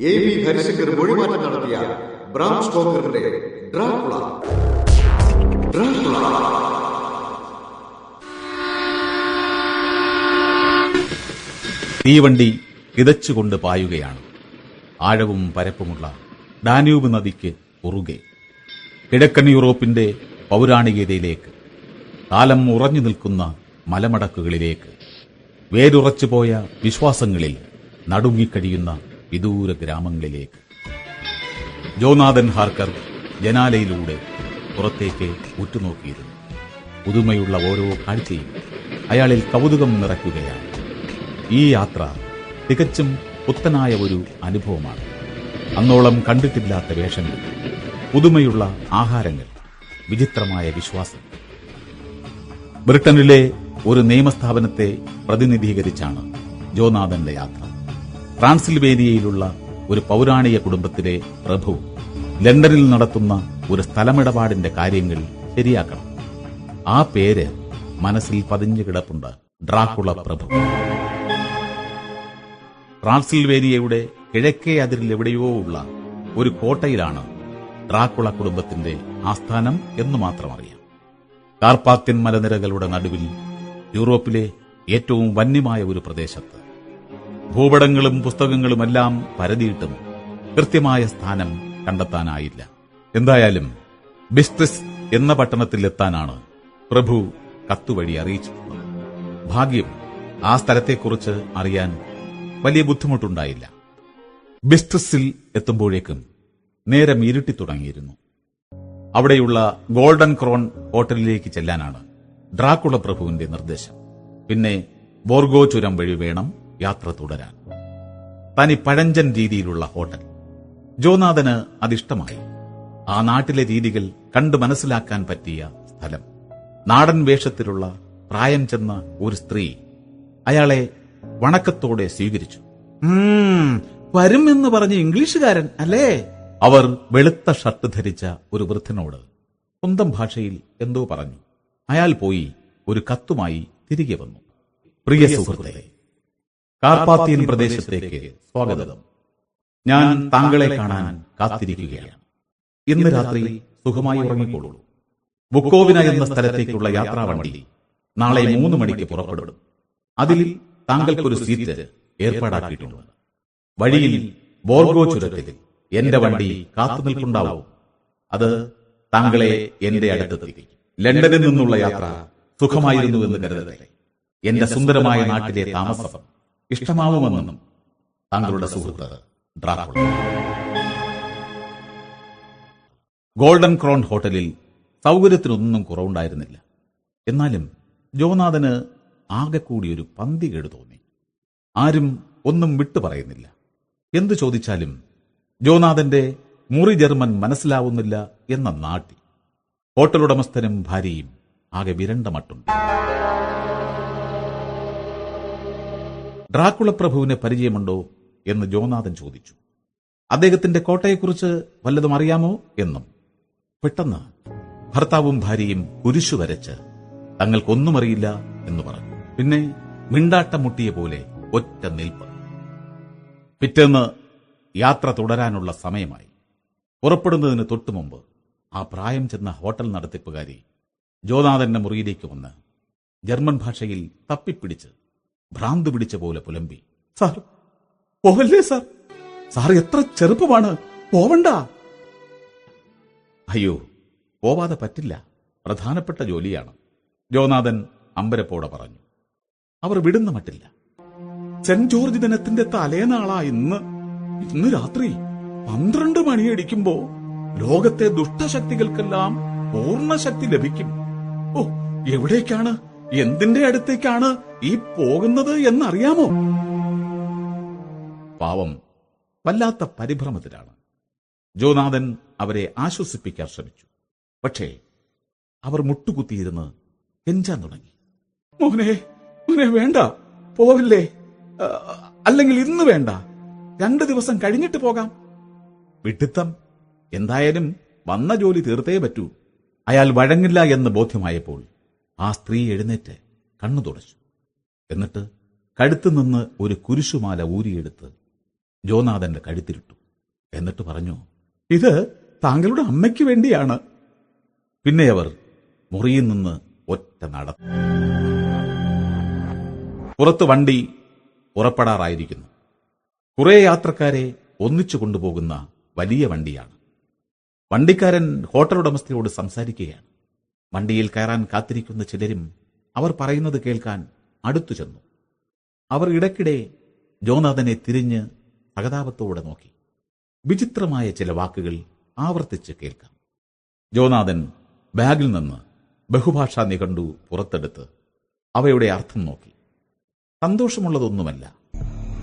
A V Harishankar മൊഴിമാറ്റം നടത്തിയ Bram സ്റ്റോക്കറിന്റെ Dracula. തീവണ്ടി ഇതച്ചുകൊണ്ട് പായുകയാണ്. ആഴവും പരപ്പുമുള്ള ഡാനൂബ് നദിക്ക് കുറുകെ. കിഴക്കൻ യൂറോപ്പിന്റെ പൗരാണികതയിലേക്ക് കാലം ഉറഞ്ഞു നിൽക്കുന്ന മലമടക്കുകളിലേക്ക് വേരുറച്ചുപോയ വിശ്വാസങ്ങളിൽ നടുങ്ങിക്കഴിയുന്ന വിദൂര ഗ്രാമങ്ങളിലേക്ക്. ജോനാഥൻ ഹാർക്കർ ജനാലയിലൂടെ പുറത്തേക്ക് ഉറ്റുനോക്കിയിരുന്നു. പുതുമയുള്ള ഓരോ കാഴ്ചയും അയാളിൽ കൗതുകം നിറയ്ക്കുകയാണ്. ഈ യാത്ര തികച്ചും പുത്തനായ ഒരു അനുഭവമാണ്. അന്നോളം കണ്ടിട്ടില്ലാത്ത വേഷങ്ങൾ പുതുമയുള്ള ആഹാരങ്ങൾ വിചിത്രമായ വിശ്വാസം. ബ്രിട്ടനിലെ ഒരു നിയമസ്ഥാപനത്തെ പ്രതിനിധീകരിച്ചാണ് ജോനാഥന്റെ യാത്ര. ട്രാൻസിൽവേനിയയിലുള്ള ഒരു പൗരാണിക കുടുംബത്തിലെ പ്രഭു ലണ്ടനിൽ നടത്തുന്ന ഒരു സ്ഥലമിടപാടിന്റെ കാര്യങ്ങൾ ശരിയാക്കണം. ആ പേര് മനസ്സിൽ പതിഞ്ഞു കിടപ്പുണ്ട്. ഡ്രാക്കുള പ്രഭു. ട്രാൻസിൽവേനിയയുടെ കിഴക്കേ അതിരിൽ എവിടെയോ ഉള്ള ഒരു കോട്ടയിലാണ് ഡ്രാക്കുള കുടുംബത്തിന്റെ ആസ്ഥാനം എന്ന് മാത്രം അറിയാം. കാർപാത്യൻ മലനിരകളുടെ നടുവിൽ യൂറോപ്പിലെ ഏറ്റവും വന്യമായ ഒരു പ്രദേശത്ത് ഭൂപടങ്ങളും പുസ്തകങ്ങളുമെല്ലാം പരതിയിട്ടും കൃത്യമായ സ്ഥാനം കണ്ടെത്താനായില്ല. എന്തായാലും ബിസ്ട്രിസ് എന്ന പട്ടണത്തിലെത്താനാണ് പ്രഭു കത്തുവഴി അറിയിച്ചിട്ടുള്ളത്. ഭാഗ്യം ആ സ്ഥലത്തെക്കുറിച്ച് അറിയാൻ വലിയ ബുദ്ധിമുട്ടുണ്ടായില്ല. ബിസ്ട്രിസിൽ എത്തുമ്പോഴേക്കും നേരം ഇരുട്ടി തുടങ്ങിയിരുന്നു. അവിടെയുള്ള ഗോൾഡൻ ക്രോൺ ഹോട്ടലിലേക്ക് ചെല്ലാനാണ് ഡ്രാക്കുള പ്രഭുവിന്റെ നിർദ്ദേശം. പിന്നെ ബോർഗോ ചുരം വഴി വേണം യാത്ര തുടരാൻ. തനി പഴഞ്ചൻ രീതിയിലുള്ള ഹോട്ടൽ. ജോനാഥന് അതിഷ്ടമായി. ആ നാട്ടിലെ രീതികൾ കണ്ടു മനസ്സിലാക്കാൻ പറ്റിയ സ്ഥലം. നാടൻ വേഷത്തിലുള്ള പ്രായം ചെന്ന ഒരു സ്ത്രീ അയാളെ വണക്കത്തോടെ സ്വീകരിച്ചു. "ഉം, വരും എന്ന് പറഞ്ഞ ഇംഗ്ലീഷുകാരൻ അല്ലേ? അവർ വെളുത്ത ഷർട്ട് ധരിച്ച ഒരു വൃദ്ധനോട് സ്വന്തം ഭാഷയിൽ എന്തോ പറഞ്ഞു. അയാൾ പോയി ഒരു കത്തുമായി തിരികെ വന്നു. പ്രിയ സുഹൃത്തെ കാർപ്പാത്തിയൻ പ്രദേശത്തേക്ക് സ്വാഗതം. ഞാൻ താങ്കളെ കാണാൻ കാത്തിരിക്കുകയാണ്. ഇന്ന് രാത്രി സുഖമായി ഉറങ്ങിക്കോളൂ. ബുക്കോവിന എന്ന സ്ഥലത്തേക്കുള്ള യാത്രാ വണ്ടി നാളെ മൂന്ന് മണിക്ക് പുറപ്പെടും. അതിൽ താങ്കൾക്കൊരു സീറ്റ് ഏർപ്പാടാക്കിയിട്ടുണ്ട്. വഴിയിൽ ബോർഗോ ചുരത്തിൽ എന്റെ വണ്ടി കാത്തുനിൽപ്പുണ്ടാവും അത് താങ്കളെ എന്റെ അടുത്തെത്തി. ലണ്ടനിൽ നിന്നുള്ള യാത്ര സുഖമായിരുന്നുവെന്ന് കരുതട്ടെ. എന്റെ സുന്ദരമായ നാട്ടിലെ താമസം ഇഷ്ടമാവുമെന്നും താങ്കളുടെ സുഹൃത്ത് ഡ്രാക്കുള. ഗോൾഡൻ ക്രോൺ ഹോട്ടലിൽ സൗകര്യത്തിനൊന്നും കുറവുണ്ടായിരുന്നില്ല. എന്നാലും ജോനാഥന് ആകെ കൂടി ഒരു പന്തികേട് തോന്നി. ആരും ഒന്നും വിട്ടു പറയുന്നില്ല. എന്തു ചോദിച്ചാലും ജോനാഥന്റെ മുറി ജർമ്മൻ മനസ്സിലാവുന്നില്ല എന്ന നാട്ടി. ഹോട്ടലുടമസ്ഥനും ഭാര്യയും ആകെ വിരണ്ട മട്ടുണ്ട് ഡ്രാക്കുള പ്രഭുവിന് പരിചയമുണ്ടോ എന്ന് ജോനാഥൻ ചോദിച്ചു. അദ്ദേഹത്തിന്റെ കോട്ടയെക്കുറിച്ച് വല്ലതും അറിയാമോ എന്നും. പെട്ടെന്ന് ഭർത്താവും ഭാര്യയും കുരിശു വരച്ച് തങ്ങൾക്കൊന്നും അറിയില്ല എന്ന് പറഞ്ഞു. പിന്നെ മിണ്ടാട്ടം മുട്ടിയ പോലെ ഒറ്റ നിൽപ്പ്. പിറ്റേന്ന് യാത്ര തുടരാനുള്ള സമയമായി. പുറപ്പെടുന്നതിന് തൊട്ടുമുമ്പ് ആ പ്രായം ചെന്ന ഹോട്ടൽ നടത്തിപ്പുകാരി ജോനാഥന്റെ മുറിയിലേക്ക് വന്ന് ജർമ്മൻ ഭാഷയിൽ തപ്പിപ്പിടിച്ച് ഭ്രാന്ത് പിടിച്ച പോലെ പുലമ്പി. സാർ പോവല്ലേ സാർ? സാർ എത്ര ചെറുപ്പമാണ്. പോവണ്ട. അയ്യോ പോവാതെ പറ്റില്ല. പ്രധാനപ്പെട്ട ജോലിയാണ്. ജോനാഥൻ അമ്പരപ്പോടെ പറഞ്ഞു. അവർ വിടുന്ന മട്ടില്ല. സെന്റ് ജോർജ് ദിനത്തിന്റെ തലേനാളാ ഇന്ന്. ഇന്ന് രാത്രി പന്ത്രണ്ട് മണിയടിക്കുമ്പോ ലോകത്തെ ദുഷ്ടശക്തികൾക്കെല്ലാം പൂർണ ശക്തി ലഭിക്കും. ഓ എവിടേക്കാണ്? എന്തിന്റെ അടുത്തേക്കാണ് ഈ പോകുന്നത് എന്നറിയാമോ? പാവം വല്ലാത്ത പരിഭ്രമത്തിലാണ്. ജോനാഥൻ അവരെ ആശ്വസിപ്പിക്കാൻ ശ്രമിച്ചു. പക്ഷേ അവർ മുട്ടുകുത്തിയിരുന്ന് കെഞ്ചാൻ തുടങ്ങി. മോനെ മോനെ വേണ്ട പോവില്ലേ? അല്ലെങ്കിൽ ഇന്ന് വേണ്ട. രണ്ടു ദിവസം കഴിഞ്ഞിട്ട് പോകാം. വിട്ടിത്തം എന്തായാലും വന്ന ജോലി തീർത്തേ പറ്റൂ. അയാൾ വഴങ്ങില്ല എന്ന് ബോധ്യമായപ്പോൾ ആ സ്ത്രീ എഴുന്നേറ്റ് കണ്ണു തുടച്ചു. എന്നിട്ട് കഴുത്ത് നിന്ന് ഒരു കുരിശുമാല ഊരിയെടുത്ത് ജോനാഥന്റെ കഴുത്തിലിട്ടു. എന്നിട്ട് പറഞ്ഞു ഇത് താങ്കളുടെ അമ്മയ്ക്ക് വേണ്ടിയാണ്. പിന്നെ അവർ മുറിയിൽ നിന്ന് ഒറ്റ നട പുറത്ത് വണ്ടി പുറപ്പെടാറായിരിക്കുന്നു. കുറെ യാത്രക്കാരെ ഒന്നിച്ചു കൊണ്ടുപോകുന്ന വലിയ വണ്ടിയാണ്. വണ്ടിക്കാരൻ ഹോട്ടൽ ഉടമസ്ഥയോട് സംസാരിക്കുകയാണ്. വണ്ടിയിൽ കയറാൻ കാത്തിരിക്കുന്ന ചിലരും അവർ പറയുന്നത് കേൾക്കാൻ അടുത്തു ചെന്നു. അവർ ഇടയ്ക്കിടെ ജോനാഥനെ തിരിഞ്ഞ് സഹതാപത്തോടെ നോക്കി. വിചിത്രമായ ചില വാക്കുകൾ ആവർത്തിച്ച് കേൾക്കാം. ജോനാഥൻ ബാഗിൽ നിന്ന് ബഹുഭാഷാ നിഘണ്ടു പുറത്തെടുത്ത് അവയുടെ അർത്ഥം നോക്കി. സന്തോഷമുള്ളതൊന്നുമല്ല.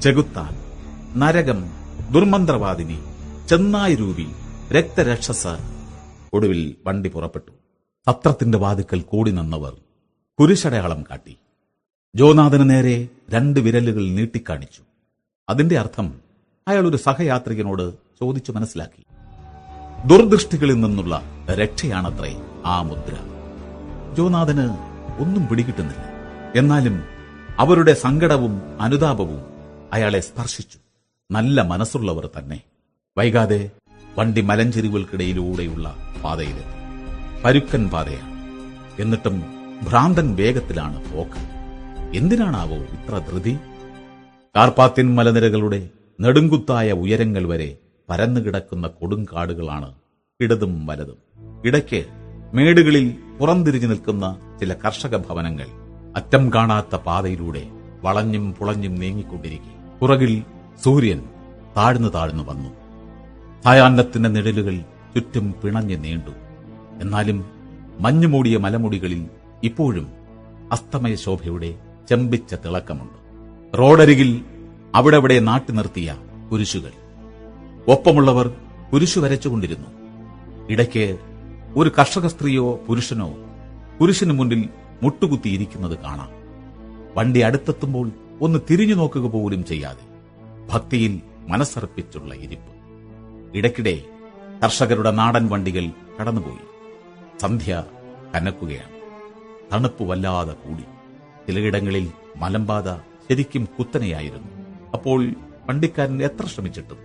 ചെകുത്താൻ നരകം ദുർമന്ത്രവാദിനി ചെന്നായി രൂപി രക്തരക്ഷസ് ഒടുവിൽ വണ്ടി പുറപ്പെട്ടു. സത്രത്തിന്റെ വാതുക്കൽ കൂടി നിന്നവർ കുരിശടയാളം കാട്ടി. ജോനാഥന് നേരെ രണ്ട് വിരലുകൾ നീട്ടിക്കാണിച്ചു. അതിന്റെ അർത്ഥം അയാൾ ഒരു സഹയാത്രികനോട് ചോദിച്ചു മനസ്സിലാക്കി. ദുർദൃഷ്ടികളിൽ നിന്നുള്ള രക്ഷയാണത്രേ ആ മുദ്ര. ജോനാഥന് ഒന്നും പിടികിട്ടുന്നില്ല. എന്നാലും അവരുടെ സങ്കടവും അനുതാപവും അയാളെ സ്പർശിച്ചു. നല്ല മനസ്സുള്ളവർ തന്നെ. വൈകാതെ വണ്ടി മലഞ്ചെരിവുകൾക്കിടയിലൂടെയുള്ള പാതയിലെത്തി. പരുക്കൻ പാതയാണ്. എന്നിട്ടും ഭ്രാന്തൻ വേഗത്തിലാണ് പോക്ക്. എന്തിനാണാവോ ഇത്ര ധൃതി? കാർപ്പാത്തിൻ മലനിരകളുടെ നെടുങ്കുത്തായ ഉയരങ്ങൾ വരെ പരന്നുകിടക്കുന്ന കൊടുങ്കാടുകളാണ് ഇടതും വലതും. ഇടയ്ക്ക് മേടുകളിൽ പുറംതിരിഞ്ഞു നിൽക്കുന്ന ചില കർഷക ഭവനങ്ങൾ അറ്റം കാണാത്ത പാതയിലൂടെ വളഞ്ഞും പുളഞ്ഞും നീങ്ങിക്കൊണ്ടിരിക്കെ. പുറകിൽ സൂര്യൻ താഴ്ന്നു താഴ്ന്നു വന്നു. ഭയാന്നത്തിന്റെ നിഴലുകൾ ചുറ്റും പിണഞ്ഞു നീണ്ടു. എന്നാലും മഞ്ഞുമൂടിയ മലമുടികളിൽ ഇപ്പോഴും അസ്തമയ ശോഭയുടെ ചെമ്പിച്ച തിളക്കമുണ്ട്. റോഡരികിൽ അവിടെവിടെ നാട്ടി നിർത്തിയ കുരിശുകൾ. ഒപ്പമുള്ളവർ കുരിശു വരച്ചുകൊണ്ടിരുന്നു. ഇടയ്ക്ക് ഒരു കർഷക സ്ത്രീയോ പുരുഷനോ കുരിശിനു മുന്നിൽ മുട്ടുകുത്തിയിരിക്കുന്നത് കാണാം. വണ്ടി അടുത്തെത്തുമ്പോൾ ഒന്ന് തിരിഞ്ഞു നോക്കുക പോലും ചെയ്യാതെ ഭക്തിയിൽ മനസ്സർപ്പിച്ചുള്ള ഇരിപ്പ്. ഇടയ്ക്കിടെ കർഷകരുടെ നാടൻ വണ്ടികൾ കടന്നുപോയി. സന്ധ്യ കനക്കുകയാണ്. തണുപ്പ് വല്ലാതെ കൂടി. ചിലയിടങ്ങളിൽ മലമ്പാത ശരിക്കും കുത്തനെയായിരുന്നു. അപ്പോൾ പണ്ടിക്കാരൻ എത്ര ശ്രമിച്ചിട്ടും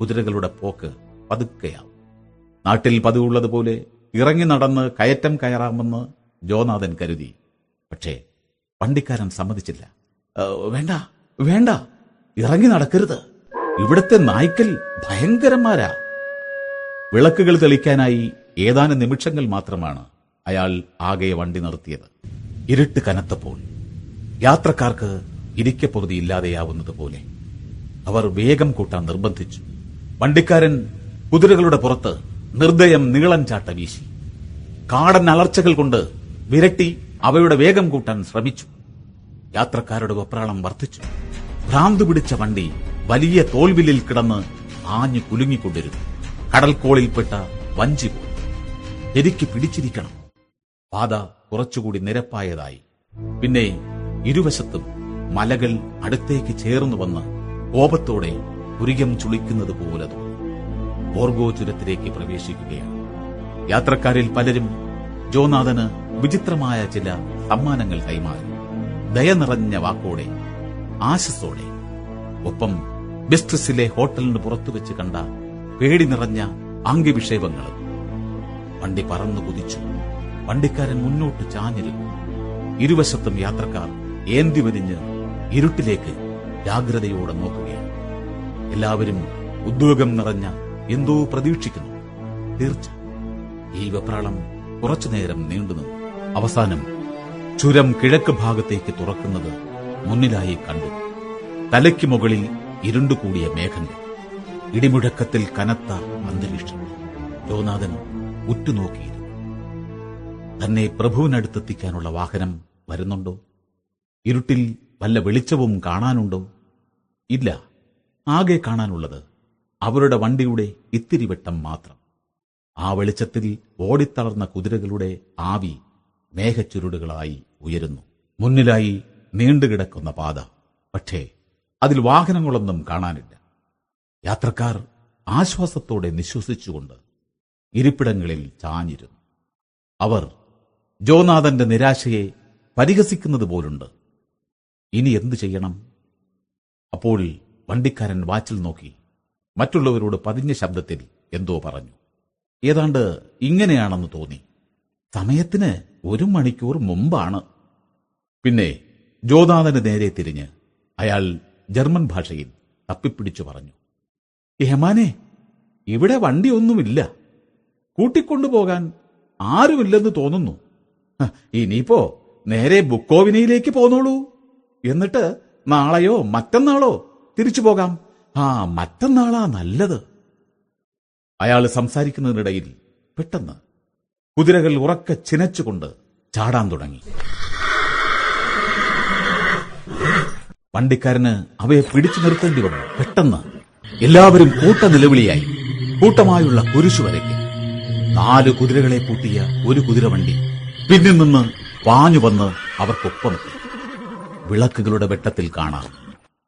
കുതിരകളുടെ പോക്ക് പതുക്കെയാവും. നാട്ടിൽ പതിവുള്ളതുപോലെ ഇറങ്ങി നടന്ന് കയറ്റം കയറാമെന്ന് ജോനാഥൻ കരുതി. പക്ഷേ പണ്ടിക്കാരൻ സമ്മതിച്ചില്ല. വേണ്ട വേണ്ട. ഇറങ്ങി നടക്കരുത്. ഇവിടുത്തെ നായ്ക്കൽ ഭയങ്കരന്മാരാ. വിളക്കുകൾ തെളിക്കാനായി ഏതാനും നിമിഷങ്ങൾ മാത്രമാണ് അയാൾ ആകെ വണ്ടി നിർത്തിയത്. ഇരുട്ട് കനത്തപ്പോൾ യാത്രക്കാർക്ക് ഇരിക്കപ്പൊറുതി ഇല്ലാതെയാവുന്നത് പോലെ. അവർ വേഗം കൂട്ടാൻ നിർബന്ധിച്ചു. വണ്ടിക്കാരൻ കുതിരകളുടെ പുറത്ത് നിർദ്ദയം നീളൻ ചാട്ട വീശി. കാടൻ അലർച്ചകൾ കൊണ്ട് വിരട്ടി അവയുടെ വേഗം കൂട്ടാൻ ശ്രമിച്ചു. യാത്രക്കാരുടെ വെപ്രാളം വർദ്ധിച്ചു. ഭ്രാന്ത് പിടിച്ച വണ്ടി വലിയ തോൽവിലിൽ കിടന്ന് ആഞ്ഞു കുലുങ്ങിക്കൊണ്ടിരുന്നു. കടൽക്കോളിൽപ്പെട്ട വഞ്ചി പോയി. എനിക്ക് പിടിച്ചിരിക്കണം. പാത കുറച്ചുകൂടി നിരപ്പായതായി. പിന്നെ ഇരുവശത്തും മലകൾ അടുത്തേക്ക് ചേർന്നു വന്ന് കോപത്തോടെ പുരികം ചുളിക്കുന്നത് പോലെ ബോർഗോചുരത്തിലേക്ക് ബോർഗോ ചുരത്തിലേക്ക് പ്രവേശിക്കുകയാണ്. യാത്രക്കാരിൽ പലരും ജോനാഥന് വിചിത്രമായ ചില സമ്മാനങ്ങൾ കൈമാറി. ദയ നിറഞ്ഞ വാക്കോടെ ആശസ്സോടെ. ഒപ്പം ബിസ്റ്റസിലെ ഹോട്ടലിന് പുറത്തുവെച്ച് കണ്ട പേടി നിറഞ്ഞ ആംഗ്യവിക്ഷേപങ്ങളും വണ്ടി പറന്നു കുതിച്ചു. വണ്ടിക്കാരൻ മുന്നോട്ട് ചാഞ്ഞിരുന്നു. ഇരുവശത്തും യാത്രക്കാർ ഏന്തി വരിഞ്ഞ് ഇരുട്ടിലേക്ക് ജാഗ്രതയോടെ നോക്കുകയാണ്. എല്ലാവരും ഉദ്യോഗം നിറഞ്ഞ എന്തോ പ്രതീക്ഷിക്കുന്നു. തീർച്ച. ഈ വെപ്രാളം കുറച്ചുനേരം നീണ്ടുനിന്നു അവസാനം ചുരം കിഴക്ക് ഭാഗത്തേക്ക് തുറക്കുന്നത് മുന്നിലായി കണ്ടു. തലയ്ക്ക് മുകളിൽ ഇരുണ്ടുകൂടിയ മേഘങ്ങൾ. ഇടിമുഴക്കത്തിൽ കനത്ത അന്തരീക്ഷം. ജോനാഥൻ ഉറ്റുനോക്കിയിരുന്നു. തന്നെ പ്രഭുവിനടുത്തെത്തിക്കാനുള്ള വാഹനം വരുന്നുണ്ടോ? ഇരുട്ടിൽ വല്ല വെളിച്ചവും കാണാനുണ്ടോ? ഇല്ല. ആകെ കാണാനുള്ളത് അവരുടെ വണ്ടിയുടെ ഇത്തിരി വെട്ടം മാത്രം. ആ വെളിച്ചത്തിൽ ഓടിത്തളർന്ന കുതിരകളുടെ ആവി മേഘച്ചുരുടുകളായി ഉയരുന്നു. മുന്നിലായി നീണ്ടുകിടക്കുന്ന പാത. പക്ഷേ അതിൽ വാഹനങ്ങളൊന്നും കാണാനില്ല. യാത്രക്കാർ ആശ്വാസത്തോടെ നിശ്വസിച്ചുകൊണ്ട് ഇരിപ്പിടങ്ങളിൽ ചാഞ്ഞിരുന്നു. അവർ ജോനാഥന്റെ നിരാശയെ പരിഹസിക്കുന്നത് പോലുണ്ട്. ഇനി എന്തു ചെയ്യണം? അപ്പോൾ വണ്ടിക്കാരൻ വാച്ചിൽ നോക്കി മറ്റുള്ളവരോട് പതിഞ്ഞ ശബ്ദത്തിൽ എന്തോ പറഞ്ഞു. ഏതാണ്ട് ഇങ്ങനെയാണെന്ന് തോന്നി. സമയത്തിന് ഒരു മണിക്കൂർ മുമ്പാണ്. പിന്നെ ജോനാഥന് നേരെ തിരിഞ്ഞ് അയാൾ ജർമ്മൻ ഭാഷയിൽ തപ്പിപ്പിടിച്ചു പറഞ്ഞു. യഹമാനെ ഇവിടെ വണ്ടിയൊന്നുമില്ല. കൂട്ടിക്കൊണ്ടുപോകാൻ ആരുമില്ലെന്ന് തോന്നുന്നു. ഇനിയിപ്പോ നേരെ ബുക്കോവിനയിലേക്ക് പോന്നോളൂ. എന്നിട്ട് നാളെയോ മറ്റന്നാളോ തിരിച്ചു പോകാം. ആ മറ്റന്നാളാ നല്ലത്. അയാൾ സംസാരിക്കുന്നതിനിടയിൽ പെട്ടെന്ന് കുതിരകൾ ഉറക്ക ചിനച്ചുകൊണ്ട് ചാടാൻ തുടങ്ങി. വണ്ടിക്കാരന് അവയെ പിടിച്ചു നിർത്തേണ്ടി വന്നു. പെട്ടെന്ന് എല്ലാവരും കൂട്ട നിലവിളിയായി. കൂട്ടമായുള്ള കുരിശു വരയ്ക്ക് നാല് കുതിരകളെ പൂട്ടിയ ഒരു കുതിരവണ്ടി. പിന്നിൽ നിന്ന് പാഞ്ഞു വന്ന് അവർക്കൊപ്പമെത്തി. വിളക്കുകളുടെ വെട്ടത്തിൽ കാണാം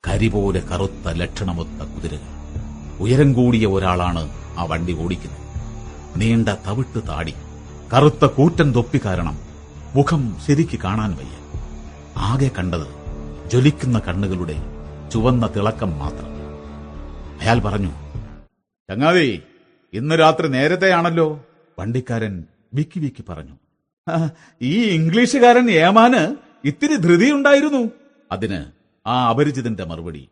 കരിപോലെ കറുത്ത ലക്ഷണമൊത്ത കുതിരകൾ. ഉയരം കൂടിയ ഒരാളാണ് ആ വണ്ടി ഓടിക്കുന്നത്. നീണ്ട തവിട്ട് താടി കറുത്ത കൂറ്റൻ തൊപ്പി കാരണം മുഖം ശരിക്ക് കാണാൻ വയ്യ. ആകെ കണ്ടത് ജ്വലിക്കുന്ന കണ്ണുകളുടെ ചുവന്ന തിളക്കം മാത്രം. അയാൾ പറഞ്ഞു ചങ്ങാതി ഇന്ന് രാത്രി നേരത്തെയാണല്ലോ. വണ്ടിക്കാരൻ വിക്കി വിക്കി പറഞ്ഞു ഈ ഇംഗ്ലീഷുകാരൻ ഏമാന് ഇത്തിരി ധൃതിയുണ്ടായിരുന്നു. അതിന് ആ അപരിചിതന്റെ മറുപടി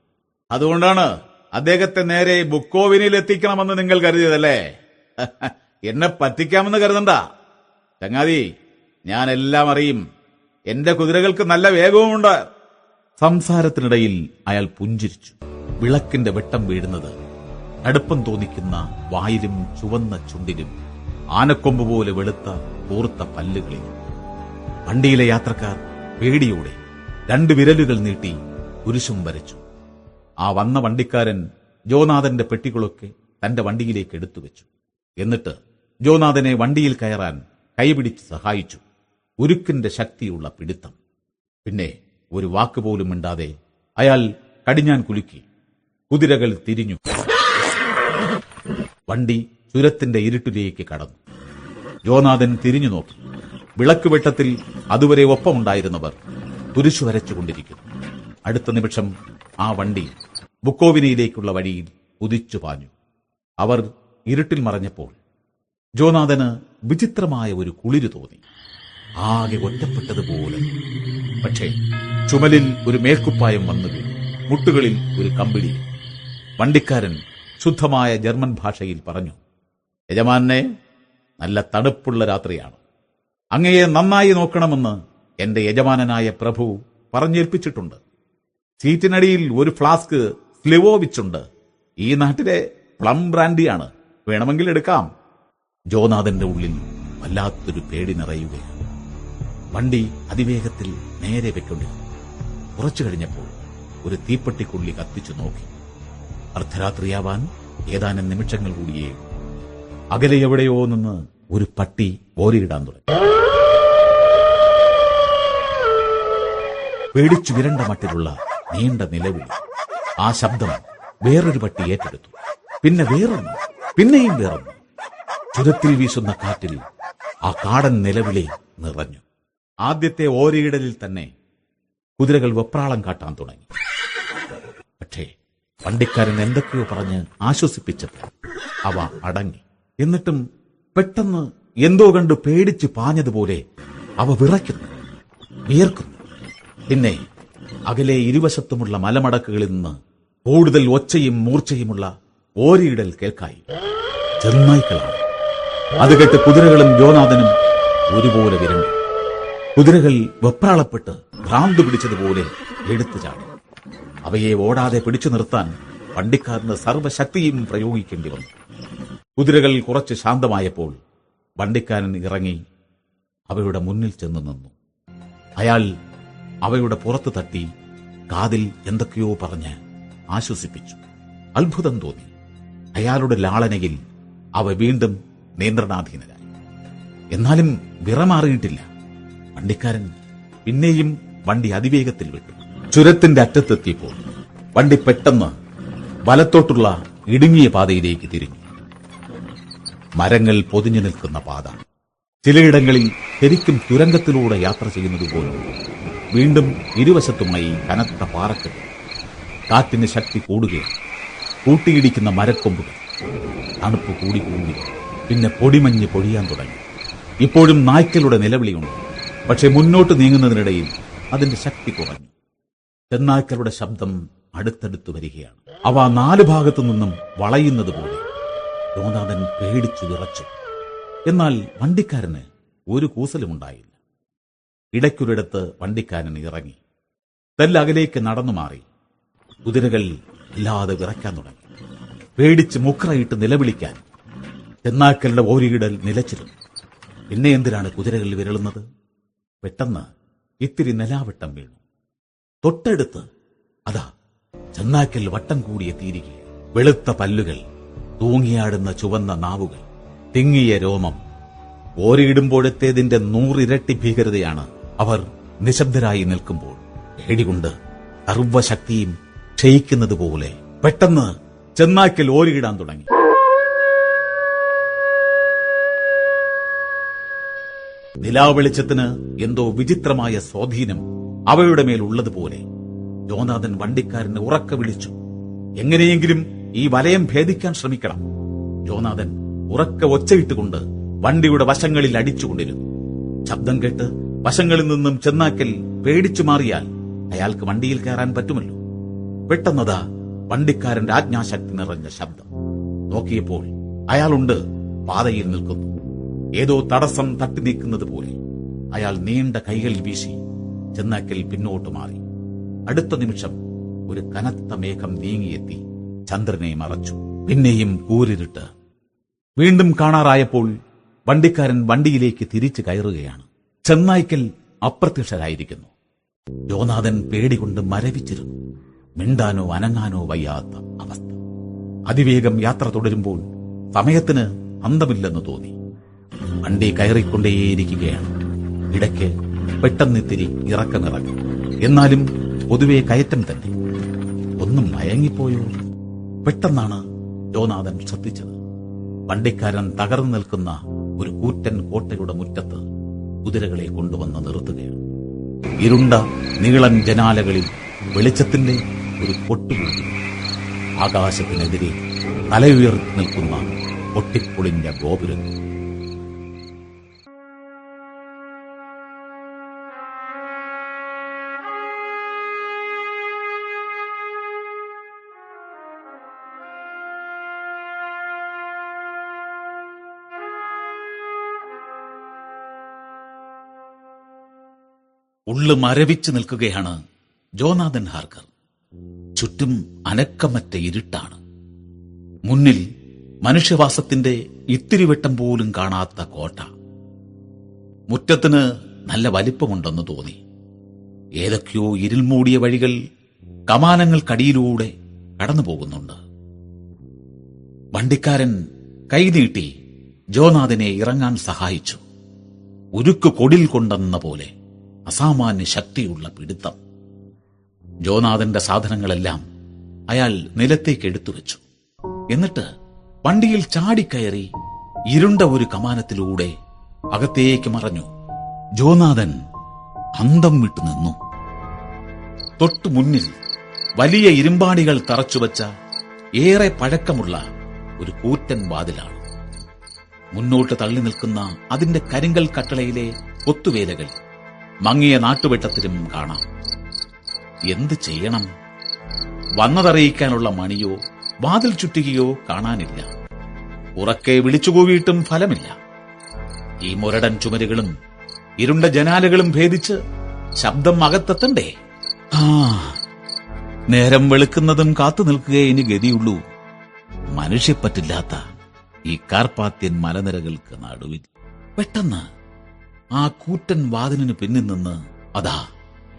അതുകൊണ്ടാണ് അദ്ദേഹത്തെ നേരെ ബുക്കോവിനിൽ എത്തിക്കണമെന്ന് നിങ്ങൾ കരുതിയതല്ലേ? എന്നെ പറ്റിക്കാമെന്ന് കരുതണ്ട. ചങ്ങാതി ഞാൻ എല്ലാം അറിയും. എന്റെ കുതിരകൾക്ക് നല്ല വേഗവുമുണ്ട്. സംസാരത്തിനിടയിൽ അയാൾ പുഞ്ചിരിച്ചു. വിളക്കിന്റെ വെട്ടം വീഴുന്നത്. അടുപ്പം തോന്നിക്കുന്ന വായിലും ചുവന്ന ചുണ്ടിലും ആനക്കൊമ്പ് പോലെ വെളുത്ത കൂർത്ത പല്ലുകളിലും വണ്ടിയിലെ യാത്രക്കാർ പേടിയോടെ രണ്ട് വിരലുകൾ നീട്ടി കുരിശും വരച്ചു. ആ വന്ന വണ്ടിക്കാരൻ ജോനാഥന്റെ പെട്ടികളൊക്കെ തന്റെ വണ്ടിയിലേക്ക് എടുത്തു വെച്ചു എന്നിട്ട് ജോനാഥനെ വണ്ടിയിൽ കയറാൻ കൈപിടിച്ച് സഹായിച്ചു. ഉരുക്കിന്റെ ശക്തിയുള്ള പിടുത്തം. പിന്നെ ഒരു വാക്കുപോലും മിണ്ടാതെ അയാൾ കടിഞ്ഞാൻ കുലുക്കി. കുതിരകൾ തിരിഞ്ഞു. വണ്ടി ചുരത്തിന്റെ ഇരുട്ടിലേക്ക് കടന്നു. ജോനാഥൻ തിരിഞ്ഞു നോക്കി. വിളക്ക് വെട്ടത്തിൽ അതുവരെ ഒപ്പമുണ്ടായിരുന്നവർ തുരിശു വരച്ചുകൊണ്ടിരിക്കുന്നു അടുത്ത നിമിഷം ആ വണ്ടി ബുക്കോവിനയിലേക്കുള്ള വഴിയിൽ കുതിച്ചു പാഞ്ഞു. അവർ ഇരുട്ടിൽ മറഞ്ഞപ്പോൾ ജോനാഥന് വിചിത്രമായ ഒരു കുളിരു തോന്നി. ആകെ ഒറ്റപ്പെട്ടതുപോലെ. പക്ഷേ ചുമലിൽ ഒരു മേൽക്കുപ്പായം വന്നു വീണു. മുട്ടുകളിൽ ഒരു കമ്പിളി വണ്ടിക്കാരൻ ശുദ്ധമായ ജർമ്മൻ ഭാഷയിൽ പറഞ്ഞു യജമാനെ നല്ല തണുപ്പുള്ള രാത്രിയാണ്. അങ്ങയെ നന്നായി നോക്കണമെന്ന് എന്റെ യജമാനനായ പ്രഭു പറഞ്ഞേൽപ്പിച്ചിട്ടുണ്ട്. സീറ്റിനടിയിൽ ഒരു ഫ്ലാസ്ക് സ്ലിവോവിച്ചുണ്ട്. ഈ നാട്ടിലെ പ്ലം ബ്രാൻഡിയാണ്. വേണമെങ്കിൽ എടുക്കാം. ജോനാഥന്റെ ഉള്ളിൽ വല്ലാത്തൊരു പേടി നിറയുകയാണ്. വണ്ടി അതിവേഗത്തിൽ നേരെ വെക്കൊണ്ടിരുന്നു. കുറച്ചു കഴിഞ്ഞപ്പോൾ ഒരു തീപ്പെട്ടിക്കുള്ളി കത്തിച്ചു നോക്കി. അർദ്ധരാത്രിയാവാൻ ഏതാനും നിമിഷങ്ങൾ കൂടിയേ. അകലെ എവിടെയോ നിന്ന് ഒരു പട്ടി ഓരിയിടാൻ തുടങ്ങി. പേടിച്ചു വിരണ്ട മട്ടിലുള്ള നീണ്ട നിലവിളി. ആ ശബ്ദം വേറൊരു പട്ടി ഏറ്റെടുത്തു. പിന്നെ വേറൊന്ന് പിന്നെയും വേറൊന്ന്. ചുരത്തിൽ വീശുന്ന കാറ്റിൽ ആ കാടൻ നിലവിളി നിറഞ്ഞു. ആദ്യത്തെ ഓരിയിടലിൽ തന്നെ കുതിരകൾ വെപ്രാളം കാട്ടാൻ തുടങ്ങി. പക്ഷേ വണ്ടിക്കാരൻ എന്തൊക്കെയോ പറഞ്ഞ് ആശ്വസിപ്പിച്ചപ്പോൾ അവ അടങ്ങി. എന്നിട്ടും പെട്ടെന്ന് എന്തോ കണ്ട് പേടിച്ച് പാഞ്ഞതുപോലെ അവ വിറയ്ക്കുന്നു വിയർക്കുന്നു. പിന്നെ അകലെ ഇരുവശത്തുമുള്ള മലമടക്കുകളിൽ നിന്ന് കൂടുതൽ ഒച്ചയും മൂർച്ചയുമുള്ള ഓരിയിടൽ കേൾക്കായി. ചെന്നായ്ക്കളാണ്. അത് കേട്ട് കുതിരകളും ജോനാഥനും ഒരുപോലെ വിരണ്ടു കുതിരകൾ വെപ്രാളപ്പെട്ട് ഭ്രാന്ത് പിടിച്ചതുപോലെ എടുത്തു ചാടി. അവയെ ഓടാതെ പിടിച്ചു നിർത്താൻ വണ്ടിക്കാരന് സർവശക്തിയും പ്രയോഗിക്കേണ്ടി വന്നു. കുതിരകൾ കുറച്ച് ശാന്തമായപ്പോൾ വണ്ടിക്കാരൻ ഇറങ്ങി അവയുടെ മുന്നിൽ ചെന്ന് നിന്നു. അയാൾ അവയുടെ പുറത്ത് തട്ടി കാതിൽ എന്തൊക്കെയോ പറഞ്ഞ് ആശ്വസിപ്പിച്ചു. അത്ഭുതം തോന്നി. അയാളുടെ ലാളനയിൽ അവ വീണ്ടും നിയന്ത്രണാധീനരായി. എന്നാലും വിറമാറിയിട്ടില്ല വണ്ടിക്കാരൻ പിന്നെയും വണ്ടി അതിവേഗത്തിൽ വിട്ടു. ചുരത്തിന്റെ അറ്റത്തെത്തിയപ്പോൾ വണ്ടി പെട്ടെന്ന് വലത്തോട്ടുള്ള ഇടുങ്ങിയ പാതയിലേക്ക് തിരിഞ്ഞു. മരങ്ങൾ പൊതിഞ്ഞു നിൽക്കുന്ന പാത. ചിലയിടങ്ങളിൽ ശരിക്കും തുരങ്കത്തിലൂടെ യാത്ര ചെയ്യുന്നത് പോലും വീണ്ടും ഇരുവശത്തുമായി കനത്ത പാറക്കെട്ട്. കാറ്റിന് ശക്തി കൂടുകയാണ്. കൂട്ടിയിടിക്കുന്ന മരക്കൊമ്പുകൾ. തണുപ്പ് കൂടി കൂടി. പിന്നെ പൊടിമഞ്ഞ് പൊഴിയാൻ തുടങ്ങി. ഇപ്പോഴും നായ്ക്കളുടെ നിലവിളിയുണ്ട്. പക്ഷെ മുന്നോട്ട് നീങ്ങുന്നതിനിടയിൽ അതിന്റെ ശക്തി കുറഞ്ഞു. ചെന്നായ്ക്കളുടെ ശബ്ദം അടുത്തടുത്ത് വരികയാണ്. അവ നാല് ഭാഗത്തു നിന്നും വളയുന്നത് പോലെ. യോനാഥൻ പേടിച്ചു വിറച്ചു. എന്നാൽ വണ്ടിക്കാരന് ഒരു കൂസലുമുണ്ടായില്ല. ഇടയ്ക്കൊരിടത്ത് വണ്ടിക്കാരൻ ഇറങ്ങി. തെല്ലകലേക്ക് നടന്നു മാറി. കുതിരകൾ ഇല്ലാതെ വിറയ്ക്കാൻ തുടങ്ങി. പേടിച്ച് മുക്രയിട്ട് നിലവിളിക്കാൻ തെന്നാക്കലിന്റെ ഓരിയിടൽ നിലച്ചിരുന്നു. പിന്നെ എന്തിനാണ് കുതിരകൾ വിരളുന്നത്? പെട്ടെന്ന് ഇത്തിരി നിലാവട്ടം വീണു. തൊട്ടടുത്ത് അതാ ചെന്നാക്കൽ വട്ടം കൂടിയ തീരികെ വെളുത്ത പല്ലുകൾ തൂങ്ങിയാടുന്ന ചുവന്ന നാവുകൾ തിങ്ങിയ രോമം ഓരിയിടുമ്പോഴത്തേതിന്റെ നൂറിരട്ടി ഭീകരതയാണ് അവർ നിശബ്ദരായി നിൽക്കുമ്പോൾ പേടികൊണ്ട് സർവശക്തിയും ക്ഷയിക്കുന്നത് പോലെ പെട്ടെന്ന് ചെന്നാക്കൽ ഓരിയിടാൻ തുടങ്ങി. നിലാവെളിച്ചത്തിന് എന്തോ വിചിത്രമായ സ്വാധീനം അവയുടെ മേൽ ഉള്ളതുപോലെ. ജോനാഥൻ വണ്ടിക്കാരനെ ഉറക്ക വിളിച്ചു. എങ്ങനെയെങ്കിലും ഈ വലയം ഭേദിക്കാൻ ശ്രമിക്കണം. ജോനാഥൻ ഉറക്ക ഒച്ചയിട്ടുകൊണ്ട് വണ്ടിയുടെ വശങ്ങളിൽ അടിച്ചുകൊണ്ടിരുന്നു. ശബ്ദം കേട്ട് വശങ്ങളിൽ നിന്നും ചെന്നാക്കൽ പേടിച്ചു മാറിയാൽ അയാൾക്ക് വണ്ടിയിൽ കയറാൻ പറ്റുമല്ലോ. പെട്ടെന്നതാ വണ്ടിക്കാരന്റെ ആജ്ഞാശക്തി നിറഞ്ഞ ശബ്ദം. നോക്കിയപ്പോൾ അയാളുണ്ട് പാതയിൽ നിൽക്കുന്നു. ഏതോ തടസ്സം തട്ടി നീക്കുന്നത് പോലെ അയാൾ നീണ്ട കൈകളിൽ വീശി ചെന്നാക്കൽ പിന്നോട്ട് മാറി. അടുത്ത നിമിഷം ഒരു കനത്ത മേഘം നീങ്ങിയെത്തി ചന്ദ്രനെ മറച്ചു. പിന്നെയും കൂരിരുട്ട്. വീണ്ടും കാണാറായപ്പോൾ വണ്ടിക്കാരൻ വണ്ടിയിലേക്ക് തിരിച്ചു കയറുകയാണ്. ചെന്നായ്ക്കൽ അപ്രത്യക്ഷരായിരിക്കുന്നു. യോനാഥൻ പേടികൊണ്ട് മരവിച്ചിരുന്നു. മിണ്ടാനോ അനങ്ങാനോ വയ്യാത്ത അവസ്ഥ. അതിവേഗം യാത്ര തുടരുമ്പോൾ സമയത്തിന് അന്തമില്ലെന്ന് തോന്നി. വണ്ടി കയറിക്കൊണ്ടേയിരിക്കുകയാണ്. ഇടയ്ക്ക് പെട്ടെന്നിത്തിരി ഇറക്കമിറങ്ങി. എന്നാലും പൊതുവെ കയറ്റം തന്നെ. ഒന്നും മയങ്ങിപ്പോയോ? പെട്ടെന്നാണ് ജോനാഥൻ ശ്രദ്ധിച്ചത്. വണ്ടിക്കാരൻ തകർന്നു നിൽക്കുന്ന ഒരു കൂറ്റൻ കോട്ടയുടെ മുറ്റത്ത് കുതിരകളെ കൊണ്ടുവന്ന് നിർത്തുകയാണ്. ഇരുണ്ട നീളൻ ജനാലകളിൽ വെളിച്ചത്തിന്റെ ഒരു പൊട്ടുകൂടി ആകാശത്തിനെതിരെ തലയുയർത്തി നിൽക്കുന്ന പൊട്ടിപ്പൊളിഞ്ഞ ഗോപുരം ഉള്ളു മരവിച്ചു നിൽക്കുകയാണ് ജോനാഥൻ ഹാർക്കർ. ചുറ്റും അനക്കമറ്റ ഇരുട്ടാണ്. മുന്നിൽ മനുഷ്യവാസത്തിന്റെ ഇത്തിരിവട്ടം പോലും കാണാത്ത കോട്ട. മുറ്റത്തിന് നല്ല വലിപ്പമുണ്ടെന്ന് തോന്നി. ഏതൊക്കെയോ ഇരുൾമൂടിയ വഴികൾ കമാനങ്ങൾക്കടിയിലൂടെ കടന്നു പോകുന്നുണ്ട് വണ്ടിക്കാരൻ കൈനീട്ടി ജോനാഥിനെ ഇറങ്ങാൻ സഹായിച്ചു. ഉരുക്ക് കൊടിൽ കൊണ്ടെന്ന പോലെ. അസാമാന്യ ശക്തിയുള്ള പിടുത്തം. ജോനാഥന്റെ സാധനങ്ങളെല്ലാം അയാൾ നിലത്തേക്ക് എടുത്തു വെച്ചു. എന്നിട്ട് വണ്ടിയിൽ ചാടിക്കയറി ഇരുണ്ട ഒരു കമാനത്തിലൂടെ അകത്തേക്ക് മറഞ്ഞു. ജോനാഥൻ അന്തം വിട്ടു നിന്നു. തൊട്ടു മുന്നിൽ വലിയ ഇരുമ്പാണികൾ തറച്ചുവച്ച ഏറെ പഴക്കമുള്ള ഒരു കൂറ്റൻ വാതിലാണ്. മുന്നോട്ട് തള്ളി നിൽക്കുന്ന അതിന്റെ കരിങ്കൽ കട്ടളയിലെ കൊത്തുവേലകൾ മങ്ങിയ നാട്ടുവെട്ടത്തിലും കാണാം. എന്ത് ചെയ്യണം? വന്നതറിയിക്കാനുള്ള മണിയോ വാതിൽ ചുറ്റുകയോ കാണാനില്ല. ഉറക്കെ വിളിച്ചുകൂവിയിട്ടും ഫലമില്ല. ഈ മുരടൻ ചുമരുകളും ഇരുണ്ട ജനാലകളും ഭേദിച്ച് ശബ്ദം അകത്തെത്തണ്ടേ? ആ നേരം വെളുക്കുന്നതും കാത്തു നിൽക്കുകയേ ഇനി ഗതിയുള്ളൂ. മനുഷ്യപ്പറ്റില്ലാത്ത ഈ കാർപ്പാത്യൻ മലനിരകൾക്ക് നടുവിൽ. പെട്ടെന്ന് ആ കൂറ്റൻ വാതിലിന് പിന്നിൽ നിന്ന് അതാ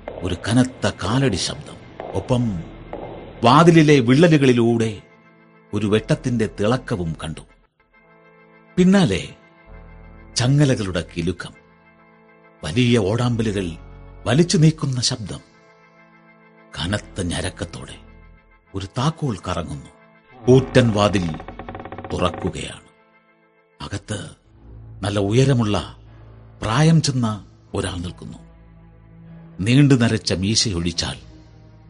ഒരു കനത്ത കാലടി ശബ്ദം. ഒപ്പം വാതിലിലെ വിള്ളലുകളിലൂടെ ഒരു വെട്ടത്തിന്റെ തിളക്കവും കണ്ടു. പിന്നാലെ ചങ്ങലകളുടെ കിലുക്കം. വലിയ ഓടാമ്പലുകൾ വലിച്ചു നീക്കുന്ന ശബ്ദം. കനത്ത ഞരക്കത്തോടെ ഒരു താക്കോൽ കറങ്ങുന്നു. കൂറ്റൻ വാതിൽ തുറക്കുകയാണ്. അകത്ത് നല്ല ഉയരമുള്ള പ്രായം ചെന്ന ഒരാൾ നിൽക്കുന്നു. നീണ്ടു നരച്ച മീശയൊഴിച്ചാൽ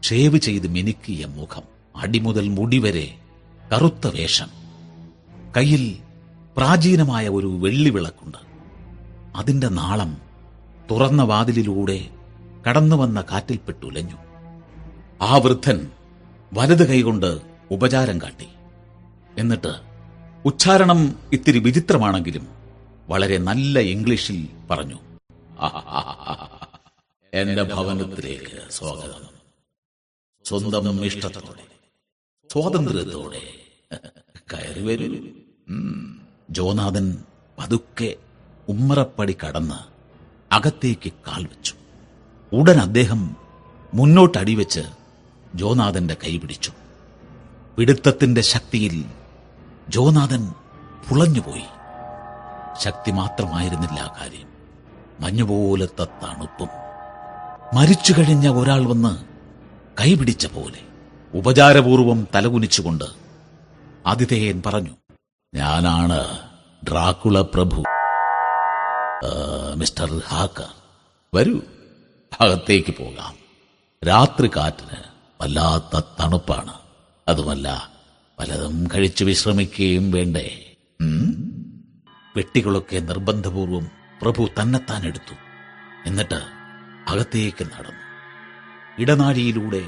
ഷേവ് ചെയ്ത് മിനുക്കിയ മുഖം അടിമുതൽ മുടിവരെ കറുത്ത വേഷം. കയ്യിൽ പ്രാചീനമായ ഒരു വെള്ളിവിളക്കുണ്ട്. അതിന്റെ നാളം തുറന്ന വാതിലിലൂടെ കടന്നുവന്ന കാറ്റിൽപ്പെട്ടുലഞ്ഞു ആ വൃദ്ധൻ വലത് കൈകൊണ്ട് ഉപചാരം കാട്ടി. എന്നിട്ട് ഉച്ചാരണം ഇത്തിരി വിചിത്രമാണെങ്കിലും വളരെ നല്ല ഇംഗ്ലീഷിൽ പറഞ്ഞു. എന്റെ ഭവനത്തിലേക്ക് സ്വാഗതം. സ്വന്തം ഇഷ്ടത്തോടെ സ്വാതന്ത്ര്യത്തോടെ കയറി വരൂ. ജോനാഥൻ പതുക്കെ ഉമ്മറപ്പടി കടന്ന് അകത്തേക്ക് കാൽ വെച്ചു. ഉടൻ അദ്ദേഹം മുന്നോട്ടടിവെച്ച് ജോനാഥന്റെ കൈ പിടിച്ചു. പിടുത്തത്തിന്റെ ശക്തിയിൽ ജോനാഥൻ പുളഞ്ഞുപോയി. ശക്തി മാത്രമായിരുന്നില്ല ആ കാര്യം. മഞ്ഞുപോലത്തെ തണുപ്പും മരിച്ചു കഴിഞ്ഞ ഒരാൾ വന്ന് കൈപിടിച്ച പോലെ ഉപചാരപൂർവം തലകുനിച്ചുകൊണ്ട് ആതിഥേയൻ പറഞ്ഞു ഞാനാണ് ഡ്രാക്കുള പ്രഭു. Mister hacker. വരൂ അകത്തേക്ക് പോകാം. രാത്രി കാറ്റിന് വല്ലാത്ത തണുപ്പാണ്. അതുമല്ല പലതും കഴിച്ചു വിശ്രമിക്കുകയും വേണ്ടേ? പെട്ടികളൊക്കെ നിർബന്ധപൂർവം പ്രഭു തന്നെത്താൻ എടുത്തു. എന്നിട്ട് അകത്തേക്ക് നടന്നു. ഇടനാഴിയിലൂടെ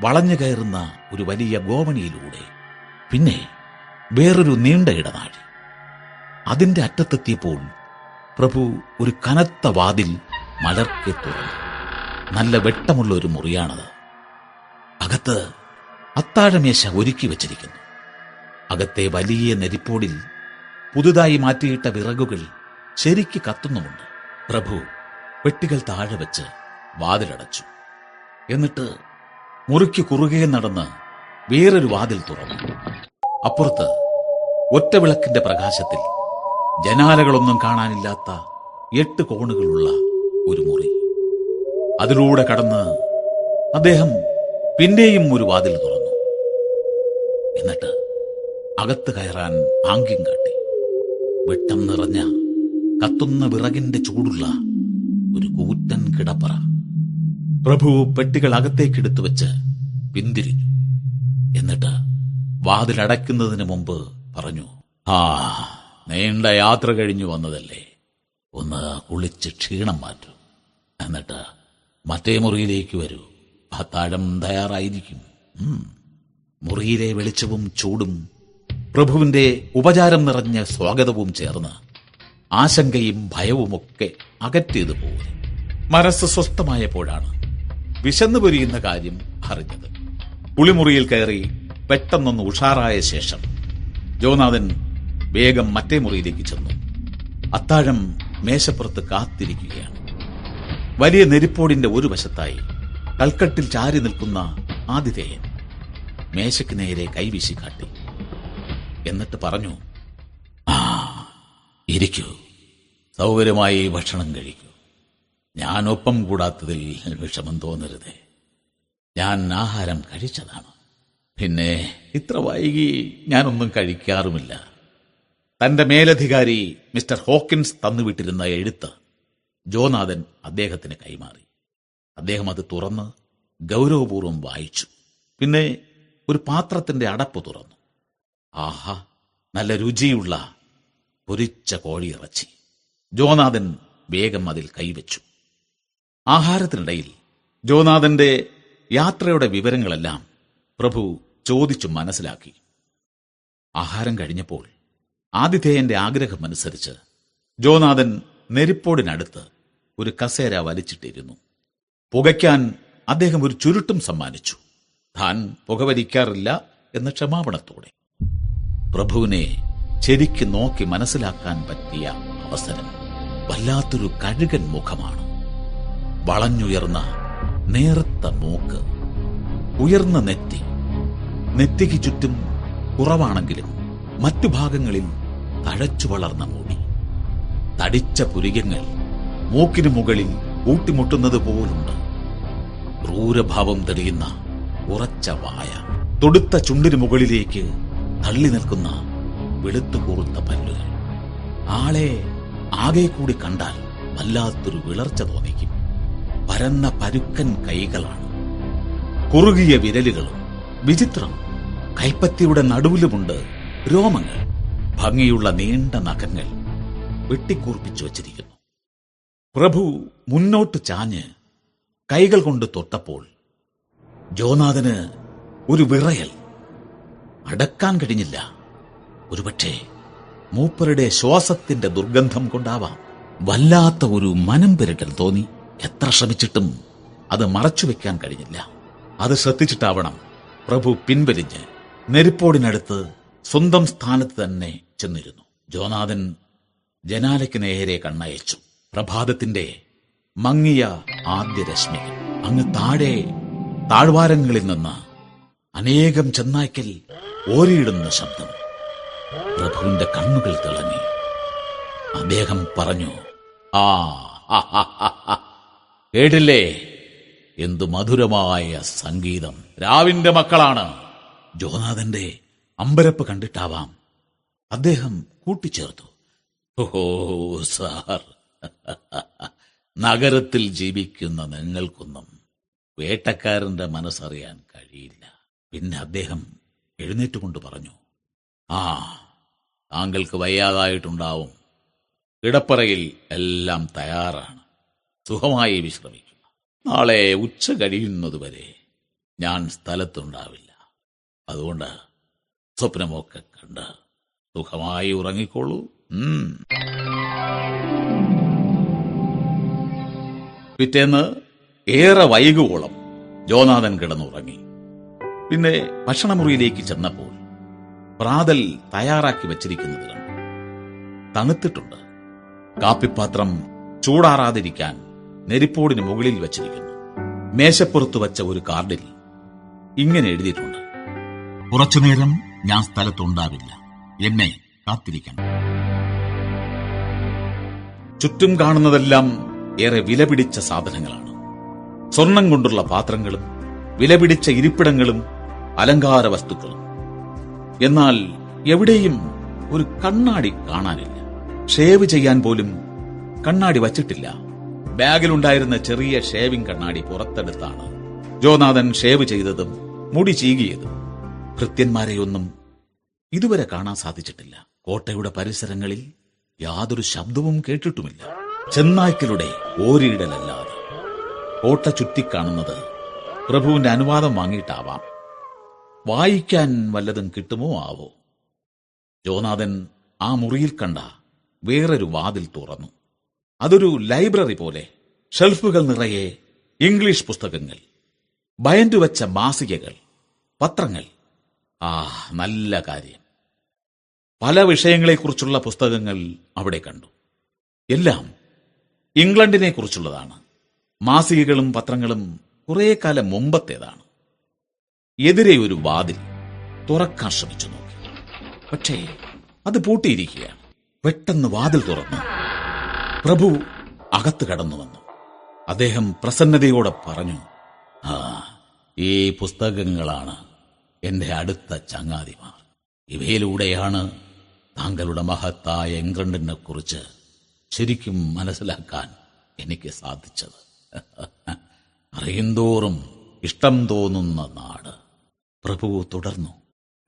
വളഞ്ഞു കയറുന്ന ഒരു വലിയ ഗോവണിയിലൂടെ. പിന്നെ വേറൊരു നീണ്ട ഇടനാഴി. അതിന്റെ അറ്റത്തെത്തിയപ്പോൾ പ്രഭു ഒരു കനത്ത വാതിൽ മലർക്കെ തുറന്നു. നല്ല വെട്ടമുള്ള ഒരു മുറിയാണത്. അകത്ത് അത്താഴമേശ ഒരുക്കി വച്ചിരിക്കുന്നു. അകത്തെ വലിയ നെരിപ്പോടിൽ പുതുതായി മാറ്റിയിട്ട വിറകുകൾ ശരിക്ക് കത്തുന്നുമുണ്ട്. പ്രഭു പെട്ടികൾ താഴെ വെച്ച് വാതിലടച്ചു. എന്നിട്ട് മുറിക്ക് കുറുകെ നടന്ന് വേറൊരു വാതിൽ തുറന്നു. അപ്പുറത്ത് ഒറ്റ വിളക്കിന്റെ പ്രകാശത്തിൽ ജനാലകളൊന്നും കാണാനില്ലാത്ത എട്ട് കോണുകളുള്ള ഒരു മുറി. അതിലൂടെ കടന്ന് അദ്ദേഹം പിന്നെയും ഒരു വാതിൽ തുറന്നു. എന്നിട്ട് അകത്ത് കയറാൻ ആംഗ്യം കാട്ടി. വെട്ടം നിറഞ്ഞ കത്തുന്ന വിറകിന്റെ ചൂടുള്ള ഒരു കൂറ്റൻ കിടപ്പറ. പ്രഭു പെട്ടികൾ അകത്തേക്കെടുത്തു വെച്ച് പിന്തിരിഞ്ഞു. എന്നിട്ട് വാതിലടയ്ക്കുന്നതിന് മുമ്പ് പറഞ്ഞു ആ നീണ്ട യാത്ര കഴിഞ്ഞു വന്നതല്ലേ. ഒന്ന് കുളിച്ച് ക്ഷീണം മാറ്റൂ. എന്നിട്ട് മറ്റേ മുറിയിലേക്ക് വരൂ. അത്താഴം തയ്യാറായിരിക്കും. മുറിയിലെ വെളിച്ചവും ചൂടും പ്രഭുവിന്റെ ഉപചാരം നിറഞ്ഞ സ്വാഗതവും ചേർന്ന് ആശങ്കയും ഭയവുമൊക്കെ അകറ്റിയത് പോകുന്നു മനസ്സ് സ്വസ്ഥമായപ്പോഴാണ് വിശന്നു പൊരിയുന്ന കാര്യം അറിഞ്ഞത്. കുളിമുറിയിൽ കയറി പെട്ടെന്നൊന്ന് ഉഷാറായ ശേഷം ജോനാഥൻ വേഗം മറ്റേ മുറിയിലേക്ക് ചെന്നു. അത്താഴം മേശപ്പുറത്ത് കാത്തിരിക്കുകയാണ്. വലിയ നെരിപ്പോടിന്റെ ഒരു വശത്തായി കൽക്കട്ടിൽ ചാരി നിൽക്കുന്ന ആതിഥേയൻ മേശയ്ക്ക് നേരെ കൈവീശി കാട്ടി. എന്നിട്ട് പറഞ്ഞു ആ ഇരിക്കൂ. സൗകര്യമായി ഭക്ഷണം കഴിക്കൂ. ഞാൻ ഒപ്പം കൂടാത്തതിൽ വിഷമം തോന്നരുതേ. ഞാൻ ആഹാരം കഴിച്ചതാണ്. പിന്നെ ഇത്ര വൈകി ഞാനൊന്നും കഴിക്കാറുമില്ല. തന്റെ മേലധികാരി മിസ്റ്റർ ഹോക്കിൻസ് തന്നുവിട്ടിരുന്ന എഴുത്ത് ജോനാഥൻ അദ്ദേഹത്തിന് കൈമാറി. അദ്ദേഹം അത് തുറന്ന് ഗൗരവപൂർവം വായിച്ചു. പിന്നെ ഒരു പാത്രത്തിന്റെ അടപ്പ് തുറന്നു. ആഹാ നല്ല രുചിയുള്ള പൊരിച്ച കോഴിയിറച്ചി. ജോനാഥൻ വേഗം അതിൽ കൈവച്ചു. ആഹാരത്തിനിടയിൽ ജോനാഥന്റെ യാത്രയുടെ വിവരങ്ങളെല്ലാം പ്രഭു ചോദിച്ചു മനസ്സിലാക്കി. ആഹാരം കഴിഞ്ഞപ്പോൾ ആതിഥേയന്റെ ആഗ്രഹമനുസരിച്ച് ജോനാഥൻ നെരിപ്പോടിനടുത്ത് ഒരു കസേര വലിച്ചിട്ടിരുന്നു. പുകയ്ക്കാൻ അദ്ദേഹം ഒരു ചുരുട്ടും സമ്മാനിച്ചു. താൻ പുകവലിക്കാറില്ല എന്ന ക്ഷമാപണത്തോടെ. പ്രഭുവിനെ ശരിക്ക് നോക്കി മനസ്സിലാക്കാൻ പറ്റിയ അവസരം വല്ലാത്തൊരു കഴുകൻ മുഖമാണ്. വളഞ്ഞുയർന്ന നേർത്ത മൂക്ക് ഉയർന്ന നെറ്റി. നെറ്റിക്ക് ചുറ്റും കുറവാണെങ്കിലും മറ്റു ഭാഗങ്ങളിൽ തഴച്ചു വളർന്ന മുടി. തടിച്ച പുരികങ്ങൾ മൂക്കിനു മുകളിൽ ഊട്ടിമുട്ടുന്നത് പോലുണ്ട്. ക്രൂരഭാവം തെളിയുന്ന ഉറച്ച വായ. തൊടുത്ത ചുണ്ടിനു മുകളിലേക്ക് തള്ളി നിൽക്കുന്ന വെളുത്തു കൂറുത്ത പല്ലുകൾ. ആളെ ആകെ കൂടി കണ്ടാൽ വല്ലാത്തൊരു വിളർച്ച തോന്നിക്കും. പരന്ന പരുക്കൻ കൈകളാണ്. കുറുകിയ വിരലുകളും വിചിത്രം കൈപ്പത്തിയുടെ നടുവിലുമുണ്ട് രോമങ്ങൾ. ഭംഗിയുള്ള നീണ്ട നഖങ്ങൾ വെട്ടിക്കൂർപ്പിച്ചു വച്ചിരിക്കുന്നു. പ്രഭു മുന്നോട്ട് ചാഞ്ഞ് കൈകൾ കൊണ്ട് തൊട്ടപ്പോൾ ജോനാഥന് ഒരു വിറയൽ അടക്കാൻ കഴിഞ്ഞില്ല. ഒരുപക്ഷെ മൂപ്പരുടെ ശ്വാസത്തിന്റെ ദുർഗന്ധം കൊണ്ടാവാം. വല്ലാത്ത ഒരു മനം പെരുക്കൽ തോന്നി. എത്ര ശ്രമിച്ചിട്ടും അത് മറച്ചു വെക്കാൻ കഴിഞ്ഞില്ല. അത് ശ്രദ്ധിച്ചിട്ടാവണം പ്രഭു പിൻവലിഞ്ഞ് നെരുപ്പോടിനടുത്ത് സ്വന്തം സ്ഥാനത്ത് തന്നെ ചെന്നിരുന്നു. ജോനാഥൻ ജനാലയ്ക്ക് നേരെ കണ്ണയച്ചു. പ്രഭാതത്തിന്റെ മങ്ങിയ ആദ്യ രശ്മി അങ്ങ് താഴെ താഴ്വാരങ്ങളിൽ നിന്ന് അനേകം ചെന്നായ്ക്കൽ ഓരിയിടുന്ന ശബ്ദം. പ്രഭുവിന്റെ കണ്ണുകൾ തിളങ്ങി. അദ്ദേഹം പറഞ്ഞു ആ. കേട്ടില്ലേ? എന്തു മധുരമായ സംഗീതം. രാവിന്റെ മക്കളാണ്. ജോനാഥന്റെ അമ്പരപ്പ് കണ്ടിട്ടാവാം. അദ്ദേഹം കൂട്ടിച്ചേർത്തു. Oh sir. നഗരത്തിൽ ജീവിക്കുന്ന നിങ്ങൾക്കൊന്നും വേട്ടക്കാരന്റെ മനസ്സറിയാൻ കഴിയില്ല. പിന്നെ അദ്ദേഹം എഴുന്നേറ്റുകൊണ്ട് പറഞ്ഞു ആ താങ്കൾക്ക് വയ്യാതായിട്ടുണ്ടാവും. കിടപ്പറയിൽ എല്ലാം തയ്യാറാണ്. സുഖമായി വിശ്രമിക്കുക. നാളെ ഉച്ച കഴിയുന്നതുവരെ ഞാൻ സ്ഥലത്തുണ്ടാവില്ല. അതുകൊണ്ട് സ്വപ്നമൊക്കെ കണ്ട് സുഖമായി ഉറങ്ങിക്കോളൂ. പിറ്റേന്ന് ഏറെ വൈകുവോളം ജോനാഥൻ കിടന്നുറങ്ങി. പിന്നെ ഭക്ഷണമുറിയിലേക്ക് ചെന്നപ്പോൾ പ്രാതൽ തയ്യാറാക്കി വച്ചിരിക്കുന്നത് കണ്ടു. തണുത്തിട്ടുണ്ട്. കാപ്പിപ്പാത്രം ചൂടാറാതിരിക്കാൻ നെരിപ്പോടിന് മുകളിൽ വച്ചിരിക്കുന്നു. മേശപ്പുറത്ത് വച്ച ഒരു കാർഡിൽ ഇങ്ങനെ എഴുതിയിട്ടുണ്ട്. കുറച്ചുനേരം ഞാൻ സ്ഥലത്തുണ്ടാവില്ല. എന്നെ കാത്തിരിക്കണം. ചുറ്റും കാണുന്നതെല്ലാം ഏറെ വിലപിടിച്ച സാധനങ്ങളാണ്. സ്വർണം കൊണ്ടുള്ള പാത്രങ്ങളും വിലപിടിച്ച ഇരിപ്പിടങ്ങളും അലങ്കാര വസ്തുക്കളും എന്നാൽ എവിടെയും ഒരു കണ്ണാടി കാണാനില്ല. ഷേവ് ചെയ്യാൻ പോലും കണ്ണാടി വച്ചിട്ടില്ല. ബാഗിലുണ്ടായിരുന്ന ചെറിയ ഷേവിംഗ് കണ്ണാടി പുറത്തെടുത്താണ് ജോനാഥൻ ഷേവ് ചെയ്തതും മുടി ചീകിയതും. ഭൃത്യന്മാരെയൊന്നും ഇതുവരെ കാണാൻ സാധിച്ചിട്ടില്ല. കോട്ടയുടെ പരിസരങ്ങളിൽ യാതൊരു ശബ്ദവും കേട്ടിട്ടുമില്ല. ചെന്നായ്ക്കളുടെ ഓരിയിടലല്ലാതെ കോട്ട ചുറ്റിക്കാണുന്നത് പ്രഭുവിന്റെ അനുവാദം വാങ്ങിയിട്ടാവാം. വായിക്കാൻ വല്ലതും കിട്ടുമോ ആവോ? ജോനാഥൻ ആ മുറിയിൽ കണ്ട വേറൊരു വാതിൽ തുറന്നു. അതൊരു ലൈബ്രറി പോലെ ഷെൽഫുകൾ നിറയെ ഇംഗ്ലീഷ് പുസ്തകങ്ങൾ വെച്ച മാസികകൾ പത്രങ്ങൾ. ആ നല്ല കാര്യം. പല വിഷയങ്ങളെക്കുറിച്ചുള്ള പുസ്തകങ്ങൾ അവിടെ കണ്ടു. എല്ലാം ഇംഗ്ലണ്ടിനെക്കുറിച്ചുള്ളതാണ്. മാസികകളും പത്രങ്ങളും കുറേ കാലം മുമ്പത്തേതാണ്. എതിരെ ഒരു വാതിൽ തുറക്കാൻ ശ്രമിച്ചു നോക്കി. പക്ഷേ അത് പൂട്ടിയിരിക്കുകയാണ്. പെട്ടെന്ന് വാതിൽ തുറന്നു. പ്രഭു അകത്ത് കടന്നു വന്നു. അദ്ദേഹം പ്രസന്നതയോടെ പറഞ്ഞു ആ ഈ പുസ്തകങ്ങളാണ് എന്റെ അടുത്ത ചങ്ങാതിമാർ. ഇവയിലൂടെയാണ് താങ്കളുടെ മഹത്തായ ഇംഗ്ലണ്ടിനെ കുറിച്ച് ശരിക്കും മനസ്സിലാക്കാൻ എനിക്ക് സാധിച്ചത്. അറിയുന്തോറും ഇഷ്ടം തോന്നുന്ന നാട്. പ്രഭു തുടർന്നു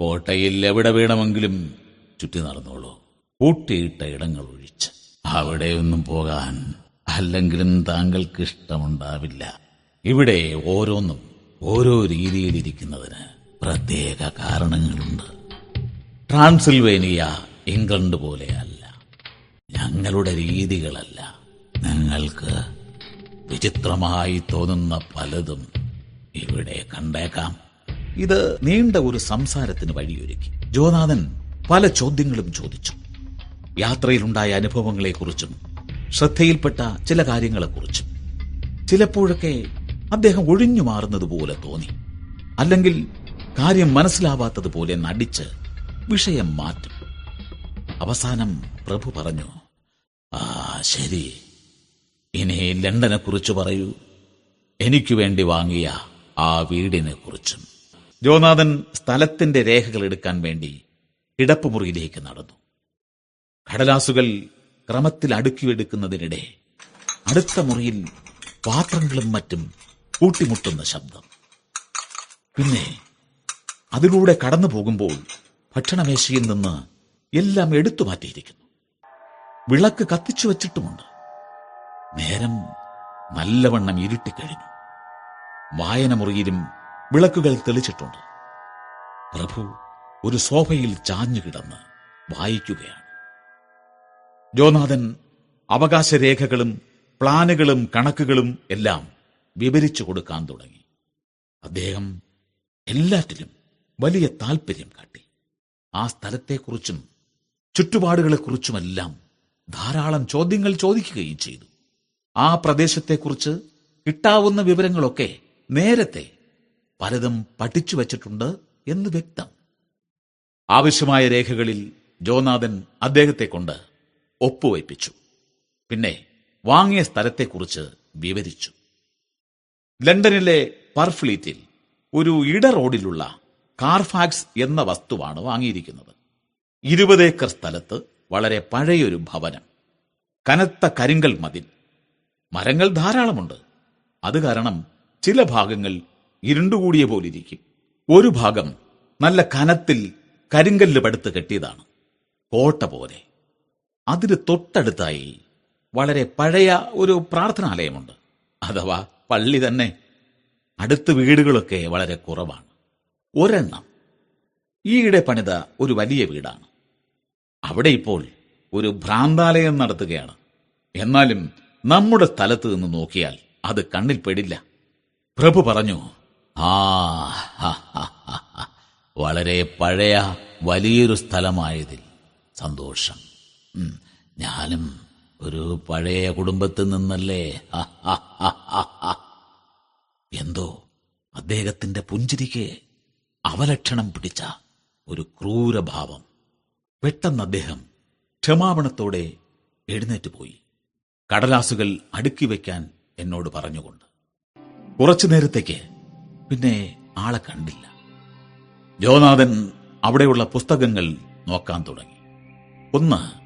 കോട്ടയിൽ എവിടെ വേണമെങ്കിലും ചുറ്റി നടന്നോളൂ. പൂട്ടിയിട്ട ഇടങ്ങൾ ഒഴിച്ച്. അവിടെയൊന്നും പോകാൻ അല്ലെങ്കിലും താങ്കൾക്ക് ഇഷ്ടമുണ്ടാവില്ല ഇവിടെ ഓരോന്നും ഓരോ രീതിയിലിരിക്കുന്നതിന് പ്രത്യേക കാരണങ്ങളുണ്ട്. ട്രാൻസിൽവേനിയ ഇംഗ്ലണ്ട് പോലെയല്ല. ഞങ്ങളുടെ രീതികളല്ല. ഞങ്ങൾക്ക് വിചിത്രമായി തോന്നുന്ന പലതും ഇവിടെ കണ്ടേക്കാം. ഇത് നീണ്ട ഒരു സംസാരത്തിന് വഴിയൊരുക്കി. ജോനാഥൻ പല ചോദ്യങ്ങളും ചോദിച്ചു. യാത്രയിലുണ്ടായ അനുഭവങ്ങളെക്കുറിച്ചും ശ്രദ്ധയിൽപ്പെട്ട ചില കാര്യങ്ങളെക്കുറിച്ചും. ചിലപ്പോഴൊക്കെ അദ്ദേഹം ഒഴിഞ്ഞു മാറുന്നതുപോലെ തോന്നി. അല്ലെങ്കിൽ കാര്യം മനസ്സിലാവാത്തതുപോലെ നടിച്ച് വിഷയം മാറ്റും. അവസാനം പ്രഭു പറഞ്ഞു ആ ശരി. ഇനി ലണ്ടനെ കുറിച്ച് പറയൂ. എനിക്ക് വേണ്ടി വാങ്ങിയ ആ വീടിനെ കുറിച്ചും ജോനാഥൻ സ്ഥലത്തിന്റെ രേഖകൾ എടുക്കാൻ വേണ്ടി കിടപ്പുമുറിയിലേക്ക് നടന്നു. കടലാസുകൾ ക്രമത്തിൽ അടുക്കിയെടുക്കുന്നതിനിടെ അടുത്ത മുറിയിൽ പാത്രങ്ങളും മറ്റും കൂട്ടിമുട്ടുന്ന ശബ്ദം. പിന്നെ അതിലൂടെ കടന്നു പോകുമ്പോൾ ഭക്ഷണമേശയിൽ നിന്ന് എല്ലാം എടുത്തു മാറ്റിയിരിക്കുന്നു. വിളക്ക് കത്തിച്ചു വച്ചിട്ടുമുണ്ട്. നേരം നല്ലവണ്ണം ഇരുട്ടിക്കഴിഞ്ഞു. വായനമുറിയിലും വിളക്കുകൾ തെളിച്ചിട്ടുണ്ട്. പ്രഭു ഒരു സോഫയിൽ ചാഞ്ഞു കിടന്ന് വായിക്കുകയാണ്. ജോനാഥൻ അവകാശരേഖകളും പ്ലാനുകളും കണക്കുകളും എല്ലാം വിവരിച്ചു കൊടുക്കാൻ തുടങ്ങി. അദ്ദേഹം എല്ലാറ്റിലും വലിയ താൽപ്പര്യം കാട്ടി. ആ സ്ഥലത്തെക്കുറിച്ചും ചുറ്റുപാടുകളെക്കുറിച്ചുമെല്ലാം ധാരാളം ചോദ്യങ്ങൾ ചോദിക്കുകയും ചെയ്തു. ആ പ്രദേശത്തെക്കുറിച്ച് കിട്ടാവുന്ന വിവരങ്ങളൊക്കെ നേരത്തെ പലതും പഠിച്ചു വച്ചിട്ടുണ്ട് എന്ന് വ്യക്തം. ആവശ്യമായ രേഖകളിൽ ജോനാഥൻ അദ്ദേഹത്തെ കൊണ്ട് ഒപ്പുവയ്പ്പിച്ചു. പിന്നെ വാങ്ങിയ സ്ഥലത്തെക്കുറിച്ച് വിവരിച്ചു. ലണ്ടനിലെ പർഫ്ലീറ്റിൽ ഒരു ഇട റോഡിലുള്ള കാർഫാക്സ് എന്ന വസ്തുവാണ് വാങ്ങിയിരിക്കുന്നത്. ഇരുപത് ഏക്കർ സ്ഥലത്ത് വളരെ പഴയൊരു ഭവനം. കനത്ത കരിങ്കൽ മതിൽ. മരങ്ങൾ ധാരാളമുണ്ട്. അത് കാരണം ചില ഭാഗങ്ങൾ ഇരുണ്ടുകൂടിയ പോലിരിക്കും. ഒരു ഭാഗം നല്ല കനത്തിൽ കരിങ്കല്ല് പടുത്ത് കെട്ടിയതാണ്. കോട്ട പോലെ. അതിന് തൊട്ടടുത്തായി വളരെ പഴയ ഒരു പ്രാർത്ഥനാലയമുണ്ട്. അഥവാ പള്ളി തന്നെ. അടുത്ത വീടുകളൊക്കെ വളരെ കുറവാണ്. ഒരെണ്ണം. ഈയിടെ പണിത ഒരു വലിയ വീടാണ്. അവിടെ ഇപ്പോൾ ഒരു ഭ്രാന്താലയം നടത്തുകയാണ്. എന്നാലും നമ്മുടെ സ്ഥലത്ത് നിന്ന് നോക്കിയാൽ അത് കണ്ണിൽ പെടില്ല. പ്രഭു പറഞ്ഞു ആ. വളരെ പഴയ വലിയൊരു സ്ഥലമായതിൽ സന്തോഷം ഞാനും ഒരു പഴയ കുടുംബത്തിൽ നിന്നല്ലേ. എന്തോ അദ്ദേഹത്തിന്റെ പുഞ്ചിരിക്ക് അവലക്ഷണം പിടിച്ച ഒരു ക്രൂരഭാവം പെട്ടെന്ന് അദ്ദേഹം ക്ഷമാപണത്തോടെ എഴുന്നേറ്റ് പോയി കടലാസുകൾ അടുക്കി വയ്ക്കാൻ എന്നോട് പറഞ്ഞുകൊണ്ട് കുറച്ചു നേരത്തേക്ക് പിന്നെ ആളെ കണ്ടില്ല. ജോനാഥൻ അവിടെയുള്ള പുസ്തകങ്ങൾ നോക്കാൻ തുടങ്ങി. ഒന്ന്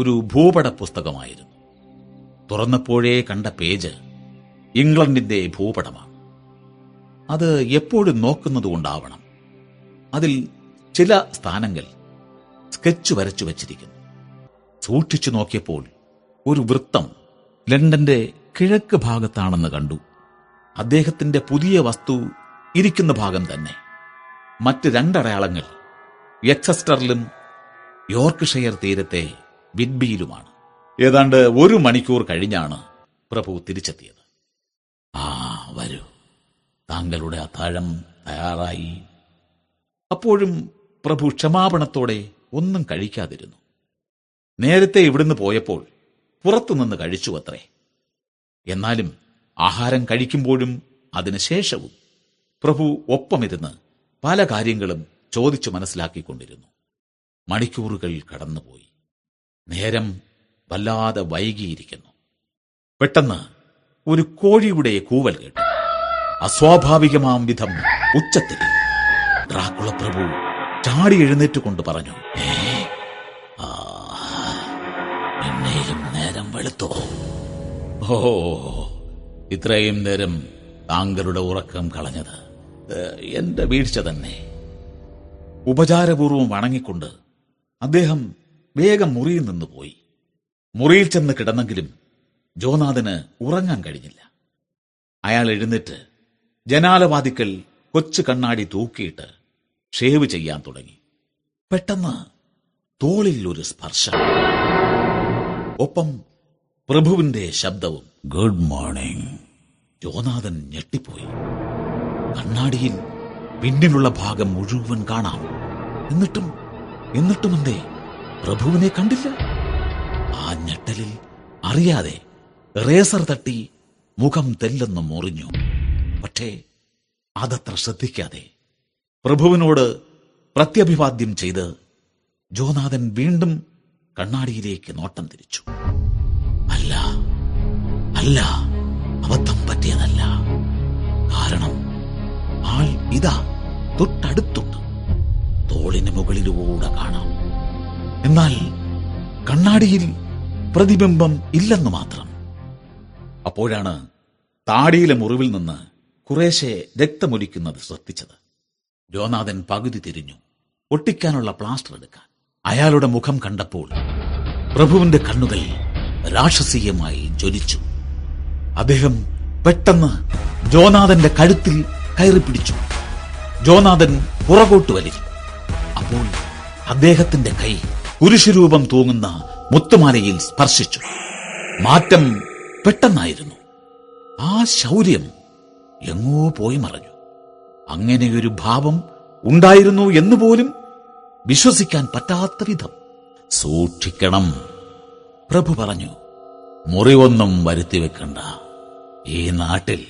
ഒരു ഭൂപട പുസ്തകമായിരുന്നു തുറന്നപ്പോഴേ കണ്ട പേജ് ഇംഗ്ലണ്ടിന്റെ ഭൂപടമാണ്. അത് എപ്പോഴും നോക്കുന്നതുകൊണ്ടാവണം അതിൽ ചില സ്ഥാനങ്ങൾ സ്കെച്ച് വരച്ചു വച്ചിരിക്കുന്നു. സൂക്ഷിച്ചു നോക്കിയപ്പോൾ ഒരു വൃത്തം ലണ്ടന്റെ കിഴക്ക് ഭാഗത്താണെന്ന് കണ്ടു. അദ്ദേഹത്തിന്റെ പുതിയ വസ്തു ഇരിക്കുന്ന ഭാഗം തന്നെ. മറ്റ് രണ്ടടയാളങ്ങൾ എക്സസ്റ്ററിലും യോർക്ക്ഷയർ തീരത്തെ വിഡ്ബിയിലുമാണ്. ഏതാണ്ട് ഒരു മണിക്കൂർ കഴിഞ്ഞാണ് പ്രഭു തിരിച്ചെത്തിയത്. ആ വരൂ. താങ്കളുടെ അത്താഴം തയ്യാറായി. അപ്പോഴും പ്രഭു ക്ഷമാപണത്തോടെ ഒന്നും കഴിക്കാതിരുന്നു. നേരത്തെ ഇവിടുന്ന് പോയപ്പോൾ പുറത്തുനിന്ന് കഴിച്ചു അത്രേ. എന്നാലും ആഹാരം കഴിക്കുമ്പോഴും അതിനുശേഷവും പ്രഭു ഒപ്പമിരുന്ന് പല കാര്യങ്ങളും ചോദിച്ചു മനസ്സിലാക്കിക്കൊണ്ടിരുന്നു. മണിക്കൂറുകൾ കടന്നുപോയി. നേരം വല്ലാതെ വൈകിയിരിക്കുന്നു. പെട്ടെന്ന് ഒരു കോഴിയുടെ കൂവൽ കേട്ടു. അസ്വാഭാവികമാം വിധം ഉച്ചത്തിൽ പ്രഭു ചാടി എഴുന്നേറ്റുകൊണ്ട് പറഞ്ഞു "ഏ, ആ, പിന്നെയും നേരം വെളുത്തോ? ഓ ഇത്രയും നേരം താങ്കളുടെ ഉറക്കം കളഞ്ഞത് എന്റെ വീഴ്ച തന്നെ. ഉപചാരപൂർവം വണങ്ങിക്കൊണ്ട് അദ്ദേഹം വേഗം മുറിയിൽ നിന്ന് പോയി. മുറിയിൽ ചെന്ന് കിടന്നെങ്കിലും ജോനാഥന് ഉറങ്ങാൻ കഴിഞ്ഞില്ല. അയാൾ എഴുന്നേറ്റ് ജനാലവാതിക്കൽ കൊച്ചു കണ്ണാടി തൂക്കിയിട്ട് ഷേവ് ചെയ്യാൻ തുടങ്ങി. പെട്ടെന്ന് തോളിൽ ഒരു സ്പർശം. ഒപ്പം പ്രഭുവിന്റെ ശബ്ദവും ഗുഡ് മോർണിംഗ്. ജോനാഥൻ ഞെട്ടിപ്പോയി. കണ്ണാടിയിൽ പിന്നിലുള്ള ഭാഗം മുഴുവൻ കാണാം. എന്നിട്ടും എന്നിട്ടും എന്തേ? പ്രഭുവിനെ കണ്ടില്ല? ആ ഞെട്ടലിൽ അറിയാതെ റേസർ തട്ടി മുഖം തെല്ലെന്ന് മുറിഞ്ഞു. പക്ഷേ അതത്ര ശ്രദ്ധിക്കാതെ പ്രഭുവിനോട് പ്രത്യഭിവാദ്യം ചെയ്ത് ജോനാഥൻ വീണ്ടും കണ്ണാടിയിലേക്ക് നോട്ടം തിരിച്ചു. അല്ല അല്ല അബദ്ധം പറ്റിയതല്ല. കാരണം ആൾ ഇതാ തൊട്ടടുത്തുണ്ട്. തോളിന് മുകളിലൂടെ കാണാം. എന്നാൽ കണ്ണാടിയിൽ പ്രതിബിംബം ഇല്ലെന്ന് മാത്രം. അപ്പോഴാണ് താടിയിലെ മുറിവിൽ നിന്ന് കുറേശ്ശെ രക്തമൊലിക്കുന്നത് ശ്രദ്ധിച്ചത്. രോനാഥൻ പകുതി തിരിഞ്ഞു. ഒട്ടിക്കാനുള്ള പ്ലാസ്റ്റർ എടുക്കാൻ. അയാളുടെ മുഖം കണ്ടപ്പോൾ പ്രഭുവിന്റെ കണ്ണുകൾ രാക്ഷസീയമായി ജ്വലിച്ചു. അദ്ദേഹം പെട്ടെന്ന് ജോനാഥന്റെ കഴുത്തിൽ കയറി പിടിച്ചു ജോനാഥൻ പുറകോട്ട് വലിച്ചു അപ്പോൾ അദ്ദേഹത്തിന്റെ കൈ കുരിശുരൂപം തൂങ്ങുന്ന മുത്തുമാലയിൽ സ്പർശിച്ചു. മാറ്റം പെട്ടെന്നായിരുന്നു. ആ ശൗര്യം എങ്ങോ പോയി മറഞ്ഞു. അങ്ങനെയൊരു ഭാവം ഉണ്ടായിരുന്നു എന്നുപോലും വിശ്വസിക്കാൻ പറ്റാത്ത വിധം. സൂക്ഷിക്കണം. പ്രഭു പറഞ്ഞു മുറിവൊന്നും വരുത്തി വെക്കണ്ട ഈ നാട്ടിൽ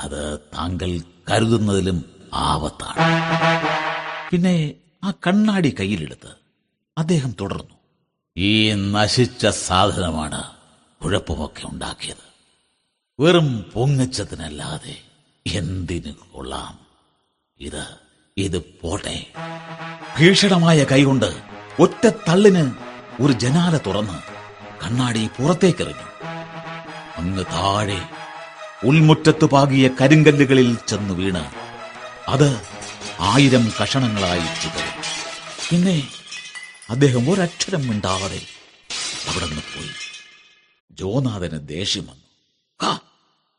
അത് താങ്കൾ കരുതുന്നതിലും ആപത്താണ്. പിന്നെ ആ കണ്ണാടി കയ്യിലെടുത്ത് അദ്ദേഹം തുടർന്നു. ഈ നശിച്ച സാധനമാണ് കുഴപ്പമൊക്കെ ഉണ്ടാക്കിയത്. വെറും പൊങ്ങച്ചതിനല്ലാതെ എന്തിനു കൊള്ളാം? ഇത് ഇത് പോട്ടെ. ഭീഷണമായ കൈകൊണ്ട് ഒറ്റ തള്ളിന് ഒരു ജനാല തുറന്ന് കണ്ണാടി പുറത്തേക്കെറിഞ്ഞു. അങ്ങ് താഴെ ഉൾമുറ്റത്ത് പാകിയ കരിങ്കല്ലുകളിൽ ചെന്ന് വീണ്. അത് ആയിരം കഷണങ്ങളായി ചിതറി. പിന്നെ അദ്ദേഹം ഒരക്ഷരം മിണ്ടാതെ അവിടെ നിന്ന് പോയി. ജോനാഥന് ദേഷ്യം വന്നു. "ഹാ,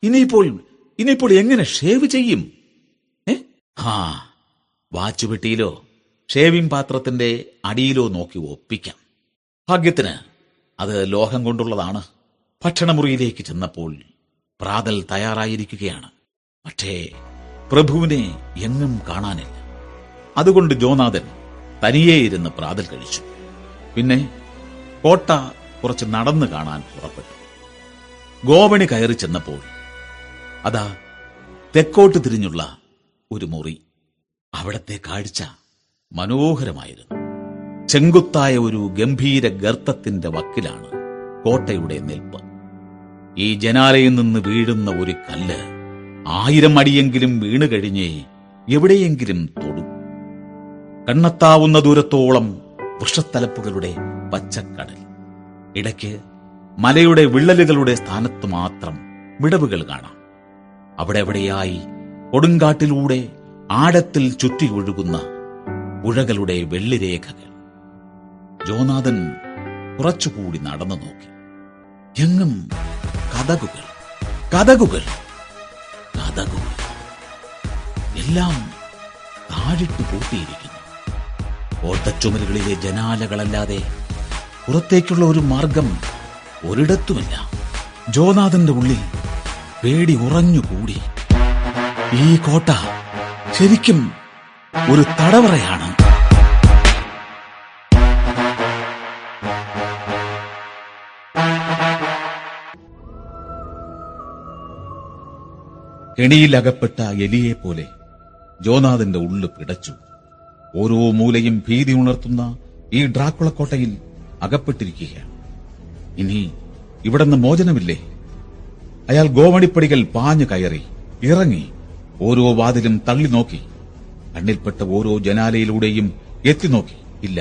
ഇനിയിപ്പോൾ ഇനിയിപ്പോൾ എങ്ങനെ ഷേവ് ചെയ്യും? ഏ? ആ വാച്ചുപെട്ടിയിലോ ഷേവിംഗ് പാത്രത്തിന്റെ അടിയിലോ നോക്കി ഒപ്പിക്കാം. ഭാഗ്യത്തിന് അത് ലോഹം കൊണ്ടുള്ളതാണ്. ഭക്ഷണമുറിയിലേക്ക് ചെന്നപ്പോൾ പ്രാതൽ തയ്യാറായിരിക്കുകയാണ്. പക്ഷേ പ്രഭുവിനെ എങ്ങും കാണാനില്ല. അതുകൊണ്ട് ജോനാഥൻ തനിയേ ഇരുന്ന് പ്രാതൽ കഴിച്ചു. പിന്നെ കോട്ട കുറച്ച് നടന്നു കാണാൻ പുറപ്പെട്ടു. ഗോവണി കയറി ചെന്നപ്പോൾ അതാ തെക്കോട്ട് തിരിഞ്ഞുള്ള ഒരു മുറി. അവിടത്തെ കാഴ്ച മനോഹരമായിരുന്നു. ചെങ്കുത്തായ ഒരു ഗംഭീര ഗർത്തത്തിന്റെ വക്കിലാണ് കോട്ടയുടെ നിൽപ്പ്. ഈ ജനാലയിൽ നിന്ന് വീഴുന്ന ഒരു കല്ല് ആയിരം അടിയെങ്കിലും വീണു കഴിഞ്ഞേ എവിടെയെങ്കിലും തൊടും. കണ്ണെത്താവുന്ന ദൂരത്തോളം വൃക്ഷത്തലപ്പുകളുടെ പച്ചക്കടൽ. ഇടയ്ക്ക് മലയുടെ വിള്ളലുകളുടെ സ്ഥാനത്ത് മാത്രം വിടവുകൾ കാണാം. അവിടെ എവിടെയായി കൊടുങ്കാട്ടിലൂടെ ആഴത്തിൽ ചുറ്റി ഒഴുകുന്ന പുഴകളുടെ വെള്ളിരേഖകൾ. ജോനാഥൻ കുറച്ചുകൂടി നടന്നു നോക്കി. എങ്ങും കഥകുകൾ കഥകുകൾ കഥകുകൾ. എല്ലാം താഴിട്ട് പൂട്ടിയിരിക്കുന്നു. ഓട്ടച്ചുമരുകളിലെ ജനാലകളല്ലാതെ പുറത്തേക്കുള്ള ഒരു മാർഗം ഒരിടത്തുമില്ല. ജോനാഥന്റെ ഉള്ളിൽ പേടി ഉറഞ്ഞുകൂടി. ഈ കോട്ട ശരിക്കും ഒരു തടവറയാണ്. കെണിയിലകപ്പെട്ട എലിയെ പോലെ ജോനാഥന്റെ ഉള്ളു പിടച്ചു. ഓരോ മൂലയും ഭീതി ഉണർത്തുന്ന ഈ ഡ്രാക്കുളക്കോട്ടയിൽ അകപ്പെട്ടിരിക്കുകയാണ്. ഇനി ഇവിടുന്ന് മോചനമില്ലേ? അയാൾ ഗോവണിപ്പടികൾ പാഞ്ഞു കയറി ഇറങ്ങി ഓരോ വാതിലും തള്ളി നോക്കി കണ്ണിൽപ്പെട്ട ഓരോ ജനാലയിലൂടെയും എത്തി നോക്കി. ഇല്ല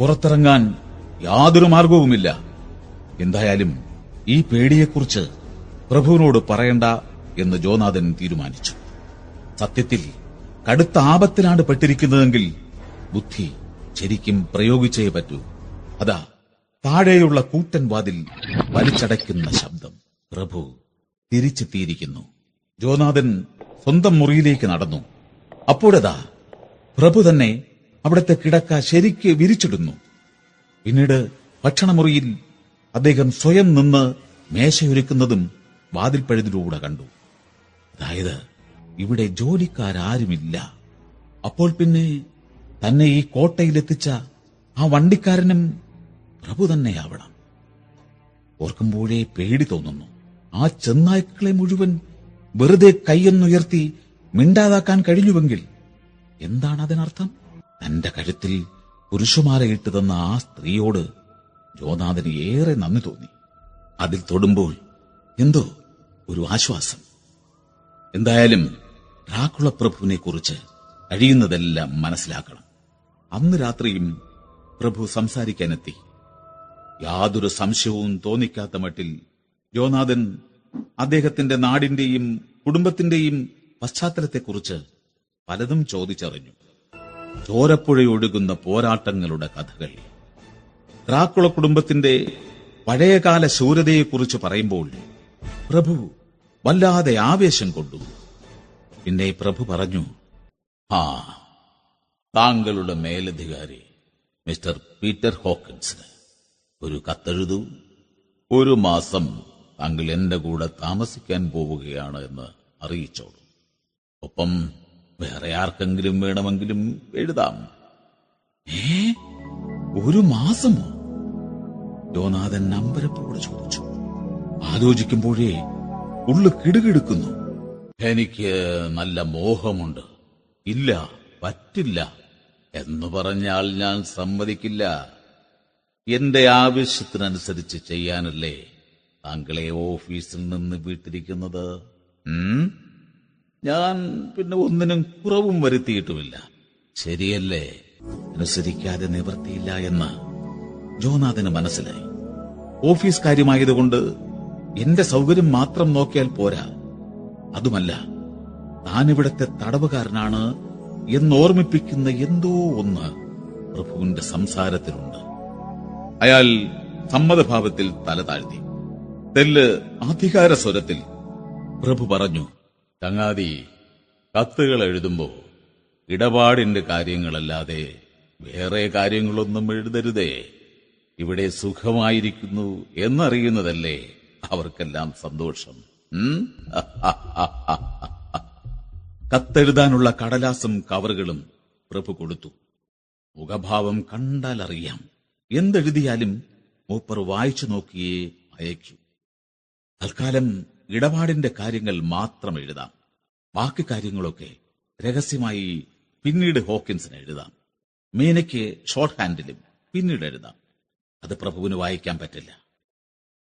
പുറത്തിറങ്ങാൻ യാതൊരു മാർഗവുമില്ല. എന്തായാലും ഈ പേടിയെക്കുറിച്ച് പ്രഭുവിനോട് പറയണ്ട എന്ന് ജോനാഥൻ തീരുമാനിച്ചു. സത്യത്തിൽ കടുത്ത ആപത്തിലാണ് പെട്ടിരിക്കുന്നതെങ്കിൽ ബുദ്ധി ശരിക്കും പ്രയോഗിച്ചേ പറ്റൂ. അതാ താഴെയുള്ള കൂറ്റൻ വാതിൽ വലിച്ചടയ്ക്കുന്ന ശബ്ദം. പ്രഭു തിരിച്ചെത്തിയിരിക്കുന്നു. ജോനാഥൻ സ്വന്തം മുറിയിലേക്ക് നടന്നു. അപ്പോഴതാ പ്രഭു തന്നെ അവിടുത്തെ കിടക്ക ശരിക്ക് വിരിച്ചിടുന്നു. പിന്നീട് ഭക്ഷണമുറിയിൽ അദ്ദേഹം സ്വയം നിന്ന് മേശയൊരുക്കുന്നതും വാതിൽപ്പഴുതിലൂടെ കണ്ടു. അതായത് ഇവിടെ ജോലിക്കാരാരുമില്ല. അപ്പോൾ പിന്നെ തന്നെ ഈ കോട്ടയിലെത്തിച്ച ആ വണ്ടിക്കാരനും പ്രഭു തന്നെയാവണം. ഓർക്കുമ്പോഴേ പേടി തോന്നുന്നു. ആ ചെന്നായ്ക്കളെ മുഴുവൻ വെറുതെ കൈയൊന്നുയർത്തി മിണ്ടാതാക്കാൻ കഴിഞ്ഞുവെങ്കിൽ എന്താണ് അതിനർത്ഥം തന്റെ കഴുത്തിൽ പുരുഷമാലയിട്ട് തന്ന ആ സ്ത്രീയോട് ജോനാഥന് ഏറെ നന്ദി തോന്നി. അതിൽ തൊടുമ്പോൾ എന്തോ ഒരു ആശ്വാസം. എന്തായാലും ഡ്രാക്കുള പ്രഭുവിനെ കുറിച്ച് കഴിയുന്നതെല്ലാം മനസ്സിലാക്കണം. അന്ന് രാത്രിയും പ്രഭു സംസാരിക്കാനെത്തി. യാതൊരു സംശയവും തോന്നിക്കാത്ത മട്ടിൽ ജോനാഥൻ അദ്ദേഹത്തിന്റെ നാടിന്റെയും കുടുംബത്തിന്റെയും പശ്ചാത്തലത്തെക്കുറിച്ച് പലതും ചോദിച്ചറിഞ്ഞു. ചോരപ്പുഴയൊഴുകുന്ന പോരാട്ടങ്ങളുടെ കഥകൾ. ഡ്രാക്കുള കുടുംബത്തിന്റെ പഴയകാല ശൂരതയെക്കുറിച്ച് പറയുമ്പോൾ പ്രഭു വല്ലാതെ ആവേശം കൊണ്ടു. പിന്നെ പ്രഭു പറഞ്ഞു ആ താങ്കളുടെ മേലധികാരി മിസ്റ്റർ പീറ്റർ ഹോക്കിൻസിന് ഒരു കത്തെഴുതൂ. ഒരു മാസം താങ്കൾ എന്റെ കൂടെ താമസിക്കാൻ പോവുകയാണ് എന്ന് അറിയിച്ചോളൂ. ഒപ്പം വേറെ ആർക്കെങ്കിലും വേണമെങ്കിലും എഴുതാം. ഏ? ഒരു മാസമോ? ജോനാഥൻ നമ്പരപ്പോടെ ചോദിച്ചു. ആലോചിക്കുമ്പോഴേ ഉള്ളു കിടുകിടുക്കുന്നു. എനിക്ക് നല്ല മോഹമുണ്ട്. ഇല്ല പറ്റില്ല. എന്ന് പറഞ്ഞാൽ ഞാൻ സമ്മതിക്കില്ല. എന്റെ ആവശ്യത്തിനനുസരിച്ച് ചെയ്യാനല്ലേ താങ്കളെ ഓഫീസിൽ നിന്ന് വിട്ടിരിക്കുന്നത്? ഞാൻ പിന്നെ ഒന്നിനും കുറവും വരുത്തിയിട്ടുമില്ല. ശരിയല്ലേ? അനുസരിക്കാതെ നിവർത്തിയില്ല എന്ന് ജോനാഥന് മനസ്സിലായി. ഓഫീസ് കാര്യമായതുകൊണ്ട് എന്റെ സൗകര്യം മാത്രം നോക്കിയാൽ പോരാ. അതുമല്ല താനിവിടത്തെ തടവുകാരനാണ് എന്നോർമ്മിപ്പിക്കുന്ന എന്തോ ഒന്ന് പ്രഭുവിന്റെ സംസാരത്തിലുണ്ട്. അയാൾ സമ്മതഭാവത്തിൽ തല താഴ്ത്തി. തെല്ല് അധികാര സ്വരത്തിൽ പ്രഭു പറഞ്ഞു ചങ്ങാതി കത്തുകൾ എഴുതുമ്പോ ഇടപാടിന്റെ കാര്യങ്ങളല്ലാതെ വേറെ കാര്യങ്ങളൊന്നും എഴുതരുതേ. ഇവിടെ സുഖമായിരിക്കുന്നു എന്നറിയുന്നതല്ലേ അവർക്കെല്ലാം സന്തോഷം. കത്തെഴുതാനുള്ള കടലാസും കവറുകളും പ്രഭു കൊടുത്തു. മുഖഭാവം കണ്ടാൽ അറിയാം എന്തെഴുതിയാലും മൂപ്പർ വായിച്ചു നോക്കിയേ അയക്കൂ. തൽക്കാലം ഇടപാടിന്റെ കാര്യങ്ങൾ മാത്രം എഴുതാം. ബാക്കി കാര്യങ്ങളൊക്കെ രഹസ്യമായി പിന്നീട് ഹോക്കിൻസിന് എഴുതാം. മീനയ്ക്ക് ഷോർട്ട് ഹാൻഡിലും പിന്നീട് എഴുതാം. അത് പ്രഭുവിന് വായിക്കാൻ പറ്റില്ല.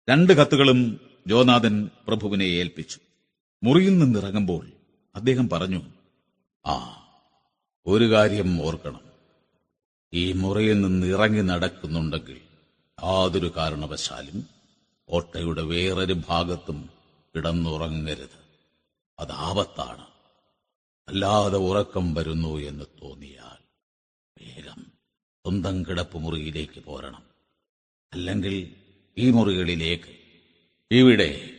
രണ്ട് കത്തുകളും ജോനാഥൻ പ്രഭുവിനെ ഏൽപ്പിച്ചു. മുറിയിൽ നിന്നിറങ്ങുമ്പോൾ അദ്ദേഹം പറഞ്ഞു ആ ഒരു കാര്യം ഓർക്കണം. ഈ മുറിയിൽ നിന്ന് ഇറങ്ങി നടക്കുന്നുണ്ടെങ്കിൽ യാതൊരു കാരണവശാലും കോട്ടയുടെ വേറൊരു ഭാഗത്തും കിടന്നുറങ്ങരുത്. അത് ആപത്താണ്. അല്ലാതെ ഉറക്കം വരുന്നു എന്ന് തോന്നിയാൽ വേഗം സ്വന്തം കിടപ്പ് മുറിയിലേക്ക് പോരണം. അല്ലെങ്കിൽ ഈ മുറികളിലേക്ക്. ഇവിടെ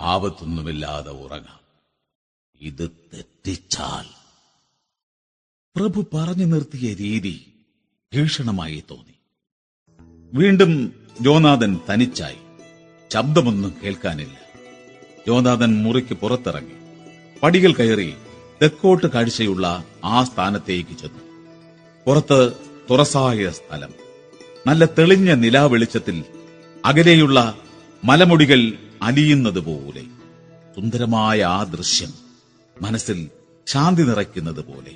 ആപത്തൊന്നുമില്ലാതെ ഉറങ്ങാം. ഇത് തെറ്റിച്ചാൽ പ്രഭു പറഞ്ഞു നിർത്തിയ രീതി ഭീഷണമായി തോന്നി. വീണ്ടും ജോനാഥൻ തനിച്ചായി. ശബ്ദമൊന്നും കേൾക്കാനില്ല. ജോനാഥൻ മുറിക്ക് പുറത്തിറങ്ങി. പടികൾ കയറി തെക്കോട്ട് കാഴ്ചയുള്ള ആ സ്ഥാനത്തേക്ക് ചെന്നു. പുറത്ത് തുറസായ സ്ഥലം. നല്ല തെളിഞ്ഞ നിലാവെളിച്ചത്തിൽ അകലെയുള്ള മലമുടികൾ അലിയുന്നത് പോലെ സുന്ദരമായ ആ ദൃശ്യം മനസ്സിൽ ശാന്തി നിറയ്ക്കുന്നത് പോലെ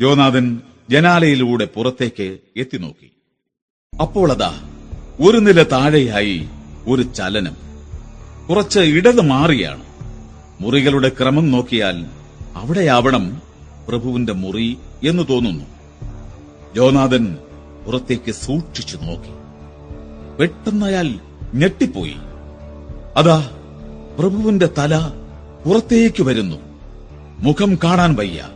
ജോനാഥൻ ജനാലയിലൂടെ പുറത്തേക്ക് എത്തിനോക്കി. അപ്പോൾ അതാ ഒരു നില താഴെയായി ഒരു ചലനം. കുറച്ച് ഇടത് മാറിയാണ്. മുറികളുടെ ക്രമം നോക്കിയാൽ അവിടെയാവണം പ്രഭുവിന്റെ മുറി എന്ന് തോന്നുന്നു. ജോനാഥൻ പുറത്തേക്ക് സൂക്ഷിച്ചു നോക്കി. പെട്ടെന്ന് അയാൾ ഞെട്ടിപ്പോയി. അതാ പ്രഭുവിന്റെ തല പുറത്തേക്ക് വരുന്നു. മുഖം കാണാൻ വയ്യ.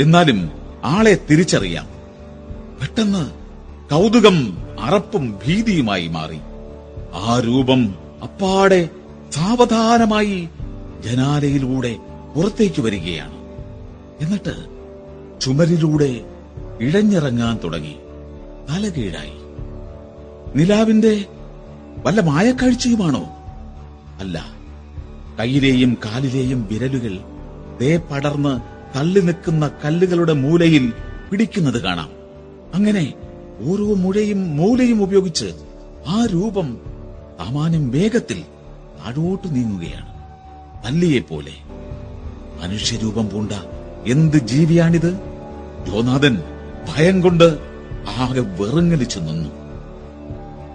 എന്നാലും ആളെ തിരിച്ചറിയാം. പെട്ടെന്ന് കൗതുകം അറപ്പും ഭീതിയുമായി മാറി. ആ രൂപം അപ്പാടെ സാവധാനമായി ജനാലയിലൂടെ പുറത്തേക്ക് വരികയാണ്. എന്നിട്ട് ചുമരിലൂടെ ഇഴഞ്ഞിറങ്ങാൻ തുടങ്ങി. തലകീഴായി. നിലാവിന്റെ വല്ല മായക്കാഴ്ചയുമാണോ? അല്ല. കയ്യിലെയും കാലിലെയും വിരലുകൾ ദേ പടർന്ന് തള്ളി നിൽക്കുന്ന കല്ലുകളുടെ മൂലയിൽ പിടിക്കുന്നത് കാണാം. അങ്ങനെ ഓരോ മുഴയും മൂലയും ഉപയോഗിച്ച് ആ രൂപം സാമാന്യം വേഗത്തിൽ താഴോട്ട് നീങ്ങുകയാണ്. പല്ലിയെപ്പോലെ. മനുഷ്യരൂപം പൂണ്ട എന്ത് ജീവിയാണിത്? ജോനാഥൻ ഭയം കൊണ്ട് ആകെ വെറുങ്ങലിച്ചു നിന്നു.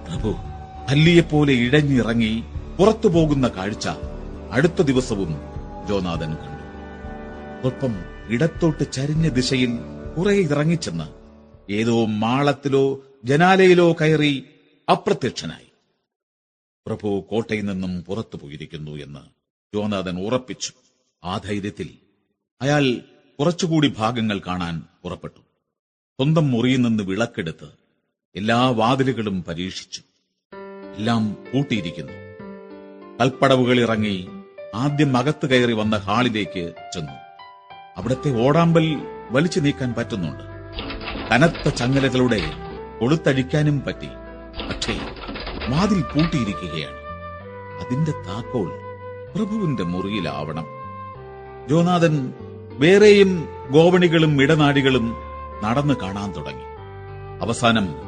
പ്രഭു പല്ലിയെപ്പോലെ ഇഴഞ്ഞിറങ്ങി പുറത്തു പോകുന്ന കാഴ്ച അടുത്ത ദിവസവും ജോനാഥൻ കണ്ടു. ഒപ്പം ഇടത്തോട്ട് ചരിഞ്ഞ ദിശയിൽ കുറെ ഇറങ്ങിച്ചെന്ന് ഏതോ മാളത്തിലോ ജനാലയിലോ കയറി അപ്രത്യക്ഷനായി. പ്രഭു കോട്ടയിൽ നിന്നും പുറത്തു പോയിരിക്കുന്നു എന്ന് ജോനാഥൻ ഉറപ്പിച്ചു. ആ ധൈര്യത്തിൽ അയാൾ കുറച്ചുകൂടി ഭാഗങ്ങൾ കാണാൻ പുറപ്പെട്ടു. സ്വന്തം മുറിയിൽ നിന്ന് വിളക്കെടുത്ത് എല്ലാ വാതിലുകളും പരീക്ഷിച്ചു. എല്ലാം പൂട്ടിയിരിക്കുന്നു. കൽപ്പടവുകൾ ഇറങ്ങി ആദ്യം അകത്ത് കയറി വന്ന ഹാളിലേക്ക് ചെന്നു. അവിടത്തെ ഓടാമ്പൽ വലിച്ചു നീക്കാൻ പറ്റുന്നുണ്ട്. കനത്ത ചങ്ങലകളുടെ കൊളുത്തഴിക്കാനും പറ്റി. പക്ഷേ വാതിൽ പൂട്ടിയിരിക്കുകയാണ്. അതിന്റെ താക്കോൽ പ്രഭുവിന്റെ മുറിയിലാവണം. ജോനാഥൻ വേറെയും ഗോവണികളും ഇടനാടികളും നടന്നു കാണാൻ തുടങ്ങി. അവസാനം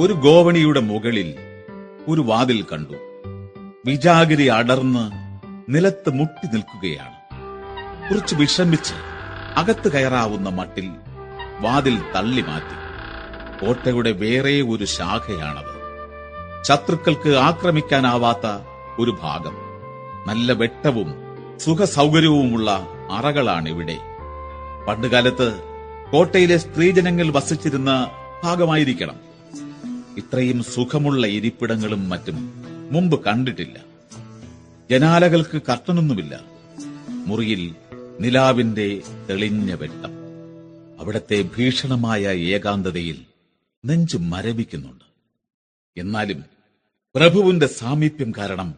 ഒരു ഗോവണിയുടെ മുകളിൽ ഒരു വാതിൽ കണ്ടു. വിജാഗിരി അടർന്ന് നിലത്ത് മുട്ടി നിൽക്കുകയാണ്. കുറച്ച് വിഷമിച്ച് അകത്ത് കയറാവുന്ന മട്ടിൽ വാതിൽ തള്ളി മാറ്റി. കോട്ടയുടെ വേറെ ഒരു ശാഖയാണത്. ശത്രുക്കൾക്ക് ആക്രമിക്കാനാവാത്ത ഒരു ഭാഗം. നല്ല വെട്ടവും സുഖസൗകര്യവുമുള്ള അറകളാണിവിടെ. പണ്ടുകാലത്ത് കോട്ടയിലെ സ്ത്രീജനങ്ങൾ വസിച്ചിരുന്ന ഭാഗമായിരിക്കണം. ഇത്രയും സുഖമുള്ള ഇരിപ്പിടങ്ങളും മറ്റും മുമ്പ് കണ്ടിട്ടില്ല. ജനാലകൾക്ക് കർട്ടനൊന്നുമില്ല മുറിയിൽ നിലാവിന്റെ തെളിഞ്ഞ വെട്ടം. അവിടത്തെ ഭീഷണമായ ഏകാന്തതയിൽ നെഞ്ചു മരവിക്കുന്നുണ്ട്. എന്നാലും പ്രഭുവിന്റെ സാമീപ്യം കാരണം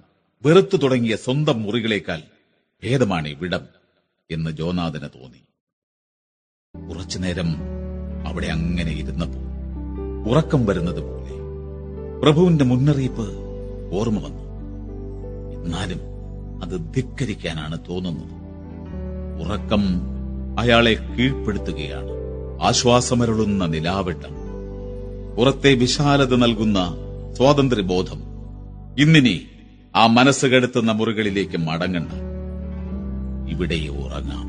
വെറുത്തു തുടങ്ങിയ സ്വന്തം മുറികളേക്കാൾ ഭേദമാണ് ഇവിടം എന്ന് ജോനാഥന് തോന്നി. കുറച്ചുനേരം അവിടെ അങ്ങനെ ഇരുന്നപ്പോ ഉറക്കം വരുന്നത് പോലെ പ്രഭുവിന്റെ മുന്നറിയിപ്പ് ഓർമ്മ വന്നു. എന്നാലും അത് ധിക്കരിക്കാനാണ് തോന്നുന്നത്. ഉറക്കം അയാളെ കീഴ്പ്പെടുത്തുകയാണ്. ആശ്വാസമരുളുന്ന നിലാവെട്ടം. പുറത്തെ വിശാലത നൽകുന്ന സ്വാതന്ത്ര്യബോധം. ഇന്നിനി ആ മനസ്സ് കെടുത്തുന്ന മുറികളിലേക്ക് മടങ്ങണ്ട. ഇവിടെ ഉറങ്ങാം.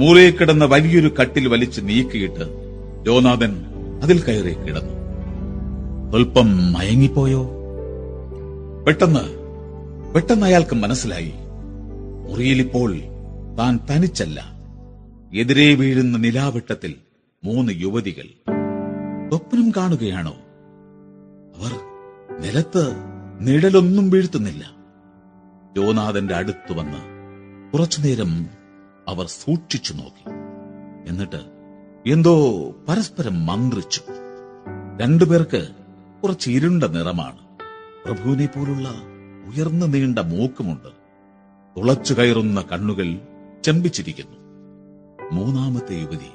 മൂലയിൽ കിടന്ന വലിയൊരു കട്ടിൽ വലിച്ചു നീക്കിയിട്ട് ജോനാഥൻ അതിൽ കയറി കിടന്നു. അല്പം മയങ്ങിപ്പോയോ? പെട്ടെന്ന് പെട്ടെന്ന് അയാൾക്ക് മനസ്സിലായി. മുറിയിലിപ്പോൾ താൻ തനിച്ചല്ല. എതിരെ വീഴുന്ന നിലാവെട്ടത്തിൽ മൂന്ന് യുവതികൾ. സ്വപ്നം കാണുകയാണോ? അവർ നിലത്ത് നിഴലൊന്നും വീഴ്ത്തുന്നില്ല. ജോനാഥന്റെ അടുത്തു വന്ന് കുറച്ചുനേരം അവർ സൂക്ഷിച്ചു നോക്കി. എന്നിട്ട് എന്തോ പരസ്പരം മന്ത്രിച്ചു. രണ്ടുപേർക്ക് കുറച്ച് ഇരുണ്ട നിറമാണ്. പ്രഭുവിനെ പോലുള്ള ഉയർന്നു നീണ്ട മൂക്കുമുണ്ട്. തുളച്ചു കയറുന്ന കണ്ണുകൾ ചെമ്പിച്ചിരിക്കുന്നു. മൂന്നാമത്തെ യുവതി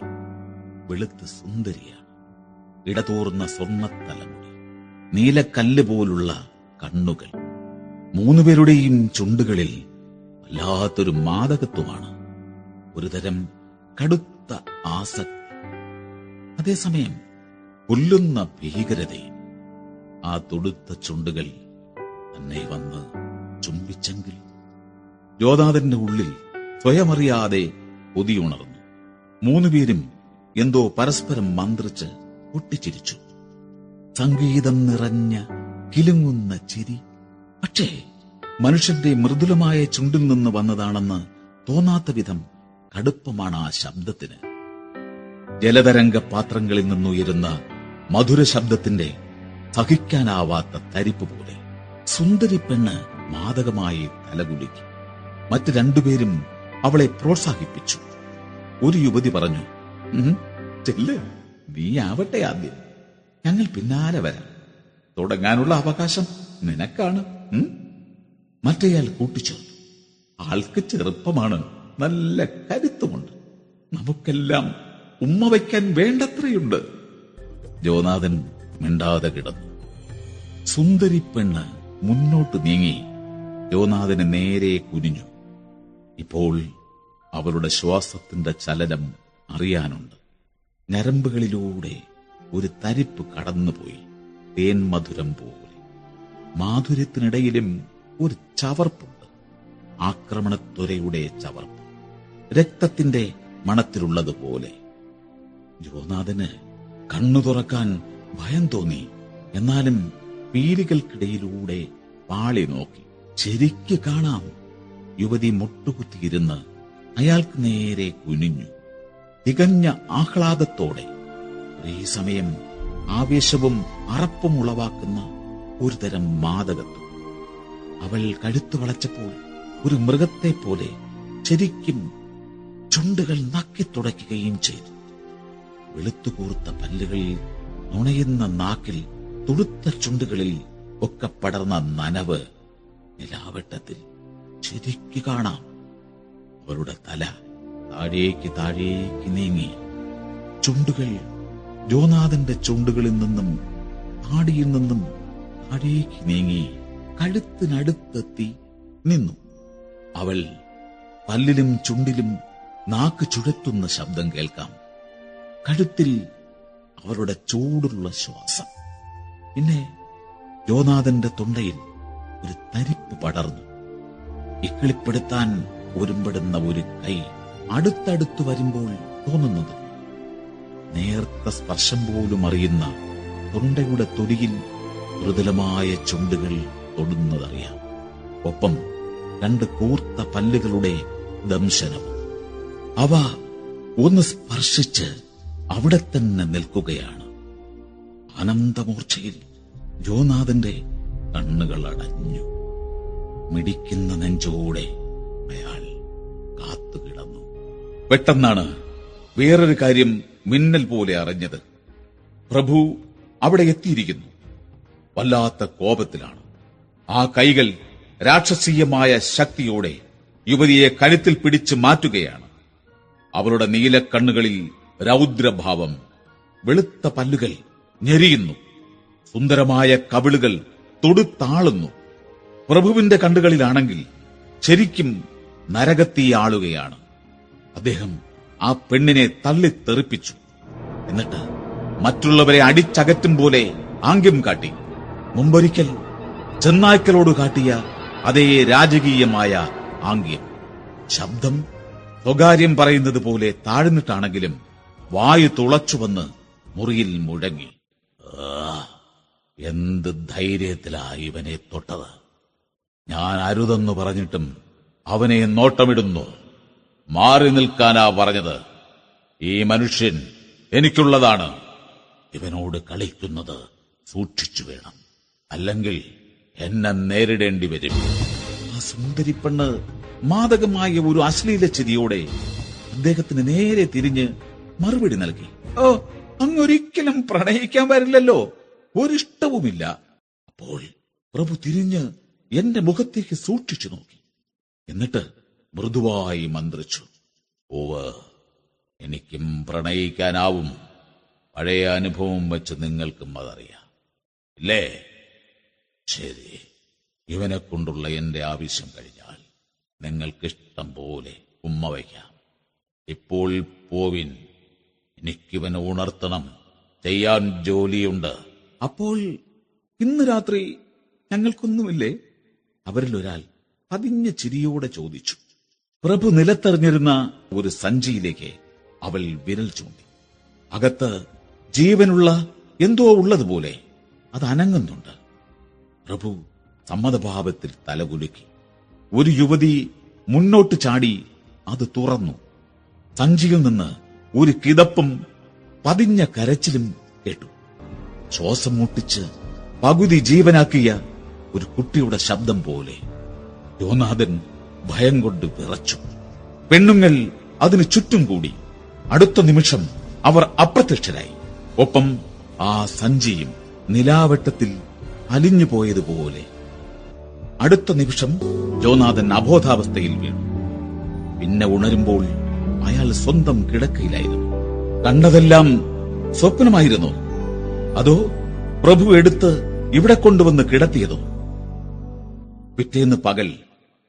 വെളുത്ത് സുന്ദരിയാണ്. ഇടതൂർന്ന സ്വർണത്തലമുടി നീലക്കല്ല് പോലുള്ള കണ്ണുകൾ. മൂന്നുപേരുടെയും ചുണ്ടുകളിൽ വല്ലാത്തൊരു മാദകത്വമാണ്. ഒരുതരം കടുത്ത ആസക്തി. അതേസമയം കൊല്ലുന്ന ഭീകരതയും ആ തൊടുത്ത ചുണ്ടുകൾ തന്നെ വന്ന് ചുംബിച്ചെങ്കിൽ യോദാതന്റെ ഉള്ളിൽ സ്വയമറിയാതെ പൊതിയുണർന്നു മൂന്നുപേരും എന്തോ പരസ്പരം മന്ത്രിച്ച് പൊട്ടിച്ചിരിച്ചു. സംഗീതം നിറഞ്ഞ കിലുങ്ങുന്ന ചിരി. പക്ഷേ മനുഷ്യന്റെ മൃദുലമായ ചുണ്ടിൽ നിന്ന് വന്നതാണെന്ന് തോന്നാത്ത വിധം കടുപ്പമാണ് ആ ശബ്ദത്തിന്. ജലതരംഗ പാത്രങ്ങളിൽ നിന്നുയരുന്ന മധുര ശബ്ദത്തിന്റെ സഹിക്കാനാവാത്ത തരിപ്പ് പോലെ സുന്ദരി പെണ്ണ് മാതകമായി തലകുലുക്കി. മറ്റു രണ്ടുപേരും അവളെ പ്രോത്സാഹിപ്പിച്ചു. ഒരു യുവതി പറഞ്ഞു "ഉം, ചെല്ല് നീ ആവട്ടെ ആദ്യം. ഞങ്ങൾ പിന്നാലെ വരാം. തുടങ്ങാനുള്ള അവകാശം നിനക്കാണ് മറ്റേയാൾ കൂട്ടിച്ചേർത്തു. ആൾക്ക് ചെറുപ്പമാണ് നല്ല കരുത്തുമുണ്ട്. നമുക്കെല്ലാം ഉമ്മ വയ്ക്കാൻ വേണ്ടത്രയുണ്ട്. ജോനാഥൻ മിണ്ടാതെ കിടന്നു. സുന്ദരി പെണ്ണ് മുന്നോട്ട് നീങ്ങി ജോനാഥന് നേരെ കുനിഞ്ഞു. ഇപ്പോൾ അവളുടെ ശ്വാസത്തിന്റെ ചലനം അറിയാനുണ്ട്. ഞരമ്പുകളിലൂടെ ഒരു തരിപ്പ് കടന്നുപോയി. തേൻമധുരം പോലെ. മാധുര്യത്തിനിടയിലും ഒരു ചവർപ്പുണ്ട്. ആക്രമണത്വരയുടെ ചവർപ്പ്. രക്തത്തിന്റെ മണത്തിലുള്ളതുപോലെ. ജോനാഥന് കണ്ണു തുറക്കാൻ ഭയം തോന്നി. എന്നാലും പീലികൾക്കിടയിലൂടെ പാളി നോക്കി. ശരിക്ക് കാണാം. യുവതി മുട്ടുകുത്തിയിരുന്ന് അയാൾക്ക് നേരെ കുനിഞ്ഞു. തികഞ്ഞ ആഹ്ലാദത്തോടെ. ഒരേ സമയം ആവേശവും അറപ്പും ഉളവാക്കുന്ന ഒരുതരം മാതകത്വം അവൾ കഴുത്തു വളച്ചപ്പോൾ ഒരു മൃഗത്തെ പോലെ ശരിക്കും ചുണ്ടുകൾ നക്കിത്തുടയ്ക്കുകയും ചെയ്തു. വെളുത്തുകൂർത്ത പല്ലുകളിൽ നുണയുന്ന നാക്കിൽ തുടുത്ത ചുണ്ടുകളിൽ ഒക്കെ പടർന്ന നനവ് നിലാവട്ടത്തിൽ ശരിക്കു കാണാം. അവരുടെ തല താഴേക്ക് താഴേക്ക് നീങ്ങി. ചുണ്ടുകൾ ജോനാഥന്റെ ചുണ്ടുകളിൽ നിന്നും താടിയിൽ നിന്നും താഴേക്ക് നീങ്ങി കഴുത്തിനടുത്തെത്തി നിന്നു. അവൾ പല്ലിലും ചുണ്ടിലും നാക്ക് ചുഴത്തുന്ന ശബ്ദം കേൾക്കാം. കഴുത്തിൽ അവരുടെ ചൂടുള്ള ശ്വാസം. പിന്നെ ജോനാഥന്റെ തൊണ്ടയിൽ ഒരു തരിപ്പ് പടർന്നു. ഇക്കിളിപ്പെടുത്താൻ ഒരുമ്പെടുന്ന ഒരു കൈ അടുത്തടുത്ത് വരുമ്പോൾ തോന്നുന്നത്. നേർത്ത സ്പർശം പോലും അറിയുന്ന തൊണ്ടയുടെ തൊലിയിൽ മൃദുലമായ ചുണ്ടുകൾ തൊടുന്നതറിയാം. ഒപ്പം രണ്ട് കൂർത്ത പല്ലുകളുടെ ദംശനം അവ ഒന്ന് സ്പർശിച്ച് അവിടെ തന്നെ നിൽക്കുകയാണ്. അനന്തമൂർച്ചയിൽ ജോനാഥന്റെ കണ്ണുകൾ അടഞ്ഞു. മിടിക്കുന്ന നെഞ്ചോടെ അയാൾ കാത്തുകിടന്നു. പെട്ടെന്നാണ് വേറൊരു കാര്യം മിന്നൽ പോലെ അറിഞ്ഞത്. പ്രഭു അവിടെ എത്തിയിരിക്കുന്നു. വല്ലാത്ത കോപത്തിലാണ്. ആ കൈകൾ രാക്ഷസീയമായ ശക്തിയോടെ യുവതിയെ കരുത്തിൽ പിടിച്ചു മാറ്റുകയാണ്. അവളുടെ നീലക്കണ്ണുകളിൽ രൗദ്രഭാവം വെളുത്ത പല്ലുകൾ ഞെരിയുന്നു. സുന്ദരമായ കവിളുകൾ തൊടുത്താളുന്നു. പ്രഭുവിന്റെ കണ്ണുകളിലാണെങ്കിൽ ശരിക്കും നരകത്തിയാളുകയാണ്. അദ്ദേഹം ആ പെണ്ണിനെ തള്ളിത്തെറിപ്പിച്ചു. എന്നിട്ട് മറ്റുള്ളവരെ അടിച്ചകറ്റും പോലെ ആംഗ്യം കാട്ടി. മുമ്പൊരിക്കൽ ചെന്നായ്ക്കളോട് കാട്ടിയ അതേ രാജകീയമായ ആംഗ്യം. ശബ്ദം സ്വകാര്യം പറയുന്നത് പോലെ താഴ്ന്നിട്ടാണെങ്കിലും വായു തുളച്ചുവന്ന് മുറിയിൽ മുഴങ്ങി. എന്ത് ധൈര്യത്തിലാ ഇവനെ തൊട്ടത്. ഞാൻ അരുതെന്ന് പറഞ്ഞിട്ടും അവനെ നോട്ടമിടുന്നു. മാറി നിൽക്കാനാ പറഞ്ഞത്. ഈ മനുഷ്യൻ എനിക്കുള്ളതാണ്. ഇവനോട് കളിക്കുന്നത് സൂക്ഷിച്ചു വേണം. അല്ലെങ്കിൽ എന്നെ നേരിടേണ്ടി വരും. ആ സുന്ദരി പെണ്ണ് മാദകമായ ഒരു അശ്ലീല ചിരിയോടെ അദ്ദേഹത്തിന് നേരെ തിരിഞ്ഞ് മറുപടി നൽകി. ഓ അങ്ങൊരിക്കലും പ്രണയിക്കാൻ വരില്ലല്ലോ. ഒരിഷ്ടവുമില്ല. അപ്പോൾ പ്രഭു തിരിഞ്ഞ് എന്റെ മുഖത്തേക്ക് സൂക്ഷിച്ചു നോക്കി. എന്നിട്ട് മൃദുവായി മന്ത്രിച്ചു. ഓവ് എനിക്കും പ്രണയിക്കാനാവും. പഴയ അനുഭവം വെച്ച് നിങ്ങൾക്കും അതറിയാം. ഇല്ലേ? ശരി. ഇവനെ കൊണ്ടുള്ള എന്റെ ആവശ്യം കഴിഞ്ഞാൽ നിങ്ങൾക്കിഷ്ടം പോലെ ഉമ്മ വയ്ക്കാം. ഇപ്പോൾ പോവിൻ. എനിക്കിവനെ ഉണർത്തണം. ചെയ്യാൻ ജോലിയുണ്ട്. അപ്പോൾ ഇന്ന് രാത്രി ഞങ്ങൾക്കൊന്നുമില്ലേ? അവരിലൊരാൾ പതിഞ്ഞ ചിരിയോടെ ചോദിച്ചു. പ്രഭു നിലത്തെറിഞ്ഞിരുന്ന ഒരു സഞ്ചിയിലേക്ക് അവൾ വിരൽ ചൂണ്ടി. അകത്ത് ജീവനുള്ള എന്തോ ഉള്ളതുപോലെ അത് അനങ്ങുന്നുണ്ട്. പ്രഭു സമ്മതഭാവത്തിൽ തലകുലുക്കി. ഒരു യുവതി മുന്നോട്ട് ചാടി അത് തുറന്നു. സഞ്ചിയിൽ നിന്ന് ഒരു കിടപ്പും പതിഞ്ഞ കരച്ചിലും കേട്ടു. ശ്വാസം മുട്ടിച്ച് പകുതി ജീവനാക്കിയ ഒരു കുട്ടിയുടെ ശബ്ദം പോലെ യോനാഥൻ ഭയം കൊണ്ട് വിറച്ചു. പെണ്ണുങ്ങൾ അതിന് ചുറ്റും കൂടി. അടുത്ത നിമിഷം അവർ അപ്രത്യക്ഷരായി. ഒപ്പം ആ സഞ്ചിയും നിലാവെട്ടത്തിൽ അലിഞ്ഞു പോയതുപോലെ. അടുത്ത നിമിഷം ജോനാഥൻ അബോധാവസ്ഥയിൽ വീണു. പിന്നെ ഉണരുമ്പോൾ അയാൾ സ്വന്തം കിടക്കയിലായിരുന്നു. കണ്ടതെല്ലാം സ്വപ്നമായിരുന്നു. അതോ പ്രഭു എടുത്ത് ഇവിടെ കൊണ്ടുവന്ന് കിടത്തിയതോ? പിറ്റേന്ന് പകൽ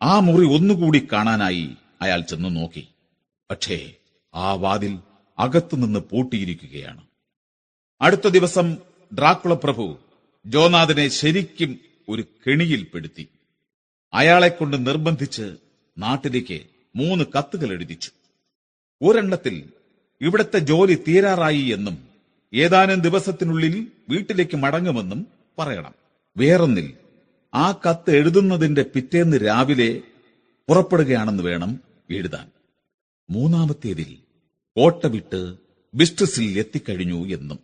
ആ മുറി ഒന്നുകൂടി കാണാനായി അയാൾ ചെന്ന് നോക്കി. പക്ഷേ ആ വാതിൽ അകത്തുനിന്ന് പൂട്ടിയിരിക്കുകയാണ്. അടുത്ത ദിവസം ഡ്രാക്കുള പ്രഭു ജോനാഥിനെ ശരിക്കും ഒരു കെണിയിൽപ്പെടുത്തി അയാളെക്കൊണ്ട് നിർബന്ധിച്ച് നാട്ടിലേക്ക് മൂന്ന് കത്തുകൾ എഴുതിച്ചു. ഒരെണ്ണത്തിൽ ഇവിടത്തെ ജോലി തീരാറായി എന്നും ഏതാനും ദിവസത്തിനുള്ളിൽ വീട്ടിലേക്ക് മടങ്ങുമെന്നും പറയണം. വേറൊന്നിൽ ആ കത്ത് എഴുതുന്നതിന്റെ പിറ്റേന്ന് രാവിലെ പുറപ്പെടുകയാണെന്ന് വേണം എഴുതാൻ. മൂന്നാമത്തേതിൽ കോട്ട വിട്ട് ബിസ്റ്റസിൽ എത്തിക്കഴിഞ്ഞു എന്നും.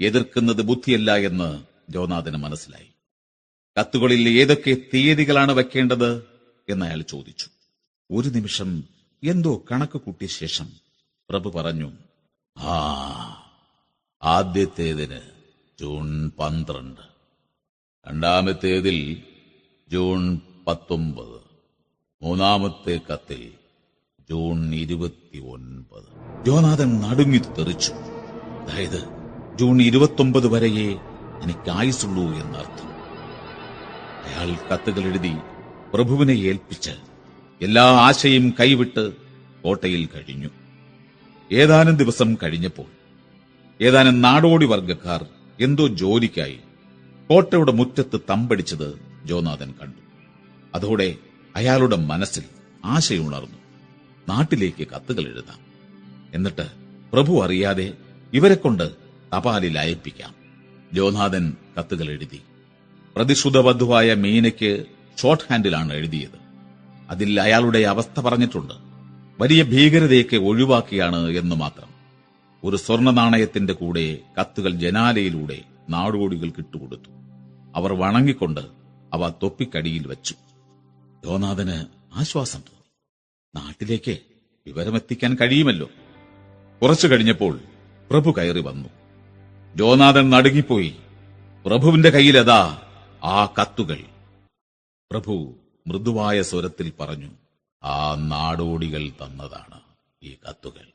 എതിർക്കുന്നത് ബുദ്ധിയല്ല എന്ന് ജോനാഥന് മനസ്സിലായി. കത്തുകളിൽ ഏതൊക്കെ തീയതികളാണ് വെക്കേണ്ടത് എന്ന് അയാൾ ചോദിച്ചു. ഒരു നിമിഷം എന്തോ കണക്ക് കൂട്ടിയ ശേഷം പ്രഭു പറഞ്ഞു ആ ആദ്യത്തേതിന് ജൂൺ പന്ത്രണ്ട് രണ്ടാമത്തേതിൽ ജൂൺ പത്തൊമ്പത് മൂന്നാമത്തെ കത്തിൽ ജൂൺ ഇരുപത്തി ഒൻപത് ജോനാഥൻ നടുങ്ങി തെറിച്ചു അതായത് ജൂൺ ഇരുപത്തൊമ്പത് വരെയേ എനിക്ക് ആയുസുള്ളൂ എന്നർത്ഥം. അയാൾ കത്തുകൾ എഴുതി പ്രഭുവിനെ ഏൽപ്പിച്ച് എല്ലാ ആശയും കൈവിട്ട് കോട്ടയിൽ കഴിഞ്ഞു. ഏതാനും ദിവസം കഴിഞ്ഞപ്പോൾ ഏതാനും നാടോടി വർഗക്കാർ എന്തോ ജോലിക്കായി കോട്ടയുടെ മുറ്റത്ത് തമ്പടിച്ചത് ജോനാഥൻ കണ്ടു. അതോടെ അയാളുടെ മനസ്സിൽ ആശയുണർന്നു. നാട്ടിലേക്ക് കത്തുകൾ എഴുതാം. എന്നിട്ട് പ്രഭു അറിയാതെ ഇവരെ കൊണ്ട് തപാലിൽ അയപ്പിക്കാം. ജോനാഥൻ കത്തുകൾ എഴുതി. പ്രതിശ്രുതബദ്ധുവായ മീനയ്ക്ക് ഷോർട്ട് ഹാൻഡിലാണ് എഴുതിയത്. അതിൽ അയാളുടെ അവസ്ഥ പറഞ്ഞിട്ടുണ്ട്. വലിയ ഭീകരതയൊക്കെ ഒഴിവാക്കിയാണ് എന്ന് മാത്രം. ഒരു സ്വർണ നാണയത്തിന്റെ കൂടെ കത്തുകൾ ജനാലയിലൂടെ നാടോടികൾക്ക് ഇട്ടുകൊടുത്തു അവർ വണങ്ങിക്കൊണ്ട് അവ തൊപ്പിക്കടിയിൽ വച്ചു. ലോനാഥന് ആശ്വാസം തോന്നി. നാട്ടിലേക്ക് വിവരമെത്തിക്കാൻ കഴിയുമല്ലോ. കുറച്ചു കഴിഞ്ഞപ്പോൾ പ്രഭു കയറി വന്നു. ജോനാഥൻ നടുങ്ങിപ്പോയി. പ്രഭുവിന്റെ കയ്യിലതാ ആ കത്തുകൾ. പ്രഭു മൃദുവായ സ്വരത്തിൽ പറഞ്ഞു ആ നാടോടികൾ തന്നതാണ് ഈ കത്തുകൾ.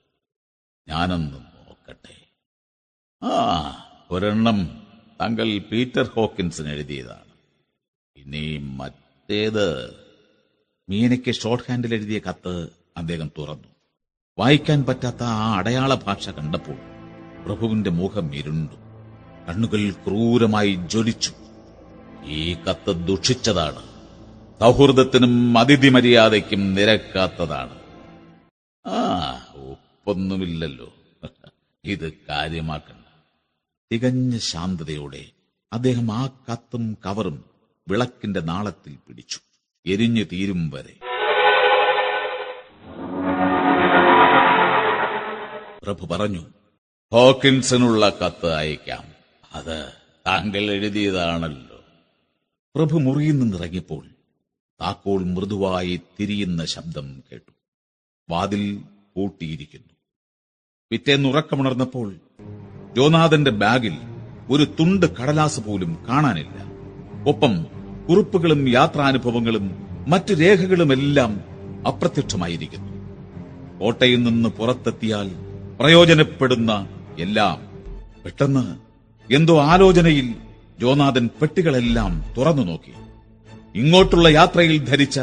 ഞാനൊന്ന് നോക്കട്ടെ. ആ ഒരെണ്ണം തങ്ങൾ പീറ്റർ ഹോക്കിൻസിന് എഴുതിയതാണ്. ഇനി മറ്റേത്? മീനയ്ക്ക് ഷോർട്ട് ഹാൻഡിൽ എഴുതിയ കത്ത് അദ്ദേഹം തുറന്നു. വായിക്കാൻ പറ്റാത്ത ആ അടയാള ഭാഷ കണ്ടപ്പോൾ പ്രഭുവിന്റെ മുഖം ഇരുണ്ടു. കണ്ണുകൾ ക്രൂരമായി ജ്വലിച്ചു. ഈ കത്ത് ദുഷിച്ചതാണ്. സൗഹൃദത്തിനും അതിഥി മര്യാദയ്ക്കും നിരക്കാത്തതാണ്. ആ ഒപ്പൊന്നുമില്ലല്ലോ. ഇത് കാര്യമാക്കണ്ട. തികഞ്ഞ ശാന്തതയോടെ അദ്ദേഹം ആ കത്തും കവറും വിളക്കിന്റെ നാളത്തിൽ പിടിച്ചു. എരിഞ്ഞു തീരും വരെ. പ്രഭു പറഞ്ഞു ഹോക്കിൻസിനുള്ള കത്ത് അയക്കാം. അത് താങ്കൾ എഴുതിയതാണല്ലോ. പ്രഭു മുറിയിൽ നിന്നിറങ്ങിയപ്പോൾ താക്കോൽ മൃദുവായി തിരിയുന്ന ശബ്ദം കേട്ടു. വാതിൽ പൂട്ടിയിരിക്കുന്നു. പിറ്റേന്നുറക്കമുണർന്നപ്പോൾ ജോനാഥന്റെ ബാഗിൽ ഒരു തുണ്ട് കടലാസ് പോലും കാണാനില്ല. ഒപ്പം കുറിപ്പുകളും യാത്രാനുഭവങ്ങളും മറ്റു രേഖകളുമെല്ലാം അപ്രത്യക്ഷമായിരിക്കുന്നു. കോട്ടയിൽ നിന്ന് പുറത്തെത്തിയാൽ പ്രയോജനപ്പെടുന്ന എല്ലാം പെട്ടെന്ന് എന്തോ ആലോചനയിൽ ജോനാഥൻ പെട്ടികളെല്ലാം തുറന്നു നോക്കി. ഇങ്ങോട്ടുള്ള യാത്രയിൽ ധരിച്ച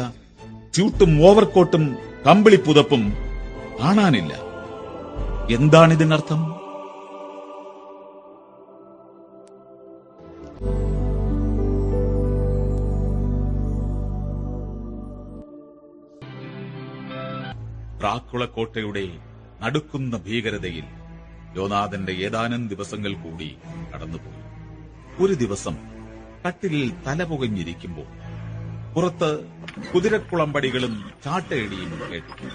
ചൂട്ടും ഓവർകോട്ടും കമ്പിളിപ്പുതപ്പും കാണാനില്ല. എന്താണിതിനർത്ഥം? ഡ്രാക്കുള കോട്ടയുടെ നടുക്കുന്ന ഭീകരതയിൽ യോനാഥന്റെ ഏതാനും ദിവസങ്ങൾ കൂടി കടന്നുപോയി. ഒരു ദിവസം കട്ടിലിൽ തല പുകഞ്ഞിരിക്കുമ്പോൾ പുറത്ത് കുതിരക്കുളമ്പടികളും ചാട്ടയടിയും കേട്ടു.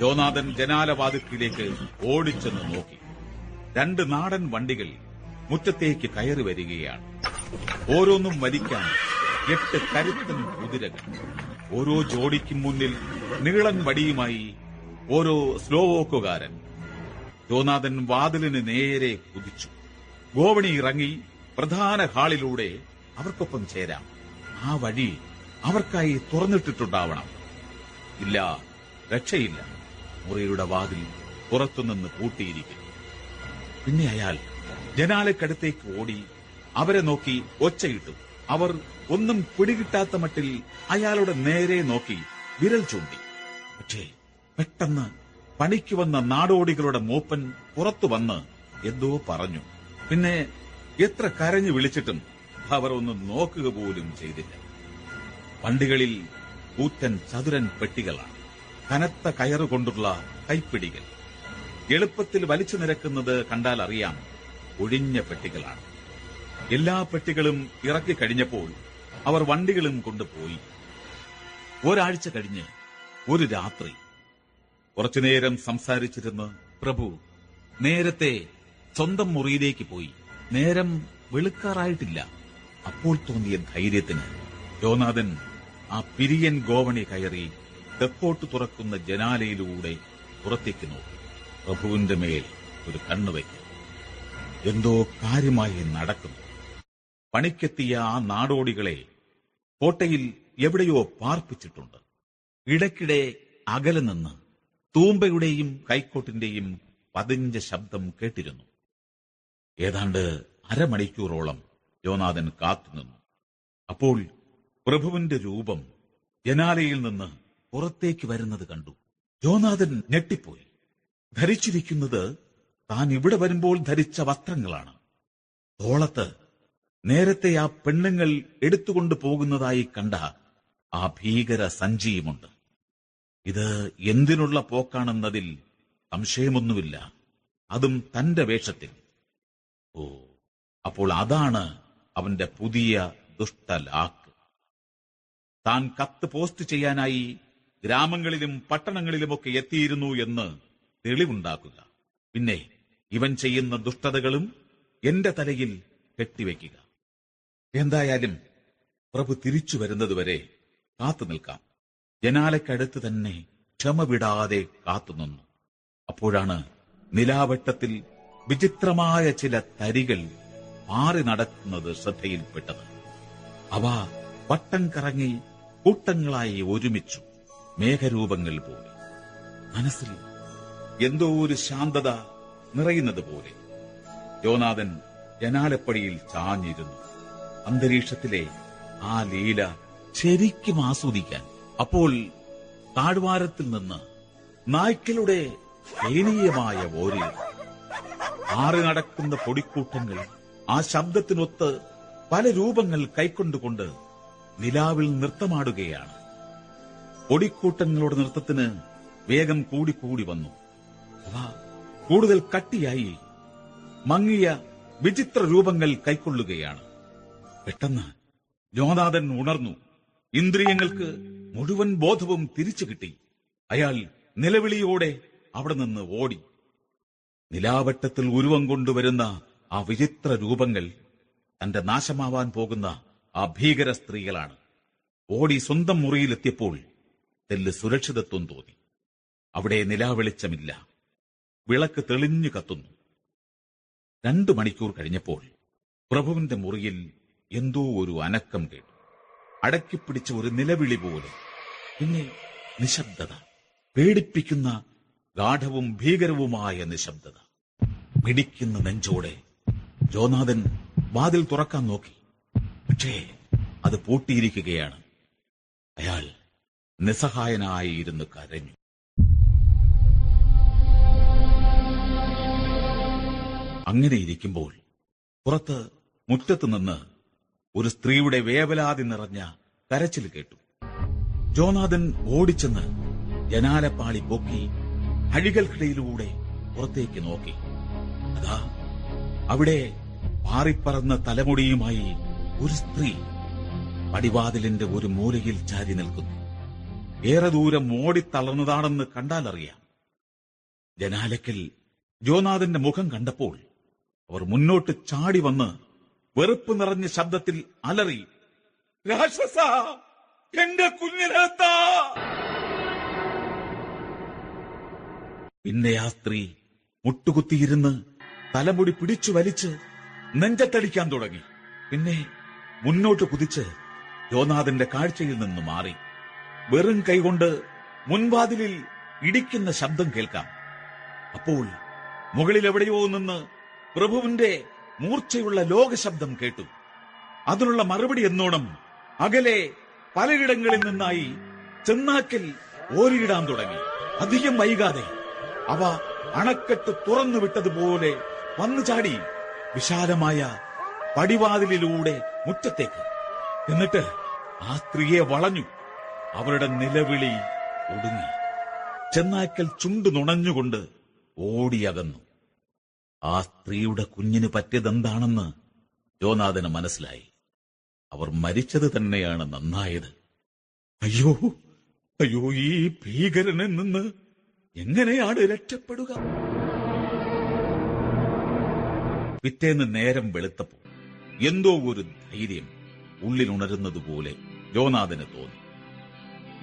ജോനാഥൻ ജനാലവാതിക്കിലേക്ക് ഓടിച്ചെന്ന് നോക്കി. രണ്ട് നാടൻ വണ്ടികൾ മുറ്റത്തേക്ക് കയറി വരികയാണ്. ഓരോന്നും വലിക്കാൻ എട്ട് കരുത്തൻ കുതിരകൾ. ഓരോ ജോഡിക്കും മുന്നിൽ നീളൻ വടിയുമായി ഓരോ സ്ലോവോക്കുകാരൻ ജോനാഥൻ വാതിലിന് നേരെ കുതിച്ചു. ഗോവണി ഇറങ്ങി പ്രധാന ഹാളിലൂടെ അവർക്കൊപ്പം ചേരാം. ആ വഴി അവർക്കായി തുറന്നിട്ടിട്ടുണ്ടാവണം. ഇല്ല രക്ഷയില്ല. മുറിയുടെ വാതിൽ പുറത്തുനിന്ന് പൂട്ടിയിരിക്കുന്നു പിന്നെ അയാൾ ജനാലക്കടുത്തേക്ക് ഓടി അവരെ നോക്കി ഒച്ചയിട്ടു. അവർ ഒന്നും പിടികിട്ടാത്ത മട്ടിൽ അയാളുടെ നേരെ നോക്കി വിരൽ ചൂണ്ടി. പക്ഷേ പെട്ടെന്ന് പണിക്ക് വന്ന നാടോടികളുടെ മൂപ്പൻ പുറത്തു വന്ന് എന്തോ പറഞ്ഞു. പിന്നെ എത്ര കരഞ്ഞു വിളിച്ചിട്ടും അവർ ഒന്ന് നോക്കുക പോലും ചെയ്തില്ല. വണ്ടികളിൽ കൂറ്റൻ ചതുരൻ പെട്ടികളാണ്. കനത്ത കയറുകൊണ്ടുള്ള കൈപ്പിടികൾ. എളുപ്പത്തിൽ വലിച്ചു നിരക്കുന്നത് കണ്ടാൽ അറിയാം ഒഴിഞ്ഞ പെട്ടികളാണ്. എല്ലാ പെട്ടികളും ഇറക്കി കഴിഞ്ഞപ്പോൾ അവർ വണ്ടികളും കൊണ്ടുപോയി. ഒരാഴ്ച കഴിഞ്ഞ് ഒരു രാത്രി. കുറച്ചുനേരം സംസാരിച്ചിരുന്ന് പ്രഭു നേരത്തെ സ്വന്തം മുറിയിലേക്ക് പോയി. നേരം വെളുക്കാറായിട്ടില്ല. അപ്പോൾ തോന്നിയ ധൈര്യത്തിന് യോനാഥൻ ആ പിരിയൻ ഗോവണി കയറി തെക്കോട്ട് തുറക്കുന്ന ജനാലയിലൂടെ പുറത്തേക്ക് നോക്കി. പ്രഭുവിന്റെ മേൽ ഒരു കണ്ണുവയ്ക്കും എന്തോ കാര്യമായി നടക്കുന്നു. പണിക്കെത്തിയ ആ നാടോടികളെ കോട്ടയിൽ എവിടെയോ പാർപ്പിച്ചിട്ടുണ്ട്. ഇടയ്ക്കിടെ അകലെ നിന്ന് തൂമ്പയുടെയും കൈക്കോട്ടിന്റെയും പതിഞ്ച ശബ്ദം കേട്ടിരുന്നു. ഏതാണ്ട് അരമണിക്കൂറോളം യോനാഥൻ കാത്തുനിന്നു. അപ്പോൾ പ്രഭുവിന്റെ രൂപം ജനാലയിൽ നിന്ന് പുറത്തേക്ക് വരുന്നത് കണ്ടു. യോനാഥൻ ഞെട്ടിപ്പോയി. ധരിച്ചിരിക്കുന്നത് താൻ ഇവിടെ വരുമ്പോൾ ധരിച്ച വസ്ത്രങ്ങളാണ്. തോളത്ത് നേരത്തെ ആ പെണ്ണുങ്ങൾ എടുത്തുകൊണ്ട് പോകുന്നതായി കണ്ട ആ ഭീകര സഞ്ചിയുമുണ്ട്. ഇത് എന്തിനുള്ള പോക്കാണെന്നതിൽ സംശയമൊന്നുമില്ല. അതും തന്റെ വേഷത്തിൽ. ഓ അപ്പോൾ അതാണ് അവന്റെ പുതിയ ദുഷ്ടലാക്ക് താൻ കത്ത് പോസ്റ്റ് ചെയ്യാനായി ഗ്രാമങ്ങളിലും പട്ടണങ്ങളിലുമൊക്കെ എത്തിയിരുന്നു എന്ന് തെളിവുണ്ടാക്കുക. പിന്നെ ഇവൻ ചെയ്യുന്ന ദുഷ്ടതകളും എന്റെ തലയിൽ കെട്ടിവെക്കുക. എന്തായാലും പ്രഭു തിരിച്ചു വരുന്നതുവരെ കാത്തു നിൽക്കാം. ജനാലയ്ക്കടുത്ത് തന്നെ ക്ഷമ വിടാതെ കാത്തുനിന്നു അപ്പോഴാണ് നിലാവട്ടത്തിൽ വിചിത്രമായ ചില തരികൾ മാറി നടക്കുന്നത് ശ്രദ്ധയിൽപ്പെട്ടത്. അവ വട്ടം കറങ്ങി കൂട്ടങ്ങളായി ഒരുമിച്ചു മേഘരൂപങ്ങൾ പോലെ. മനസ്സിൽ എന്തോ ഒരു ശാന്തത നിറയുന്നത് പോലെ. യോനാഥൻ ജനാലപ്പടിയിൽ ചാഞ്ഞിരുന്നു. അന്തരീക്ഷത്തിലെ ആ ലീല ശരിക്കും ആസ്വദിക്കാൻ. അപ്പോൾ താഴ്വാരത്തിൽ നിന്ന് നായ്ക്കളുടെ ദയനീയമായ ഓരി ആറ് നടക്കുന്ന പൊടിക്കൂട്ടങ്ങൾ ആ ശബ്ദത്തിനൊത്ത് പല രൂപങ്ങൾ കൈക്കൊണ്ടുകൊണ്ട് നിലാവിൽ നൃത്തമാടുകയാണ്. പൊടിക്കൂട്ടങ്ങളുടെ നൃത്തത്തിന് വേഗം കൂടിക്കൂടി വന്നു. അവ കൂടുതൽ കട്ടിയായി മങ്ങിയ വിചിത്ര രൂപങ്ങൾ കൈക്കൊള്ളുകയാണ്. പെട്ടെന്ന് ജോനാഥൻ ഉണർന്നു. ഇന്ദ്രിയങ്ങൾക്ക് മുഴുവൻ ബോധവും തിരിച്ചു കിട്ടി. അയാൾ നിലവിളിയോടെ അവിടെ നിന്ന് ഓടി. നിലാവട്ടത്തിൽ ഉരുവം കൊണ്ടുവരുന്ന ആ വിചിത്ര രൂപങ്ങൾ തന്റെ നാശമാവാൻ പോകുന്ന ആ ഭീകര സ്ത്രീകളാണ് ഓടി സ്വന്തം മുറിയിലെത്തിയപ്പോൾ തെല്ല് സുരക്ഷിതത്വം തോന്നി. അവിടെ നിലാവെളിച്ചമില്ല. വിളക്ക് തെളിഞ്ഞു കത്തുന്നു. രണ്ടു മണിക്കൂർ കഴിഞ്ഞപ്പോൾ പ്രഭുവിന്റെ മുറിയിൽ എന്തോ ഒരു അനക്കം കേട്ടു. അടക്കിപ്പിടിച്ച ഒരു നിലവിളി പോലെ. പിന്നെ നിശബ്ദത. പേടിപ്പിക്കുന്ന ഗാഠവും ഭീകരവുമായ നിശബ്ദത. മിടിക്കുന്ന നെഞ്ചോടെ ജോനാഥൻ വാതിൽ തുറക്കാൻ നോക്കി. പക്ഷേ അത് പൂട്ടിയിരിക്കുകയാണ്. അയാൾ നിസ്സഹായനായി ഇരുന്ന് കരഞ്ഞു. അങ്ങനെ ഇരിക്കുമ്പോൾ പുറത്ത് മുറ്റത്ത് നിന്ന് ഒരു സ്ത്രീയുടെ വേവലാതി നിറഞ്ഞ കരച്ചിൽ കേട്ടു. ജോനാഥൻ ഓടിച്ചെന്ന് ജനാലപ്പാളി പൊക്കി അഴികൾക്കിടയിലൂടെ പുറത്തേക്ക് നോക്കി. അതാ അവിടെ പാറിപ്പറന്ന തലമുടിയുമായി ഒരു സ്ത്രീ പടിവാതിലിന്റെ ഒരു മൂലയിൽ ചാരി നിൽക്കുന്നു. ഏറെ ദൂരം ഓടിത്തളർന്നതാണെന്ന് കണ്ടാലറിയാം. ജനാലയ്ക്കൽ ജോനാഥന്റെ മുഖം കണ്ടപ്പോൾ അവർ മുന്നോട്ട് ചാടി വന്ന് വെറുപ്പ് നിറഞ്ഞ ശബ്ദത്തിൽ അലറി രാക്ഷസ എന്റെ കുഞ്ഞിനകത്ത പിന്നെ ആ സ്ത്രീ മുട്ടുകുത്തിയിരുന്ന് തലമുടി പിടിച്ചു വലിച്ച് നെഞ്ചത്തടിക്കാൻ തുടങ്ങി. പിന്നെ മുന്നോട്ട് കുതിച്ച് യോനാഥന്റെ കാഴ്ചയിൽ നിന്ന് മാറി. വെറും കൈകൊണ്ട് മുൻവാതിലിൽ ഇടിക്കുന്ന ശബ്ദം കേൾക്കാം. അപ്പോൾ മുകളിൽ എവിടെയോ നിന്ന് പ്രഭുവിന്റെ മൂർച്ചയുള്ള ലോകശബ്ദം കേട്ടു. അതിനുള്ള മറുപടി എന്നോണം അകലെ പലയിടങ്ങളിൽ നിന്നായി ചെന്നാക്കിൽ ഓരിയിടാൻ തുടങ്ങി. അധികം വൈകാതെ അവ അണക്കെട്ട് തുറന്നു വിട്ടതുപോലെ വന്നു ചാടി. വിശാലമായ പടിവാതിലിലൂടെ മുറ്റത്തേക്ക്. എന്നിട്ട് ആ സ്ത്രീയെ വളഞ്ഞു. അവരുടെ നിലവിളി ഒടുങ്ങി. ചെന്നാക്കൽ ചുണ്ടു നുണഞ്ഞുകൊണ്ട് ഓടിയകന്നു. ആ സ്ത്രീയുടെ കുഞ്ഞിന് പറ്റിയതെന്താണെന്ന് ജോനാഥന് മനസ്സിലായി. അവർ മരിച്ചത് തന്നെയാണ് നന്നായത്. അയ്യോ അയ്യോ ഈ ഭീകരനിൽ നിന്ന് എങ്ങനെയാണ് രക്ഷപ്പെടുക? പിറ്റേന്ന് നേരം വെളുത്തപ്പോൾ എന്തോ ഒരു ധൈര്യം ഉള്ളിൽ ഉണരുന്നതുപോലെ ജോനാഥന് തോന്നി.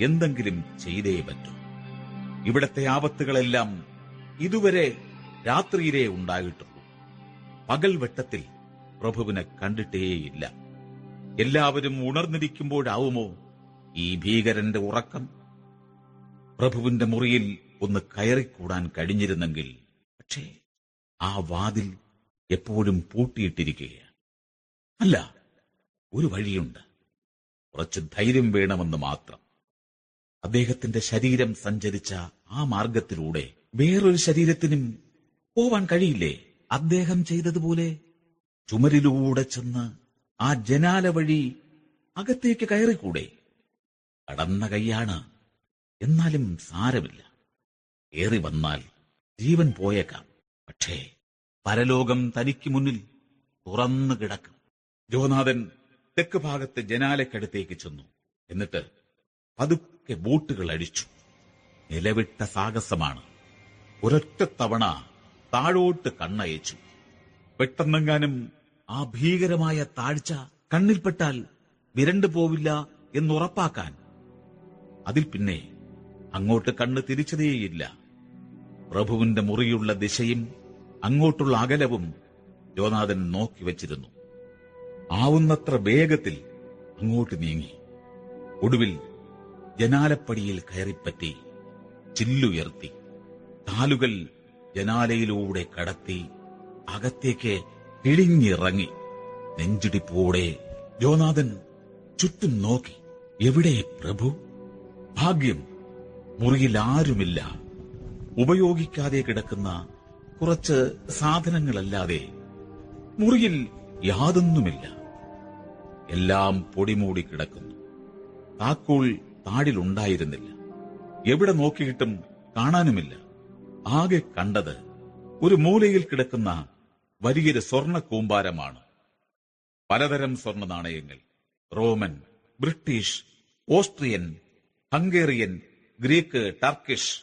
എന്തെങ്കിലും ചെയ്തേ പറ്റൂ. ഇവിടത്തെ ആപത്തുകളെല്ലാം ഇതുവരെ രാത്രിയിലേ ഉണ്ടായിട്ടുള്ളൂ. പകൽ വെട്ടത്തിൽ പ്രഭുവിനെ കണ്ടിട്ടേയില്ല. എല്ലാവരും ഉണർന്നിരിക്കുമ്പോഴാവുമോ ഈ ഭീകരന്റെ ഉറക്കം? പ്രഭുവിന്റെ മുറിയിൽ ഒന്ന് കയറിക്കൂടാൻ കഴിഞ്ഞിരുന്നെങ്കിൽ പക്ഷേ ആ വാതിൽ എപ്പോഴും പൂട്ടിയിട്ടിരിക്കുകയാണ്. അല്ല ഒരു വഴിയുണ്ട്. കുറച്ച് ധൈര്യം വേണമെന്ന് മാത്രം. അദ്ദേഹത്തിന്റെ ശരീരം സഞ്ചരിച്ച ആ മാർഗത്തിലൂടെ വേറൊരു ശരീരത്തിനും പോവാൻ കഴിയില്ലേ? അദ്ദേഹം ചെയ്തതുപോലെ ചുമരിലൂടെ ചെന്ന് ആ ജനാല വഴി അകത്തേക്ക് കയറിക്കൂടെ? കടന്ന കൈയാണ്. എന്നാലും സാരമില്ല. ഏറി വന്നാൽ ജീവൻ പോയേക്കാം. പക്ഷേ പരലോകം തനിക്ക് മുന്നിൽ തുറന്നു കിടക്കും. ജോനാഥൻ തെക്ക് ഭാഗത്തെ ജനാലയ്ക്കടുത്തേക്ക് ചെന്നു. എന്നിട്ട് പതുക്കെ ബോട്ടുകൾ അടിച്ചു. നിലവിട്ട സാഹസമാണ്. ഒരൊറ്റ തവണ താഴോട്ട് കണ്ണയച്ചു. പെട്ടെന്നെങ്ങാനും ആ ഭീകരമായ താഴ്ച കണ്ണിൽപ്പെട്ടാൽ വിരണ്ടു പോവില്ല എന്നുറപ്പാക്കാൻ. അതിൽ പിന്നെ അങ്ങോട്ട് കണ്ണ് തിരിച്ചതേയില്ല. പ്രഭുവിന്റെ മുറിയുള്ള ദിശയും അങ്ങോട്ടുള്ള അകലവും ജോനാഥൻ നോക്കി വച്ചിരുന്നു. ആവുന്നത്ര വേഗത്തിൽ അങ്ങോട്ട് നീങ്ങി. ഒടുവിൽ ജനാലപ്പടിയിൽ കയറിപ്പറ്റി ചില്ലുയർത്തി. കാലുകൾ ജനാലയിലൂടെ കടത്തി അകത്തേക്ക് ഇളിഞ്ഞിറങ്ങി നെഞ്ചിടിപ്പോടെ ജോനാഥൻ ചുറ്റും നോക്കി. എവിടെ പ്രഭു? ഭാഗ്യം മുറിയിൽ ആരുമില്ല. ഉപയോഗിക്കാതെ കിടക്കുന്ന കുറച്ച് സാധനങ്ങളല്ലാതെ മുറിയിൽ യാതൊന്നുമില്ല. എല്ലാം പൊടിമൂടി കിടക്കുന്നു. താക്കോൽ താടിലുണ്ടായിരുന്നില്ല. എവിടെ നോക്കിയിട്ടും കാണാനുമില്ല. ആകെ കണ്ടത് ഒരു മൂലയിൽ കിടക്കുന്ന വലിയൊരു സ്വർണ കൂമ്പാരമാണ് പലതരം സ്വർണ നാണയങ്ങൾ Roman British Austrian Hungarian Greek Turkish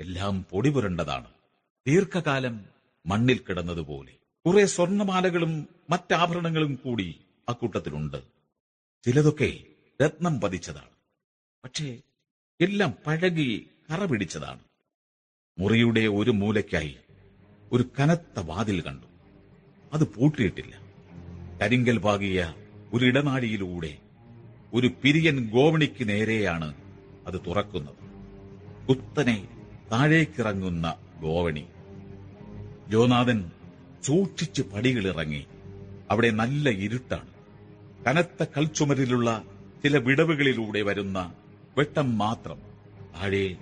എല്ലാം പൊടിപുരണ്ടതാണ്. ദീർഘകാലം മണ്ണിൽ കിടന്നതുപോലെ. കുറെ സ്വർണമാലകളും മറ്റാഭരണങ്ങളും കൂടി അക്കൂട്ടത്തിലുണ്ട്. ചിലതൊക്കെ രത്നം പതിച്ചതാണ്. പക്ഷേ എല്ലാം പഴകി കറ പിടിച്ചതാണ്. മുറിയുടെ ഒരു മൂലയ്ക്കായി ഒരു കനത്ത വാതിൽ കണ്ടു. അത് പൂട്ടിയിട്ടില്ല. കരിങ്കൽ പാകിയ ഒരു ഇടനാഴിയിലൂടെ ഒരു പിരിയൻ ഗോവണിക്ക് നേരെയാണ് അത് തുറക്കുന്നത്. കുത്തനെ താഴേക്കിറങ്ങുന്ന ഗോവണി. ജോനാഥൻ സൂക്ഷിച്ച് പടികളിറങ്ങി അവിടെ നല്ല ഇരുട്ടാണ്. കനത്ത കൽച്ചുമരിലുള്ള ചില വിടവുകളിലൂടെ വരുന്ന വെട്ടം മാത്രം താഴെ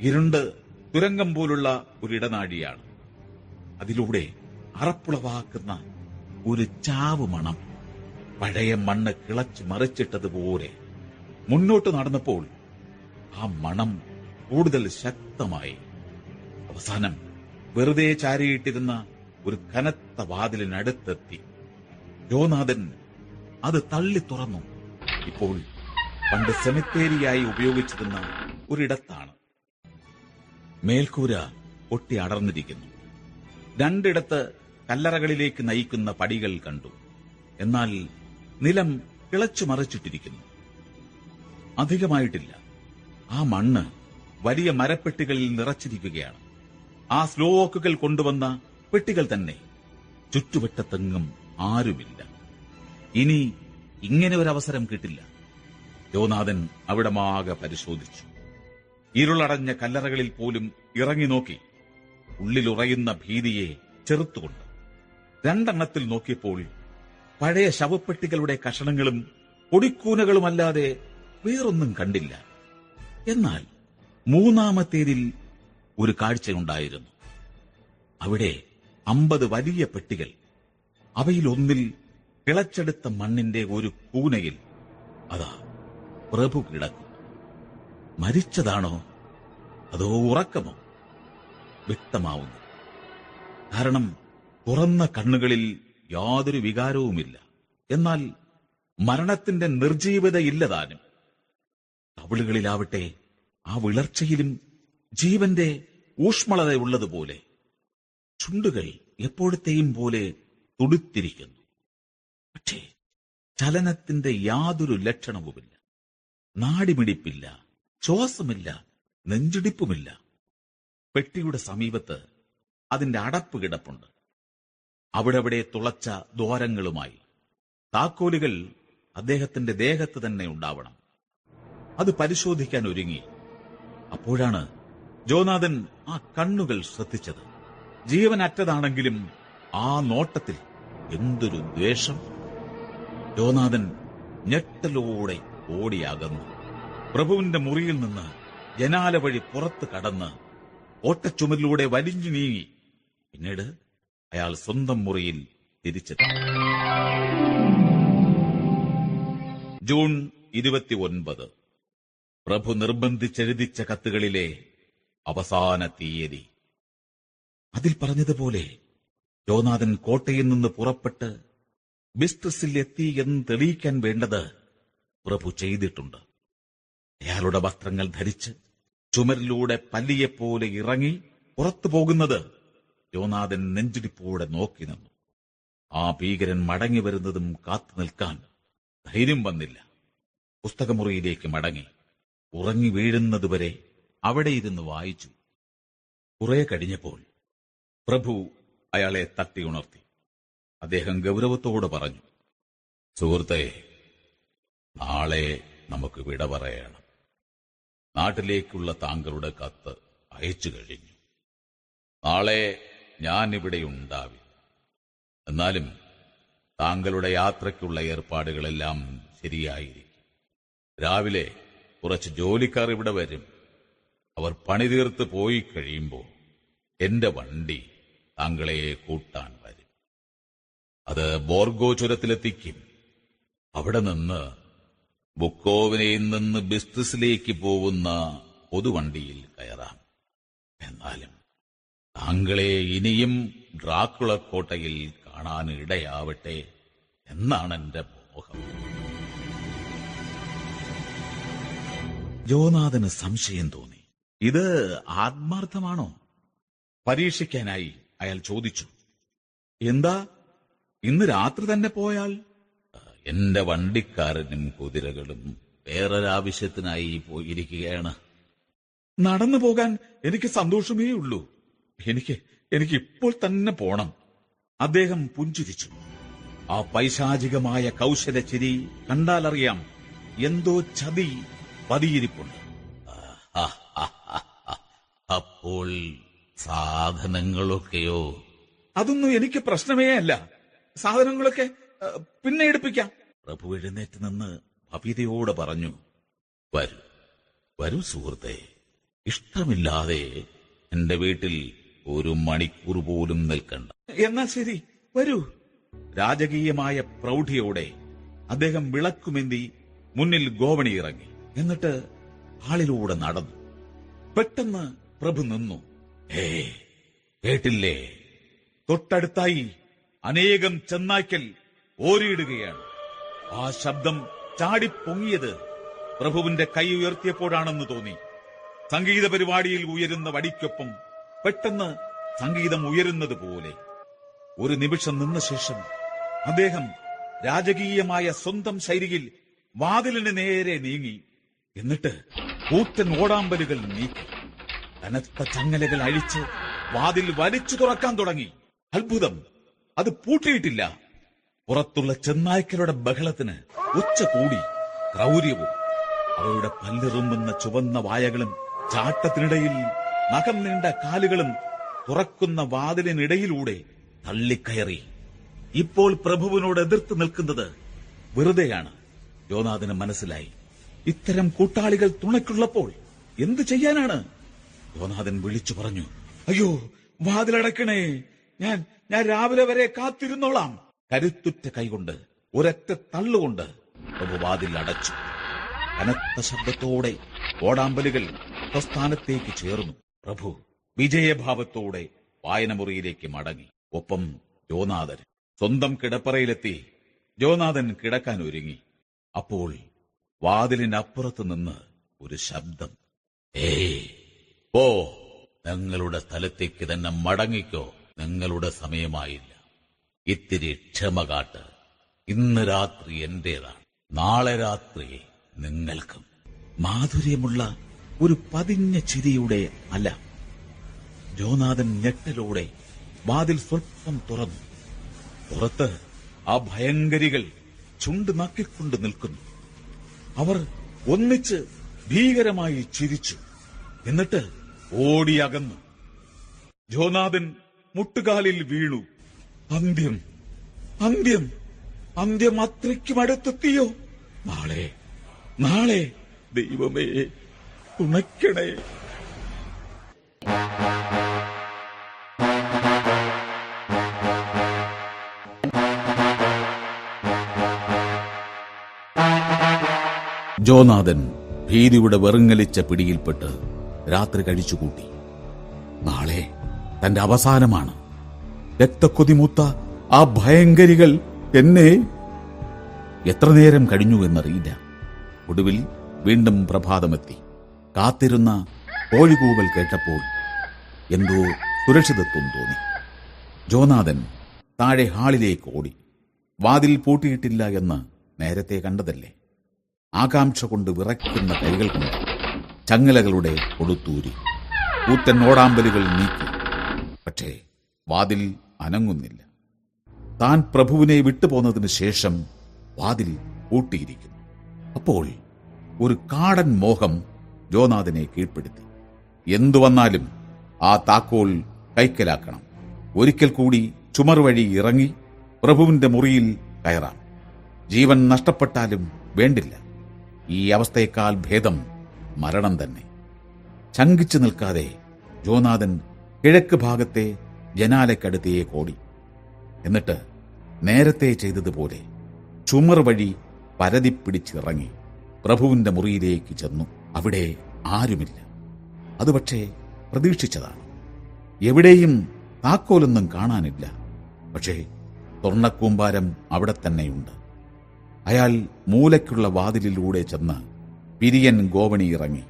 ഇരുണ്ട് തുരങ്കം പോലുള്ള ഒരു ഇടനാഴിയാണ് അതിലൂടെ അറപ്പുളവാക്കുന്ന ഒരു ചാവ് മണം. പഴയ മണ്ണ് കിളച്ച് മറിച്ചിട്ടതുപോലെ മുന്നോട്ട് നടന്നപ്പോൾ ആ മണം കൂടുതൽ ശക്തമായി. അവസാനം വെറുതെ ചാരിയിട്ടിരുന്ന ഒരു കനത്ത വാതിലിനടുത്തെത്തി. ജോനാഥൻ അത് തള്ളി തുറന്നു. ഇപ്പോൾ പണ്ട് സെമിത്തേരിയായി ഉപയോഗിച്ചിരുന്ന ഒരിടത്താണ്. മേൽക്കൂര ഒട്ടി അടർന്നിരിക്കുന്നു. രണ്ടിടത്ത് കല്ലറകളിലേക്ക് നയിക്കുന്ന പടികൾ കണ്ടു. എന്നാൽ നിലം കിളച്ചു മറിച്ചിട്ടിരിക്കുന്നു. അധികമായിട്ടില്ല. ആ മണ്ണ് വലിയ മരപ്പെട്ടികളിൽ നിറച്ചിരിക്കുകയാണ്. ആ സ്ലോക്കുകൾ കൊണ്ടുവന്ന പെട്ടികൾ തന്നെ. ചുറ്റുവട്ടത്തെങ്ങും ആരുമില്ല. ഇനി ഇങ്ങനെ ഒരു അവസരം കിട്ടില്ല. യോനാഥൻ അവിടമാകെ പരിശോധിച്ചു. ഇരുളടഞ്ഞ കല്ലറകളിൽ പോലും ഇറങ്ങി നോക്കി ഉള്ളിലുറയുന്ന ഭീതിയെ ചെറുത്തുകൊണ്ട്. രണ്ടെണ്ണത്തിൽ നോക്കിയപ്പോൾ പഴയ ശവപ്പെട്ടികളുടെ കഷണങ്ങളും പൊടിക്കൂനകളുമല്ലാതെ വേറൊന്നും കണ്ടില്ല. എന്നാൽ മൂന്നാമത്തേതിൽ ഒരു കാഴ്ചയുണ്ടായിരുന്നു. അവിടെ അമ്പത് വലിയ പെട്ടികൾ. അവയിലൊന്നിൽ കിളച്ചെടുത്ത മണ്ണിന്റെ ഒരു കൂനയിൽ അതാ പ്രഭു കിടക്കും. മരിച്ചതാണോ അതോ ഉറക്കമോ? വ്യക്തമാവുന്നു. കാരണം തുറന്ന കണ്ണുകളിൽ യാതൊരു വികാരവുമില്ല. എന്നാൽ മരണത്തിന്റെ നിർജീവതയില്ലതാനും കവിളുകളിലാവട്ടെ ആ വിളർച്ചയിലും ജീവന്റെ ഊഷ്മളതയുള്ളതുപോലെ ചുണ്ടുകൾ എപ്പോഴത്തെയും പോലെ തുടുത്തിരിക്കുന്നു. പക്ഷേ ചലനത്തിന്റെ യാതൊരു ലക്ഷണവുമില്ല. നാടിമിടിപ്പില്ല ശ്വാസമില്ല നെഞ്ചിടിപ്പുമില്ല. പെട്ടിയുടെ സമീപത്ത് അതിന്റെ അടപ്പ് കിടപ്പുണ്ട്. അവിടെവിടെ തുളച്ച ദ്വാരങ്ങളുമായി. താക്കോലുകൾ അദ്ദേഹത്തിന്റെ ദേഹത്ത് തന്നെ ഉണ്ടാവണം. അത് പരിശോധിക്കാൻ ഒരുങ്ങി. അപ്പോഴാണ് ജോനാഥൻ ആ കണ്ണുകൾ ശ്രദ്ധിച്ചത്. ജീവനറ്റതാണെങ്കിലും ആ നോട്ടത്തിൽ എന്തൊരു ദ്വേഷം. ജോനാഥൻ ഞെട്ടലോടെ ഓടിയാകുന്നു. പ്രഭുവിന്റെ മുറിയിൽ നിന്ന് ജനാല വഴി പുറത്ത് കടന്ന് ഓട്ടച്ചുമലിലൂടെ വലിഞ്ഞു നീങ്ങി. പിന്നീട് അയാൾ സ്വന്തം മുറിയിൽ തിരിച്ചെത്തി. ജൂൺ ഇരുപത്തിയൊൻപത്. പ്രഭു നിർബന്ധിച്ചെഴുതിച്ച കത്തുകളിലെ അവസാന തീയതി. അതിൽ പറഞ്ഞതുപോലെ ജോനാഥൻ കോട്ടയിൽ നിന്ന് പുറപ്പെട്ട് ബിസ്ട്രസിൽ എത്തി എന്ന് തെളിയിക്കാൻ വേണ്ടത് പ്രഭു ചെയ്തിട്ടുണ്ട്. അയാളുടെ വസ്ത്രങ്ങൾ ധരിച്ച് ചുമരിലൂടെ പല്ലിയെപ്പോലെ ഇറങ്ങി പുറത്തു പോകുന്നത് യോനാഥൻ നെഞ്ചിടിപ്പോടെ നോക്കി നിന്നു. ആ ഭീകരൻ മടങ്ങി വരുന്നതും കാത്തു നിൽക്കാൻ ധൈര്യം വന്നില്ല. പുസ്തകമുറിയിലേക്ക് മടങ്ങി ഉറങ്ങി വീഴുന്നതുവരെ അവിടെ ഇരുന്ന് വായിച്ചു. കുറെ കഴിഞ്ഞപ്പോൾ പ്രഭു അയാളെ തട്ടി ഉണർത്തി. അദ്ദേഹം ഗൗരവത്തോട് പറഞ്ഞു സുഹൃത്തെ നാളെ നമുക്ക് വിട പറയണം. നാട്ടിലേക്കുള്ള താങ്കളുടെ കത്ത് അയച്ചു കഴിഞ്ഞു. നാളെ ഞാൻ ഇവിടെ ഉണ്ടാവില്ല. എന്നാലും താങ്കളുടെ യാത്രയ്ക്കുള്ള ഏർപ്പാടുകളെല്ലാം ശരിയായിരിക്കും. രാവിലെ കുറച്ച് ജോലിക്കാർ ഇവിടെ വരും. അവർ പണി തീർത്ത് പോയി കഴിയുമ്പോൾ എന്റെ വണ്ടി താങ്കളെ കൂട്ടാൻ വരും. അത് ബോർഗോ ചുരത്തിലെത്തിക്കും അവിടെ നിന്ന് ബുക്കോവിനയിൽ നിന്ന് ബിസ്തസിലേക്ക് പോകുന്ന പൊതുവണ്ടിയിൽ കയറാം. എന്നാലും താങ്കളെ ഇനിയും ഡ്രാക്കുള കോട്ടയിൽ കാണാൻ ഇടയാവട്ടെ എന്നാണ് എന്റെ മോഹം. ജോനാഥന് സംശയം തോന്നി. ഇത് ആത്മാർത്ഥമാണോ? പരീക്ഷിക്കാനായി അയാൾ ചോദിച്ചു. എന്താ? ഇന്ന് രാത്രി തന്നെ പോയാൽ? എന്റെ വണ്ടിക്കാരനും കുതിരകളും വേറൊരാവശ്യത്തിനായി പോയിരിക്കുകയാണ്. നടന്നു പോകാൻ എനിക്ക് സന്തോഷമേ ഉള്ളൂ. എനിക്ക് എനിക്ക് ഇപ്പോൾ തന്നെ പോണം. അദ്ദേഹം പുഞ്ചിരിച്ചു. ആ പൈശാചികമായ കൗശല ചിരി കണ്ടാലറിയാം എന്തോ ചതി പതിയിരിപ്പുണ്ട്. അപ്പോൾ സാധനങ്ങളൊക്കെയോ? അതൊന്നും എനിക്ക് പ്രശ്നമേ അല്ല. സാധനങ്ങളൊക്കെ പിന്നെ എടുപ്പിക്കാം. പ്രഭു എഴുന്നേറ്റ് നിന്ന് ഭവ്യതയോടെ പറഞ്ഞു വരൂ വരൂ സുഹൃത്തെ ഇഷ്ടമില്ലാതെ എന്റെ വീട്ടിൽ ഒരു മണിക്കൂർ പോലും നിൽക്കണ്ട. എന്നാ ശരി വരൂ. രാജകീയമായ പ്രൗഢിയോടെ അദ്ദേഹം വിളക്കുമെന്തി മുന്നിൽ ഗോവണി ഇറങ്ങി. എന്നിട്ട് ആളിലൂടെ നടന്നു. പെട്ടെന്ന് പ്രഭു നിന്നു. ഏ കേട്ടില്ലേ? തൊട്ടടുത്തായി അനേകം ചെന്നായ്ക്കൽ ഓരിയിടുകയാണ്. ആ ശബ്ദം ചാടിപ്പൊങ്ങിയത് പ്രഭുവിന്റെ കൈ ഉയർത്തിയപ്പോഴാണെന്ന് തോന്നി. സംഗീത പരിപാടിയിൽ ഉയരുന്ന വടിക്കൊപ്പം പെട്ടെന്ന് സംഗീതം ഉയരുന്നത് പോലെ ഒരു നിമിഷം നിന്ന ശേഷം അദ്ദേഹം രാജകീയമായ സ്വന്തം ശൈലിയിൽ വാതിലിന് നേരെ നീങ്ങി. എന്നിട്ട് കൂറ്റൻ ഓടാമ്പലുകൾ നീക്കി. കനത്ത ചങ്ങലകൾ അഴിച്ച് വാതിൽ വലിച്ചു തുറക്കാൻ തുടങ്ങി. അത്ഭുതം. അത് പൂട്ടിയിട്ടില്ല. പുറത്തുള്ള ചെന്നായ്ക്കളുടെ ബഹളത്തിന് ഉച്ച കൂടി ക്രൗര്യവും അവയുടെ പല്ലിറുമ്പുന്ന ചുവന്ന വായകളും ചാട്ടത്തിനിടയിൽ നഖം നീണ്ട കാലുകളും തുറക്കുന്ന വാതിലിനിടയിലൂടെ തള്ളിക്കയറി. ഇപ്പോൾ പ്രഭുവിനോട് എതിർത്ത് നിൽക്കുന്നത് വെറുതെയാണ്. യോനാഥന് മനസ്സിലായി. ഇത്തരം കൂട്ടാളികൾ തുണയ്ക്കുള്ളപ്പോൾ എന്തു ചെയ്യാനാണ്? യോനാഥൻ വിളിച്ചു പറഞ്ഞു. അയ്യോ വാതിലടക്കണേ. ഞാൻ ഞാൻ രാവിലെ വരെ കാത്തിരുന്നോളാം. കരുത്തുറ്റ കൈകൊണ്ട് ഒരൊറ്റ തള്ളുകൊണ്ട് വാതിൽ അടച്ചു. കനത്ത ശബ്ദത്തോടെ ഓടാമ്പലുകൾ പ്രസ്ഥാനത്തേക്ക് ചേർന്നു. പ്രഭു വിജയഭാവത്തോടെ വായനമുറിയിലേക്ക് മടങ്ങി. ഒപ്പം ജോനാഥൻ സ്വന്തം കിടപ്പറയിലെത്തി ജോനാഥൻ കിടക്കാൻ ഒരുങ്ങി. അപ്പോൾ വാതിലിനപ്പുറത്ത് നിന്ന് ഒരു ശബ്ദം. ഏ ഓ നിങ്ങളുടെ സ്ഥലത്തേക്ക് തന്നെ മടങ്ങിക്കോ. നിങ്ങളുടെ സമയമായില്ല. ഇത്തിരി ക്ഷമ കാട്ട്. ഇന്ന് രാത്രി എന്റേതാണ്. നാളെ രാത്രി നിങ്ങൾക്കും. മാധുര്യമുള്ള ഒരു പതിഞ്ഞ ചിരിയുടെ അല്ല. ജോനാഥൻ ഞെട്ടലോടെ വാതിൽ സ്വൽപ്പം തുറന്നു. പുറത്ത് ആ ഭയങ്കരികൾ ചുണ്ട് നക്കിക്കൊണ്ട് നിൽക്കുന്നു. അവർ ഒന്നിച്ച് ഭീകരമായി ചിരിച്ചു. എന്നിട്ട് ഓടിയകന്നു ജോനാഥൻ മുട്ടുകാലിൽ വീണു. അന്ത്യം. അന്ത്യം. അന്ത്യം അത്രയ്ക്കും അടുത്തെത്തിയോ? നാളെ. നാളെ. ദൈവമേ തുണയ്ക്കണേ. ജോനാഥൻ ഭീതിയുടെ വെറുങ്ങലിച്ച പിടിയിൽപ്പെട്ട് രാത്രി കഴിച്ചുകൂട്ടി. നാളെ. തന്റെ അവസാനമാണ്. രക്തക്കൊതിമൂത്ത ആ ഭയങ്കരികൾ എന്നെ എത്ര നേരം കഴിഞ്ഞു എന്നറിയില്ല. ഒടുവിൽ വീണ്ടും പ്രഭാതമെത്തി. കാത്തിരുന്ന കോഴികൂവൽ കേട്ടപ്പോൾ എന്തോ സുരക്ഷിതത്വം തോന്നി. ജോനാഥൻ താഴെ ഹാളിലേക്ക് ഓടി. വാതിൽ പൂട്ടിയിട്ടില്ല എന്ന് നേരത്തെ കണ്ടതല്ലേ? ആകാംക്ഷ കൊണ്ട് വിറയ്ക്കുന്ന കൈകൾ കൊണ്ട് ചങ്ങലകളുടെ കൊടുത്തൂരി. കൂറ്റൻ ഓടാമ്പലുകൾ നീക്കി. പക്ഷേ വാതിൽ അനങ്ങുന്നില്ല. താൻ പ്രഭുവിനെ വിട്ടുപോന്നതിന് ശേഷം വാതിൽ പൂട്ടിയിരിക്കുന്നു. അപ്പോൾ ഒരു കാടൻ മോഹം ജോനാഥിനെ കീഴ്പ്പെടുത്തി. എന്തു വന്നാലും ആ താക്കോൽ കൈക്കലാക്കണം. ഒരിക്കൽ കൂടി ചുമർ വഴി ഇറങ്ങി പ്രഭുവിന്റെ മുറിയിൽ കയറാം. ജീവൻ നഷ്ടപ്പെട്ടാലും വേണ്ടില്ല. ഈ അവസ്ഥയേക്കാൾ ഭേദം മരണം തന്നെ. ശങ്കിച്ചു നിൽക്കാതെ ജോനാഥൻ കിഴക്ക് ഭാഗത്തെ ജനാലക്കടുത്തേ കോടി. എന്നിട്ട് നേരത്തെ ചെയ്തതുപോലെ ചുമർ വഴി പരതിപ്പിടിച്ചിറങ്ങി പ്രഭുവിന്റെ മുറിയിലേക്ക് ചെന്നു. അവിടെ ആരുമില്ല. അത് പക്ഷേ പ്രതീക്ഷിച്ചതാണ്. എവിടെയും താക്കോലൊന്നും കാണാനില്ല. പക്ഷേ സ്വർണക്കൂമ്പാരം അവിടെ തന്നെയുണ്ട്. അയാൾ മൂലയ്ക്കുള്ള വാതിലിലൂടെ ചെന്ന് പിരിയൻ ഗോവണി ഇറങ്ങി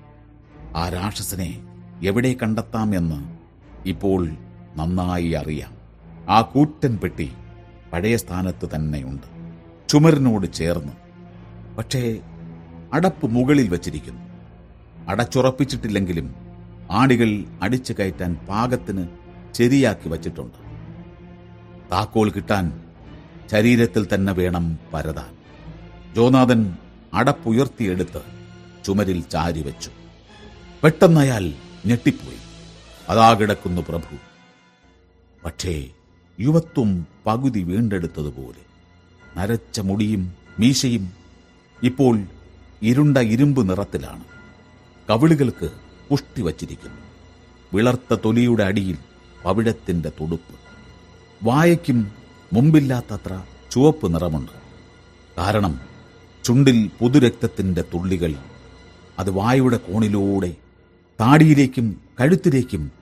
ആ രാക്ഷസനെ എവിടെ കണ്ടെത്താം എന്ന് ഇപ്പോൾ നന്നായി അറിയാം. ആ കൂറ്റൻ പെട്ടി പഴയ സ്ഥാനത്ത് തന്നെയുണ്ട് ചുമരിനോട് ചേർന്ന്. പക്ഷേ അടപ്പ് മുകളിൽ വച്ചിരിക്കുന്നു. അടച്ചുറപ്പിച്ചിട്ടില്ലെങ്കിലും ആടികൾ അടിച്ചു കയറ്റാൻ പാകത്തിന് ശരിയാക്കി വച്ചിട്ടുണ്ട്. താക്കോൽ കിട്ടാൻ ശരീരത്തിൽ തന്നെ വേണം പരതാൻ. ജോനാഥൻ അടപ്പുയർത്തിയെടുത്ത് ചുമരിൽ ചാരി വെച്ചു പെട്ടെന്നയാൽ ഞെട്ടിപ്പോയി. അതാ കിടക്കുന്നു പ്രഭു. പക്ഷേ യുവത്വം പകുതി വീണ്ടെടുത്തതുപോലെ. നരച്ച മുടിയും മീശയും ഇപ്പോൾ ഇരുണ്ട ഇരുമ്പ് നിറത്തിലാണ്. കവിളുകൾക്ക് പുഷ്ടി വച്ചിരിക്കുന്നു. വിളർത്ത തൊലിയുടെ അടിയിൽ പവിഴത്തിന്റെ തുടുപ്പ്. വായയ്ക്കും മുമ്പില്ലാത്തത്ര ചുവപ്പ് നിറമുണ്ട്. കാരണം ചുണ്ടിൽ പുതുരക്തത്തിന്റെ തുള്ളികൾ അത് വായുടെ കോണിലൂടെ താടിയിലേക്കും കഴുത്തിലേക്കും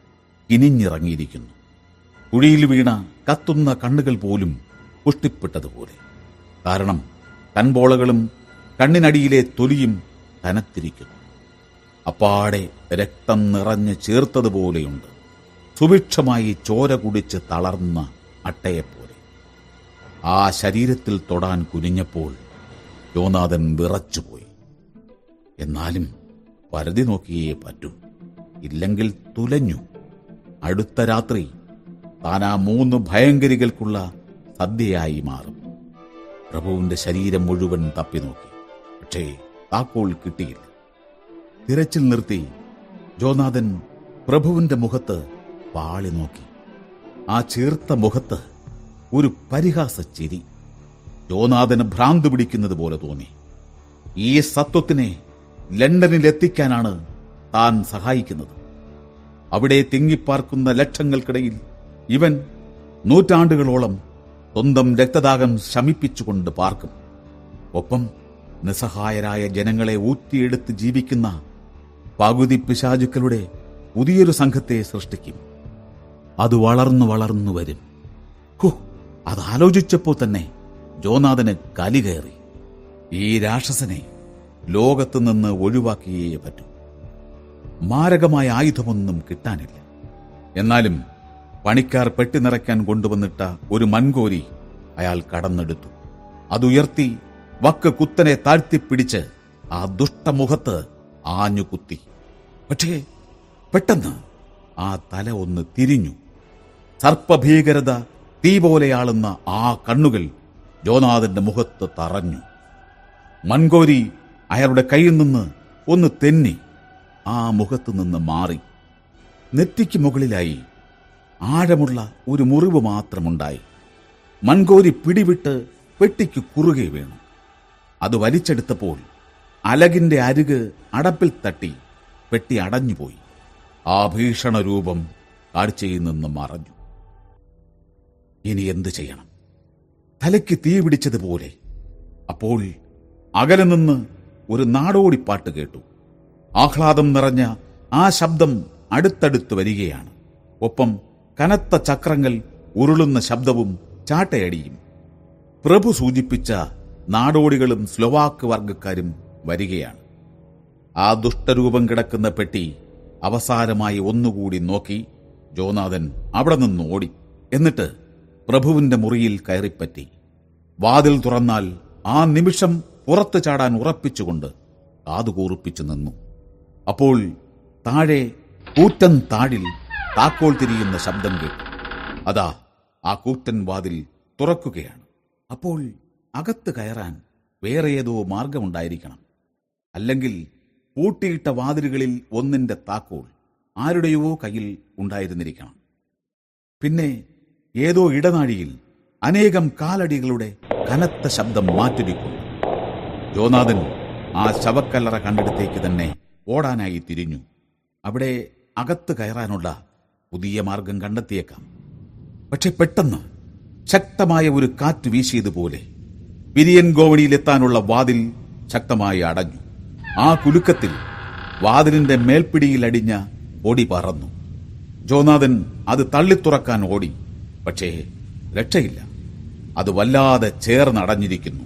കിനിഞ്ഞിറങ്ങിയിരിക്കുന്നു കുഴിയിൽ വീണ കത്തുന്ന കണ്ണുകൾ പോലും പുഷ്ടിപ്പെട്ടതുപോലെ. കാരണം കൺപോളകളും കണ്ണിനടിയിലെ തൊലിയും തനത്തിരിക്കുന്നു അപ്പാടെ രക്തം നിറഞ്ഞ് ചേർത്തതുപോലെയുണ്ട്. സുഭിക്ഷമായി ചോര കുടിച്ച് തളർന്ന അട്ടയെപ്പോലെ. ആ ശരീരത്തിൽ തൊടാൻ കുനിഞ്ഞപ്പോൾ യോനാഥൻ വിറച്ചുപോയി. എന്നാലും പരതി നോക്കിയേ പറ്റൂ. ഇല്ലെങ്കിൽ തുലഞ്ഞു. അടുത്ത രാത്രി താൻ ആ മൂന്ന് ഭയങ്കരികൾക്കുള്ള സദ്യയായി മാറും. പ്രഭുവിന്റെ ശരീരം മുഴുവൻ തപ്പി നോക്കി പക്ഷേ താക്കോൾ കിട്ടിയില്ല. തിരച്ചിൽ നിർത്തി ജോനാഥൻ പ്രഭുവിന്റെ മുഖത്ത് പാളി നോക്കി. ആ ചേർത്ത മുഖത്ത് ഒരു പരിഹാസ ചിരി. ജോനാഥന് ഭ്രാന്ത് പിടിക്കുന്നത് പോലെ തോന്നി. ഈ സത്വത്തിനെ ലണ്ടനിൽ എത്തിക്കാനാണ് താൻ സഹായിക്കുന്നത്. അവിടെ തിങ്ങിപ്പാർക്കുന്ന ലക്ഷങ്ങൾക്കിടയിൽ ഇവൻ നൂറ്റാണ്ടുകളോളം സ്വന്തം രക്തദാഹം ശമിപ്പിച്ചുകൊണ്ട് പാർക്കും. ഒപ്പം നിസ്സഹായരായ ജനങ്ങളെ ഊറ്റിയെടുത്ത് ജീവിക്കുന്ന പകുതി പിശാചുക്കളുടെ പുതിയൊരു സംഘത്തെ സൃഷ്ടിക്കും. അത് വളർന്നു വളർന്നു വരും. അതാലോചിച്ചപ്പോൾ തന്നെ ജോനാഥന് കലി കയറി. ഈ രാക്ഷസനെ ലോകത്തു നിന്ന് ഒഴിവാക്കിയേ പറ്റൂ. മാരകമായ ആയുധമൊന്നും കിട്ടാനില്ല. എന്നാലും പണിക്കാർ പെട്ടി നിറയ്ക്കാൻ കൊണ്ടുവന്നിട്ട ഒരു മൻകോരി അയാൾ കടന്നെടുത്തു. അതുയർത്തി വക്ക് കുത്തനെ താഴ്ത്തിപ്പിടിച്ച് ആ ദുഷ്ടമുഖത്ത് ആഞ്ഞു കുത്തി പക്ഷേ പെട്ടെന്ന് ആ തല ഒന്ന് തിരിഞ്ഞു. സർപ്പഭീകരത തീ പോലെയാളുന്ന ആ കണ്ണുകൾ ജോനാഥന്റെ മുഖത്ത് തറഞ്ഞു. മൻകോരി അയാളുടെ കയ്യിൽ നിന്ന് ഒന്ന് തെന്നി. ആ മുഖത്ത് നിന്ന് മാറി നെറ്റിക്ക് മുകളിലായി ആഴമുള്ള ഒരു മുറിവ് മാത്രമുണ്ടായി. മൺകോരി പിടിവിട്ട് പെട്ടിക്ക് കുറുകെ വീണു. അത് വലിച്ചെടുത്തപ്പോൾ അലകിന്റെ അരുക് അടപ്പിൽ തട്ടി പെട്ടി അടഞ്ഞുപോയി. ആ ഭീഷണ രൂപം കാഴ്ചയിൽ നിന്ന് മറഞ്ഞു. ഇനി എന്തു ചെയ്യണം? തലയ്ക്ക് തീ പിടിച്ചതുപോലെ അപ്പോൾ അകലെ നിന്ന് ഒരു നാടോടിപ്പാട്ട് കേട്ടു. ആഹ്ലാദം നിറഞ്ഞ ആ ശബ്ദം അടുത്തടുത്ത് വരികയാണ്. ഒപ്പം കനത്ത ചക്രങ്ങൾ ഉരുളുന്ന ശബ്ദവും ചാട്ടയടിയും. പ്രഭു സൂചിപ്പിച്ച നാടോടികളും സ്ലൊവാക്ക് വർഗക്കാരും വരികയാണ്. ആ ദുഷ്ടരൂപം കിടക്കുന്ന പെട്ടി അവസാനമായി ഒന്നുകൂടി നോക്കി ജോനാഥൻ അവിടെ നിന്ന് ഓടി. എന്നിട്ട് പ്രഭുവിന്റെ മുറിയിൽ കയറിപ്പറ്റി. വാതിൽ തുറന്നാൽ ആ നിമിഷം പുറത്തു ചാടാൻ ഉറപ്പിച്ചുകൊണ്ട് കാതുകൂറുപ്പിച്ചു നിന്നു. അപ്പോൾ താഴെ കൂറ്റൻ താഴിൽ താക്കോൽ തിരിയുന്ന ശബ്ദം കേട്ടു. അതാ ആ കൂറ്റൻ വാതിൽ തുറക്കുകയാണ്. അപ്പോൾ അകത്ത് കയറാൻ വേറെ ഏതോ മാർഗമുണ്ടായിരിക്കണം. അല്ലെങ്കിൽ പൂട്ടിയിട്ട വാതിലുകളിൽ ഒന്നിന്റെ താക്കോൽ ആരുടെയോ കയ്യിൽ ഉണ്ടായിരുന്നിരിക്കണം. പിന്നെ ഏതോ ഇടനാഴിയിൽ അനേകം കാലടികളുടെ കനത്ത ശബ്ദം മാറ്റൊലിക്കുന്നു ജോനാഥൻ ആ ശവക്കല്ലറ കണ്ടിടത്തേക്ക് തന്നെ ഓടാനായി തിരിഞ്ഞു. അവിടെ അകത്ത് കയറാനുള്ള പുതിയ മാർഗം കണ്ടെത്തിയേക്കാം. പക്ഷെ പെട്ടെന്ന് ശക്തമായ ഒരു കാറ്റ് വീശിയതുപോലെ വിരിയൻ ഗോവണിയിലെത്താനുള്ള വാതിൽ ശക്തമായി അടഞ്ഞു. ആ കുലുക്കത്തിൽ വാതിലിന്റെ മേൽപ്പിടിയിൽ അടിഞ്ഞ ഓടി പറന്നു. ജോനാഥൻ അത് തള്ളിത്തുറക്കാൻ ഓടി. പക്ഷേ രക്ഷയില്ല. അത് വല്ലാതെ ചേർന്നടഞ്ഞിരിക്കുന്നു.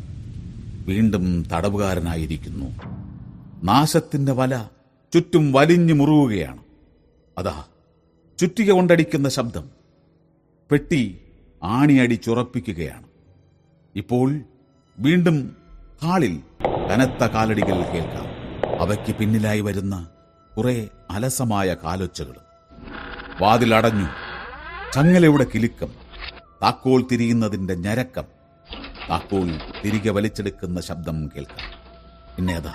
വീണ്ടും തടവുകാരനായിരിക്കുന്നു. നാശത്തിന്റെ വല ചുറ്റും വലിഞ്ഞു മുറുകുകയാണ്. അതാ ചുറ്റിക കൊണ്ടടിക്കുന്ന ശബ്ദം. പെട്ടി ആണിയടിച്ചുറപ്പിക്കുകയാണ് ഇപ്പോൾ വീണ്ടും ഹാളിൽ കനത്ത കാലടികൾ കേൾക്കാം. അവയ്ക്ക് പിന്നിലായി വരുന്ന കുറെ അലസമായ കാലൊച്ചകളും. വാതിലടഞ്ഞു ചങ്ങലയുടെ കിലുക്കം. താക്കോൽ തിരിയുന്നതിന്റെ ഞരക്കം. താക്കോൽ തിരികെ വലിച്ചെടുക്കുന്ന ശബ്ദം കേൾക്കാം. പിന്നെ അതാ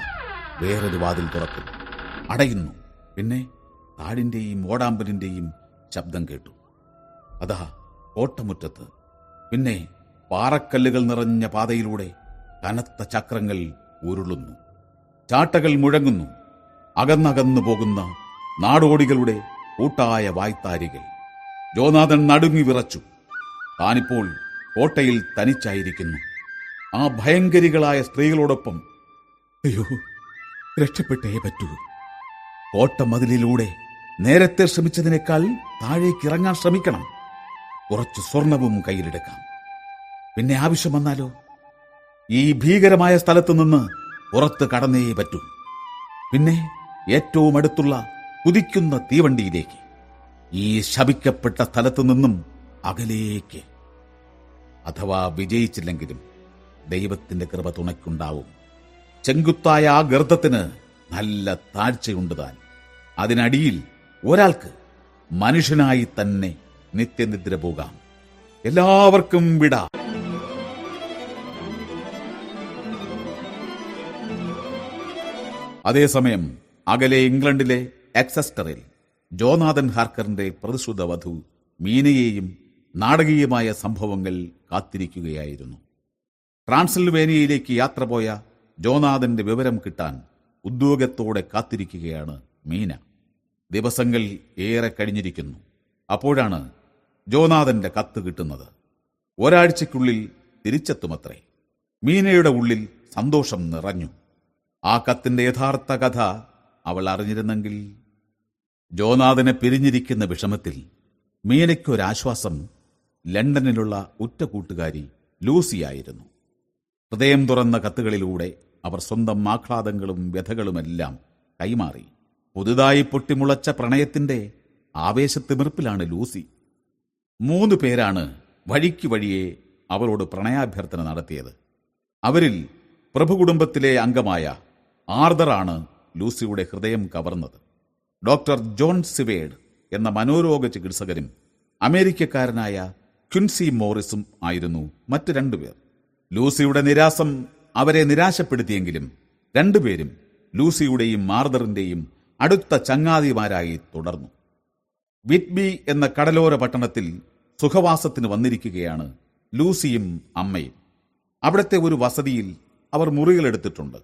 വേറൊരു വാതിൽ തുറക്കുന്നു അടയുന്നു. പിന്നെ താടിന്റെയും ഓടാമ്പലിന്റെയും ശബ്ദം കേട്ടു. അതാ കോട്ടമുറ്റത്ത്. പിന്നെ പാറക്കല്ലുകൾ നിറഞ്ഞ പാതയിലൂടെ കനത്ത ചക്രങ്ങൾ ഉരുളുന്നു. ചാട്ടകൾ മുഴങ്ങുന്നു. അകന്നകന്നു പോകുന്ന നാടോടികളുടെ കൂട്ടായ വായ്ത്താരികൾ. ജോനാഥൻ നടുങ്ങി വിറച്ചു. താനിപ്പോൾ കോട്ടയിൽ തനിച്ചായിരിക്കുന്നു. ആ ഭയങ്കരികളായ സ്ത്രീകളോടൊപ്പം അയ്യോ രക്ഷപ്പെട്ടേ പറ്റൂ. കോട്ടമതിലിലൂടെ നേരത്തെ ശ്രമിച്ചതിനേക്കാൾ താഴേക്ക് ഇറങ്ങാൻ ശ്രമിക്കണം. കുറച്ച് സ്വർണവും കയ്യിലെടുക്കാം. പിന്നെ ആവശ്യം വന്നാലോ? ഈ ഭീകരമായ സ്ഥലത്ത് നിന്ന് പുറത്ത് കടന്നേ പറ്റൂ. പിന്നെ ഏറ്റവും അടുത്തുള്ള കുതിക്കുന്ന തീവണ്ടിയിലേക്ക് ഈ ശപിക്കപ്പെട്ട സ്ഥലത്തു നിന്നും അകലേക്ക്. അഥവാ വിജയിച്ചില്ലെങ്കിലും ദൈവത്തിന്റെ കൃപ തുണയ്ക്കുണ്ടാവും. ചെങ്കുത്തായ ആ ഗർത്തത്തിന് നല്ല താഴ്ചയുണ്ട് താൻ അതിനടിയിൽ ഒരാൾക്ക് മനുഷ്യനായി തന്നെ നിത്യനിദ്ര പോകാം. എല്ലാവർക്കും വിട. അതേസമയം അകലെ ഇംഗ്ലണ്ടിലെ എക്സസ്റ്ററിൽ ജോനാഥൻ ഹാർക്കറിന്റെ പ്രതിശ്രുത വധു മീനയെയും നാടകീയമായ സംഭവങ്ങൾ കാത്തിരിക്കുകയായിരുന്നു. ട്രാൻസിൽവേനിയയിലേക്ക് യാത്ര പോയ ജോനാഥന്റെ വിവരം കിട്ടാൻ ഉദ്യോഗത്തോടെ കാത്തിരിക്കുകയാണ് മീന. ദിവസങ്ങൾ ഏറെ കഴിഞ്ഞിരിക്കുന്നു. അപ്പോഴാണ് ജോനാഥന്റെ കത്ത് കിട്ടുന്നത്. ഒരാഴ്ചയ്ക്കുള്ളിൽ തിരിച്ചെത്തുമത്രേ. മീനയുടെ ഉള്ളിൽ സന്തോഷം നിറഞ്ഞു. ആ കത്തിന്റെ യഥാർത്ഥ കഥ അവൾ അറിഞ്ഞിരുന്നെങ്കിൽ ജോനാഥനെ പിരിഞ്ഞിരിക്കുന്ന വിഷമത്തിൽ മീനയ്ക്കൊരാശ്വാസം ലണ്ടനിലുള്ള ഉറ്റ കൂട്ടുകാരി ലൂസിയായിരുന്നു. ഹൃദയം തുറന്ന കത്തുകളിലൂടെ അവർ സ്വന്തം ആഹ്ലാദങ്ങളും വ്യഥകളുമെല്ലാം കൈമാറി. പുതുതായി പൊട്ടിമുളച്ച പ്രണയത്തിന്റെ ആവേശത്തിമിർപ്പിലാണ് ലൂസി. മൂന്ന് പേരാണ് വഴിക്ക് വഴിയെ അവരോട് പ്രണയാഭ്യർത്ഥന നടത്തിയത്. അവരിൽ പ്രഭുകുടുംബത്തിലെ അംഗമായ ആർദറാണ് ലൂസിയുടെ ഹൃദയം കവർന്നത്. ഡോക്ടർ ജോൺ സിവേഡ് എന്ന മനോരോഗ ചികിത്സകരും അമേരിക്കക്കാരനായ ക്വിൻസി മോറിസും ആയിരുന്നു മറ്റ് രണ്ടുപേർ. ലൂസിയുടെ നിരാസം അവരെ നിരാശപ്പെടുത്തിയെങ്കിലും രണ്ടുപേരും ലൂസിയുടെയും മാർദറിന്റെയും അടുത്ത ചങ്ങാതിമാരായി തുടർന്നു. വിറ്റ്ബി എന്ന കടലോര പട്ടണത്തിൽ സുഖവാസത്തിന് വന്നിരിക്കുകയാണ് ലൂസിയും അമ്മയും. അവിടുത്തെ ഒരു വസതിയിൽ അവർ മുറികളെടുത്തിട്ടുണ്ട്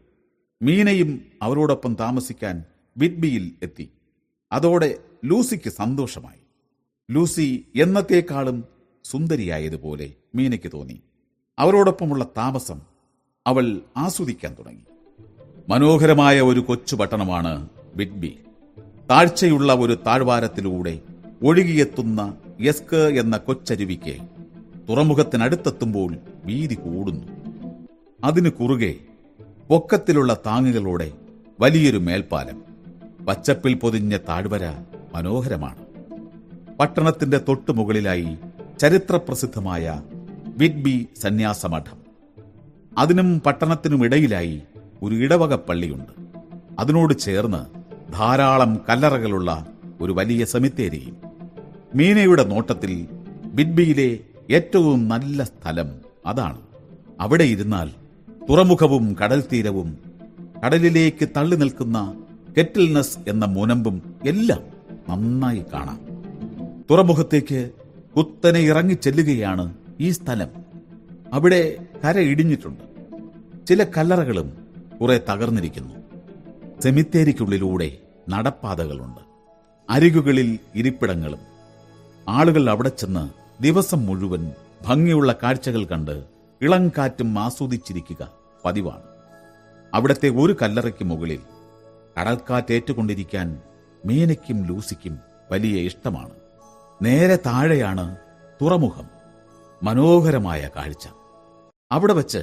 മീനയും അവരോടൊപ്പം താമസിക്കാൻ വിറ്റ്ബിയിൽ എത്തി. അതോടെ ലൂസിക്ക് സന്തോഷമായി. ലൂസി എന്നത്തേക്കാളും സുന്ദരിയായതുപോലെ മീനയ്ക്ക് തോന്നി. അവരോടൊപ്പമുള്ള താമസം അവൾ ആസ്വദിക്കാൻ തുടങ്ങി. മനോഹരമായ ഒരു കൊച്ചു പട്ടണമാണ് ബിഡ്ബി താഴ്ചയുള്ള ഒരു താഴ്വാരത്തിലൂടെ ഒഴുകിയെത്തുന്ന യസ്ക് എന്ന കൊച്ചരുവിക്ക് തുറമുഖത്തിനടുത്തെത്തുമ്പോൾ വീതി കൂടുന്നു. അതിനു കുറുകെ പൊക്കത്തിലുള്ള താങ്ങുകളോടെ വലിയൊരു മേൽപ്പാലം പച്ചപ്പിൽ പൊതിഞ്ഞ താഴ്വര മനോഹരമാണ്. പട്ടണത്തിന്റെ തൊട്ടുമുകളിലായി ചരിത്രപ്രസിദ്ധമായ വിറ്റ്ബി സന്യാസമഠം. അതിനും പട്ടണത്തിനും പട്ടണത്തിനുമിടയിലായി ഒരു ഇടവക പള്ളിയുണ്ട്. അതിനോട് ചേർന്ന് ധാരാളം കല്ലറകളുള്ള ഒരു വലിയ സെമിത്തേരിയും. മീനയുടെ നോട്ടത്തിൽ ബിഡ്ബിയിലെ ഏറ്റവും നല്ല സ്ഥലം അതാണ്. അവിടെ ഇരുന്നാൽ തുറമുഖവും കടൽ തീരവും കടലിലേക്ക് തള്ളി നിൽക്കുന്ന കെറ്റിൽനസ് എന്ന മുനമ്പും എല്ലാം നന്നായി കാണാം. തുറമുഖത്തേക്ക് കുത്തനെ ഇറങ്ങി ചെല്ലുകയാണ് ഈ സ്ഥലം അവിടെ കര ഇടിഞ്ഞിട്ടുണ്ട്. ചില കല്ലറകളും കുറെ തകർന്നിരിക്കുന്നു. സെമിത്തേരിക്കുള്ളിലൂടെ നടപ്പാതകളുണ്ട്. അരികുകളിൽ ഇരിപ്പിടങ്ങളും. ആളുകൾ അവിടെ ചെന്ന് ദിവസം മുഴുവൻ ഭംഗിയുള്ള കാഴ്ചകൾ കണ്ട് ഇളം കാറ്റും ആസ്വദിച്ചിരിക്കുക പതിവാണ്. അവിടത്തെ ഒരു കല്ലറയ്ക്ക് മുകളിൽ കടൽക്കാറ്റേറ്റുകൊണ്ടിരിക്കാൻ മീനയ്ക്കും ലൂസിക്കും വലിയ ഇഷ്ടമാണ്. നേരെ താഴെയാണ് തുറമുഖം. മനോഹരമായ കാഴ്ച. അവിടെ വച്ച്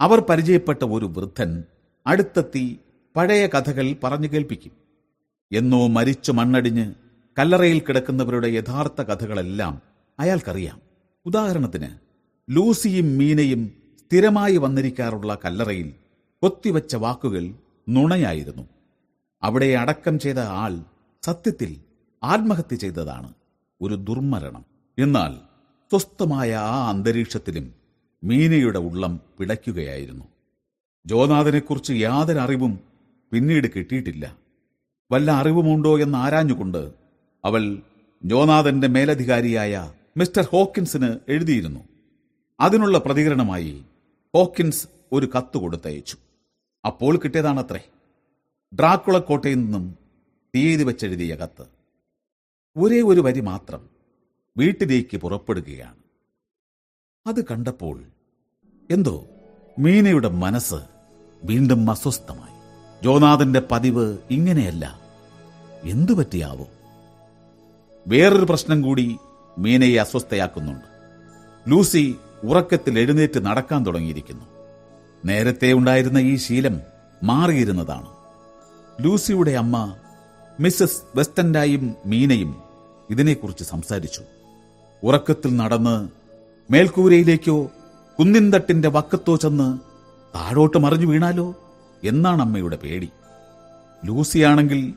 അവർ പരിചയപ്പെട്ട ഒരു വൃദ്ധൻ അടുത്തെത്തി പഴയ കഥകൾ പറഞ്ഞു കേൾപ്പിക്കും. എന്നോ മരിച്ചു മണ്ണടിഞ്ഞ് കല്ലറയിൽ കിടക്കുന്നവരുടെ യഥാർത്ഥ കഥകളെല്ലാം അയാൾക്കറിയാം. ഉദാഹരണത്തിന് ലൂസിയും മീനയും സ്ഥിരമായി വന്നിരിക്കാറുള്ള കല്ലറയിൽ കൊത്തിവച്ച വാക്കുകൾ നുണയായിരുന്നു. അവിടെ അടക്കം ചെയ്ത ആൾ സത്യത്തിൽ ആത്മഹത്യ ചെയ്തതാണ് ഒരു ദുർമരണം. എന്നാൽ സ്വസ്ഥമായ ആ അന്തരീക്ഷത്തിലും മീനയുടെ ഉള്ളം പിടയ്ക്കുകയായിരുന്നു. ജോനാഥനെക്കുറിച്ച് യാതൊരു അറിവും പിന്നീട് കിട്ടിയിട്ടില്ല. വല്ല അറിവുമുണ്ടോ എന്ന് ആരാഞ്ഞുകൊണ്ട് അവൾ ജോനാഥന്റെ മേലധികാരിയായ മിസ്റ്റർ ഹോക്കിൻസിന് എഴുതിയിരുന്നു. അതിനുള്ള പ്രതികരണമായി ഹോക്കിൻസ് ഒരു കത്ത് കൊടുത്തയച്ചു. അപ്പോൾ കിട്ടിയതാണത്രേ. ഡ്രാക്കുളക്കോട്ടയിൽ നിന്നും തീയതി വെച്ചെഴുതിയ കത്ത്. ഒരേ ഒരു വരി മാത്രം വീട്ടിലേക്ക് പുറപ്പെടുകയാണ്. അത് കണ്ടപ്പോൾ എന്തോ മീനയുടെ മനസ്സ് വീണ്ടും അസ്വസ്ഥമായി. ജോനാഥന്റെ പതിവ് ഇങ്ങനെയല്ല. എന്തു പറ്റിയാവോ? വേറൊരു പ്രശ്നം കൂടി മീനയെ അസ്വസ്ഥയാക്കുന്നുണ്ട്. ലൂസി ഉറക്കത്തിൽ എഴുന്നേറ്റ് നടക്കാൻ തുടങ്ങിയിരിക്കുന്നു. നേരത്തെ ഉണ്ടായിരുന്ന ഈ ശീലം മാറിയിരുന്നതാണ്. ലൂസിയുടെ അമ്മ മിസ്സസ് വെസ്റ്റൻഡായും മീനയും ഇതിനെക്കുറിച്ച് സംസാരിച്ചു. ഉറക്കത്തിൽ നടന്ന് മേൽക്കൂരയിലേക്കോ കുന്നിൻതട്ടിന്റെ വക്കത്തോ ചെന്ന് താഴോട്ട് മറിഞ്ഞു വീണാലോ എന്നാണ് അമ്മയുടെ പേടി. ലൂസിയാണെങ്കിൽ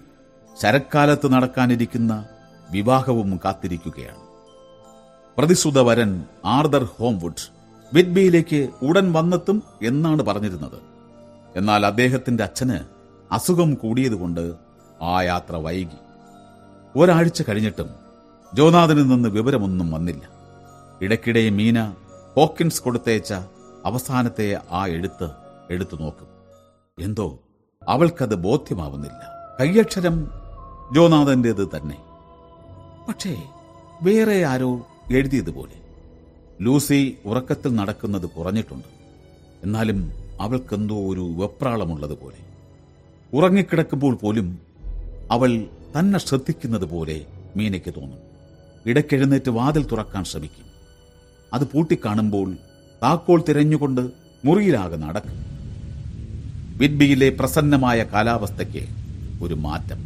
ശരക്കാലത്ത് നടക്കാനിരിക്കുന്ന വിവാഹവും കാത്തിരിക്കുകയാണ്. പ്രതിശ്രുത വരൻ ആർദർ ഹോംവുഡ് വിറ്റ്ബിയിലേക്ക് ഉടൻ വന്നെത്തും എന്നാണ് പറഞ്ഞിരുന്നത്. എന്നാൽ അദ്ദേഹത്തിന്റെ അച്ഛന് അസുഖം കൂടിയതുകൊണ്ട് ആ യാത്ര വൈകി. ഒരാഴ്ച കഴിഞ്ഞിട്ടും ജോനാഥനിൽ നിന്ന് വിവരമൊന്നും വന്നില്ല. ഇടയ്ക്കിടെ മീന ഹോക്കിൻസ് കൊടുത്തേച്ച അവസാനത്തെ ആ എഴുത്ത് എടുത്തു നോക്കും. എന്തോ അവൾക്കത് ബോധ്യമാവുന്നില്ല. കയ്യക്ഷരം ജോനാഥന്റേത് തന്നെ. പക്ഷേ വേറെ ആരോ എഴുതിയതുപോലെ. ലൂസി ഉറക്കത്തിൽ നടക്കുന്നത് കുറഞ്ഞിട്ടുണ്ട്. എന്നാലും അവൾക്കെന്തോ ഒരു വെപ്രാളമുള്ളതുപോലെ. ഉറങ്ങിക്കിടക്കുമ്പോൾ പോലും അവൾ തന്നെ ശ്രദ്ധിക്കുന്നത് പോലെ മീനയ്ക്ക് തോന്നും. ഇടയ്ക്കെഴുന്നേറ്റ് വാതിൽ തുറക്കാൻ ശ്രമിക്കും. അത് പൂട്ടിക്കാണുമ്പോൾ താക്കോൾ തിരഞ്ഞുകൊണ്ട് മുറിയിലാകെ നടക്കും. വിഡ്ബിയിലെ പ്രസന്നമായ കാലാവസ്ഥയ്ക്ക് ഒരു മാറ്റം.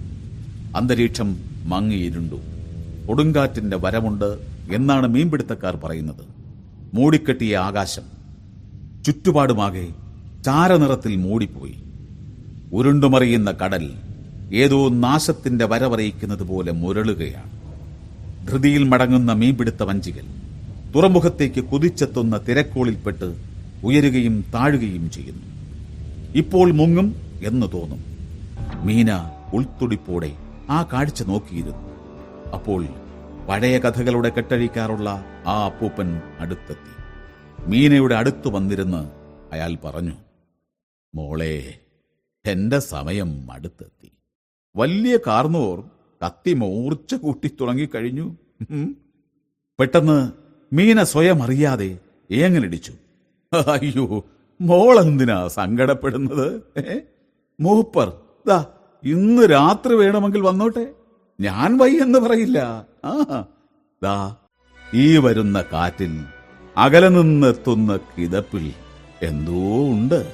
അന്തരീക്ഷം മങ്ങിയിരുണ്ടു. കൊടുങ്കാറ്റിന്റെ വരമുണ്ട് എന്നാണ് മീൻപിടുത്തക്കാർ പറയുന്നത്. മൂടിക്കെട്ടിയ ആകാശം ചുറ്റുപാടുമാകെ ചാരനിറത്തിൽ മൂടിപ്പോയി. ഉരുണ്ടുമറിയുന്ന കടൽ ഏതോ നാശത്തിന്റെ വരവറിയിക്കുന്നത് പോലെ മുരളുകയാണ്. ധൃതിയിൽ മടങ്ങുന്ന മീൻപിടുത്ത വഞ്ചികൾ തുറമുഖത്തേക്ക് കുതിച്ചെത്തുന്ന തിരക്കോളിൽപ്പെട്ട് ഉയരുകയും താഴുകയും ചെയ്യുന്നു. ഇപ്പോൾ മുങ്ങും എന്ന് തോന്നും. മീന ഉൾത്തുടിപ്പോടെ ആ കാഴ്ച നോക്കിയിരുന്നു. അപ്പോൾ പഴയ കഥകളുടെ കെട്ടഴിക്കാറുള്ള ആ അപ്പൂപ്പൻ അടുത്തെത്തി. മീനയുടെ അടുത്തു വന്നിരുന്ന് അയാൾ പറഞ്ഞു മോളെ എന്റെ സമയം അടുത്തെത്തി. വലിയ കാർന്നോർ കത്തി മൂർച്ച കൂട്ടി തുടങ്ങിക്കഴിഞ്ഞു പെട്ടെന്ന് മീന സ്വയം അറിയാതെ ഏങ്ങനടിച്ചു അയ്യോ മോളെന്തിനാ സങ്കടപ്പെടുന്നത്? മൂപ്പർ ദാ ഇന്ന് രാത്രി വേണമെങ്കിൽ വന്നോട്ടെ. ഞാൻ വൈ എന്ന് പറയില്ല. ആ ദാ ഈ വരുന്ന കാറ്റിൽ അകലെ നിന്നെത്തുന്ന കിതപ്പിൽ എന്തോ ഉണ്ട്.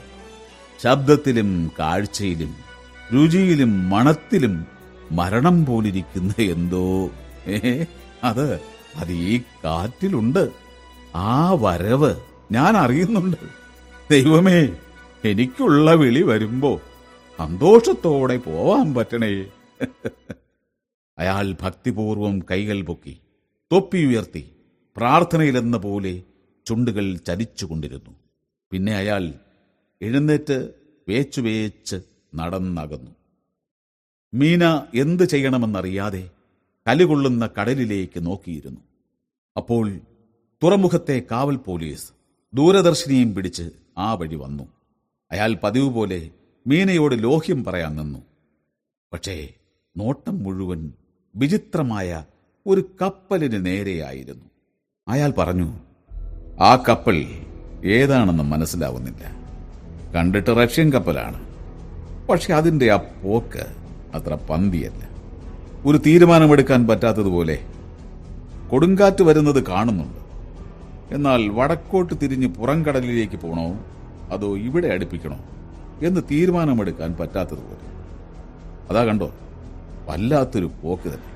ശബ്ദത്തിലും കാഴ്ചയിലും രുചിയിലും മണത്തിലും മരണം പോലിരിക്കുന്ന എന്തോ? ഏ അത് അത് ഈ കാറ്റിലുണ്ട്. ആ വരവ് ഞാൻ അറിയുന്നുണ്ട്. ദൈവമേ എനിക്കുള്ള വിളി വരുമ്പോ സന്തോഷത്തോടെ പോവാൻ പറ്റണേ. അയാൾ ഭക്തിപൂർവം കൈകൾ പൊക്കി തൊപ്പി ഉയർത്തി പ്രാർത്ഥനയിലെന്ന പോലെ ചുണ്ടുകൾ ചലിച്ചുകൊണ്ടിരുന്നു പിന്നെ അയാൾ എഴുന്നേറ്റ് വേച്ചു വേച്ച് നടന്നകന്നു. മീന എന്ത് ചെയ്യണമെന്നറിയാതെ കലുകൊള്ളുന്ന കടലിലേക്ക് നോക്കിയിരുന്നു. അപ്പോൾ തുറമുഖത്തെ കാവൽ പോലീസ് ദൂരദർശിനിയും പിടിച്ച് ആ വഴി വന്നു. അയാൾ പതിവ് പോലെ മീനയോട് ലോഹ്യം പറയാൻ നിന്നു. പക്ഷേ നോട്ടം മുഴുവൻ വിചിത്രമായ ഒരു കപ്പലിന് നേരെയായിരുന്നു. അയാൾ പറഞ്ഞു ആ കപ്പൽ ഏതാണെന്ന് മനസ്സിലാവുന്നില്ല. കണ്ടിട്ട് റഷ്യൻ കപ്പലാണ്. പക്ഷെ അതിന്റെ ആ പോക്ക് അത്ര പന്തിയല്ല. ഒരു തീരുമാനമെടുക്കാൻ പറ്റാത്തതുപോലെ കൊടുങ്കാറ്റ് വരുന്നത് കാണുന്നുണ്ട്. എന്നാൽ വടക്കോട്ട് തിരിഞ്ഞ് പുറംകടലിലേക്ക് പോകണോ അതോ ഇവിടെ അടുപ്പിക്കണോ? എന്ന് തീരുമാനമെടുക്കാൻ പറ്റാത്തതുപോലെ. അതാ കണ്ടോ? വല്ലാത്തൊരു പോക്ക് തന്നെ.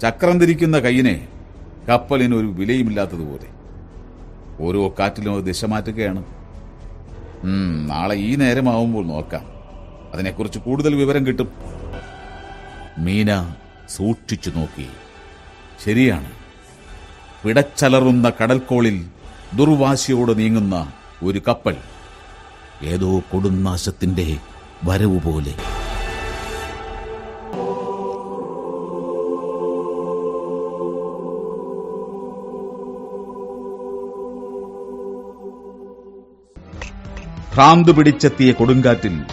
ചക്രം തിരിക്കുന്ന കൈയിനെ കപ്പലിന് ഒരു വിലയുമില്ലാത്തതുപോലെ. ഓരോ കാറ്റിലും അത് ദിശ മാറ്റുകയാണ്. നാളെ ഈ നേരമാവുമ്പോൾ നോക്കാം. അതിനെക്കുറിച്ച് കൂടുതൽ വിവരം കിട്ടും. മീന സൂക്ഷിച്ചു നോക്കി. ശരിയാണ്. പിടച്ചലറുന്ന കടൽക്കോളിൽ ദുർവാശിയോട് നീങ്ങുന്ന ഒരു കപ്പൽ. ഏതോ കൊടുനാശത്തിന്റെ വരവ് പോലെ. ഭ്രാന്ത് പിടിച്ചെത്തിയ കൊടുങ്കാറ്റിൽ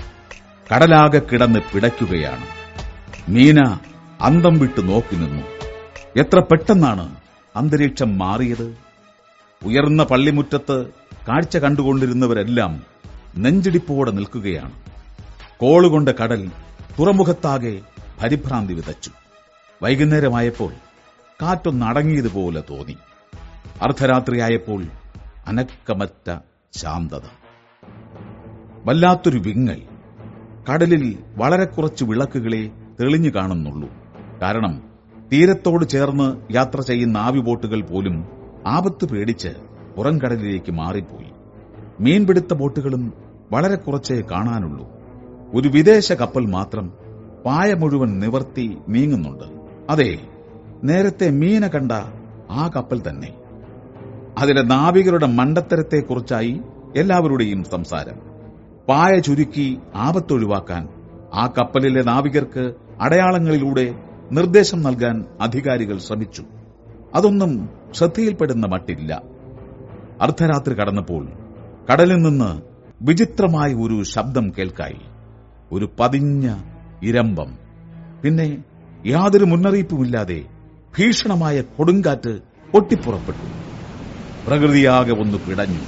കടലാകെ കിടന്ന് പിടയ്ക്കുകയാണ്. മീന അന്തം വിട്ട് നോക്കി നിന്നു. എത്ര പെട്ടെന്നാണ് അന്തരീക്ഷം മാറിയത്? ഉയർന്ന പള്ളിമുറ്റത്ത് കാഴ്ച കണ്ടുകൊണ്ടിരുന്നവരെല്ലാം നെഞ്ചിടിപ്പോടെ നിൽക്കുകയാണ്. കോളുകൊണ്ട് കടൽ തുറമുഖത്താകെ പരിഭ്രാന്തി വിതച്ചു. വൈകുന്നേരമായപ്പോൾ കാറ്റൊന്നടങ്ങിയതുപോലെ തോന്നി. അർദ്ധരാത്രിയായപ്പോൾ അനക്കമറ്റ ശാന്തത. വല്ലാത്തൊരു വിങ്ങൽ. കടലിൽ വളരെ കുറച്ച് വിളക്കുകളെ തെളിഞ്ഞു കാണുന്നുള്ളൂ. കാരണം തീരത്തോട് ചേർന്ന് യാത്ര ചെയ്യുന്ന ആവി ബോട്ടുകൾ പോലും ആപത്ത് പേടിച്ച് പുറംകടലിലേക്ക് മാറിപ്പോയി. മീൻപിടുത്ത ബോട്ടുകളും വളരെ കുറച്ചേ കാണാനുള്ളൂ. ഒരു വിദേശ കപ്പൽ മാത്രം പായ മുഴുവൻ നിവർത്തി നീങ്ങുന്നുണ്ട്. അതെ നേരത്തെ മീന കണ്ട ആ കപ്പൽ തന്നെ. അതിലെ നാവികരുടെ മണ്ടത്തരത്തെക്കുറിച്ചായി എല്ലാവരുടെയും സംസാരം. പായ ചുരുക്കി ആപത്തൊഴിവാക്കാൻ ആ കപ്പലിലെ നാവികർക്ക് അടയാളങ്ങളിലൂടെ നിർദ്ദേശം നൽകാൻ അധികാരികൾ ശ്രമിച്ചു. അതൊന്നും ശ്രദ്ധയിൽപ്പെടുന്ന മട്ടില്ല. അർദ്ധരാത്രി കടന്നപ്പോൾ കടലിൽ നിന്ന് വിചിത്രമായ ഒരു ശബ്ദം കേൾക്കായി. ഒരു പതിഞ്ഞ ഇരമ്പം. പിന്നെ യാതൊരു മുന്നറിയിപ്പുമില്ലാതെ ഭീഷണമായ കൊടുങ്കാറ്റ് പൊട്ടിപ്പുറപ്പെട്ടു. പ്രകൃതിയാകെ ഒന്ന് പിടഞ്ഞു.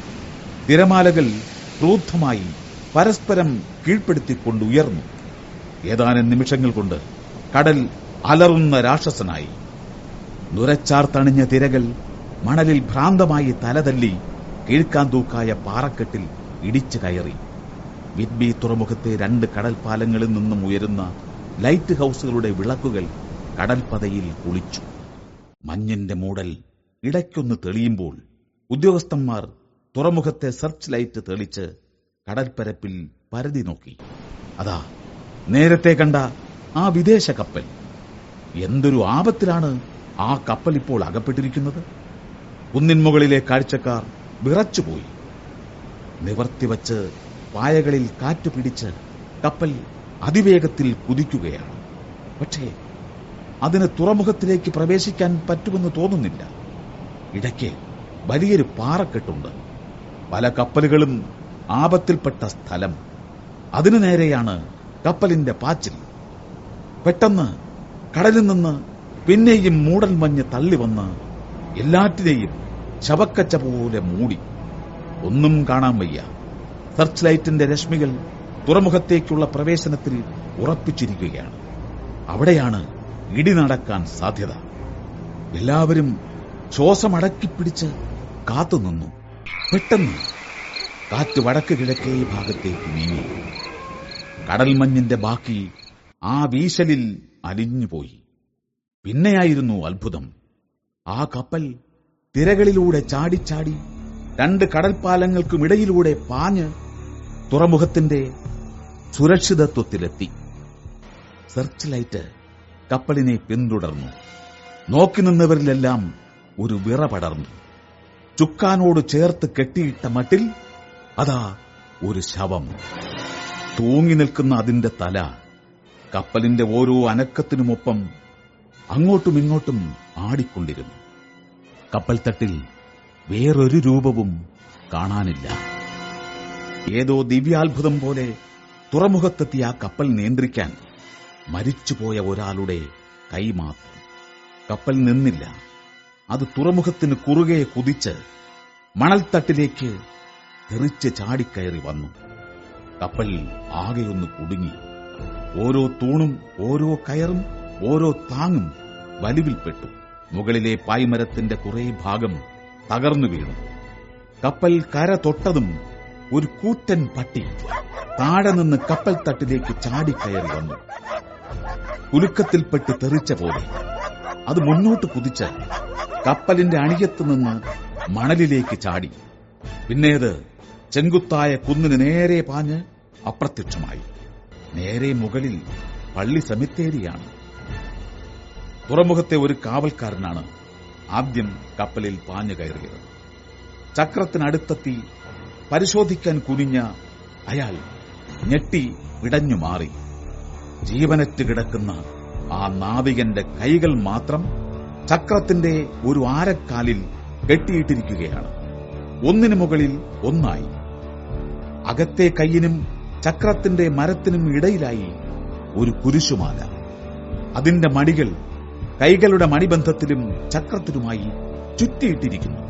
തിരമാലകൾ ക്രൂദ്ധമായി പരസ്പരം കീഴ്പ്പെടുത്തിക്കൊണ്ട് ഉയർന്നു. ഏതാനും നിമിഷങ്ങൾ കൊണ്ട് കടൽ അലറുന്ന രാക്ഷസനായി. നുരച്ചാർത്തണിഞ്ഞ തിരകൾ മണലിൽ ഭ്രാന്തമായി തലതല്ലി കീഴ്ക്കാൻ തൂക്കായ പാറക്കെട്ടിൽ ഇടിച്ചു കയറി. വിദ്ബി തുറമുഖത്തെ രണ്ട് കടൽപ്പാലങ്ങളിൽ നിന്നും ഉയരുന്ന ലൈറ്റ് ഹൌസുകളുടെ വിളക്കുകൾ കടൽപ്പതയിൽ കുളിച്ചു. മഞ്ഞിന്റെ മൂടൽ ഇടയ്ക്കൊന്ന് തെളിയുമ്പോൾ ഉദ്യോഗസ്ഥന്മാർ തുറമുഖത്തെ സെർച്ച് ലൈറ്റ് തെളിച്ച് കടൽപ്പരപ്പിൽ പരതി നോക്കി. അതാ നേരത്തെ കണ്ട ആ വിദേശ കപ്പൽ. എന്തൊരു ആപത്തിലാണ് ആ കപ്പൽ ഇപ്പോൾ അകപ്പെട്ടിരിക്കുന്നത്? കുന്നിന്മുകളിലെ കാഴ്ചക്കാർ വിറച്ചുപോയി. നിവർത്തിവച്ച് പായകളിൽ കാറ്റു പിടിച്ച് കപ്പൽ അതിവേഗത്തിൽ കുതിക്കുകയാണ്. പക്ഷേ അതിന് തുറമുഖത്തിലേക്ക് പ്രവേശിക്കാൻ പറ്റുമെന്ന് തോന്നുന്നില്ല. ഇടയ്ക്ക് വലിയൊരു പാറക്കെട്ടുണ്ട്. പല കപ്പലുകളും ആപത്തിൽപ്പെട്ട സ്ഥലം. അതിനു നേരെയാണ് കപ്പലിന്റെ പാച്ചിൽ. പെട്ടെന്ന് കടലിൽ നിന്ന് പിന്നെയും മൂടൽ മഞ്ഞ് തള്ളി വന്ന് എല്ലാറ്റിനെയും ശവക്കച്ച പോലെ മൂടി. ഒന്നും കാണാൻ വയ്യ. സെർച്ച് ലൈറ്റിന്റെ രശ്മികൾ തുറമുഖത്തേക്കുള്ള പ്രവേശനത്തിൽ ഉറപ്പിച്ചിരിക്കുകയാണ്. അവിടെയാണ് ഇടി നടക്കാൻ സാധ്യത. എല്ലാവരും ശ്വാസമടക്കിപ്പിടിച്ച് കാത്തുനിന്നു. പെട്ടെന്ന് കാറ്റ് വടക്ക് കിഴക്കേ ഭാഗത്തേക്ക് നീങ്ങി. കടൽമഞ്ഞിന്റെ ബാക്കി ആ വീശലിൽ അലിഞ്ഞുപോയി. പിന്നെയായിരുന്നു അത്ഭുതം. ആ കപ്പൽ തിരകളിലൂടെ ചാടിച്ചാടി രണ്ട് കടൽപ്പാലങ്ങൾക്കുമിടയിലൂടെ പാഞ്ഞ് തുറമുഖത്തിന്റെ സുരക്ഷിതത്വത്തിലെത്തി. സെർച്ച് ലൈറ്റ് കപ്പലിനെ പിന്തുടർന്നു. നോക്കി നിന്നവരിലെല്ലാം ഒരു വിറ പടർന്നു. ചുക്കാനോട് ചേർത്ത് കെട്ടിയിട്ട മട്ടിൽ അതാ ഒരു ശവം. തൂങ്ങി നിൽക്കുന്ന അതിന്റെ തല കപ്പലിന്റെ ഓരോ അനക്കത്തിനുമൊപ്പം അങ്ങോട്ടും ഇങ്ങോട്ടും ആടിക്കൊണ്ടിരുന്നു. കപ്പൽ തട്ടിൽ വേറൊരു രൂപവും കാണാനില്ല. ഏതോ ദിവ്യാത്ഭുതം പോലെ തുറമുഖത്തെത്തിയ ആ കപ്പൽ നിയന്ത്രിക്കാൻ മരിച്ചുപോയ ഒരാളുടെ കൈ മാത്രം. കപ്പൽ നിന്നില്ല. അത് തുറമുഖത്തിന് കുറുകെ കുതിച്ച് മണൽത്തട്ടിലേക്ക് തെറിച്ച് ചാടിക്കയറി വന്നു. കപ്പൽ ആകെയൊന്ന് കുടുങ്ങി. ഓരോ തൂണും ഓരോ കയറും ഓരോ താങ്ങും വലിവിൽപ്പെട്ടു. മുകളിലെ പായ്മരത്തിന്റെ കുറെ ഭാഗം തകർന്നു വീണു. കപ്പൽ കര തൊട്ടതും ഒരു കൂറ്റൻ പട്ടി താഴെ നിന്ന് കപ്പൽ തട്ടിലേക്ക് ചാടിക്കയറി വന്നു. കുലുക്കത്തിൽപ്പെട്ട് തെറിച്ച പോലെ. അത് മുന്നോട്ട് കുതിച്ച് കപ്പലിന്റെ അണിയത്ത് നിന്ന് മണലിലേക്ക് ചാടി. പിന്നേത് ചെങ്കുത്തായ കുന്നിന് നേരെ പാഞ്ഞ് അപ്രത്യക്ഷമായി. നേരെ മുകളിൽ പള്ളി സെമിത്തേരിയാണ്. തുറമുഖത്തെ ഒരു കാവൽക്കാരനാണ് ആദ്യം കപ്പലിൽ പാഞ്ഞു കയറിയത്. ചക്രത്തിനടുത്തെത്തി പരിശോധിക്കാൻ കുനിഞ്ഞ അയാൾ ഞെട്ടി ഇടഞ്ഞു മാറി. ജീവനറ്റ് കിടക്കുന്ന ആ നാവികന്റെ കൈകൾ മാത്രം ചക്രത്തിന്റെ ഒരു ആരക്കാലിൽ കെട്ടിയിട്ടിരിക്കുകയാണ്. ഒന്നിനു മുകളിൽ ഒന്നായി. അകത്തെ കൈയിനും ചക്രത്തിന്റെ മരത്തിനും ഇടയിലായി ഒരു കുരിശുമാല. അതിന്റെ മണികൾ കൈകളുടെ മണിബന്ധത്തിലും ചക്രത്തിലുമായി ചുറ്റിയിട്ടിരിക്കുന്നു.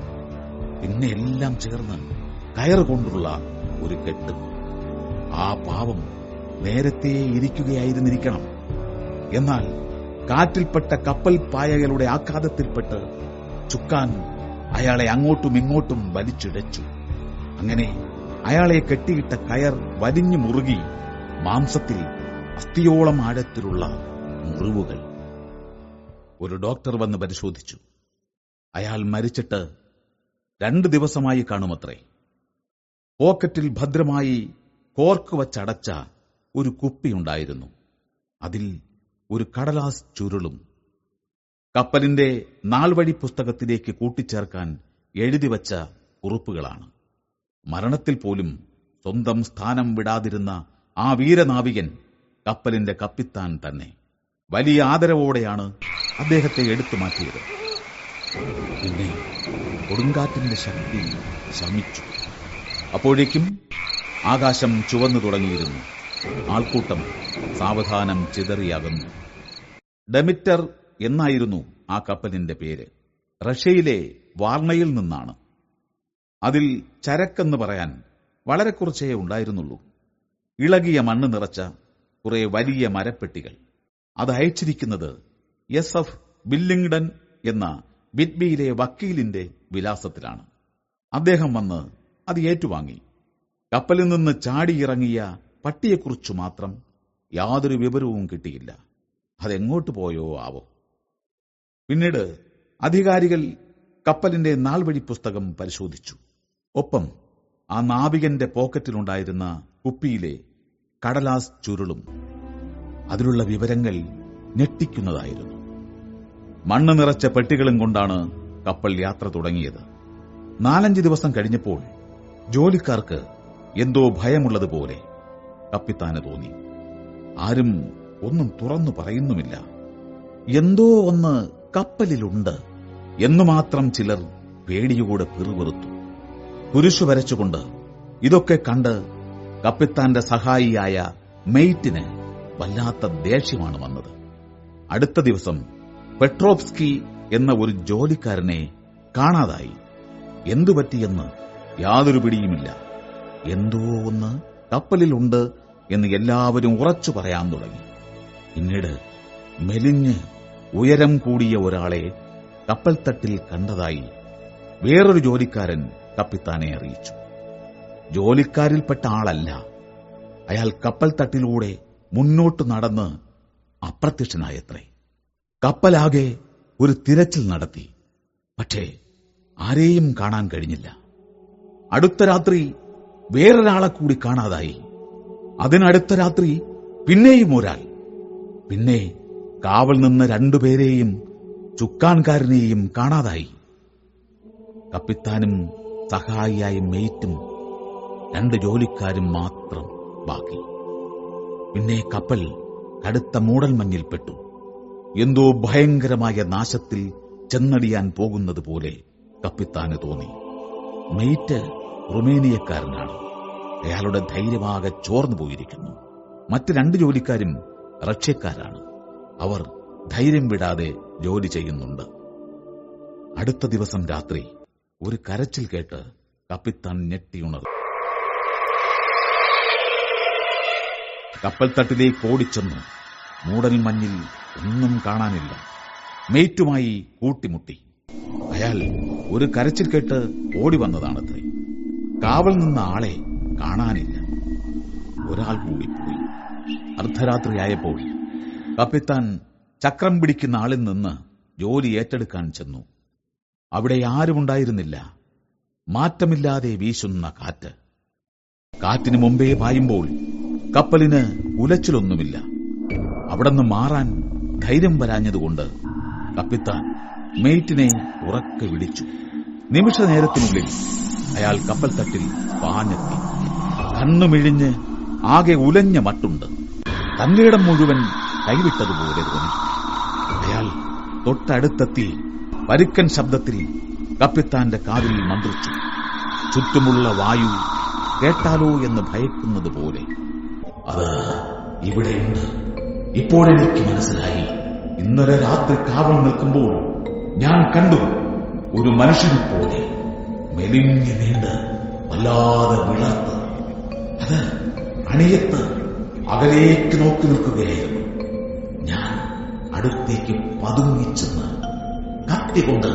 പിന്നെ എല്ലാം ചേർന്ന് കയറുകൊണ്ടുള്ള ഒരു കെട്ട്. ആ പാവം നേരത്തെ ഇരിക്കുകയായിരുന്നിരിക്കണം. എന്നാൽ കാറ്റിൽപ്പെട്ട കപ്പൽ പായകളുടെ ആഘാതത്തിൽപ്പെട്ട് ചുക്കാൻ അയാളെ അങ്ങോട്ടും ഇങ്ങോട്ടും വലിച്ചിടച്ചു അങ്ങനെ അയാളെ കെട്ടിയിട്ട കയർ വലിഞ്ഞു മുറുകി മാംസത്തിൽ അസ്ഥിയോളം ആഴത്തിലുള്ള മുറിവുകൾ. ഒരു ഡോക്ടർ വന്ന് പരിശോധിച്ചു. അയാൾ മരിച്ചിട്ട് രണ്ട് ദിവസമായി കാണുമത്രേ. പോക്കറ്റിൽ ഭദ്രമായി കോർക്ക് വച്ചടച്ച ഒരു കുപ്പിയുണ്ടായിരുന്നു അതിൽ ഒരു കടലാസ് ചുരുളും കപ്പലിന്റെ നാൾവഴി പുസ്തകത്തിലേക്ക് കൂട്ടിച്ചേർക്കാൻ എഴുതിവച്ച കുറിപ്പുകളാണ്. മരണത്തിൽ പോലും സ്വന്തം സ്ഥാനം വിടാതിരുന്ന ആ വീരനാവികൻ കപ്പലിന്റെ കപ്പിത്താൻ തന്നെ വലിയ ആദരവോടെയാണ് അദ്ദേഹത്തെ എടുത്തു മാറ്റിയത്. പിന്നെ കൊടുങ്കാറ്റിന്റെ ശക്തി ശമിച്ചു. അപ്പോഴേക്കും ആകാശം ചുവന്നു തുടങ്ങിയിരുന്നു. ആൾക്കൂട്ടം സാവധാനം ചിതറിയാകുന്നു. ഡെമിറ്റർ എന്നായിരുന്നു ആ കപ്പലിന്റെ പേര്. റഷ്യയിലെ വാർണയിൽ നിന്നാണ്. അതിൽ ചരക്കെന്ന് പറയാൻ വളരെ കുറച്ചേ ഉണ്ടായിരുന്നുള്ളൂ. ഇളകിയ മണ്ണ് നിറച്ച കുറെ വലിയ മരപ്പെട്ടികൾ. അത് അയച്ചിരിക്കുന്നത് എസ് എഫ് ബില്ലിംഗ്ടൺ എന്ന ബിറ്റ്ബിയിലെ വക്കീലിന്റെ വിലാസത്തിലാണ്. അദ്ദേഹം വന്ന് അത് ഏറ്റുവാങ്ങി. കപ്പലിൽ നിന്ന് ചാടിയിറങ്ങിയ പട്ടിയെക്കുറിച്ചു മാത്രം യാതൊരു വിവരവും കിട്ടിയില്ല. അതെങ്ങോട്ട് പോയോ ആവോ? പിന്നീട് അധികാരികൾ കപ്പലിന്റെ നാൾവഴി പുസ്തകം പരിശോധിച്ചു. ഒപ്പം ആ നാവികന്റെ പോക്കറ്റിലുണ്ടായിരുന്ന കുപ്പിയിലെ കടലാസ് ചുരുളും അതിലുള്ള വിവരങ്ങൾ ഞെട്ടിക്കുന്നതായിരുന്നു. മണ്ണ് നിറച്ച പെട്ടികളും കൊണ്ടാണ് കപ്പൽ യാത്ര തുടങ്ങിയത്. നാലഞ്ച് ദിവസം കഴിഞ്ഞപ്പോൾ ജോലിക്കാർക്ക് എന്തോ ഭയമുള്ളതുപോലെ കപ്പിത്താന് തോന്നി. ആരും ഒന്നും തുറന്നു പറയുന്നുമില്ല. എന്തോ ഒന്ന് കപ്പലിലുണ്ട് എന്നു മാത്രം ചിലർ പേടിയോടെ പിറുപിറുത്തു. കുരിശു വരച്ചുകൊണ്ട് ഇതൊക്കെ കണ്ട് കപ്പിത്താന്റെ സഹായിയായ മെയ്റ്റിന് വല്ലാത്ത ദേഷ്യമാണ് വന്നത്. അടുത്ത ദിവസം പെട്രോപ്സ്കി എന്ന ഒരു ജോലിക്കാരനെ കാണാതായി. എന്തു പറ്റിയെന്ന് യാതൊരു പിടിയുമില്ല. എന്തോ ഒന്ന് കപ്പലിലുണ്ട് എന്ന് എല്ലാവരും ഉറച്ചു പറയാൻ തുടങ്ങി. പിന്നീട് മെലിഞ്ഞ് ഉയരം കൂടിയ ഒരാളെ കപ്പൽത്തട്ടിൽ കണ്ടതായി വേറൊരു ജോലിക്കാരൻ കപ്പിത്താനെ അറിയിച്ചു. ജോലിക്കാരിൽപ്പെട്ട ആളല്ല. അയാൾ കപ്പൽ തട്ടിലൂടെ മുന്നോട്ട് നടന്ന് അപ്രത്യക്ഷനായത്രേ. കപ്പലാകെ ഒരു തിരച്ചിൽ നടത്തി. പക്ഷേ ആരെയും കാണാൻ കഴിഞ്ഞില്ല. അടുത്ത രാത്രി വേറൊരാളെ കൂടി കാണാതായി. അതിനടുത്ത രാത്രി പിന്നെയും ഒരാൾ. പിന്നെ കാവൽ നിന്ന് രണ്ടുപേരെയും ചുക്കാൻകാരനെയും കാണാതായി. കപ്പിത്താനും സഹായിയായ മെയ്റ്റും രണ്ട് ജോലിക്കാരും മാത്രം ബാക്കി. പിന്നെ കപ്പൽ കടുത്ത മൂടൽമഞ്ഞിൽപ്പെട്ടു. എന്തോ ഭയങ്കരമായ നാശത്തിൽ ചെന്നടിയാൻ പോകുന്നത് പോലെ കപ്പിത്താന് തോന്നി. മെയ്റ്റ് റൊമേനിയക്കാരനാണ്. അയാളുടെ ധൈര്യമാകെ ചോർന്നു പോയിരിക്കുന്നു. മറ്റ് രണ്ട് ജോലിക്കാരും റഷ്യക്കാരാണ്. അവർ ധൈര്യം വിടാതെ ജോലി ചെയ്യുന്നുണ്ട്. അടുത്ത ദിവസം രാത്രി ഒരു കരച്ചിൽ കേട്ട് കപ്പിത്താൻ ഞെട്ടിയുണർന്നു കപ്പൽ തട്ടിലേക്ക് ഓടിച്ചെന്നു മൂടൽ മഞ്ഞിൽ ഒന്നും കാണാനില്ല. മെയ്റ്റുമായി കൂട്ടിമുട്ടി. അയാൾ ഒരു കരച്ചിൽ കേട്ട് ഓടി വന്നതാണത്രേ. കാവൽ നിന്ന ആളെ കാണാനില്ല. ഒരാൾ കൂടി പോയി. അർദ്ധരാത്രിയായപ്പോൾ കപ്പിത്താൻ ചക്രം പിടിക്കുന്ന ആളിൽ നിന്ന് ജോലി ഏറ്റെടുക്കാൻ ചെന്നു. അവിടെ ആരുമുണ്ടായിരുന്നില്ല മാറ്റമില്ലാതെ വീശുന്ന കാറ്റ്. കാറ്റിനു മുമ്പേ പായുമ്പോൾ കപ്പലിന് ഉലച്ചിലൊന്നുമില്ല. അവിടുന്ന് മാറാൻ ധൈര്യം വരാഞ്ഞതുകൊണ്ട് കപ്പിത്താൻ മെയ്റ്റിനെ ഉറക്കെ വിളിച്ചു. നിമിഷ നേരത്തിനുള്ളിൽ അയാൾ കപ്പൽ തട്ടിൽ പാഞ്ഞെത്തി. കണ്ണുമിഴിഞ്ഞ് ആകെ ഉലഞ്ഞ മട്ടുണ്ട്. തന്നിടം മുഴുവൻ കൈവിട്ടതുപോലെ തോന്നി. അയാൾ തൊട്ടടുത്തെത്തി പരുക്കൻ ശബ്ദത്തിൽ കപ്പിത്താന്റെ കാതിൽ മന്ത്രിച്ചു. ചുറ്റുമുള്ള വായു കേട്ടാലോ എന്ന് ഭയക്കുന്നത് പോലെ. അത് ഇവിടെയുണ്ട്. ഇപ്പോഴെനിക്ക് മനസ്സിലായി. ഇന്നലെ രാത്രി കാവൽ നിൽക്കുമ്പോൾ ഞാൻ കണ്ടു ഒരു മനുഷ്യനെ പോലെ മെലിഞ്ഞു നീണ്ട് വല്ലാതെ വിളർത്ത്. അത് അണിയത്ത് അകലേക്ക് നോക്കി നിൽക്കുകയായിരുന്നു. ഞാൻ അടുത്തേക്ക് പതുങ്ങിച്ചെന്ന് കത്തികൊണ്ട്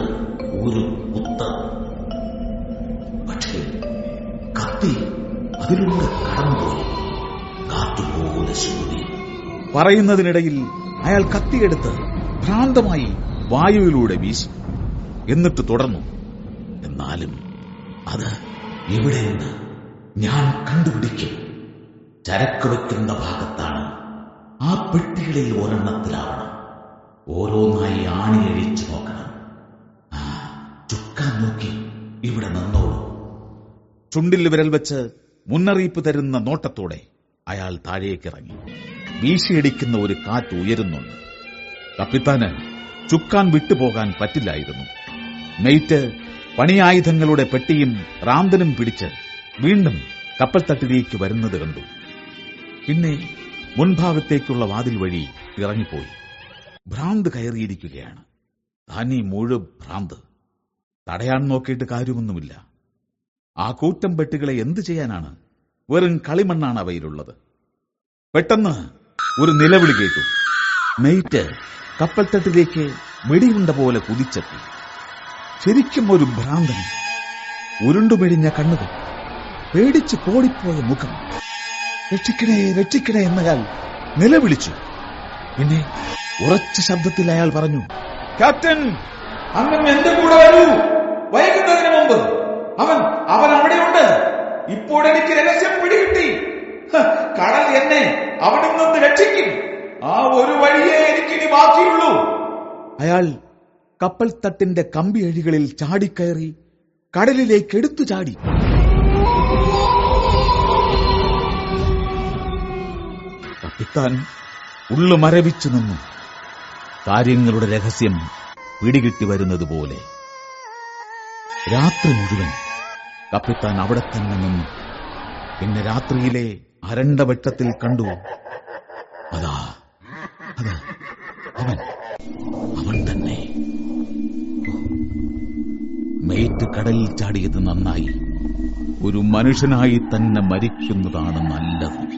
ഒരു കുത്ത്. പക്ഷേ കത്തി അതിലൂടെ കടന്നുപോയി. കാത്തുപോകുന്ന ശ്രുതി പറയുന്നതിനിടയിൽ അയാൾ കത്തിയെടുത്ത് ഭ്രാന്തമായി വായുവിലൂടെ വീശി. എന്നിട്ട് തുടർന്നു. എന്നാലും അത് എവിടെയെന്ന് ഞാൻ കണ്ടുപിടിക്കും. ചരക്ക് വെക്കുന്ന ഭാഗത്താണ് ആ പെട്ടികളിൽ ഒരെണ്ണത്തിലാവണം. ഓരോന്നായി ആണിയഴിച്ചു നോക്കണം. ചുക്കാൻ നോക്കി ഇവിടെ നിന്നോളൂ. ചുണ്ടിൽ വിരൽ വെച്ച് മുന്നറിയിപ്പ് തരുന്ന നോട്ടത്തോടെ അയാൾ താഴേക്കിറങ്ങി. വീശിയടിക്കുന്ന ഒരു കാറ്റ് ഉയരുന്നുണ്ട്. കപ്പിത്താന് ചുക്കാൻ വിട്ടുപോകാൻ പറ്റില്ലായിരുന്നു. മെയ്റ്റ് പണിയായുധങ്ങളുടെ പെട്ടിയും റാന്തനും പിടിച്ച് വീണ്ടും കപ്പൽ തട്ടിലേക്ക് വരുന്നത് കണ്ടു. പിന്നെ മുൻഭാഗത്തേക്കുള്ള വാതിൽ വഴി ഇറങ്ങിപ്പോയി. ഭ്രാന്ത് കയറിയിരിക്കുകയാണ്. താനീ മുഴു ഭ്രാന്ത്. തടയാൻ നോക്കിയിട്ട് കാര്യമൊന്നുമില്ല. ആ കൂറ്റം പെട്ടികളെ എന്തു ചെയ്യാനാണ്? വെറും കളിമണ്ണാണ് അവയിലുള്ളത്. പെട്ടെന്ന് ഒരു നിലവിളി കേട്ടു. മെയ്റ്റ് കപ്പൽത്തട്ടിലേക്ക് വെടിയുണ്ട പോലെ കുതിച്ചെത്തി. ശരിക്കും ഒരു ഭ്രാന്തൻ ഉരുണ്ടുമെഴിഞ്ഞ കണ്ണുകൾ പേടിച്ച് കോടിപ്പോയ മുഖം. രക്ഷിക്കണേ രക്ഷിക്കണേ എന്നയാൾ നിലവിളിച്ചു. പിന്നെ ഉറച്ച ശബ്ദത്തിൽ അയാൾ പറഞ്ഞു ക്യാപ്റ്റൻ അങ്ങ് എന്റെ കൂടെ വരൂ? വൈകുന്നതിന് മുമ്പ്. അവൻ അവൻ അവിടെയുണ്ട്. ഇപ്പോൾ എനിക്ക് രഹസ്യം പിടികിട്ടി. കടൽ എന്നെ അവിടെ നിന്ന് രക്ഷിക്കും. ആ ഒരു വഴിയേ എനിക്കിനി ബാക്കിയുള്ളൂ. അയാൾ കപ്പൽ തട്ടിന്റെ കമ്പി അഴികളിൽ ചാടിക്കയറി കടലിലേക്ക് എടുത്തു ചാടി. കപ്പിത്താൻ ഉള്ളു മരവിച്ചു നിന്നു. കാര്യങ്ങളുടെ രഹസ്യം പിടികിട്ടി വരുന്നത് പോലെ. രാത്രി മുഴുവൻ കപ്പിത്താൻ അവിടെ തന്നെ നിന്നു. പിന്നെ രാത്രിയിലെ അരണ്ട വെട്ടത്തിൽ കണ്ടു. അതാ അതാ അവൻ അവൻ തന്നെ. മേറ്റ് കടലിൽ ചാടിയത് നന്നായി. ഒരു മനുഷ്യനായി തന്നെ മരിക്കുന്നതാണ് നല്ലത്.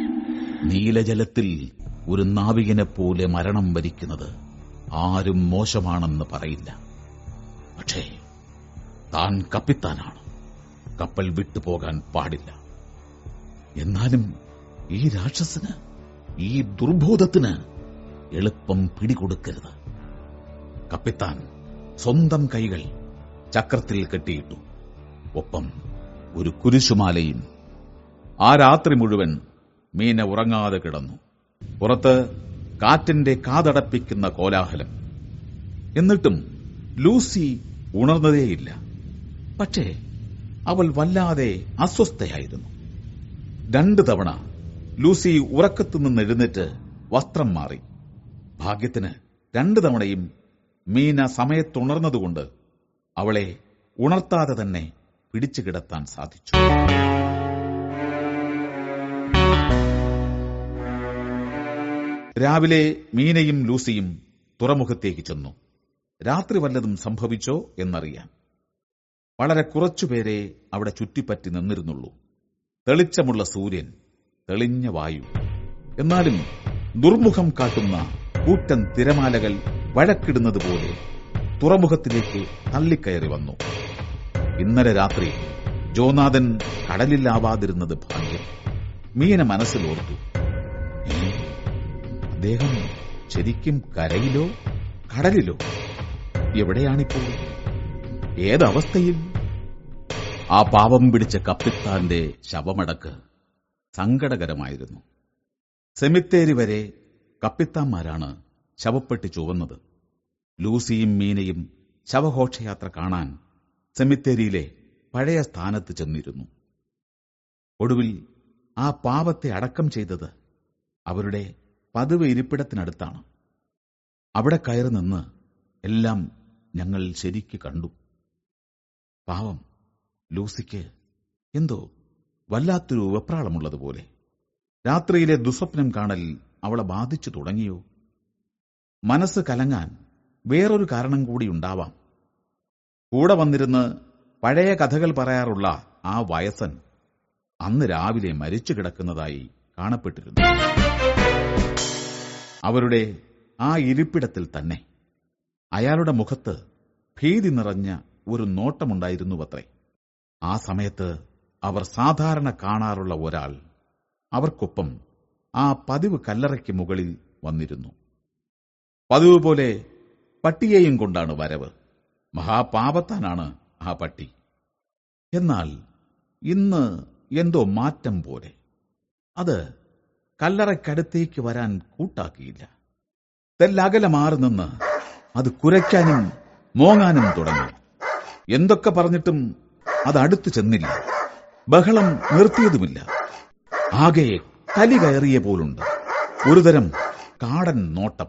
നീലജലത്തിൽ ഒരു നാവികനെ പോലെ മരണം വരിക്കുന്നത് ആരും മോശമാണെന്ന് പറയില്ല. പക്ഷേ താൻ കപ്പിത്താനാണ്. കപ്പൽ വിട്ടുപോകാൻ പാടില്ല. എന്നാലും ഈ രാക്ഷസന് ഈ ദുർബോധത്തിന് എളുപ്പം പിടികൊടുക്കരുത്. കപ്പിത്താൻ സ്വന്തം കൈകൾ ചക്രത്തിൽ കെട്ടിയിട്ടു. ഒപ്പം ഒരു കുരിശുമാലയും ആ രാത്രി മുഴുവൻ മീന ഉറങ്ങാതെ കിടന്നു. പുറത്ത് കാറ്റിന്റെ കാതടപ്പിക്കുന്ന കോലാഹലം. എന്നിട്ടും ലൂസി ഉണർന്നതേയില്ല. പക്ഷേ അവൾ വല്ലാതെ അസ്വസ്ഥയായിരുന്നു. രണ്ടു തവണ ലൂസി ഉറക്കത്തു നിന്ന് എഴുന്നേറ്റ് വസ്ത്രം മാറി. ഭാഗ്യത്തിന് രണ്ടു തവണയും മീന സമയത്തുണർന്നതുകൊണ്ട് അവളെ ഉണർത്താതെ തന്നെ പിടിച്ചു കിടത്താൻ സാധിച്ചു. രാവിലെ മീനയും ലൂസിയും തുറമുഖത്തേക്ക് ചെന്നു. രാത്രി വല്ലതും സംഭവിച്ചോ എന്നറിയാൻ. വളരെ കുറച്ചുപേരെ അവിടെ ചുറ്റിപ്പറ്റി നിന്നിരുന്നുള്ളൂ. തെളിച്ചമുള്ള സൂര്യൻ തെളിഞ്ഞ വായു. എന്നാലും ദുർമുഖം കാട്ടുന്ന കൂറ്റൻ തിരമാലകൾ വഴക്കിടുന്നത് പോലെ തുറമുഖത്തിലേക്ക് തള്ളിക്കയറി വന്നു. ഇന്നലെ രാത്രി ജോനാഥൻ കടലിലാവാതിരുന്നത് ഭാഗ്യം. മീന മനസ്സിലോർത്തു. "ഏ, അദ്ദേഹം ശരിക്കും കരയിലോ കടലിലോ? എവിടെയാണിപ്പോൾ? ഏതവസ്ഥയിൽ? ആ പാവം പിടിച്ച കപ്പിത്താന്റെ ശവമടക്ക് സങ്കടകരമായിരുന്നു. സെമിത്തേരി വരെ കപ്പിത്താന്മാരാണ് ശവപ്പെട്ടി ചുവന്നത്. ലൂസിയും മീനയും ശവഘോഷയാത്ര കാണാൻ സെമിത്തേരിയിലെ പഴയ സ്ഥാനത്ത് ചെന്നിരുന്നു. ഒടുവിൽ ആ പാവത്തെ അടക്കം ചെയ്തത് അവരുടെ പതിവ് ഇരിപ്പിടത്തിനടുത്താണ്. അവിടെ കയറി നിന്ന് എല്ലാം ഞങ്ങൾ ശരിക്ക് കണ്ടു. പാവം ലൂസിക്ക് എന്തോ വല്ലാത്തൊരു വെപ്രാളമുള്ളതുപോലെ. രാത്രിയിലെ ദുസ്വപ്നം കാണൽ അവളെ ബാധിച്ചു തുടങ്ങിയോ? മനസ്സ് കലങ്ങാൻ വേറൊരു കാരണം കൂടി ഉണ്ടാവാം. കൂടെ വന്നിരുന്ന് പഴയ കഥകൾ പറയാറുള്ള ആ വയസ്സൻ അന്ന് രാവിലെ മരിച്ചു കിടക്കുന്നതായി കാണപ്പെട്ടിരുന്നു. അവരുടെ ആ ഇരിപ്പിടത്തിൽ തന്നെ. അയാളുടെ മുഖത്ത് ഭീതി നിറഞ്ഞ ഒരു നോട്ടമുണ്ടായിരുന്നുവത്രേ. ആ സമയത്ത് അവർ സാധാരണ കാണാറുള്ള ഒരാൾ അവർക്കൊപ്പം ആ പതിവ് കല്ലറയ്ക്ക് മുകളിൽ വന്നിരുന്നു. പതിവ് പോലെ പട്ടിയെയും കൊണ്ടാണ് വരവ്. മഹാപാപത്താനാണ് ആ പട്ടി. എന്നാൽ ഇന്ന് എന്തോ മാറ്റം പോലെ. അത് കല്ലറയ്ക്കടുത്തേക്ക് വരാൻ കൂട്ടാക്കിയില്ല. തെല്ലകല മാറി നിന്ന് അത് കുരയ്ക്കാനും മോങ്ങാനും തുടങ്ങി. എന്തൊക്കെ പറഞ്ഞിട്ടും അത് അടുത്തു ചെന്നില്ല. ബഹളം നിർത്തിയതുമില്ല. ആകെ കലി കയറിയ പോലുണ്ട്. ഒരുതരം കാടൻ നോട്ടം.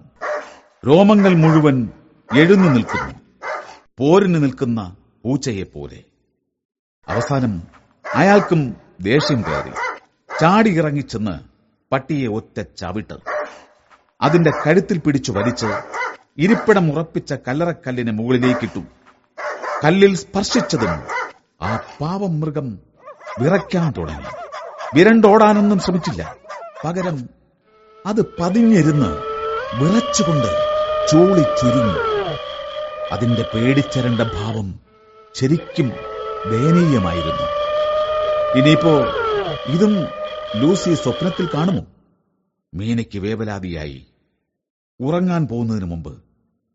രോമങ്ങൾ മുഴുവൻ എഴുന്നു നിൽക്കുന്നു. പോരിന് നിൽക്കുന്ന പൂച്ചയെപ്പോലെ. അവസാനം അയാൾക്കും ദേഷ്യം കയറി. ചാടി ഇറങ്ങിച്ചെന്ന് പട്ടിയെ ഒറ്റ ചവിട്ട്. അതിന്റെ കഴുത്തിൽ പിടിച്ചു വലിച്ച് ഇരിപ്പിടം ഉറപ്പിച്ച കല്ലറക്കല്ലിന് മുകളിലേക്കിട്ടു. കല്ലിൽ സ്പർശിച്ചതും ആ പാവം മൃഗം വിറയ്ക്കാൻ തുടങ്ങി. വിരണ്ടോടാനൊന്നും ശ്രമിച്ചില്ല. പകരം അത് പതിഞ്ഞിരുന്ന് വിറച്ചുകൊണ്ട് ചൂളി ചുരുങ്ങി. അതിന്റെ പേടിച്ചരണ്ട ഭാവം ശരിക്കും ദയനീയമായിരുന്നു. ഇനിയിപ്പോ ഇതും ലൂസി സ്വപ്നത്തിൽ കാണുമോ? മീനയ്ക്ക് വേവലാതിയായി. ഉറങ്ങാൻ പോകുന്നതിന് മുമ്പ്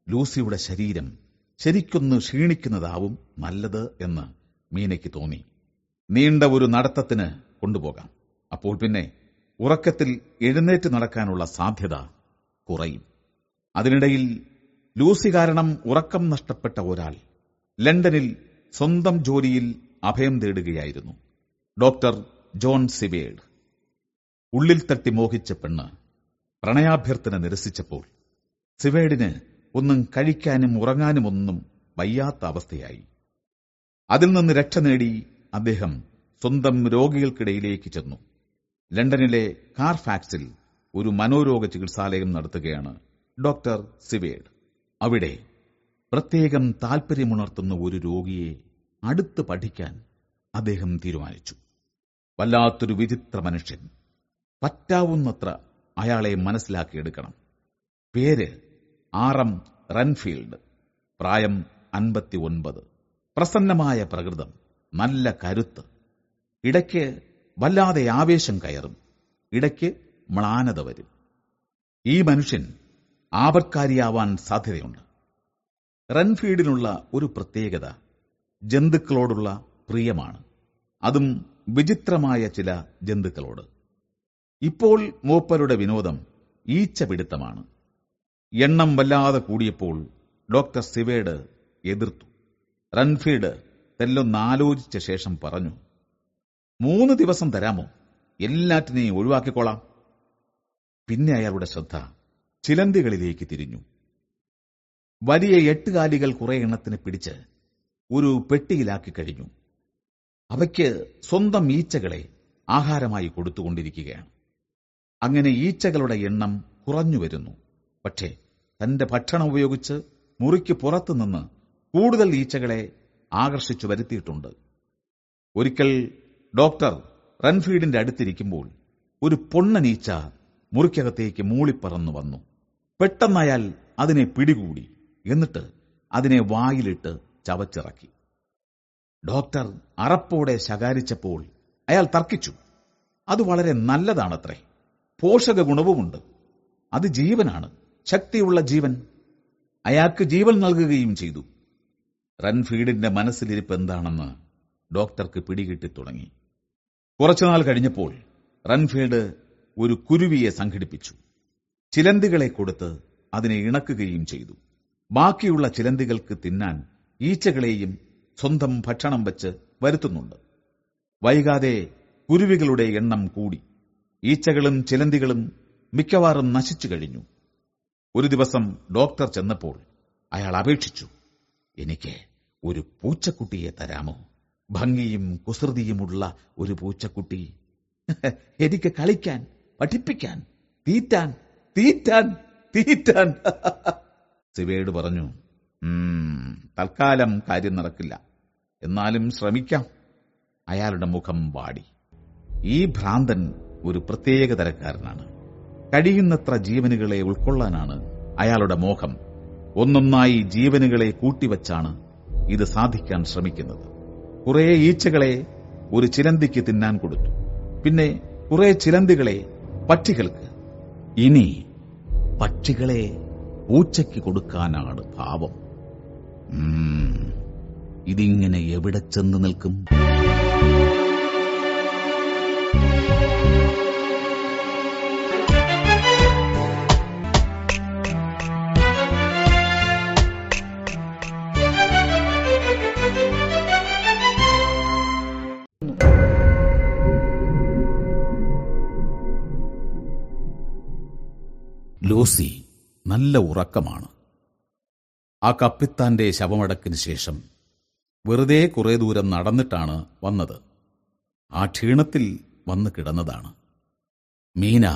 ലൂസിയുടെ ശരീരം ശരിക്കൊന്ന് ക്ഷീണിക്കുന്നതാവും നല്ലത് എന്ന് മീനയ്ക്ക് തോന്നി. നീണ്ട ഒരു നടത്തത്തിന് കൊണ്ടുപോകാം. അപ്പോൾ പിന്നെ ഉറക്കത്തിൽ എഴുന്നേറ്റ് നടക്കാനുള്ള സാധ്യത കുറയും. അതിനിടയിൽ ലൂസി കാരണം ഉറക്കം നഷ്ടപ്പെട്ട ഒരാൾ ലണ്ടനിൽ സ്വന്തം ജോലിയിൽ അഭയം തേടുകയായിരുന്നു. Doctor John Seward. ഉള്ളിൽ തട്ടി മോഹിച്ച പെണ്ണ് പ്രണയാഭ്യർത്ഥന നിരസിച്ചപ്പോൾ സിവേഡിന് ഒന്നും കഴിക്കാനും ഉറങ്ങാനും ഒന്നും വയ്യാത്ത അവസ്ഥയായി. അതിൽ നിന്ന് രക്ഷ നേടി അദ്ദേഹം സ്വന്തം രോഗികൾക്കിടയിലേക്ക് ചെന്നു. ലണ്ടനിലെ കാർഫാക്സിൽ ഒരു മനോരോഗ ചികിത്സാലയം നടത്തുകയാണ് ഡോക്ടർ സിവേഡ്. അവിടെ പ്രത്യേകം താൽപര്യമുണർത്തുന്ന ഒരു രോഗിയെ അടുത്ത് പഠിക്കാൻ അദ്ദേഹം തീരുമാനിച്ചു. വല്ലാത്തൊരു വിചിത്ര മനുഷ്യൻ. പറ്റാവുന്നത്ര അയാളെ മനസ്സിലാക്കിയെടുക്കണം പേര് ആർ എം റൺഫീൽഡ് പ്രായം അൻപത്തി ഒൻപത് പ്രസന്നമായ പ്രകൃതം നല്ല കരുത്ത്. ഇടയ്ക്ക് വല്ലാതെ ആവേശം കയറും. ഇടയ്ക്ക് മ്ലാനത വരും. ഈ മനുഷ്യൻ ആപത്കാരിയാവാൻ സാധ്യതയുണ്ട്. റൺഫീഡിനുള്ള ഒരു പ്രത്യേകത ജന്തുക്കളോടുള്ള പ്രിയമാണ്. അതും വിചിത്രമായ ചില ജന്തുക്കളോട്. ഇപ്പോൾ മൂപ്പരുടെ വിനോദം ഈച്ചപിടുത്തമാണ്. എണ്ണം വല്ലാതെ കൂടിയപ്പോൾ ഡോക്ടർ സിവേഡ് എതിർത്തു. റൺഫീൽഡ് തെല്ലൊന്നാലോചിച്ച ശേഷം പറഞ്ഞു മൂന്ന് ദിവസം തരാമോ? എല്ലാറ്റിനെയും ഒഴിവാക്കിക്കോളാം. പിന്നെ അയാളുടെ ശ്രദ്ധ ചിലന്തികളിലേക്ക് തിരിഞ്ഞു. വലിയ എട്ടുകാലികൾ കുറെ എണ്ണത്തിന് പിടിച്ച് ഒരു പെട്ടിയിലാക്കി കഴിഞ്ഞു. അവയ്ക്ക് സ്വന്തം ഈച്ചകളെ ആഹാരമായി കൊടുത്തുകൊണ്ടിരിക്കുകയാണ്. അങ്ങനെ ഈച്ചകളുടെ എണ്ണം കുറഞ്ഞു വരുന്നു. പക്ഷേ തന്റെ ഭക്ഷണം ഉപയോഗിച്ച് മുറിക്ക് പുറത്തുനിന്ന് കൂടുതൽ ഈച്ചകളെ ആകർഷിച്ചു വരുത്തിയിട്ടുണ്ട്. ഒരിക്കൽ ഡോക്ടർ റൺഫീഡിന്റെ അടുത്തിരിക്കുമ്പോൾ ഒരു പൊണ്ണനീച്ച മുറിക്കകത്തേക്ക് മൂളിപ്പറന്നു വന്നു. പെട്ടെന്ന് അയാൾ അതിനെ പിടികൂടി എന്നിട്ട് അതിനെ വായിലിട്ട് ചവച്ചിറക്കി. ഡോക്ടർ അറപ്പോടെ ശകാരിച്ചപ്പോൾ അയാൾ തർക്കിച്ചു. അത് വളരെ നല്ലതാണത്രേ. പോഷക ഗുണവുമുണ്ട്. അത് ജീവനാണ്. ശക്തിയുള്ള ജീവൻ. അയാൾക്ക് ജീവൻ നൽകുകയും ചെയ്തു. റൺഫീഡിന്റെ മനസ്സിലിരിപ്പ് എന്താണെന്ന് ഡോക്ടർക്ക് പിടികിട്ടി തുടങ്ങി. കുറച്ചുനാൾ കഴിഞ്ഞപ്പോൾ റൺഫീഡ് ഒരു കുരുവിയെ സംഘടിപ്പിച്ചു. ചിലന്തികളെ കൊടുത്ത് അതിനെ ഇണക്കുകയും ചെയ്തു. ബാക്കിയുള്ള ചിലന്തികൾക്ക് തിന്നാൻ ഈച്ചകളെയും സ്വന്തം ഭക്ഷണം വച്ച് വരുത്തുന്നുണ്ട്. വൈകാതെ കുരുവികളുടെ എണ്ണം കൂടി. ഈച്ചകളും ചിലന്തികളും മിക്കവാറും നശിച്ചു കഴിഞ്ഞു. ഒരു ദിവസം ഡോക്ടർ ചെന്നപ്പോൾ അയാൾ അപേക്ഷിച്ചു എനിക്ക് ഒരു പൂച്ചക്കുട്ടിയെ തരാമോ? ഭംഗിയും കുസൃതിയുമുള്ള ഒരു പൂച്ചക്കുട്ടി. എനിക്ക് കളിക്കാൻ പഠിപ്പിക്കാൻ തീറ്റാൻ തീറ്റാൻ തീറ്റാൻ. സിവേഡ് പറഞ്ഞു "ഉം, തൽക്കാലം കാര്യം നടക്കില്ല. എന്നാലും ശ്രമിക്കാം. അയാളുടെ മുഖം വാടി. ഈ ഭ്രാന്തൻ ഒരു പ്രത്യേക തരക്കാരനാണ്. കഴിയുന്നത്ര ജീവനുകളെ ഉൾക്കൊള്ളാനാണ് അയാളുടെ മോഹം. ഒന്നൊന്നായി ജീവനുകളെ കൂട്ടിവച്ചാണ് ഇത് സാധിക്കാൻ ശ്രമിക്കുന്നത്. കുറെ ഈച്ചകളെ ഒരു ചിലന്തിക്ക് തിന്നാൻ കൊടുത്തു. പിന്നെ കുറെ ചിലന്തികളെ പക്ഷികൾക്ക്. ഇനി പക്ഷികളെ പൂച്ചയ്ക്ക് കൊടുക്കാനാണ് ഭാവം ഇതിങ്ങനെ എവിടെ ചെന്ന് നിൽക്കും? ലൂസി നല്ല ഉറക്കമാണ്. ആ കപ്പിത്താന്റെ ശവമടക്കിന് ശേഷം വെറുതെ കുറേ ദൂരം നടന്നിട്ടാണ് വന്നത്. ആ ക്ഷീണത്തിൽ വന്ന് കിടന്നതാണ്. മീന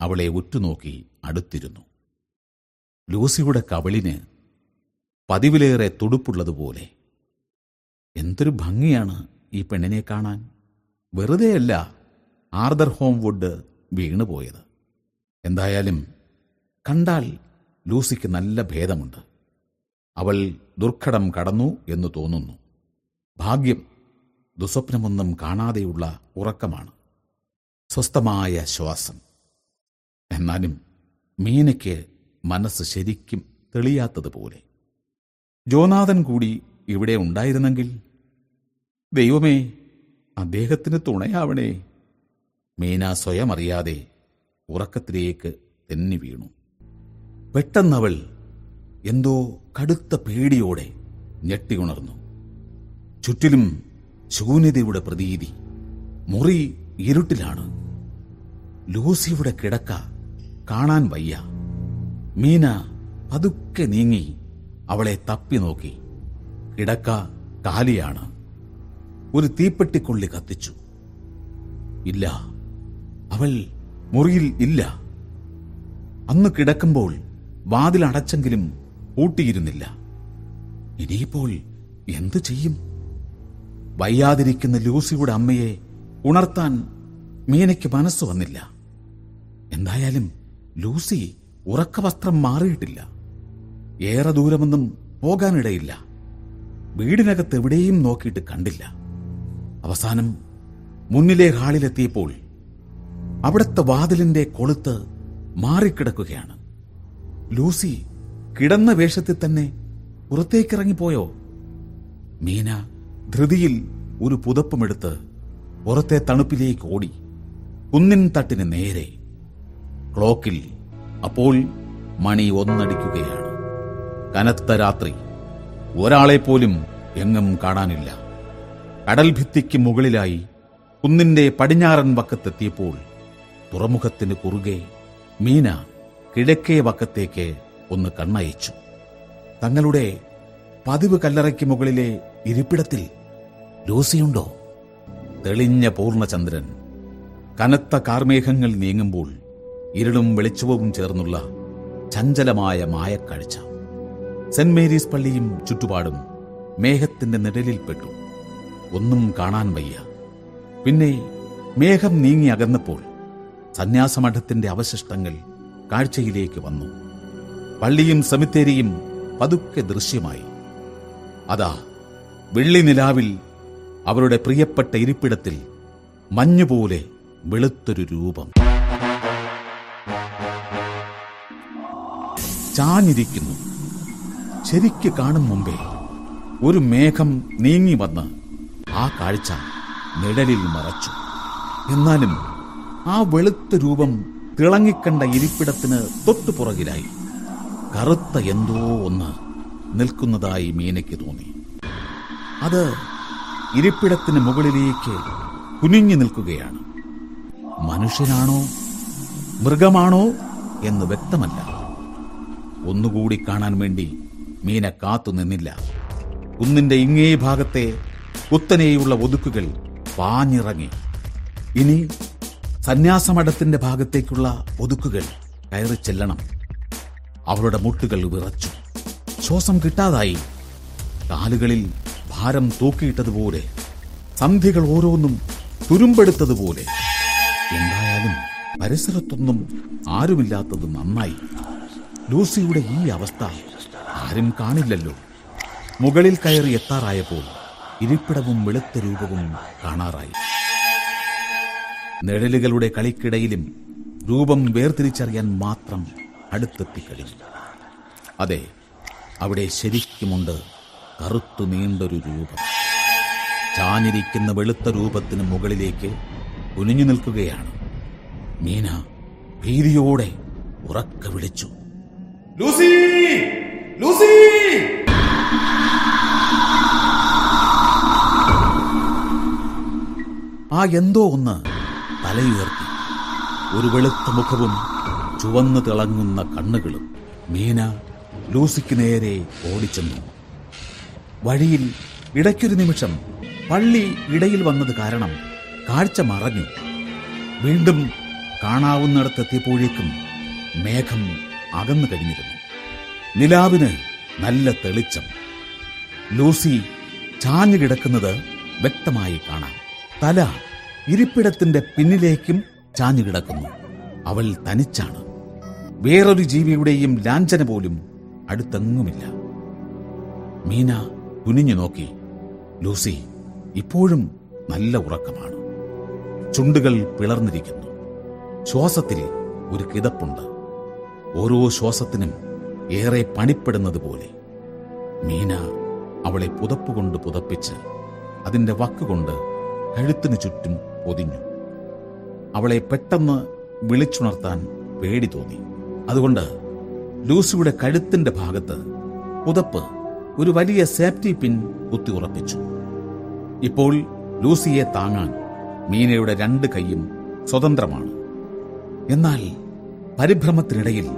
അവളെ ഉറ്റുനോക്കി അടുത്തിരുന്നു. ലൂസിയുടെ കവളിന് പതിവിലേറെ തുടുപ്പുള്ളതുപോലെ എന്തൊരു ഭംഗിയാണ് ഈ പെണ്ണിനെ കാണാൻ. വെറുതെയല്ല ആർദർ ഹോംവുഡ് വീണുപോയത്. എന്തായാലും കണ്ടാൽ ലൂസിക്ക് നല്ല ഭേദമുണ്ട്. അവൾ ദുർഘടം കടന്നു എന്ന് തോന്നുന്നു. ഭാഗ്യം ദുസ്വപ്നമൊന്നും കാണാതെയുള്ള ഉറക്കമാണ്. സ്വസ്ഥമായ ശ്വാസം. എന്നാലും മീനയ്ക്ക് മനസ്സ് ശരിക്കും തെളിയാത്തതുപോലെ. ജോനാഥൻ കൂടി ഇവിടെ ഉണ്ടായിരുന്നെങ്കിൽ ദൈവമേ അദ്ദേഹത്തിന് തുണയാവണേ. മീന സ്വയം അറിയാതെ ഉറക്കത്തിലേക്ക് തെന്നി വീണു. പെട്ടെന്നവൾ എന്തോ കടുത്ത പേടിയോടെ ഞെട്ടിയുണർന്നു. ചുറ്റിലും ശൂന്യതയുടെ പ്രതീതി മുറി ഇരുട്ടിലാണ്. ലൂസിയുടെ കിടക്ക കാണാൻ വയ്യ. മീന പതുക്കെ നീങ്ങി അവളെ തപ്പി നോക്കി. കിടക്ക കാലിയാണ്. ഒരു തീപ്പെട്ടിക്കൊള്ളി കത്തിച്ചു. ഇല്ല അവൾ മുറിയിൽ ഇല്ല. അന്ന് കിടക്കുമ്പോൾ വാതിൽ അടച്ചെങ്കിലും പൂട്ടിയിരുന്നില്ല. ഇനിയിപ്പോൾ എന്തു ചെയ്യും? വയ്യാതിരിക്കുന്ന ലൂസിയുടെ അമ്മയെ ഉണർത്താൻ മീനയ്ക്ക് മനസ്സ് വന്നില്ല. എന്തായാലും ലൂസി ഉറക്കവസ്ത്രം മാറിയിട്ടില്ല. ഏറെ ദൂരമൊന്നും പോകാനിടയില്ല. വീടിനകത്ത് എവിടെയും നോക്കിയിട്ട് കണ്ടില്ല. അവസാനം മുന്നിലെ ഹാളിലെത്തിയപ്പോൾ അവിടുത്തെ വാതിലിന്റെ കൊളുത്ത് മാറിക്കിടക്കുകയാണ്. ലൂസി കിടന്ന വേഷത്തിൽ തന്നെ പുറത്തേക്കിറങ്ങിപ്പോയോ? മീന ധൃതിയിൽ ഒരു പുതപ്പുമെടുത്ത് പുറത്തെ തണുപ്പിലേക്ക് ഓടി. കുന്നിൻ തട്ടിന് നേരെ. ക്ലോക്കിൽ അപ്പോൾ മണി ഒന്നടിക്കുകയാണ്. കനത്ത രാത്രി. ഒരാളെ പോലും എങ്ങും കാണാനില്ല. കടൽഭിത്തിക്ക് മുകളിലായി കുന്നിന്റെ പടിഞ്ഞാറൻ വക്കത്തെത്തിയപ്പോൾ തുറമുഖത്തിന് കുറുകെ മീന കിഴക്കേ വക്കത്തേക്ക് ഒന്ന് കണ്ണയച്ചു. തങ്ങളുടെ പതിവ് കല്ലറയ്ക്ക് മുകളിലെ ഇരിപ്പിടത്തിൽ ലൂസിയുണ്ടോ തെളിഞ്ഞ പൂർണചന്ദ്രൻ. കനത്ത കാർമേഘങ്ങൾ നീങ്ങുമ്പോൾ ഇരുളും വെളിച്ചവും ചേർന്നുള്ള ചഞ്ചലമായ മായക്കാഴ്ച. സെന്റ് മേരീസ് പള്ളിയും ചുറ്റുപാടും മേഘത്തിന്റെ നിഴലിൽപ്പെട്ടു ഒന്നും കാണാൻ വയ്യ. പിന്നെ മേഘം നീങ്ങി അകന്നപ്പോൾ സന്യാസമഠത്തിന്റെ അവശിഷ്ടങ്ങൾ കാഴ്ചയിലേക്ക് വന്നു. പള്ളിയും സെമിത്തേരിയും പതുക്കെ ദൃശ്യമായി. അതാ വെള്ളി നിലാവിൽ അവരുടെ പ്രിയപ്പെട്ട ഇരിപ്പിടത്തിൽ മഞ്ഞുപോലെ വെളുത്തൊരു രൂപം. ചാഞ്ഞിരിക്കുന്നു. ശരിക്ക് കാണും മുമ്പേ ഒരു മേഘം നീങ്ങി വന്ന് ആ കാഴ്ച നിഴലിൽ മറച്ചു. എന്നാലും ആ വെളുത്ത രൂപം തിളങ്ങിക്കണ്ട ഇരിപ്പിടത്തിന് തൊട്ടു പുറകിലായി. കറുത്ത എന്തോ ഒന്ന് നിൽക്കുന്നതായി മീനയ്ക്ക് തോന്നി. അത് ഇരിപ്പിടത്തിന് മുകളിലേക്ക് കുനിഞ്ഞു നിൽക്കുകയാണ്. മനുഷ്യനാണോ? മൃഗമാണോ? എന്ന് വ്യക്തമല്ല. ഒന്നുകൂടി കാണാൻ വേണ്ടി മീന കാത്തു നിന്നില്ല. കുന്നിന്റെ ഇങ്ങേ ഭാഗത്തെ കുത്തനെയുള്ള ഒതുക്കുകൾ പാഞ്ഞിറങ്ങി. ഇനി സന്യാസമഠത്തിന്റെ ഭാഗത്തേക്കുള്ള ഒതുക്കുകൾ കയറി ചെല്ലണം. അവളുടെ മുട്ടുകൾ വിറച്ചു. ശ്വാസം കിട്ടാതായി. കാലുകളിൽ ഭാരം തൂക്കിയിട്ടതുപോലെ സന്ധികൾ ഓരോന്നും തുരുമ്പെടുത്തതുപോലെ. എന്തായാലും പരിസരത്തൊന്നും ആരുമില്ലാത്തത് നന്നായി. ലൂസിയുടെ ഈ അവസ്ഥ ആരും കാണില്ലല്ലോ. മുകളിൽ കയറി എത്താറായപ്പോൾ ഇരിപ്പിടവും വെളുത്ത രൂപവും കാണാറായി. നിഴലുകളുടെ കളിക്കിടയിലും രൂപം വേർതിരിച്ചറിയാൻ മാത്രം അടുത്തെത്തിക്കഴിഞ്ഞു അതെ അവിടെ ശരിക്കുമുണ്ട് കറുത്തു നീണ്ടൊരു രൂപം. ചാഞ്ഞിരിക്കുന്ന വെളുത്ത രൂപത്തിന് മുകളിലേക്ക് കുനിഞ്ഞു നിൽക്കുകയാണ്. മീന ഭീതിയോടെ ഉറക്ക വിളിച്ചു. ലൂസി! ലൂസി! ആ എന്തോ ഒന്ന് തലയുയർത്തി. ഒരു വെളുത്ത മുഖവും ചുവന്നു തിളങ്ങുന്ന കണ്ണുകളും മീന ലൂസിക്ക് നേരെ ഓടിച്ചെന്നു. വഴിയിൽ ഇടയ്ക്കൊരു നിമിഷം പള്ളി ഇടയിൽ വന്നത് കാരണം കാഴ്ച മറഞ്ഞു. വീണ്ടും കാണാവുന്നിടത്തെത്തിയപ്പോഴേക്കും മേഘം അകന്നു കഴിഞ്ഞിരുന്നു. നിലാവിന് നല്ല തെളിച്ചം. ലൂസി ചാഞ്ഞു കിടക്കുന്നത് വ്യക്തമായി കാണാം. തല ഇരിപ്പിടത്തിന്റെ പിന്നിലേക്കും ചാഞ്ഞു കിടക്കുന്നു. അവൾ തനിച്ചാണ്. വേറൊരു ജീവിയുടെയും ലാഞ്ചന പോലും അടുത്തെങ്ങുമില്ല. മീന കുനിഞ്ഞു നോക്കി. ലൂസി ഇപ്പോഴും നല്ല ഉറക്കമാണ്. ചുണ്ടുകൾ പിളർന്നിരിക്കുന്നു. ശ്വാസത്തിൽ ഒരു കിതപ്പുണ്ട്. ഓരോ ശ്വാസത്തിനും ഏറെ പണിപ്പെടുന്നത് പോലെ. മീന അവളെ പുതപ്പുകൊണ്ട് പുതപ്പിച്ച് അതിന്റെ വക്കുകൊണ്ട് കഴുത്തിനു ചുറ്റും പൊതിഞ്ഞു. അവളെ പെട്ടെന്ന് വിളിച്ചുണർത്താൻ പേടി തോന്നി. അതുകൊണ്ട് ലൂസിയുടെ കഴുത്തിന്റെ ഭാഗത്ത് പുതപ്പ് ഒരു വലിയ സേഫ്റ്റി പിൻ കുത്തി ഉറപ്പിച്ചു. ഇപ്പോൾ ലൂസിയെ താങ്ങാൻ മീനയുടെ രണ്ട് കൈയും സ്വതന്ത്രമാണ്. എന്നാൽ പരിഭ്രമത്തിനിടയിൽ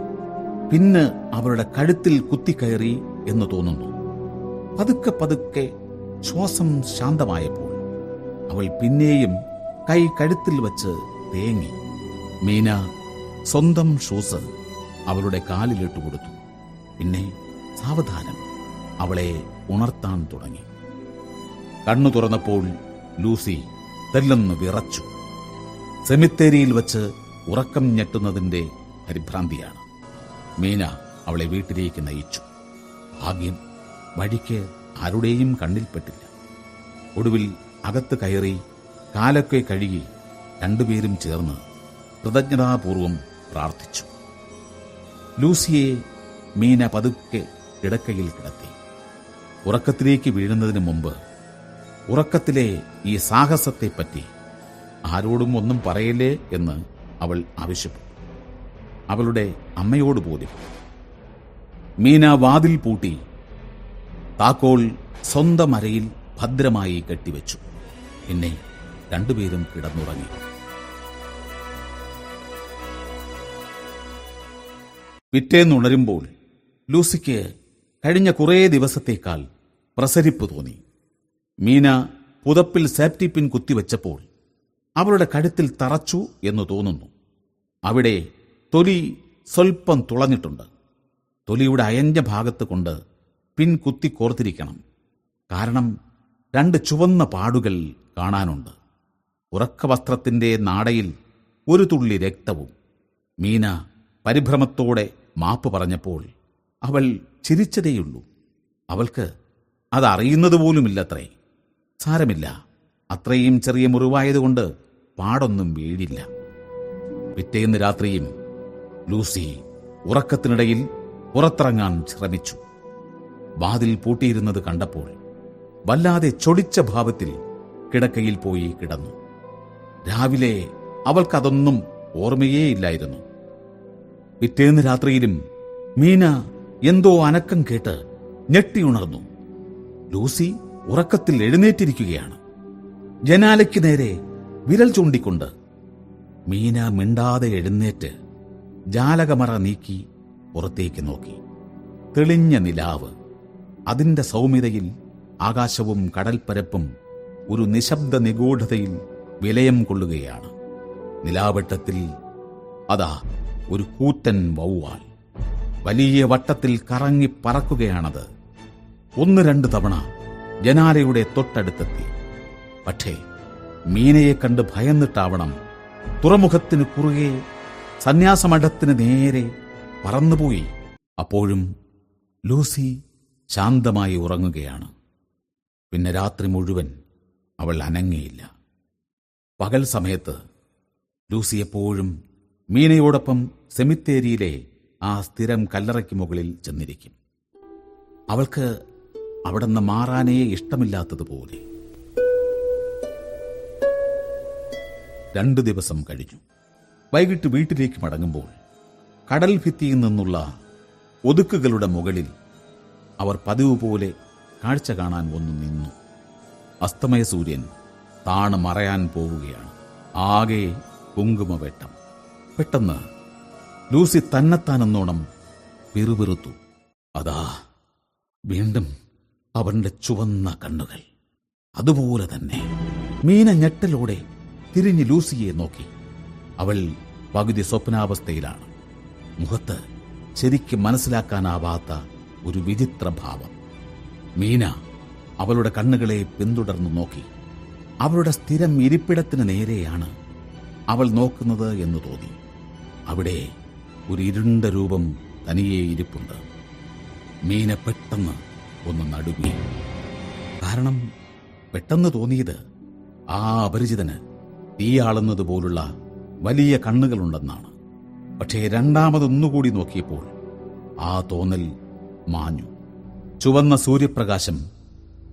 പിന്ന് അവരുടെ കഴുത്തിൽ കുത്തിക്കയറി എന്ന് തോന്നുന്നു. പതുക്കെ പതുക്കെ ശ്വാസം ശാന്തമായപ്പോൾ അവൾ പിന്നെയും കൈ കഴുത്തിൽ വച്ച് തേങ്ങി. മീന സ്വന്തം ഷൂസ് അവളുടെ കാലിലിട്ട് കൊടുത്തു. പിന്നെ സാവധാനം. അവളെ ഉണർത്താൻ തുടങ്ങി. കണ്ണു തുറന്നപ്പോൾ ലൂസി തെല്ലെന്ന് വിറച്ചു. സെമിത്തേരിയിൽ വച്ച് ഉറക്കം ഞെട്ടുന്നതിന്റെ പരിഭ്രാന്തിയാണ്. മീന അവളെ വീട്ടിലേക്ക് നയിച്ചു. ഭാഗ്യം വഴിക്ക് ആരുടെയും കണ്ണിൽപ്പെട്ടില്ല. ഒടുവിൽ അകത്ത് കയറി കാലൊക്കെ കഴുകി രണ്ടുപേരും ചേർന്ന് കൃതജ്ഞതാപൂർവം പ്രാർത്ഥിച്ചു. ലൂസിയെ മീന പതുക്കെ കിടക്കയിൽ കിടത്തി. ഉറക്കത്തിലേക്ക് വീഴുന്നതിന് മുമ്പ് ഉറക്കത്തിലെ ഈ സാഹസത്തെപ്പറ്റി ആരോടും ഒന്നും പറയല്ലേ എന്ന് അവൾ ആവശ്യപ്പെട്ടു. അവളുടെ അമ്മയോട് പോലും മീന വാതിൽ പൂട്ടി താക്കോൾ സ്വന്തം അരയിൽ ഭദ്രമായി കെട്ടിവെച്ചു. പിന്നെ രണ്ടുപേരും കിടന്നുറങ്ങി. പിറ്റേന്നുണരുമ്പോൾ ലൂസിക്ക് കഴിഞ്ഞ കുറേ ദിവസത്തേക്കാൾ പ്രസരിപ്പ് തോന്നി. മീന പുതപ്പിൽ സേഫ്റ്റി പിൻ കുത്തിവെച്ചപ്പോൾ അവളുടെ കഴുത്തിൽ തറച്ചു എന്ന് തോന്നുന്നു. അവിടെ തൊലി സ്വൽപ്പം തുളഞ്ഞിട്ടുണ്ട്. തൊലിയുടെ അയഞ്ഞ ഭാഗത്ത് കൊണ്ട് പിൻ കുത്തി കോർത്തിരിക്കണം. കാരണം രണ്ട് ചുവന്ന പാടുകൾ കാണാനുണ്ട്. ഉറക്കവസ്ത്രത്തിന്റെ നാടയിൽ ഒരു തുള്ളി രക്തവും. മീന പരിഭ്രമത്തോടെ മാപ്പ് പറഞ്ഞപ്പോൾ അവൾ ചിരിച്ചതേയുള്ളൂ. അവൾക്ക് അതറിയുന്നത് പോലുമില്ലത്രേ. സാരമില്ല. അത്രയും ചെറിയ മുറിവായതുകൊണ്ട് പാടൊന്നും വീഴില്ല. പിറ്റേന്ന് രാത്രിയും ലൂസി ഉറക്കത്തിനിടയിൽ പുറത്തിറങ്ങാൻ ശ്രമിച്ചു. വാതിൽ പൂട്ടിയിരുന്നത് കണ്ടപ്പോൾ വല്ലാതെ ചൊടിച്ച ഭാവത്തിൽ കിടക്കയിൽ പോയി കിടന്നു. രാവിലെ അവൾക്കതൊന്നും ഓർമ്മയേയില്ലായിരുന്നു. പിറ്റേന്ന് രാത്രിയിലും മീന എന്തോ അനക്കം കേട്ട് ഞെട്ടിയുണർന്നു. ലൂസി ഉറക്കത്തിൽ എഴുന്നേറ്റിരിക്കുകയാണ്. ജനാലയ്ക്ക് നേരെ വിരൽ ചൂണ്ടിക്കൊണ്ട് മീന മിണ്ടാതെ എഴുന്നേറ്റ് ജാലകമറ നീക്കി പുറത്തേക്ക് നോക്കി. തെളിഞ്ഞ നിലാവ്. അതിന്റെ സൗമ്യതയിൽ ആകാശവും കടൽപ്പരപ്പും ഒരു നിശബ്ദ നിഗൂഢതയിൽ വിലയം കൊള്ളുകയാണ്. നിലാവെട്ടത്തിൽ അതാ ഒരു കൂറ്റൻ വൗവാൽ. വലിയ വട്ടത്തിൽ കറങ്ങി പറക്കുകയാണത്. ഒന്ന് രണ്ട് തവണ ജനാലയുടെ തൊട്ടടുത്തെത്തി. പക്ഷേ മീനയെ കണ്ട് ഭയന്നിട്ടാവണം തുറമുഖത്തിന് കുറുകെ സന്യാസമഠത്തിന് നേരെ പറന്നുപോയി. അപ്പോഴും ലൂസി ശാന്തമായി ഉറങ്ങുകയാണ്. പിന്നെ രാത്രി മുഴുവൻ അവൾ അനങ്ങിയില്ല. പകൽ സമയത്ത് ലൂസി എപ്പോഴും മീനയോടൊപ്പം സെമിത്തേരിയിലെ ആ സ്ഥിരം കല്ലറയ്ക്ക് മുകളിൽ ചെന്നിരിക്കും. അവൾക്ക് അവിടെ നിന്ന് മാറാനേ ഇഷ്ടമില്ലാത്തതുപോലെ. രണ്ടു ദിവസം കഴിഞ്ഞു. വൈകിട്ട് വീട്ടിലേക്ക് മടങ്ങുമ്പോൾ കടൽ ഭിത്തിയിൽ നിന്നുള്ള ഒതുക്കുകളുടെ മുകളിൽ അവർ പതിവ് പോലെ കാഴ്ച കാണാൻ വന്നു നിന്നു. അസ്തമയ സൂര്യൻ താണ് മറയാൻ പോവുകയാണ്. ആകെ കുങ്കുമവെട്ടം. പെട്ടെന്ന് ലൂസി തന്നെത്താനെന്നോണം പിറുപിറുത്തു. അതാ വീണ്ടും അവന്റെ ചുവന്ന കണ്ണുകൾ. അതുപോലെ തന്നെ മീന ഞെട്ടലോടെ തിരിഞ്ഞ് ലൂസിയെ നോക്കി. അവൾ പകുതി സ്വപ്നാവസ്ഥയിലാണ്. മുഖത്ത് ശരിക്കും മനസ്സിലാക്കാനാവാത്ത ഒരു വിചിത്ര ഭാവം. മീന അവളുടെ കണ്ണുകളെ പിന്തുടർന്നു നോക്കി. അവളുടെ സ്ഥിരം ഇരിപ്പിടത്തിന് നേരെയാണ് അവൾ നോക്കുന്നത് എന്ന് തോന്നി. അവിടെ ഒരു ഇരുണ്ട രൂപം തനിയേ ഇരിപ്പുണ്ട്. മീനെ പെട്ടെന്ന് ഒന്ന് നടുങ്ങി. കാരണം പെട്ടെന്ന് തോന്നിയത് ആ അപരിചിതന് തീയാളുന്നത് പോലുള്ള വലിയ കണ്ണുകളുണ്ടെന്നാണ്. പക്ഷേ രണ്ടാമതൊന്നുകൂടി നോക്കിയപ്പോൾ ആ തോന്നൽ മാഞ്ഞു. ചുവന്ന സൂര്യപ്രകാശം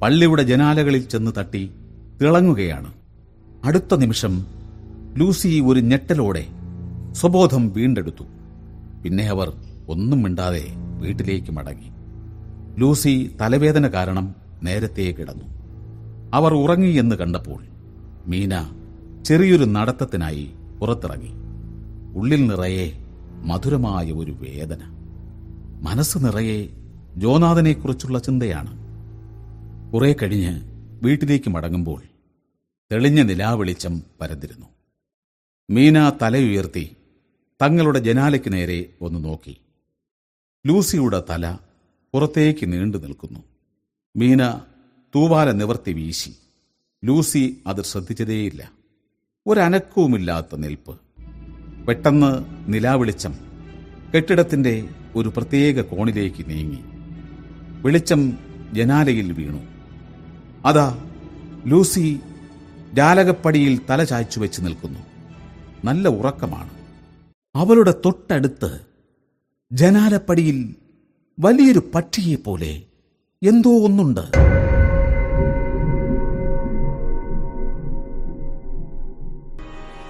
പള്ളിയുടെ ജനാലകളിൽ ചെന്ന് തട്ടി തിളങ്ങുകയാണ്. അടുത്ത നിമിഷം ലൂസി ഒരു ഞെട്ടലോടെ സ്വബോധം വീണ്ടെടുത്തു. പിന്നെ അവർ ഒന്നും മിണ്ടാതെ വീട്ടിലേക്ക് മടങ്ങി. ലൂസി തലവേദന കാരണം നേരത്തെ കിടന്നു. അവർ ഉറങ്ങിയെന്ന് കണ്ടപ്പോൾ മീന ചെറിയൊരു നടത്തത്തിനായി പുറത്തിറങ്ങി. ഉള്ളിൽ നിറയെ മധുരമായ ഒരു വേദന. മനസ്സ് നിറയെ ജോനാഥനെക്കുറിച്ചുള്ള ചിന്തയാണ്. കുറെ കഴിഞ്ഞ് വീട്ടിലേക്ക് മടങ്ങുമ്പോൾ തെളിഞ്ഞ നിലാവെളിച്ചം പരന്നിരുന്നു. മീന തലയുയർത്തി തങ്ങളുടെ ജനാലയ്ക്ക് നേരെ ഒന്ന് നോക്കി. ലൂസിയുടെ തല പുറത്തേക്ക് നീണ്ടു നിൽക്കുന്നു. മീന തൂവാല നിവർത്തി വീശി. ലൂസി അത് ശ്രദ്ധിച്ചതേയില്ല. ഒരനക്കവുമില്ലാത്ത നിൽപ്പ്. പെട്ടെന്ന് നിലാവെളിച്ചം കെട്ടിടത്തിന്റെ ഒരു പ്രത്യേക കോണിലേക്ക് നീങ്ങി. വെളിച്ചം ജനാലയിൽ വീണു. അതാ ലൂസി ജാലകപ്പടിയിൽ തല ചായ്ച്ചു വെച്ച് നിൽക്കുന്നു. നല്ല ഉറക്കമാണ്. അവളുടെ തൊട്ടടുത്ത് ജനാലപ്പടിയിൽ വലിയൊരു പക്ഷിയെ പോലെ എന്തോ ഒന്നുണ്ട്.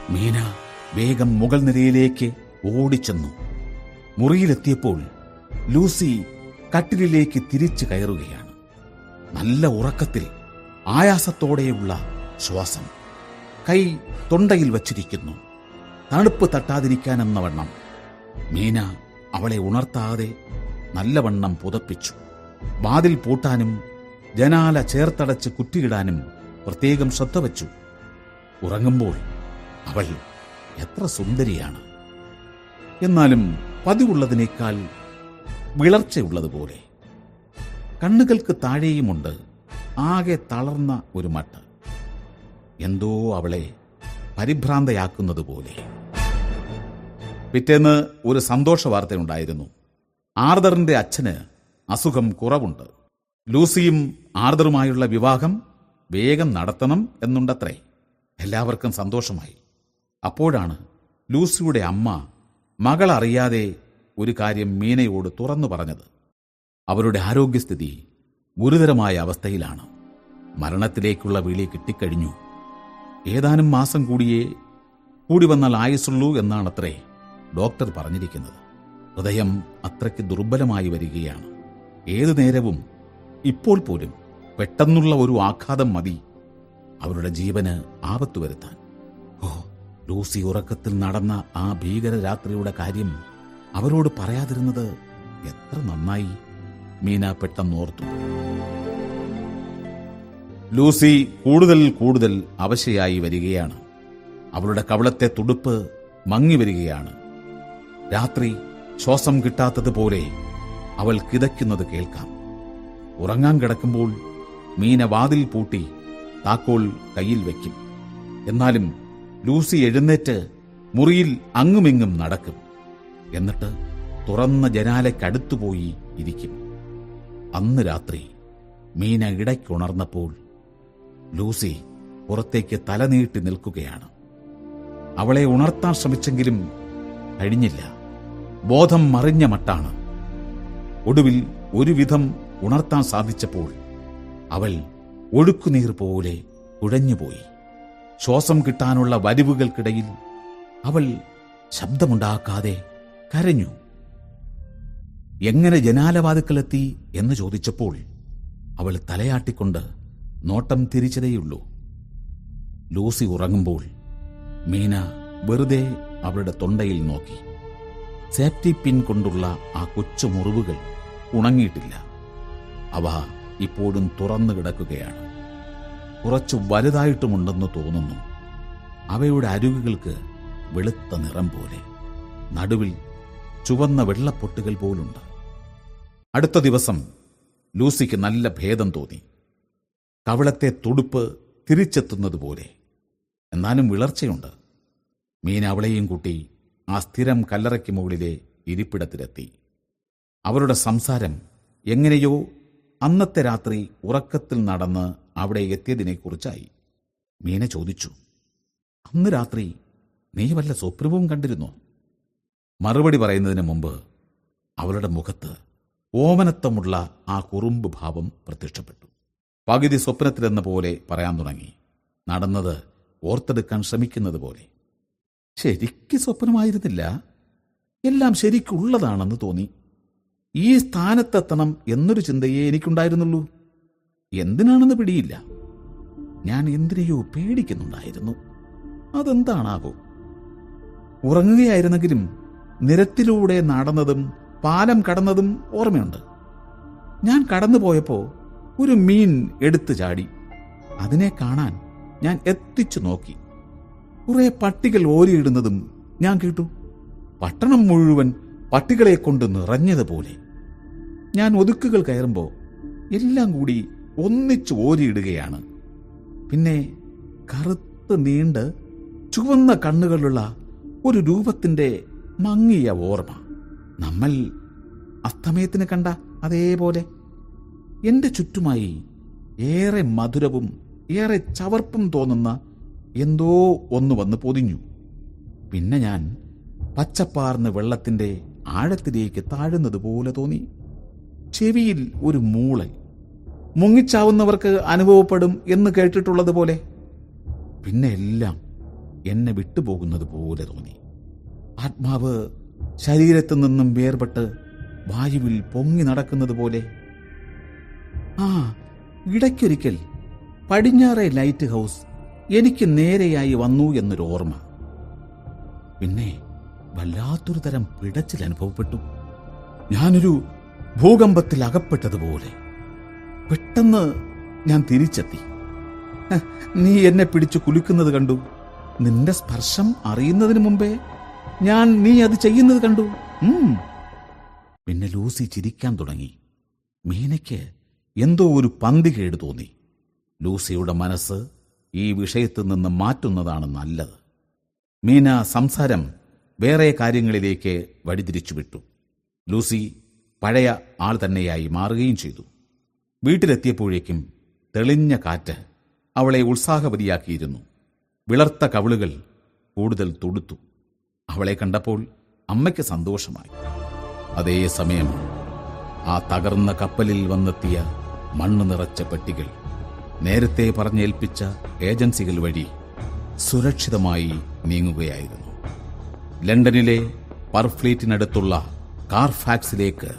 മീന വേഗം മുകൾ നിരയിലേക്ക് ഓടിച്ചെന്നു. മുറിയിലെത്തിയപ്പോൾ ലൂസി കട്ടിലിലേക്ക് തിരിച്ചു കയറുകയാണ്. നല്ല ഉറക്കത്തിൽ ആയാസത്തോടെയുള്ള ശ്വാസം കൈ തൊണ്ടയിൽ വച്ചിരിക്കുന്നു. തണുപ്പ് തട്ടാതിരിക്കാനെന്ന വണ്ണം. മീന അവളെ ഉണർത്താതെ നല്ലവണ്ണം പുതപ്പിച്ചു. വാതിൽ പൂട്ടാനും ജനാല ചേർത്തടച്ച് കുറ്റിയിടാനും പ്രത്യേകം ശ്രദ്ധ വച്ചു. ഉറങ്ങുമ്പോൾ അവൾ എത്ര സുന്ദരിയാണ്. എന്നാലും പതിവുള്ളതിനേക്കാൾ വിളർച്ചയുള്ളതുപോലെ. കണ്ണുകൾക്ക് താഴെയുമുണ്ട് ആകെ തളർന്ന ഒരു മട്ട്. എന്തോ അവളെ പരിഭ്രാന്തയാക്കുന്നത് പോലെ പിറ്റേന്ന് ഒരു സന്തോഷ വാർത്തയുണ്ടായിരുന്നു ആർദറിന്റെ അച്ഛന് അസുഖം കുറവുണ്ട്. ലൂസിയും ആർദറുമായുള്ള വിവാഹം വേഗം നടത്തണം എന്നുണ്ടത്രേ. എല്ലാവർക്കും സന്തോഷമായി. അപ്പോഴാണ് ലൂസിയുടെ അമ്മ മകൾ അറിയാതെ ഒരു കാര്യം മീനയോട് തുറന്നു പറഞ്ഞത്. അവരുടെ ആരോഗ്യസ്ഥിതി ഗുരുതരമായ അവസ്ഥയിലാണ്. മരണത്തിലേക്കുള്ള വിളി കിട്ടിക്കഴിഞ്ഞു. ഏതാനും മാസം കൂടിയേ കൂടി വന്നാൽ ആയുസുള്ളൂ എന്നാണത്രേ. ഡോക്ടർ പറഞ്ഞിരിക്കുന്നത്. ഹൃദയം അത്രയ്ക്ക് ദുർബലമായി വരികയാണ്. ഏതു നേരവും ഇപ്പോൾ പോലും പെട്ടെന്നുള്ള ഒരു ആഘാതം മതി. അവരുടെ ജീവന് ആപത്തു വരുത്താൻ. ഓ ലൂസി ഉറക്കത്തിൽ നടന്ന ആ ഭീകര രാത്രിയുടെ കാര്യം അവരോട് പറയാതിരുന്നത് എത്ര നന്നായി. മീന പെട്ടെന്നോർത്തു. ലൂസി കൂടുതൽ കൂടുതൽ അവശയായി വരികയാണ്. അവളുടെ കവളത്തെ തുടുപ്പ് മങ്ങി വരികയാണ് രാത്രി ശ്വാസം കിട്ടാത്തതുപോലെ അവൾ കിതയ്ക്കുന്നത് കേൾക്കാം. ഉറങ്ങാൻ കിടക്കുമ്പോൾ മീന വാതിൽ പൂട്ടി താക്കോൽ കയ്യിൽ വയ്ക്കും. എന്നാലും ലൂസി എഴുന്നേറ്റ് മുറിയിൽ അങ്ങുമിങ്ങും നടക്കും. എന്നിട്ട് തുറന്ന ജനാലയ്ക്കടുത്തുപോയി ഇരിക്കും. അന്ന് രാത്രി മീന ഇടയ്ക്കുണർന്നപ്പോൾ ലൂസി പുറത്തേക്ക് തലനീട്ടി നിൽക്കുകയാണ്. അവളെ ഉണർത്താൻ ശ്രമിച്ചെങ്കിലും കഴിഞ്ഞില്ല. ബോധം മറിഞ്ഞ മട്ടാണ്. ഒടുവിൽ ഒരുവിധം ഉണർത്താൻ സാധിച്ചപ്പോൾ അവൾ ഒഴുക്കുനീർ പോലെ കുഴഞ്ഞുപോയി. ശ്വാസം കിട്ടാനുള്ള വരിവുകൾക്കിടയിൽ അവൾ ശബ്ദമുണ്ടാക്കാതെ കരഞ്ഞു. എങ്ങനെ ജനാലവാതുക്കളെത്തി എന്ന് ചോദിച്ചപ്പോൾ അവൾ തലയാട്ടിക്കൊണ്ട് നോട്ടം തിരിച്ചതേയുള്ളൂ. ലൂസി ഉറങ്ങുമ്പോൾ മീന വെറുതെ അവളുടെ തൊണ്ടയിൽ നോക്കി. സേഫ്റ്റി പിൻ കൊണ്ടുള്ള ആ കൊച്ചു മുറിവുകൾ ഉണങ്ങിയിട്ടില്ല. അവ ഇപ്പോഴും തുറന്നു കിടക്കുകയാണ്. കുറച്ചു വലുതായിട്ടുമുണ്ടെന്ന് തോന്നുന്നു. അവയുടെ അരുകുകൾക്ക് വെളുത്ത നിറം പോലെ. നടുവിൽ ചുവന്ന വെള്ളപ്പൊട്ടുകൾ പോലുണ്ട്. അടുത്ത ദിവസം ലൂസിക്ക് നല്ല ഭേദം തോന്നി. കവളത്തെ തുടുപ്പ് തിരിച്ചെത്തുന്നതുപോലെ. എന്നാലും വിളർച്ചയുണ്ട്. മീൻ അവളെയും കൂട്ടി ആ സ്ഥിരം കല്ലറയ്ക്ക് മുകളിലെ ഇരിപ്പിടത്തിലെത്തി. അവരുടെ സംസാരം എങ്ങനെയോ അന്നത്തെ രാത്രി ഉറക്കത്തിൽ നടന്ന് അവിടെ എത്തിയതിനെക്കുറിച്ചായി. മീന ചോദിച്ചു അന്ന് രാത്രി നീ വല്ല സ്വപ്നവും കണ്ടിരുന്നോ? മറുപടി പറയുന്നതിന് മുമ്പ് അവളുടെ മുഖത്ത് ഓമനത്വമുള്ള ആ കുറുമ്പ് ഭാവം പ്രത്യക്ഷപ്പെട്ടു. പകുതി സ്വപ്നത്തിലെന്ന പോലെ പറയാൻ തുടങ്ങി. നടന്നത് ഓർത്തെടുക്കാൻ ശ്രമിക്കുന്നത് പോലെ ശരിക്ക് സ്വപ്നമായിരുന്നില്ല. എല്ലാം ശരിക്കുള്ളതാണെന്ന് തോന്നി. ഈ സ്ഥാനത്തെത്തണം എന്നൊരു ചിന്തയെ എനിക്കുണ്ടായിരുന്നുള്ളൂ. എന്തിനാണെന്ന് പിടിയില്ല. ഞാൻ എന്തിനെയോ പേടിക്കുന്നുണ്ടായിരുന്നു. അതെന്താണാവോ. ഉറങ്ങുകയായിരുന്നെങ്കിലും നിരത്തിലൂടെ നടന്നതും പാലം കടന്നതും ഓർമ്മയുണ്ട്. ഞാൻ കടന്നുപോയപ്പോ ഒരു മീൻ എടുത്തു ചാടി. അതിനെ കാണാൻ ഞാൻ എത്തിച്ചു നോക്കി. കുറെ പട്ടികൾ ഓരിയിടുന്നതും ഞാൻ കേട്ടു. പട്ടണം മുഴുവൻ പട്ടികളെ കൊണ്ട് നിറഞ്ഞതുപോലെ. ഞാൻ ഒതുക്കുകൾ കയറുമ്പോൾ എല്ലാം കൂടി ഒന്നിച്ച് ഓരിയിടുകയാണ്. പിന്നെ കറുത്ത് നീണ്ട് ചുവന്ന കണ്ണുകളുള്ള ഒരു രൂപത്തിന്റെ മങ്ങിയ ഓർമ്മ നമ്മൾ അസ്തമയത്തിന് കണ്ട അതേപോലെ. എന്റെ ചുറ്റുമായി ഏറെ മധുരവും ഏറെ ചവർപ്പും തോന്നുന്ന എന്തോ ഒന്ന് വന്ന് പൊതിഞ്ഞു. പിന്നെ ഞാൻ പച്ചപ്പാർന്ന് വെള്ളത്തിന്റെ ആഴത്തിലേക്ക് താഴുന്നത് പോലെ തോന്നി. ചെവിയിൽ ഒരു മൂളൽ. മുങ്ങിച്ചാവുന്നവർക്ക് അനുഭവപ്പെടും എന്ന് കേട്ടിട്ടുള്ളത് പോലെ. പിന്നെ എല്ലാം എന്നെ വിട്ടുപോകുന്നത് പോലെ തോന്നി. ആത്മാവ് ശരീരത്തു നിന്നും വേർപെട്ട് വായുവിൽ പൊങ്ങി നടക്കുന്നത് പോലെ. ആ ഇടയ്ക്കൊരിക്കൽ പടിഞ്ഞാറെ ലൈറ്റ് ഹൗസ് എനിക്ക് നേരെയായി വന്നു എന്നൊരു ഓർമ്മ പിന്നെ വല്ലാത്തൊരു തരം പിടച്ചിൽ അനുഭവപ്പെട്ടു. ഞാനൊരു ഭൂകമ്പത്തിൽ അകപ്പെട്ടതുപോലെ. പെട്ടെന്ന് ഞാൻ തിരിച്ചെത്തി. നീ എന്നെ പിടിച്ചു കുലുക്കുന്നത് കണ്ടു. നിന്റെ സ്പർശം അറിയുന്നതിന് മുമ്പേ ഞാൻ നീ അത് ചെയ്യുന്നത് കണ്ടു. പിന്നെ ലൂസി ചിരിക്കാൻ തുടങ്ങി. മീനയ്ക്ക് എന്തോ ഒരു പന്തികേട് തോന്നി. ലൂസിയുടെ മനസ്സ് ഈ വിഷയത്തിൽ നിന്ന് മാറ്റുന്നതാണ് നല്ലത്. മീന സംസാരം വേറെ കാര്യങ്ങളിലേക്ക് വഴിതിരിച്ചുവിട്ടു. ലൂസി പഴയ ആൾ തന്നെയായി മാറുകയും ചെയ്തു. വീട്ടിലെത്തിയപ്പോഴേക്കും തെളിഞ്ഞ കാറ്റ് അവളെ ഉത്സാഹവതിയാക്കിയിരുന്നു. വിളർത്ത കവിളുകൾ കൂടുതൽ തൊടുത്തു. അവളെ കണ്ടപ്പോൾ അമ്മയ്ക്ക് സന്തോഷമായി. അതേസമയം ആ തകർന്ന കപ്പലിൽ വന്നെത്തിയ മണ്ണ് നിറച്ച പെട്ടികൾ നേരത്തെ പറഞ്ഞേൽപ്പിച്ച ഏജൻസികൾ വഴി സുരക്ഷിതമായി നീങ്ങുകയായിരുന്നു. ലണ്ടനിലെ പർഫ്ലീറ്റിനടുത്തുള്ള കാർഫാക്സിലേക്ക്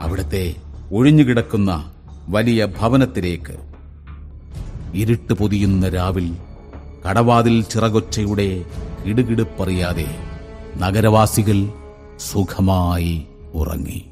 അവിടുത്തെ ഒഴിഞ്ഞുകിടക്കുന്ന വലിയ ഭവനത്തിലേക്ക്. ഇരുട്ട് പൊതിയുന്ന രാവിൽ കടവാതിൽ ചിറകൊച്ചയുടെ ഇടുകിടുപ്പറിയാതെ നഗരവാസികൾ സുഖമായി ഉറങ്ങി.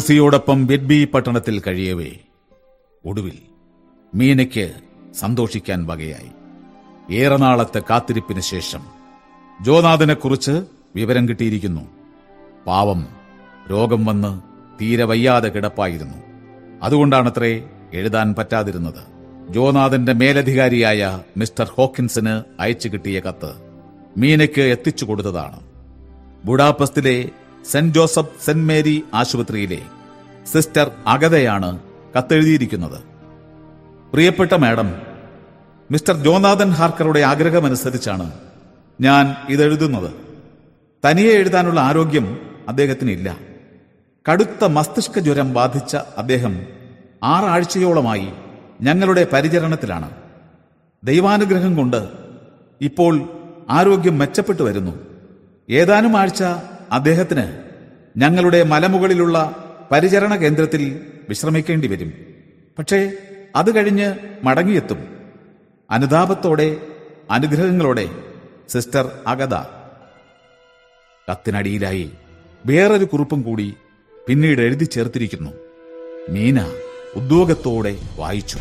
ലൂസിയോടൊപ്പം വെഡ്ബി പട്ടണത്തിൽ കഴിയവേ. ഒടുവിൽ മീനയ്ക്ക് സന്തോഷിക്കാൻ വകയായി. ഏറെ നാളത്തെ കാത്തിരിപ്പിന് ശേഷം ജോനാഥനെക്കുറിച്ച് വിവരം കിട്ടിയിരിക്കുന്നു. പാവം രോഗം വന്ന് തീരെ വയ്യാതെ കിടപ്പായിരുന്നു. അതുകൊണ്ടാണത്രേ എഴുതാൻ പറ്റാതിരുന്നത്. ജോനാഥന്റെ മേലധികാരിയായ മിസ്റ്റർ ഹോക്കിൻസിന് അയച്ചു കിട്ടിയ കത്ത് മീനയ്ക്ക് എത്തിച്ചു കൊടുത്തതാണ്. ബുഡാപസ്തിലെ സെന്റ് ജോസഫ് സെന്റ് മേരി ആശുപത്രിയിലെ സിസ്റ്റർ അഗതയാണ് കത്തെഴുതിയിരിക്കുന്നത്. പ്രിയപ്പെട്ട മാഡം മിസ്റ്റർ ജോനാഥൻ ഹാർക്കറുടെ ആഗ്രഹമനുസരിച്ചാണ് ഞാൻ ഇതെഴുതുന്നത്. തനിയെ എഴുതാനുള്ള ആരോഗ്യം അദ്ദേഹത്തിനില്ല. കടുത്ത മസ്തിഷ്ക ജ്വരം ബാധിച്ച അദ്ദേഹം ആറാഴ്ചയോളമായി ഞങ്ങളുടെ പരിചരണത്തിലാണ്. ദൈവാനുഗ്രഹം കൊണ്ട് ഇപ്പോൾ ആരോഗ്യം മെച്ചപ്പെട്ടു വരുന്നു. ഏതാനും ആഴ്ച അദ്ദേഹത്തിന് ഞങ്ങളുടെ മലമുകളിലുള്ള പരിചരണ കേന്ദ്രത്തിൽ വിശ്രമിക്കേണ്ടി വരും. പക്ഷേ അത് കഴിഞ്ഞ് മടങ്ങിയെത്തും. അനുതാപത്തോടെ അനുഗ്രഹങ്ങളോടെ സിസ്റ്റർ അഗത കത്തിനടിയിലായി വേറൊരു കുറിപ്പും കൂടി പിന്നീട് എഴുതി ചേർത്തിരിക്കുന്നു. മീന ഉദ്യോഗത്തോടെ വായിച്ചു.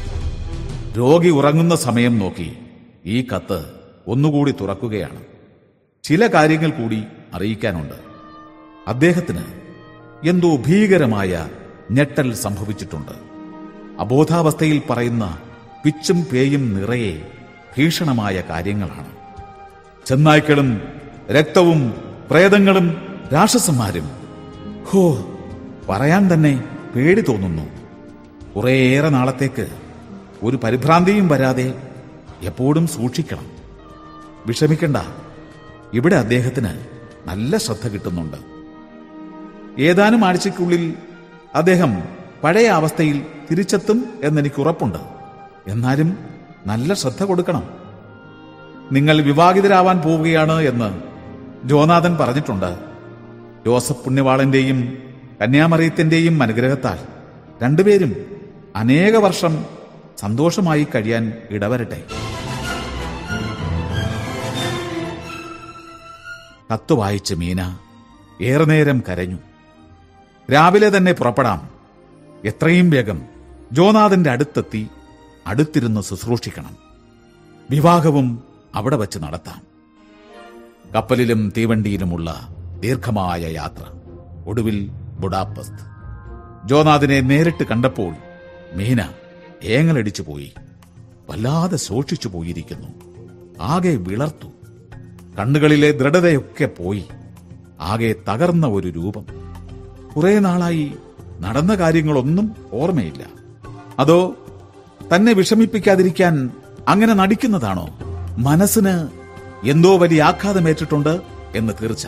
രോഗി ഉറങ്ങുന്ന സമയം നോക്കി ഈ കത്ത് ഒന്നുകൂടി തുറക്കുകയാണ്. ചില കാര്യങ്ങൾ കൂടി അറിയിക്കാനുണ്ട്. അദ്ദേഹത്തിന് എന്തോ ഭീകരമായ ഞെട്ടൽ സംഭവിച്ചിട്ടുണ്ട്. അബോധാവസ്ഥയിൽ പറയുന്ന പിച്ചും പേയും നിറയെ ഭീഷണമായ കാര്യങ്ങളാണ്. ചെന്നായ്ക്കളും രക്തവും പ്രേതങ്ങളും രാക്ഷസന്മാരും. ഹോ പറയാൻ തന്നെ പേടി തോന്നുന്നു. കുറേയേറെ നാളത്തേക്ക് ഒരു പരിഭ്രാന്തിയും വരാതെ എപ്പോഴും സൂക്ഷിക്കണം. വിഷമിക്കണ്ട. ഇവിടെ അദ്ദേഹത്തിന് നല്ല ശ്രദ്ധ കിട്ടുന്നുണ്ട്. ഏതാനും ആഴ്ചയ്ക്കുള്ളിൽ അദ്ദേഹം പഴയ അവസ്ഥയിൽ തിരിച്ചെത്തും എന്നെനിക്ക് ഉറപ്പുണ്ട് എന്നാലും നല്ല ശ്രദ്ധ കൊടുക്കണം. നിങ്ങൾ വിവാഹിതരാവാൻ പോവുകയാണ് എന്ന് ജോനാഥൻ പറഞ്ഞിട്ടുണ്ട്. ജോസഫ് പുണ്യവാളന്റെയും കന്യാമറിയത്തിന്റെയും അനുഗ്രഹത്താൽ രണ്ടുപേരും അനേക വർഷം സന്തോഷമായി കഴിയാൻ ഇടവരട്ടെ. കത്ത് വായിച്ച് മീന ഏറെ നേരം കരഞ്ഞു. രാവിലെ തന്നെ പുറപ്പെടാം. എത്രയും വേഗം ജോനാഥന്റെ അടുത്തെത്തി അടുത്തിരുന്ന് ശുശ്രൂഷിക്കണം. വിവാഹവും അവിടെ വച്ച് നടത്താം. കപ്പലിലും തീവണ്ടിയിലുമുള്ള ദീർഘമായ യാത്ര. ഒടുവിൽ ബുഡാപ്പസ്ത് ജോനാഥിനെ നേരിട്ട് കണ്ടപ്പോൾ മീന ഏങ്ങലടിച്ചു പോയി. വല്ലാതെ സൂക്ഷിച്ചു പോയിരിക്കുന്നു. ആകെ വിളർത്തു. കണ്ണുകളിലെ ദൃഢതയൊക്കെ പോയി. ആകെ തകർന്ന ഒരു രൂപം. കുറെ നാളായി നടന്ന കാര്യങ്ങളൊന്നും ഓർമ്മയില്ല. അതോ തന്നെ വിഷമിപ്പിക്കാതിരിക്കാൻ അങ്ങനെ നടിക്കുന്നതാണോ? മനസ്സിന് എന്തോ വലിയ ആഘാതമേറ്റിട്ടുണ്ട് എന്ന് തീർച്ച.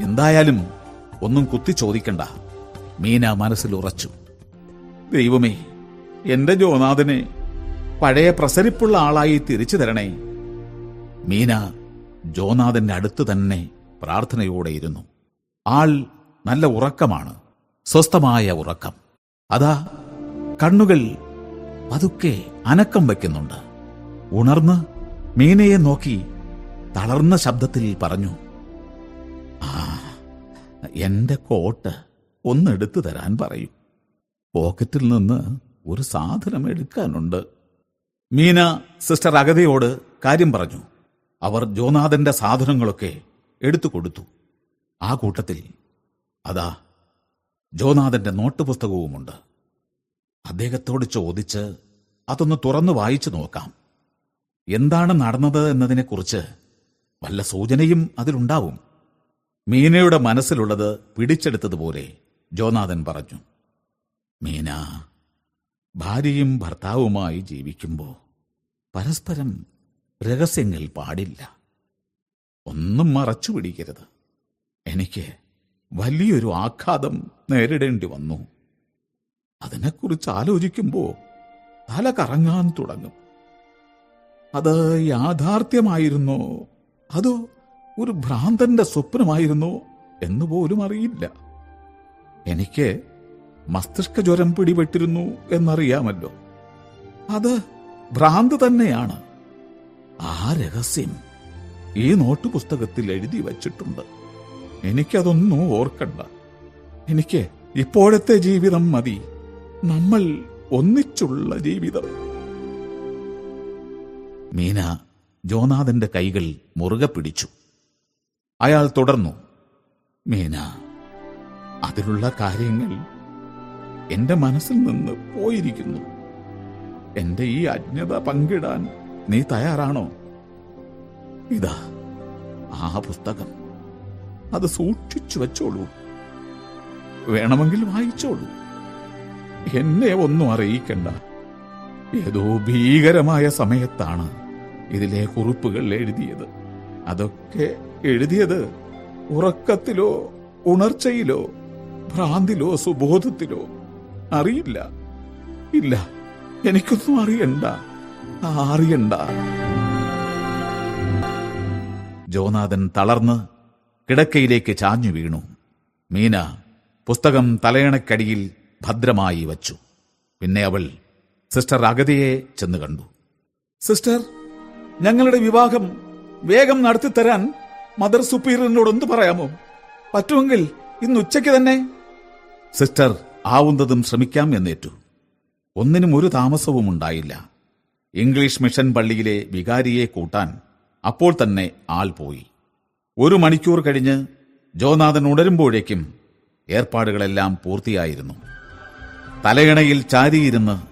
എന്തായാലും ഒന്നും കുത്തി ചോദിക്കണ്ട. മീന മനസ്സിൽ ഉറച്ചു. ദൈവമേ എന്റെ ജോനാഥനെ പഴയ പ്രസരിപ്പുള്ള ആളായി തിരിച്ചു തരണേ. മീന ജോനാഥന്റെ അടുത്ത് തന്നെ പ്രാർത്ഥനയോടെ ഇരുന്നു. ആൾ നല്ല ഉറക്കമാണ്. സ്വസ്ഥമായ ഉറക്കം. അതാ കണ്ണുകൾ പതുക്കെ അനക്കം വയ്ക്കുന്നുണ്ട്. ഉണർന്ന് മീനയെ നോക്കി തളർന്ന ശബ്ദത്തിൽ പറഞ്ഞു ആ എന്റെ കോട്ട് ഒന്നെടുത്തു തരാൻ പറയും. പോക്കറ്റിൽ നിന്ന് ഒരു സാധനം എടുക്കാനുണ്ട്. മീന സിസ്റ്റർ അഗതയോട് കാര്യം പറഞ്ഞു. അവർ ജോനാഥന്റെ സാധനങ്ങളൊക്കെ എടുത്തു കൊടുത്തു. ആ കൂട്ടത്തിൽ അതാ ജോനാഥന്റെ നോട്ട് പുസ്തകവുമുണ്ട് അദ്ദേഹത്തോട് ചോദിച്ച് അതൊന്ന് തുറന്നു വായിച്ചു നോക്കാം. എന്താണ് നടന്നത് എന്നതിനെക്കുറിച്ച് വല്ല സൂചനയും അതിലുണ്ടാവും. മീനയുടെ മനസ്സിലുള്ളത് പിടിച്ചെടുത്തതുപോലെ ജോനാഥൻ പറഞ്ഞു. മീന ഭാര്യയും ഭർത്താവുമായി ജീവിക്കുമ്പോൾ പരസ്പരം രഹസ്യങ്ങൾ പാടില്ല. ഒന്നും മറച്ചു പിടിക്കരുത്. എനിക്ക് വലിയൊരു ആഘാതം നേരിടേണ്ടി വന്നു. അതിനെക്കുറിച്ച് ആലോചിക്കുമ്പോൾ തല കറങ്ങാൻ തുടങ്ങും. അത് യാഥാർത്ഥ്യമായിരുന്നോ? അതോ ഒരു ഭ്രാന്തന്റെ സ്വപ്നമായിരുന്നോ എന്ന് പോലും അറിയില്ല. എനിക്ക് മസ്തിഷ്ക ജ്വരം പിടിപെട്ടിരുന്നു എന്നറിയാമല്ലോ. അത് ഭ്രാന്ത് തന്നെയാണ്. ആ രഹസ്യം ഈ നോട്ട് പുസ്തകത്തിൽ എഴുതി വച്ചിട്ടുണ്ട്. എനിക്കതൊന്നും ഓർക്കണ്ട. എനിക്ക് ഇപ്പോഴത്തെ ജീവിതം മതി. നമ്മൾ ഒന്നിച്ചുള്ള ജീവിതം. മീന ജോനാഥന്റെ കൈകൾ മുറുകെ പിടിച്ചു. അയാൾ തുടർന്നു. മീന അതിലുള്ള കാര്യങ്ങൾ എന്റെ മനസ്സിൽ നിന്ന് പോയിരിക്കുന്നു. എന്റെ ഈ അജ്ഞത പങ്കിടാൻ നീ തയ്യാറാണോ? ഇതാ ആ പുസ്തകം. അത് സൂക്ഷിച്ചു വെച്ചോളൂ. വേണമെങ്കിൽ വായിച്ചോളൂ. എന്നെ ഒന്നും അറിയിക്കണ്ട. ഏതോ ഭീകരമായ സമയത്താണ് ഇതിലെ കുറിപ്പുകൾ എഴുതിയത്. അതൊക്കെ എഴുതിയത് ഉറക്കത്തിലോ ഉണർച്ചയിലോ ഭ്രാന്തിലോ സുബോധത്തിലോ. അറിയില്ല. ഇല്ല. എനിക്കൊന്നും അറിയണ്ട. അറിയണ്ട. ജോനാഥൻ തളർന്ന് കിടക്കയിലേക്ക് ചാഞ്ഞു വീണു. മീന പുസ്തകം തലയണക്കടിയിൽ ഭദ്രമായി വച്ചു. പിന്നെ അവൾ സിസ്റ്റർ അഗതിയെ ചെന്ന് കണ്ടു. സിസ്റ്റർ ഞങ്ങളുടെ വിവാഹം വേഗം നടത്തിത്തരാൻ മദർ സുപ്പീരിയറിനോടൊന്ന് പറയാമോ? പറ്റുമെങ്കിൽ ഇന്ന് ഉച്ചയ്ക്ക് തന്നെ. സിസ്റ്റർ ആവുന്നതും ശ്രമിക്കാം എന്നേറ്റു. ഒന്നിനും ഒരു താമസവും ഉണ്ടായില്ല. ഇംഗ്ലീഷ് മിഷൻ പള്ളിയിലെ വികാരിയെ കൂട്ടാൻ അപ്പോൾ തന്നെ ആൾ പോയി. ഒരു മണിക്കൂർ കഴിഞ്ഞ് ജോനാഥൻ ഉണരുമ്പോഴേക്കും ഏർപ്പാടുകളെല്ലാം പൂർത്തിയായിരുന്നു. തലയിണയിൽ ചാരിയിരുന്ന്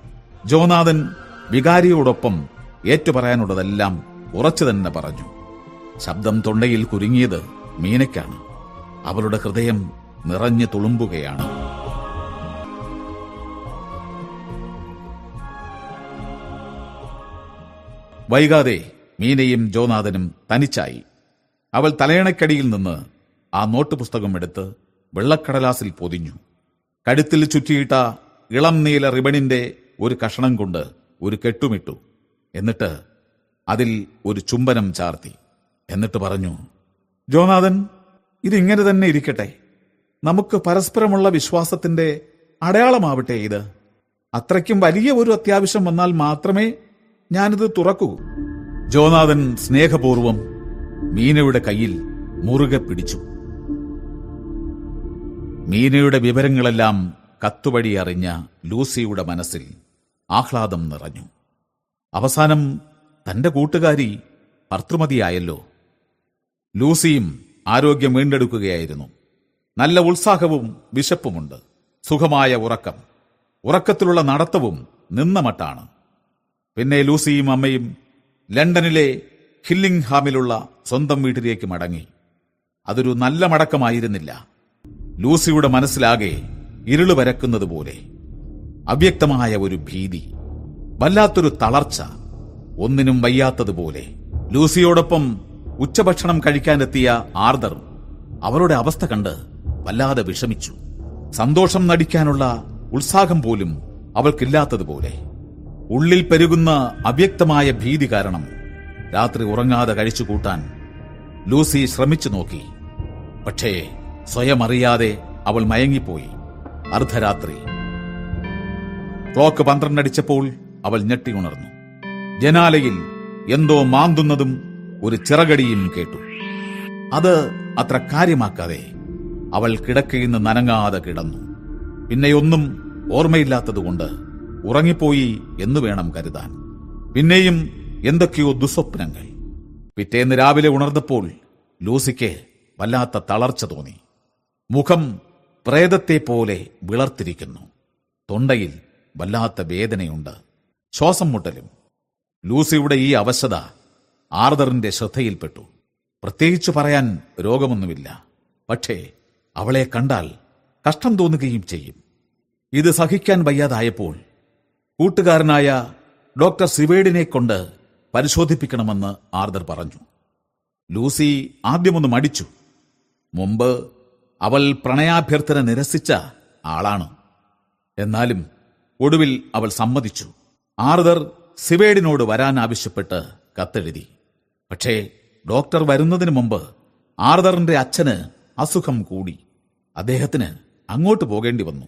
ജോനാഥൻ വികാരിയോടൊപ്പം ഏറ്റുപറയാനുള്ളതെല്ലാം ഉറച്ചു തന്നെ പറഞ്ഞു. ശബ്ദം തൊണ്ടയിൽ കുരുങ്ങിയത് മീനയ്ക്കാണ്. അവളുടെ ഹൃദയം നിറഞ്ഞു തുളുമ്പുകയാണ്. വൈകാതെ മീനയും ജോനാഥനും തനിച്ചായി. അവൾ തലയണക്കടിയിൽ നിന്ന് ആ നോട്ട് പുസ്തകം എടുത്ത് വെള്ളക്കടലാസിൽ പൊതിഞ്ഞു. കഴുത്തിൽ ചുറ്റിയിട്ട ഇളം നീല റിബണിന്റെ ഒരു കഷണം കൊണ്ട് ഒരു കെട്ടുമിട്ടു. എന്നിട്ട് അതിൽ ഒരു ചുംബനം ചാർത്തി. എന്നിട്ട് പറഞ്ഞു ജോനാഥൻ ഇതിങ്ങനെ തന്നെ ഇരിക്കട്ടെ. നമുക്ക് പരസ്പരമുള്ള വിശ്വാസത്തിന്റെ അടയാളമാവട്ടെ ഇത്. അത്രയ്ക്കും വലിയ ഒരു അത്യാവശ്യം വന്നാൽ മാത്രമേ ഞാനിത് തുറക്കൂ. ജോനാഥൻ സ്നേഹപൂർവം മീനയുടെ കയ്യിൽ മുറുകെ പിടിച്ചു. മീനയുടെ വിവരങ്ങളെല്ലാം കത്തുവഴി അറിഞ്ഞ ലൂസിയുടെ മനസ്സിൽ ആഹ്ലാദം നിറഞ്ഞു. അവസാനം തന്റെ കൂട്ടുകാരി ഭർത്തൃമതിയായല്ലോ. ലൂസിയും ആരോഗ്യം വീണ്ടെടുക്കുകയായിരുന്നു. നല്ല ഉത്സാഹവും വിശപ്പുമുണ്ട്. സുഖമായ ഉറക്കം. ഉറക്കത്തിലുള്ള നടത്തവും നിന്ന മട്ടാണ്. പിന്നെ ലൂസിയും അമ്മയും ലണ്ടനിലെ ഹില്ലിംഗ് ഹാമിലുള്ള സ്വന്തം വീട്ടിലേക്ക് മടങ്ങി. അതൊരു നല്ല മടക്കമായിരുന്നില്ല. ലൂസിയുടെ മനസ്സിലാകെ ഇരുൾ വരക്കുന്നത് പോലെ. അവ്യക്തമായ ഒരു ഭീതി. വല്ലാത്തൊരു തളർച്ച. ഒന്നിനും വയ്യാത്തതുപോലെ ലൂസിയോടൊപ്പം ഉച്ചഭക്ഷണം കഴിക്കാനെത്തിയ ആർദർ അവളുടെ അവസ്ഥ കണ്ട് വല്ലാതെ വിഷമിച്ചു. സന്തോഷം നടിക്കാനുള്ള ഉത്സാഹം പോലും അവൾക്കില്ലാത്തതുപോലെ. ഉള്ളിൽ പെരുകുന്ന അവ്യക്തമായ ഭീതി കാരണം രാത്രി ഉറങ്ങാതെ കഴിച്ചു കൂട്ടാൻ ലൂസി ശ്രമിച്ചു നോക്കി. പക്ഷേ സ്വയം അറിയാതെ അവൾ മയങ്ങിപ്പോയി. അർദ്ധരാത്രി. ക്ലോക്ക് പന്ത്രണ്ടടിച്ചപ്പോൾ അവൾ ഞെട്ടി ഉണർന്നു. ജനാലയിൽ എന്തോ മാന്തുന്നതും ഒരു ചിറകടിയും കേട്ടു. അത് അത്ര കാര്യമാക്കാതെ അവൾ കിടക്കയിൽ നിന്ന് നനങ്ങാതെ കിടന്നു. പിന്നെയൊന്നും ഓർമ്മയില്ലാത്തതുകൊണ്ട് ഉറങ്ങിപ്പോയി എന്ന് വേണം കരുതാൻ. പിന്നെയും എന്തൊക്കെയോ ദുസ്വപ്നങ്ങൾ. പിറ്റേന്ന് രാവിലെ ഉണർന്നപ്പോൾ ലൂസിക്ക് വല്ലാത്ത തളർച്ച തോന്നി. മുഖം പ്രേതത്തെ പോലെ വിളർത്തിരിക്കുന്നു. തൊണ്ടയിൽ വല്ലാത്ത വേദനയുണ്ട്. ശ്വാസം മുട്ടലും. ലൂസിയുടെ ഈ അവശത ആർദറിന്റെ ശ്രദ്ധയിൽപ്പെട്ടു. പ്രത്യേകിച്ച് പറയാൻ രോഗമൊന്നുമില്ല. പക്ഷേ അവളെ കണ്ടാൽ കഷ്ടം തോന്നുകയും ചെയ്യും. ഇത് സഹിക്കാൻ വയ്യാതായപ്പോൾ കൂട്ടുകാരനായ ഡോക്ടർ സിവേഡിനെ കൊണ്ട് പരിശോധിപ്പിക്കണമെന്ന് ആർദർ പറഞ്ഞു. ലൂസി ആദ്യമൊന്ന് മടിച്ചു. മുമ്പ് അവൾ പ്രണയാഭ്യർത്ഥന നിരസിച്ച ആളാണ്. എന്നാലും ഒടുവിൽ അവൾ സമ്മതിച്ചു. ആർദർ സിവേഡിനോട് വരാൻ ആവശ്യപ്പെട്ട് കത്തെഴുതി. പക്ഷേ ഡോക്ടർ വരുന്നതിന് മുമ്പ് ആർദറിന്റെ അച്ഛന് അസുഖം കൂടി. അദ്ദേഹത്തിന് അങ്ങോട്ട് പോകേണ്ടി വന്നു.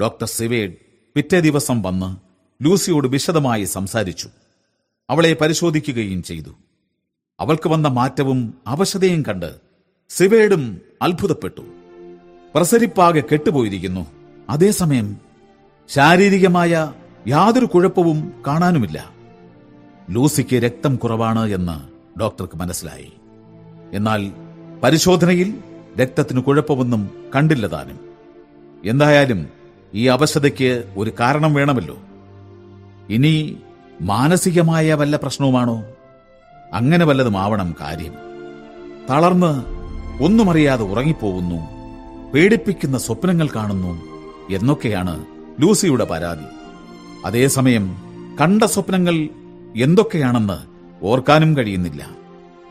ഡോക്ടർ സിവേഡ് പിറ്റേ ദിവസം വന്ന് ലൂസിയോട് വിശദമായി സംസാരിച്ചു. അവളെ പരിശോധിക്കുകയും ചെയ്തു. അവൾക്ക് വന്ന മാറ്റവും അവശതയും കണ്ട് സിവേഡും അത്ഭുതപ്പെട്ടു. പ്രസരിപ്പാകെ കെട്ടുപോയിരിക്കുന്നു. അതേസമയം ശാരീരികമായ യാതൊരു കുഴപ്പവും കാണാനുമില്ല. ലൂസിക്ക് രക്തം കുറവാണ് എന്ന് ഡോക്ടർക്ക് മനസ്സിലായി. എന്നാൽ പരിശോധനയിൽ രക്തത്തിന് കുഴപ്പമൊന്നും കണ്ടില്ല താനും. എന്തായാലും ഈ അവശതയ്ക്ക് ഒരു കാരണം വേണമല്ലോ. ഇനി മാനസികമായ വല്ല പ്രശ്നവുമാണോ? അങ്ങനെ വല്ലതുമാവണം കാര്യം. തളർന്ന് ഒന്നുമറിയാതെ ഉറങ്ങിപ്പോകുന്നു പേടിപ്പിക്കുന്ന സ്വപ്നങ്ങൾ കാണുന്നു എന്നൊക്കെയാണ് ലൂസിയുടെ പരാതി. അതേസമയം കണ്ട സ്വപ്നങ്ങൾ എന്തൊക്കെയാണെന്ന് ഓർക്കാനും കഴിയുന്നില്ല.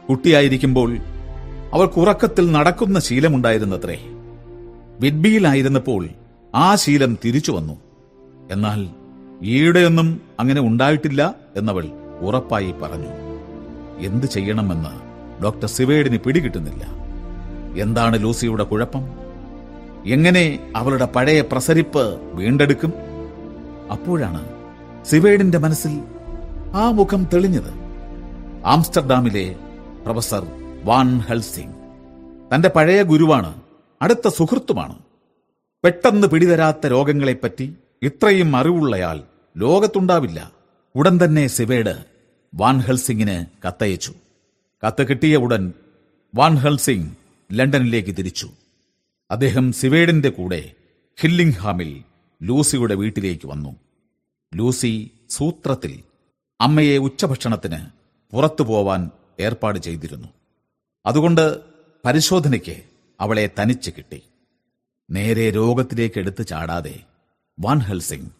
കുട്ടിയായിരിക്കുമ്പോൾ അവൾക്ക് ഉറക്കത്തിൽ നടക്കുന്ന ശീലമുണ്ടായിരുന്നത്രേ. വിഡ്ബിയിലായിരുന്നപ്പോൾ ആ ശീലം തിരിച്ചു വന്നു. എന്നാൽ ഈയിടെയൊന്നും അങ്ങനെ ഉണ്ടായിട്ടില്ല എന്നവൾ ഉറപ്പായി പറഞ്ഞു. എന്തു ചെയ്യണമെന്ന് ഡോക്ടർ സിവേഡിന് പിടികിട്ടുന്നില്ല. എന്താണ് ലൂസിയുടെ കുഴപ്പം? എങ്ങനെ അവളുടെ പഴയ പ്രസരിപ്പ് വീണ്ടെടുക്കും? അപ്പോഴാണ് സിവേഡിന്റെ മനസ്സിൽ ആ മുഖം തെളിഞ്ഞത്. ആംസ്റ്റർഡാമിലെ പ്രൊഫസർ വാൻ ഹൽസിംഗ്. തന്റെ പഴയ ഗുരുവാണ് അടുത്ത സുഹൃത്തുമാണ്. പെട്ടെന്ന് പിടിതരാത്ത രോഗങ്ങളെപ്പറ്റി ഇത്രയും അറിവുള്ളയാൾ ലോകത്തുണ്ടാവില്ല. ഉടൻ തന്നെ സിവേഡ് വാൻഹൽസിംഗിന് കത്തയച്ചു. കത്ത് കിട്ടിയ ഉടൻ വാൻഹൽസിംഗ് ലണ്ടനിലേക്ക് തിരിച്ചു. അദ്ദേഹം സിവേഡിന്റെ കൂടെ ഹില്ലിംഗ്ഹാമിൽ ലൂസിയുടെ വീട്ടിലേക്ക് വന്നു. ലൂസി സൂത്രത്തിൽ അമ്മയെ ഉച്ചഭക്ഷണത്തിന് പുറത്തു പോവാൻ ഏർപ്പാട് ചെയ്തിരുന്നു. അതുകൊണ്ട് പരിശോധനയ്ക്ക് അവളെ തനിച്ച് കിട്ടി. നേരെ രോഗത്തിലേക്ക് എടുത്തു ചാടാതെ വാൻ ഹെൽസിംഗ്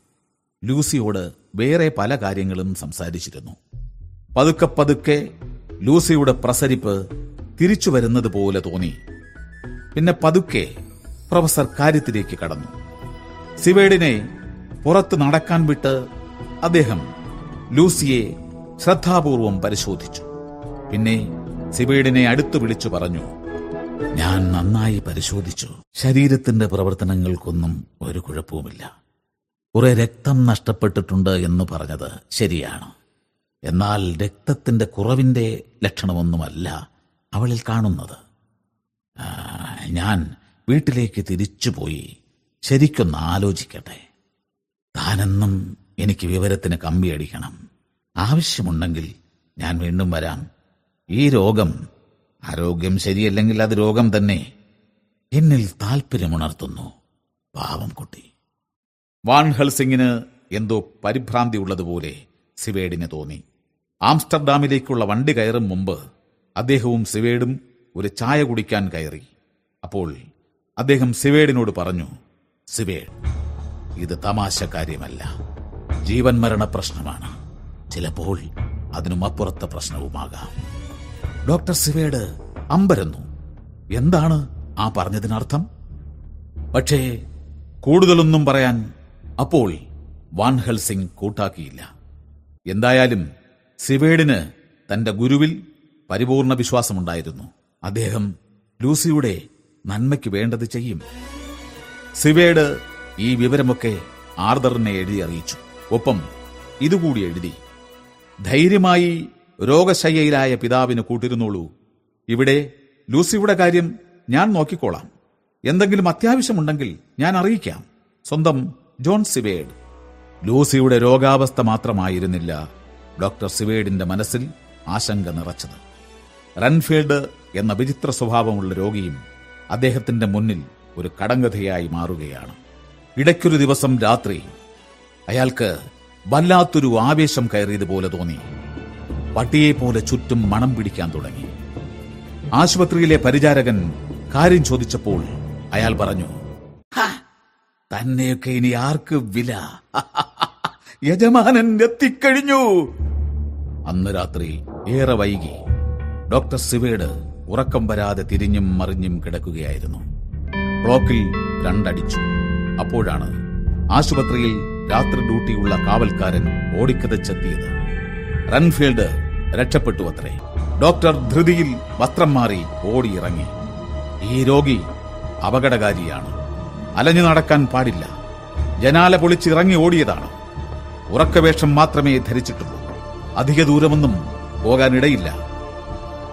ലൂസിയോട് വേറെ പല കാര്യങ്ങളും സംസാരിച്ചിരുന്നു. പതുക്കെ പതുക്കെ ലൂസിയുടെ പ്രസരിപ്പ് തിരിച്ചു വരുന്നത് പോലെ തോന്നി. പിന്നെ പതുക്കെ പ്രൊഫസർ കാര്യത്തിലേക്ക് കടന്നു. സിവേഡിനെ പുറത്ത് നടക്കാൻ വിട്ട് അദ്ദേഹം ലൂസിയെ ശ്രദ്ധാപൂർവം പരിശോധിച്ചു. പിന്നെ സിവേഡിനെ അടുത്തു വിളിച്ചു പറഞ്ഞു ഞാൻ നന്നായി പരിശോധിച്ചു. ശരീരത്തിന്റെ പ്രവർത്തനങ്ങൾക്കൊന്നും ഒരു കുഴപ്പവുമില്ല. കുറെ രക്തം നഷ്ടപ്പെട്ടിട്ടുണ്ട് എന്ന് പറഞ്ഞത് ശരിയാണ്. എന്നാൽ രക്തത്തിന്റെ കുറവിന്റെ ലക്ഷണമൊന്നുമല്ല അവളിൽ കാണുന്നത്. ഞാൻ വീട്ടിലേക്ക് തിരിച്ചുപോയി ശരിക്കൊന്ന് ആലോചിക്കട്ടെ. താനെന്നും എനിക്ക് വിവരത്തിന് കമ്പിയടിക്കണം. ആവശ്യമുണ്ടെങ്കിൽ ഞാൻ വീണ്ടും വരാം. ഈ രോഗം ആരോഗ്യം ശരിയല്ലെങ്കിൽ അത് രോഗം തന്നെ. എന്നിൽ താല്പര്യമുണർത്തുന്നു പാവം കുട്ടി. വാൻ സിംഗിന് എന്തോ പരിഭ്രാന്തി ഉള്ളതുപോലെ സിവേഡിന് തോന്നി. ആംസ്റ്റർഡാമിലേക്കുള്ള വണ്ടി കയറും മുമ്പ് അദ്ദേഹവും സിവേഡും ഒരു ചായ കുടിക്കാൻ കയറി. അപ്പോൾ അദ്ദേഹം സിവേഡിനോട് പറഞ്ഞു സിവേഡ് ഇത് തമാശ കാര്യമല്ല. ജീവൻ മരണ പ്രശ്നമാണ്. ചിലപ്പോൾ അതിനുമപ്പുറത്തെ പ്രശ്നവുമാകാം. ഡോക്ടർ സിവേഡ് അമ്പരന്നു. എന്താണ് ആ പറഞ്ഞതിനർത്ഥം? പക്ഷേ കൂടുതലൊന്നും പറയാൻ അപ്പോൾ വാൻ സിംഗ് കൂട്ടാക്കിയില്ല. എന്തായാലും സിവേഡിന് തന്റെ ഗുരുവിൽ പരിപൂർണ വിശ്വാസമുണ്ടായിരുന്നു. അദ്ദേഹം ലൂസിയുടെ നന്മയ്ക്ക് വേണ്ടത് ചെയ്യും. സിവേഡ് ഈ വിവരമൊക്കെ ആർദറിനെ എഴുതി അറിയിച്ചു. ഒപ്പം ഇതുകൂടി എഴുതി ധൈര്യമായി രോഗശയ്യയിലായ പിതാവിന് കൂട്ടിരുന്നോളൂ. ഇവിടെ ലൂസിയുടെ കാര്യം ഞാൻ നോക്കിക്കോളാം. എന്തെങ്കിലും അത്യാവശ്യമുണ്ടെങ്കിൽ ഞാൻ അറിയിക്കാം. സ്വന്തം ജോൺ സിവേഡ്. ലൂസിയുടെ രോഗാവസ്ഥ മാത്രമായിരുന്നില്ല ഡോക്ടർ സിവേഡിന്റെ മനസ്സിൽ ആശങ്ക നിറച്ചത്. റൺഫീൽഡ് എന്ന വിചിത്ര സ്വഭാവമുള്ള രോഗിയും അദ്ദേഹത്തിന്റെ മുന്നിൽ ഒരു കടങ്കഥയായി മാറുകയാണ്. ഇടയ്ക്കൊരു ദിവസം രാത്രി അയാൾക്ക് വല്ലാത്തൊരു ആവേശം കയറിയതുപോലെ തോന്നി. പട്ടിയെ പോലെ ചുറ്റും മണം പിടിക്കാൻ തുടങ്ങി. ആശുപത്രിയിലെ പരിചാരകൻ കാര്യം ചോദിച്ചപ്പോൾ അയാൾ പറഞ്ഞു "ഹ, തന്നെയൊക്കെ ഇനി ആർക്ക് വില? യജമാനൻ എത്തിക്കഴിഞ്ഞു. അന്ന് രാത്രി ഏറെ വൈകി. ഡോക്ടർ സിവേഡ് ഉറക്കം വരാതെ തിരിഞ്ഞും മറിഞ്ഞും കിടക്കുകയായിരുന്നു. ക്ലോക്കിൽ രണ്ടടിച്ചു. അപ്പോഴാണ് ആശുപത്രിയിൽ രാത്രി ഡ്യൂട്ടിയുള്ള കാവൽക്കാരൻ ഓടിക്കതച്ചെത്തിയത്. റൺഫീൽഡ് രക്ഷപ്പെട്ടു അത്രേ. ഡോക്ടർ ധൃതിയിൽ വസ്ത്രം മാറി ഓടിയിറങ്ങി. ഈ രോഗി അപകടകാരിയാണ്. അലഞ്ഞു നടക്കാൻ പാടില്ല. ജനാല പൊളിച്ചിറങ്ങി ഓടിയതാണ്. ഉറക്കവേഷം മാത്രമേ ധരിച്ചിട്ടുള്ളൂ. അധിക ദൂരമൊന്നും പോകാനിടയില്ല.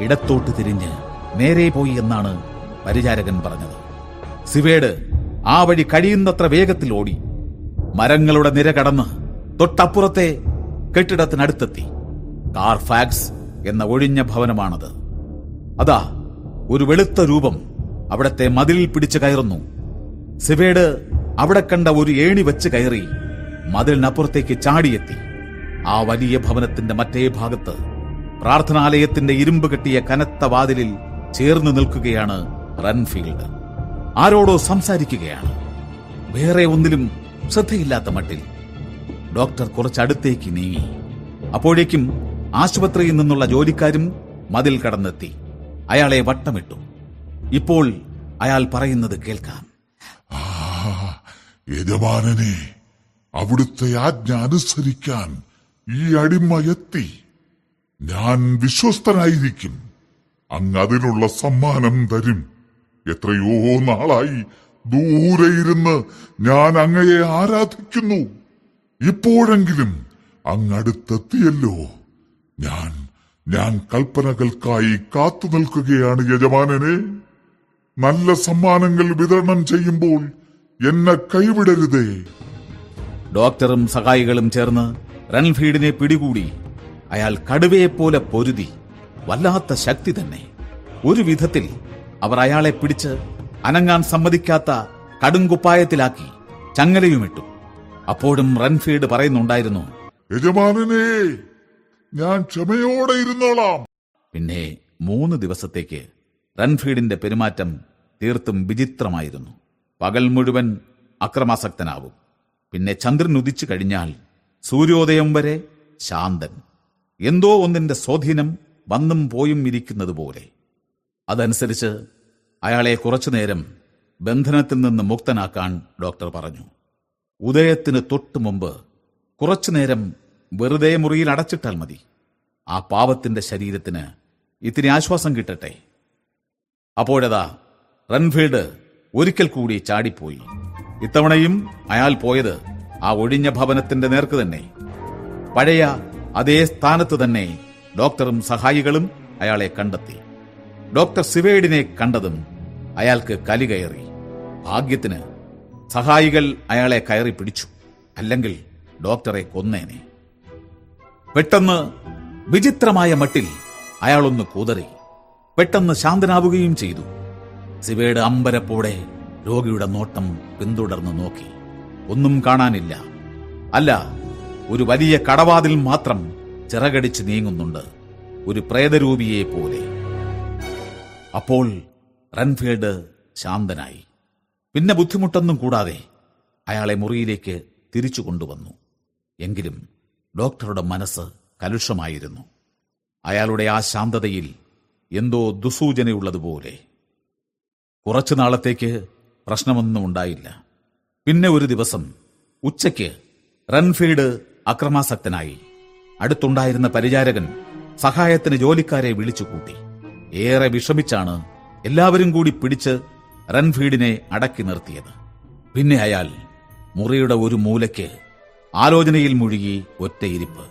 ഇടത്തോട്ട് തിരിഞ്ഞ് നേരെ പോയി എന്നാണ് പരിചാരകൻ പറഞ്ഞത്. സിവേഡ് ആ വഴി കഴിയുന്നത്ര വേഗത്തിൽ ഓടി. മരങ്ങളുടെ നിര കടന്ന് തൊട്ടപ്പുറത്തെ കെട്ടിടത്തിനടുത്തെത്തി. കാർഫാക്സ് എന്ന ഒഴിഞ്ഞ ഭവനമാണത്. അതാ ഒരു വെളുത്ത രൂപം അവിടത്തെ മതിലിൽ പിടിച്ചു കയറുന്നു. സിവേഡ് അവിടെ കണ്ട ഒരു ഏണി വെച്ച് കയറി മതിലിനപ്പുറത്തേക്ക് ചാടിയെത്തി. ആ വലിയ ഭവനത്തിന്റെ മറ്റേ ഭാഗത്ത് പ്രാർത്ഥനാലയത്തിന്റെ ഇരുമ്പ് കെട്ടിയ കനത്ത വാതിലിൽ ചേർന്ന് നിൽക്കുകയാണ് റൺഫീൽഡ് ആരോടോ സംസാരിക്കുകയാണ്. വേറെ ഒന്നിലും ശ്രദ്ധയില്ലാത്ത മട്ടിൽ. ഡോക്ടർ കുറച്ചടുത്തേക്ക് നീങ്ങി. അപ്പോഴേക്കും ആശുപത്രിയിൽ നിന്നുള്ള ജോലിക്കാരും മതിൽ കടന്നെത്തി. അയാളെ വട്ടമിട്ടു. ഇപ്പോൾ അയാൾ പറയുന്നത് കേൾക്കാം. യജമാനനെ അവിടുത്തെ ആജ്ഞ അനുസരിക്കാൻ ഈ അടിമ എത്തി. ഞാൻ വിശ്വസ്തനായിരിക്കും. അങ്ങ് അതിനുള്ള സമ്മാനം തരും. എത്രയോ നാളായി ദൂരെ ഇരുന്ന് ഞാൻ അങ്ങയെ ആരാധിക്കുന്നു. ഇപ്പോഴെങ്കിലും അങ്ങടുത്തെത്തിയല്ലോ. ഞാൻ ഞാൻ കൽപ്പനകൾക്കായി കാത്തു നിൽക്കുകയാണ് യജമാനനെ. നല്ല സമ്മാനങ്ങൾ വിതരണം ചെയ്യുമ്പോൾ എന്നെ കൈവിടരുതേ. ഡോക്ടറും സഹായികളും ചേർന്ന് റൺഫീഡിനെ പിടികൂടി അയാൾ കടുവയെപ്പോലെ പൊരുതി വല്ലാത്ത ശക്തി തന്നെ. ഒരു വിധത്തിൽ അവർ അയാളെ പിടിച്ച് അനങ്ങാൻ സമ്മതിക്കാത്ത കടുങ്കുപ്പായത്തിലാക്കി ചങ്ങലയുമിട്ടു. അപ്പോഴും റൺഫീഡ് പറയുന്നുണ്ടായിരുന്നു യജമാനനെ ഞാൻ ക്ഷമയോടെ ഇരുന്നോളാം. പിന്നെ മൂന്ന് ദിവസത്തേക്ക് റൺഫീഡിന്റെ പെരുമാറ്റം തീർത്തും വിചിത്രമായിരുന്നു. പകൽ മുഴുവൻ അക്രമാസക്തനാവും. പിന്നെ ചന്ദ്രൻ ഉദിച്ചു കഴിഞ്ഞാൽ സൂര്യോദയം വരെ ശാന്തൻ. എന്തോ ഒന്നിന്റെ സ്വാധീനം വന്നും പോയും ഇരിക്കുന്നത് പോലെ അതനുസരിച്ച് അയാളെ കുറച്ചുനേരം ബന്ധനത്തിൽ നിന്ന് മുക്തനാക്കാൻ ഡോക്ടർ പറഞ്ഞു. ഉദയത്തിന് തൊട്ടു മുമ്പ് കുറച്ചുനേരം വെറുതെ മുറിയിൽ അടച്ചിട്ടാൽ മതി. ആ പാവത്തിന്റെ ശരീരത്തിന് ഇത്തിരി ആശ്വാസം കിട്ടട്ടെ. അപ്പോഴതാ റൺഫീൽഡ് ഒരിക്കൽ കൂടി ചാടിപ്പോയി. ഇത്തവണയും അയാൾ പോയത് ആ ഒഴിഞ്ഞ ഭവനത്തിന്റെ നേർക്ക് തന്നെ. പഴയ അതേ സ്ഥാനത്ത് തന്നെ ഡോക്ടറും സഹായികളും അയാളെ കണ്ടെത്തി. ഡോക്ടർ സിവേഡിനെ കണ്ടതും അയാൾക്ക് കലി കയറി. ഭാഗ്യത്തിന് സഹായികൾ അയാളെ കയറി പിടിച്ചു. അല്ലെങ്കിൽ ഡോക്ടറെ കൊന്നേനെ. പെട്ടെന്ന് വിചിത്രമായ മട്ടിൽ അയാളൊന്ന് കൂതറി. പെട്ടെന്ന് ശാന്തനാവുകയും ചെയ്തു. സിവയുടെ അമ്പരപ്പോടെ രോഗിയുടെ നോട്ടം പിന്തുടർന്ന് നോക്കി. ഒന്നും കാണാനില്ല. അല്ല ഒരു വലിയ കടവാതിൽ മാത്രം ചിറകടിച്ച് നീങ്ങുന്നുണ്ട് ഒരു പ്രേതരൂപിയെ പോലെ. അപ്പോൾ റൺഫീൽഡ് ശാന്തനായി. പിന്നെ ബുദ്ധിമുട്ടൊന്നും കൂടാതെ അയാളെ മുറിയിലേക്ക് തിരിച്ചു കൊണ്ടുവന്നു. എങ്കിലും ഡോക്ടറുടെ മനസ്സ് കലുഷമായിരുന്നു. അയാളുടെ ആ ശാന്തതയിൽ എന്തോ ദുസൂചനയുള്ളതുപോലെ കുറച്ചു നാളത്തേക്ക് പ്രശ്നമൊന്നും ഉണ്ടായില്ല. പിന്നെ ഒരു ദിവസം ഉച്ചയ്ക്ക് റൺഫീൽഡ് അക്രമാസക്തനായി. അടുത്തുണ്ടായിരുന്ന പരിചാരകൻ സഹായത്തിന് ജോലിക്കാരെ വിളിച്ചുകൂട്ടി. ഏറെ വിഷമിച്ചാണ് എല്ലാവരും കൂടി പിടിച്ച് റൺഫീഡിനെ അടക്കി നിർത്തിയത്. പിന്നെ അയാൾ മുറിയുടെ ഒരു മൂലയ്ക്ക് ആലോചനയിൽ മുഴുകി ഒറ്റയിരിപ്പ്.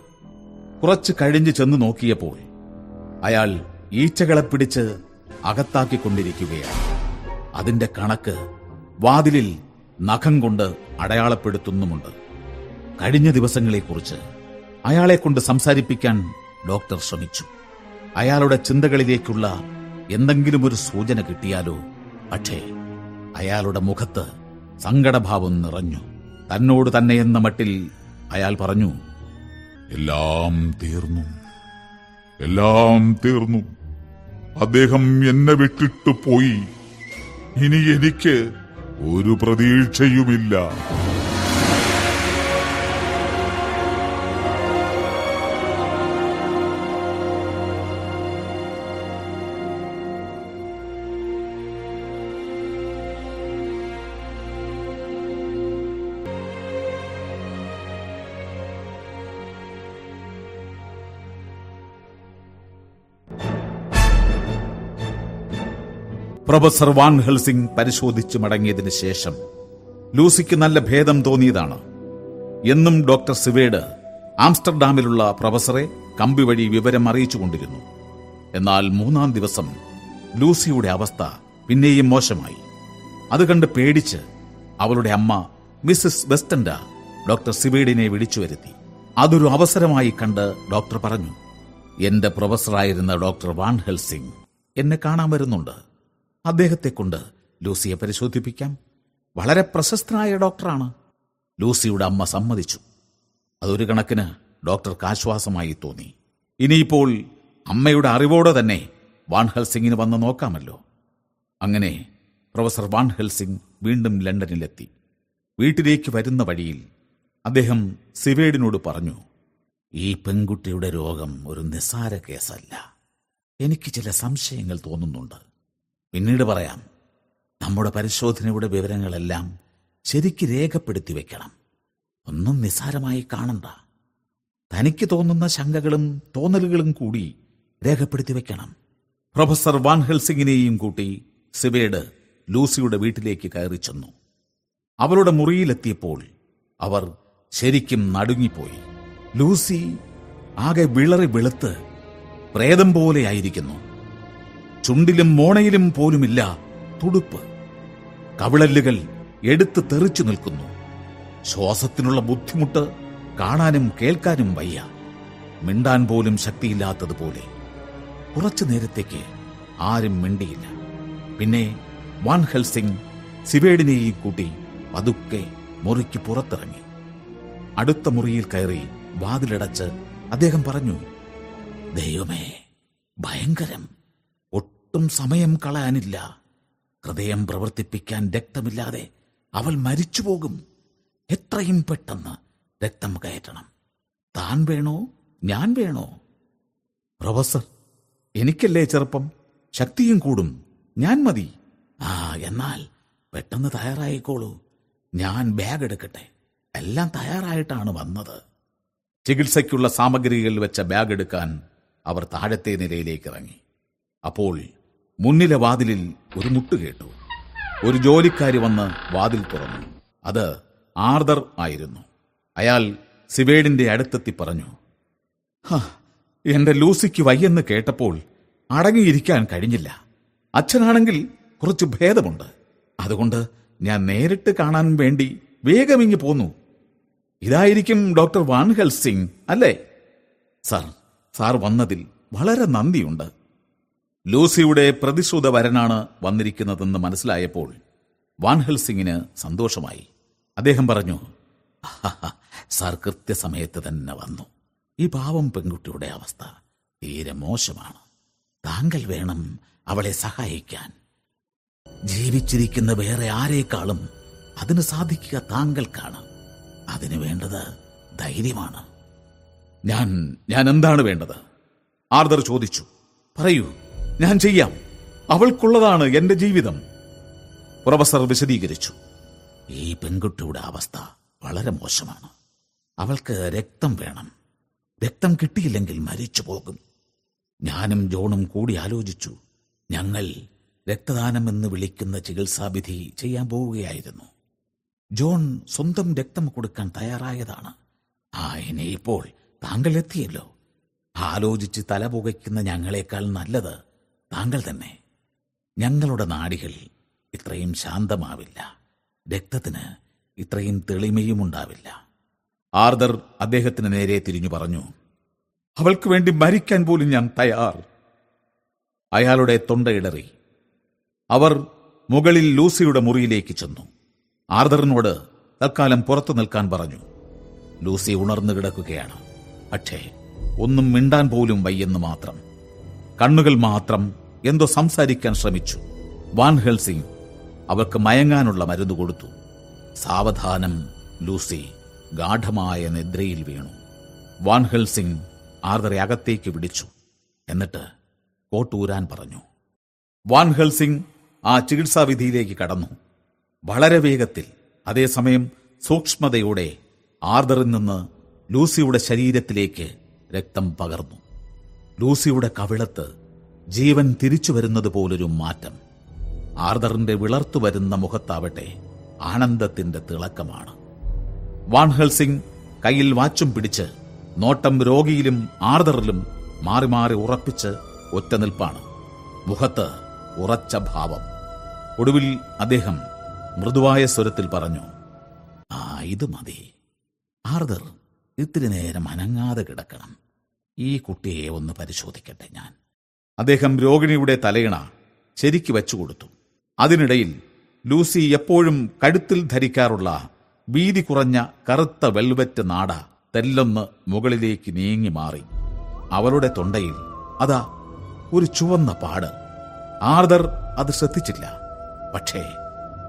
കുറച്ച് കഴിഞ്ഞ് ചെന്ന് നോക്കിയപ്പോൾ അയാൾ ഈച്ചകളെ പിടിച്ച് അകത്താക്കിക്കൊണ്ടിരിക്കുകയാണ്. അതിന്റെ കണക്ക് വാതിലിൽ നഖം കൊണ്ട് അടയാളപ്പെടുത്തുന്നുമുണ്ട്. കഴിഞ്ഞ ദിവസങ്ങളെക്കുറിച്ച് അയാളെ കൊണ്ട് സംസാരിപ്പിക്കാൻ ഡോക്ടർ ശ്രമിച്ചു. അയാളുടെ ചിന്തകളിലേക്കുള്ള എന്തെങ്കിലും ഒരു സൂചന കിട്ടിയാലോ? പക്ഷേ അയാളുടെ മുഖത്ത് സങ്കടഭാവം നിറഞ്ഞു. തന്നോട് തന്നെ എന്ന മട്ടിൽ അയാൾ പറഞ്ഞു എല്ലാം തീർന്നു. എല്ലാം തീർന്നു. അദ്ദേഹം എന്നെ വിട്ടിട്ടു പോയി. ഇനി എനിക്ക് ഒരു പ്രതീക്ഷയുമില്ല. പ്രൊഫസർ വാൻ സിംഗ് പരിശോധിച്ചു മടങ്ങിയതിനു ശേഷം ലൂസിക്ക് നല്ല ഭേദം തോന്നിയതാണ്. എന്നും ഡോക്ടർ സിവേഡ് ആംസ്റ്റർഡാമിലുള്ള പ്രൊഫസറെ കമ്പി വഴി വിവരം അറിയിച്ചുകൊണ്ടിരുന്നു എന്നാൽ മൂന്നാം ദിവസം ലൂസിയുടെ അവസ്ഥ പിന്നെയും മോശമായി. അത് കണ്ട് പേടിച്ച് അവളുടെ അമ്മ മിസ്സസ് വെസ്റ്റൻഡ ഡോക്ടർ സിവേഡിനെ വിളിച്ചു വരുത്തി. അതൊരു അവസരമായി കണ്ട് ഡോക്ടർ പറഞ്ഞു എന്റെ പ്രൊഫസറായിരുന്ന ഡോക്ടർ വാൻ ഹെൽസിംഗ് എന്നെ കാണാൻ വരുന്നുണ്ട്. അദ്ദേഹത്തെ കൊണ്ട് ലൂസിയെ പരിശോധിപ്പിക്കാം. വളരെ പ്രശസ്തനായ ഡോക്ടറാണ്. ലൂസിയുടെ അമ്മ സമ്മതിച്ചു. അതൊരു കണക്കിന് ഡോക്ടർക്ക് ആശ്വാസമായി തോന്നി. ഇനിയിപ്പോൾ അമ്മയുടെ അറിവോടെ തന്നെ വാൻ ഹെൽസിംഗിന് വന്ന് നോക്കാമല്ലോ. അങ്ങനെ പ്രൊഫസർ വാൻ ഹെൽസിംഗ് വീണ്ടും ലണ്ടനിലെത്തി. വീട്ടിലേക്ക് വരുന്ന വഴിയിൽ അദ്ദേഹം സിവേഡിനോട് പറഞ്ഞു ഈ പെൺകുട്ടിയുടെ രോഗം ഒരു നിസ്സാര കേസല്ല. എനിക്ക് ചില സംശയങ്ങൾ തോന്നുന്നുണ്ട്. പിന്നീട് പറയാം നമ്മുടെ പരിശോധനയുടെ വിവരങ്ങളെല്ലാം ശരിക്ക് രേഖപ്പെടുത്തി വെക്കണം. ഒന്നും നിസ്സാരമായി കാണണ്ട. തനിക്ക് തോന്നുന്ന ശങ്കകളും തോന്നലുകളും കൂടി രേഖപ്പെടുത്തി വെക്കണം. പ്രൊഫസർ വാൻ ഹെൽസിംഗിനെയും കൂട്ടി സിവേഡ് ലൂസിയുടെ വീട്ടിലേക്ക് കയറി ചെന്നു. അവരുടെ മുറിയിലെത്തിയപ്പോൾ അവർ ശരിക്കും നടുങ്ങിപ്പോയി. ലൂസി ആകെ വിളറി വെളുത്ത് പ്രേതം പോലെയായിരിക്കുന്നു ചുണ്ടിലും മോണയിലും പോലുമില്ല തുടുപ്പ്. കവിളല്ലുകൾ എടുത്ത് തെറിച്ചു നിൽക്കുന്നു. ശ്വാസത്തിനുള്ള ബുദ്ധിമുട്ട് കാണാനും കേൾക്കാനും വയ്യ. മിണ്ടാൻ പോലും ശക്തിയില്ലാത്തതുപോലെ. കുറച്ചു നേരത്തേക്ക് ആരും മിണ്ടിയില്ല. പിന്നെ വാൻ ഹെൽസിംഗ് സിവേഡിനെയും കൂട്ടി പതുക്കെ മുറിക്ക് പുറത്തിറങ്ങി. അടുത്ത മുറിയിൽ കയറി വാതിലടച്ച് അദ്ദേഹം പറഞ്ഞു ദൈവമേ ഭയങ്കരം. ഒട്ടും സമയം കളയാനില്ല. ഹൃദയം പ്രവർത്തിപ്പിക്കാൻ രക്തമില്ലാതെ അവൾ മരിച്ചു പോകും എത്രയും പെട്ടെന്ന് രക്തം കയറ്റണം. താൻ വേണോ? ഞാൻ വേണോ? പ്രൊഫസർ എനിക്കല്ലേ ചെറുപ്പം? ശക്തിയും കൂടും. ഞാൻ മതി. ആ എന്നാൽ പെട്ടെന്ന് തയ്യാറായിക്കോളൂ. ഞാൻ ബാഗ് എടുക്കട്ടെ. എല്ലാം തയ്യാറായിട്ടാണ് വന്നത്. ചികിത്സയ്ക്കുള്ള സാമഗ്രികൾ വെച്ച ബാഗ് എടുക്കാൻ അവർ താഴത്തെ നിലയിലേക്ക് ഇറങ്ങി. അപ്പോൾ മുന്നിലെ വാതിലിൽ ഒരു മുട്ട് കേട്ടു. ഒരു ജോലിക്കാരി വന്ന് വാതിൽ തുറന്നു. അത് ആർദർ ആയിരുന്നു. അയാൾ സിവേഡിന്റെ അടുത്തെത്തി പറഞ്ഞു "ഹ, എന്റെ ലൂസിക്ക് വയ്യെന്ന് കേട്ടപ്പോൾ അടങ്ങിയിരിക്കാൻ കഴിഞ്ഞില്ല. അച്ഛനാണെങ്കിൽ കുറച്ച് ഭേദമുണ്ട്. അതുകൊണ്ട് ഞാൻ നേരിട്ട് കാണാൻ വേണ്ടി വേഗമിങ്ങി പോന്നു. ഇതായിരിക്കും ഡോക്ടർ വാൻഹൽ സിംഗ് അല്ലേ? സാർ സാർ വന്നതിൽ വളരെ നന്ദിയുണ്ട്. ലൂസിയുടെ പ്രതിശ്രുത വരനാണ് വന്നിരിക്കുന്നതെന്ന് മനസ്സിലായപ്പോൾ വാൻഹൽ സിംഗിന് സന്തോഷമായി. അദ്ദേഹം പറഞ്ഞു "ആഹാ, സാർ കൃത്യസമയത്ത് തന്നെ വന്നു. ഈ പാവം പെൺകുട്ടിയുടെ അവസ്ഥ തീരെ മോശമാണ്. താങ്കൾ വേണം അവളെ സഹായിക്കാൻ. ജീവിച്ചിരിക്കുന്ന വേറെ ആരേക്കാളും അതിന് സാധിക്കുക താങ്കൾക്കാണ്. അതിന് വേണ്ടത് ധൈര്യമാണ്. ഞാൻ ഞാൻ എന്താണ് വേണ്ടത്? ആർദർ ചോദിച്ചു. പറയൂ ഞാൻ ചെയ്യാം. അവൾക്കുള്ളതാണ് എന്റെ ജീവിതം. പ്രൊഫസർ വിശദീകരിച്ചു. ഈ പെൺകുട്ടിയുടെ അവസ്ഥ വളരെ മോശമാണ്. അവൾക്ക് രക്തം വേണം. രക്തം കിട്ടിയില്ലെങ്കിൽ മരിച്ചു പോകും. ഞാനും ജോണും കൂടി ആലോചിച്ചു. ഞങ്ങൾ രക്തദാനം എന്ന് വിളിക്കുന്ന ചികിത്സാവിധി ചെയ്യാൻ പോവുകയായിരുന്നു. ജോൺ സ്വന്തം രക്തം കൊടുക്കാൻ തയ്യാറായതാണ്. ആ ഇനിയിപ്പോൾ താങ്കൾ എത്തിയല്ലോ. ആലോചിച്ച് തല പുകയ്ക്കുന്ന ഞങ്ങളെക്കാൾ നല്ലത് താങ്കൾ തന്നെ. ഞങ്ങളുടെ നാടികൾ ഇത്രയും ശാന്തമാവില്ല. രക്തത്തിന് ഇത്രയും തെളിമയും ഉണ്ടാവില്ല ആർദർ അദ്ദേഹത്തിന് നേരെ തിരിഞ്ഞു പറഞ്ഞു അവൾക്ക് വേണ്ടി മരിക്കാൻ പോലും ഞാൻ തയ്യാർ. അയാളുടെ തൊണ്ടയിടറി അവർ മുകളിൽ ലൂസിയുടെ മുറിയിലേക്ക് ചെന്നു. ആർദറിനോട് തൽക്കാലം പുറത്തു നിൽക്കാൻ പറഞ്ഞു. ലൂസി ഉണർന്നു കിടക്കുകയാണ്. പക്ഷേ ഒന്നും മിണ്ടാൻ പോലും വയ്യെന്ന് മാത്രം. കണ്ണുകൾ മാത്രം എന്തോ സംസാരിക്കാൻ ശ്രമിച്ചു. വാൻ ഹെൽസിംഗ് അവൾക്ക് മയങ്ങാനുള്ള മരുന്ന് കൊടുത്തു. സാവധാനം ലൂസി ഗാഠമായ നിദ്രയിൽ വീണു. വാൻ ഹെൽസിംഗ് ആർദറെ അകത്തേക്ക് പിടിച്ചു എന്നിട്ട് കോട്ടൂരാൻ പറഞ്ഞു. വാൻ ഹെൽസിംഗ് ആ ചികിത്സാവിധിയിലേക്ക് കടന്നു. വളരെ വേഗത്തിൽ അതേസമയം സൂക്ഷ്മതയോടെ ആർദറിൽ നിന്ന് ലൂസിയുടെ ശരീരത്തിലേക്ക് രക്തം പകർന്നു. ലൂസിയുടെ കവിളത്ത് ജീവൻ തിരിച്ചു വരുന്നത് പോലൊരു മാറ്റം. ആർദറിന്റെ വിളർത്തു വരുന്ന മുഖത്താവട്ടെ ആനന്ദത്തിന്റെ തിളക്കമാണ്. വാൺഹൽസിംഗ് കയ്യിൽ വാച്ചും പിടിച്ച് നോട്ടം രോഗിയിലും ആർദറിലും മാറി മാറി ഉറപ്പിച്ച് ഒറ്റ നിൽപ്പാണ്. മുഖത്ത് ഉറച്ച ഭാവം. ഒടുവിൽ അദ്ദേഹം മൃദുവായ സ്വരത്തിൽ പറഞ്ഞു ആ ഇത് മതി. ആർദർ ഇത്തിരി നേരം അനങ്ങാതെ കിടക്കണം. ഈ കുട്ടിയെ ഒന്ന് പരിശോധിക്കട്ടെ ഞാൻ. അദ്ദേഹം രോഗിണിയുടെ തലയിണ ശരിക്ക് വെച്ചുകൊടുത്തു അതിനിടയിൽ ലൂസി എപ്പോഴും കഴുത്തിൽ ധരിക്കാറുള്ള വീതി കുറഞ്ഞ കറുത്ത വെൽവെറ്റ് നാട തെല്ലൊന്ന് മുകളിലേക്ക് നീങ്ങി മാറി. അവളുടെ തൊണ്ടയിൽ അതാ ഒരു ചുവന്ന പാട്. ആർദർ അത് ശ്രദ്ധിച്ചില്ല. പക്ഷേ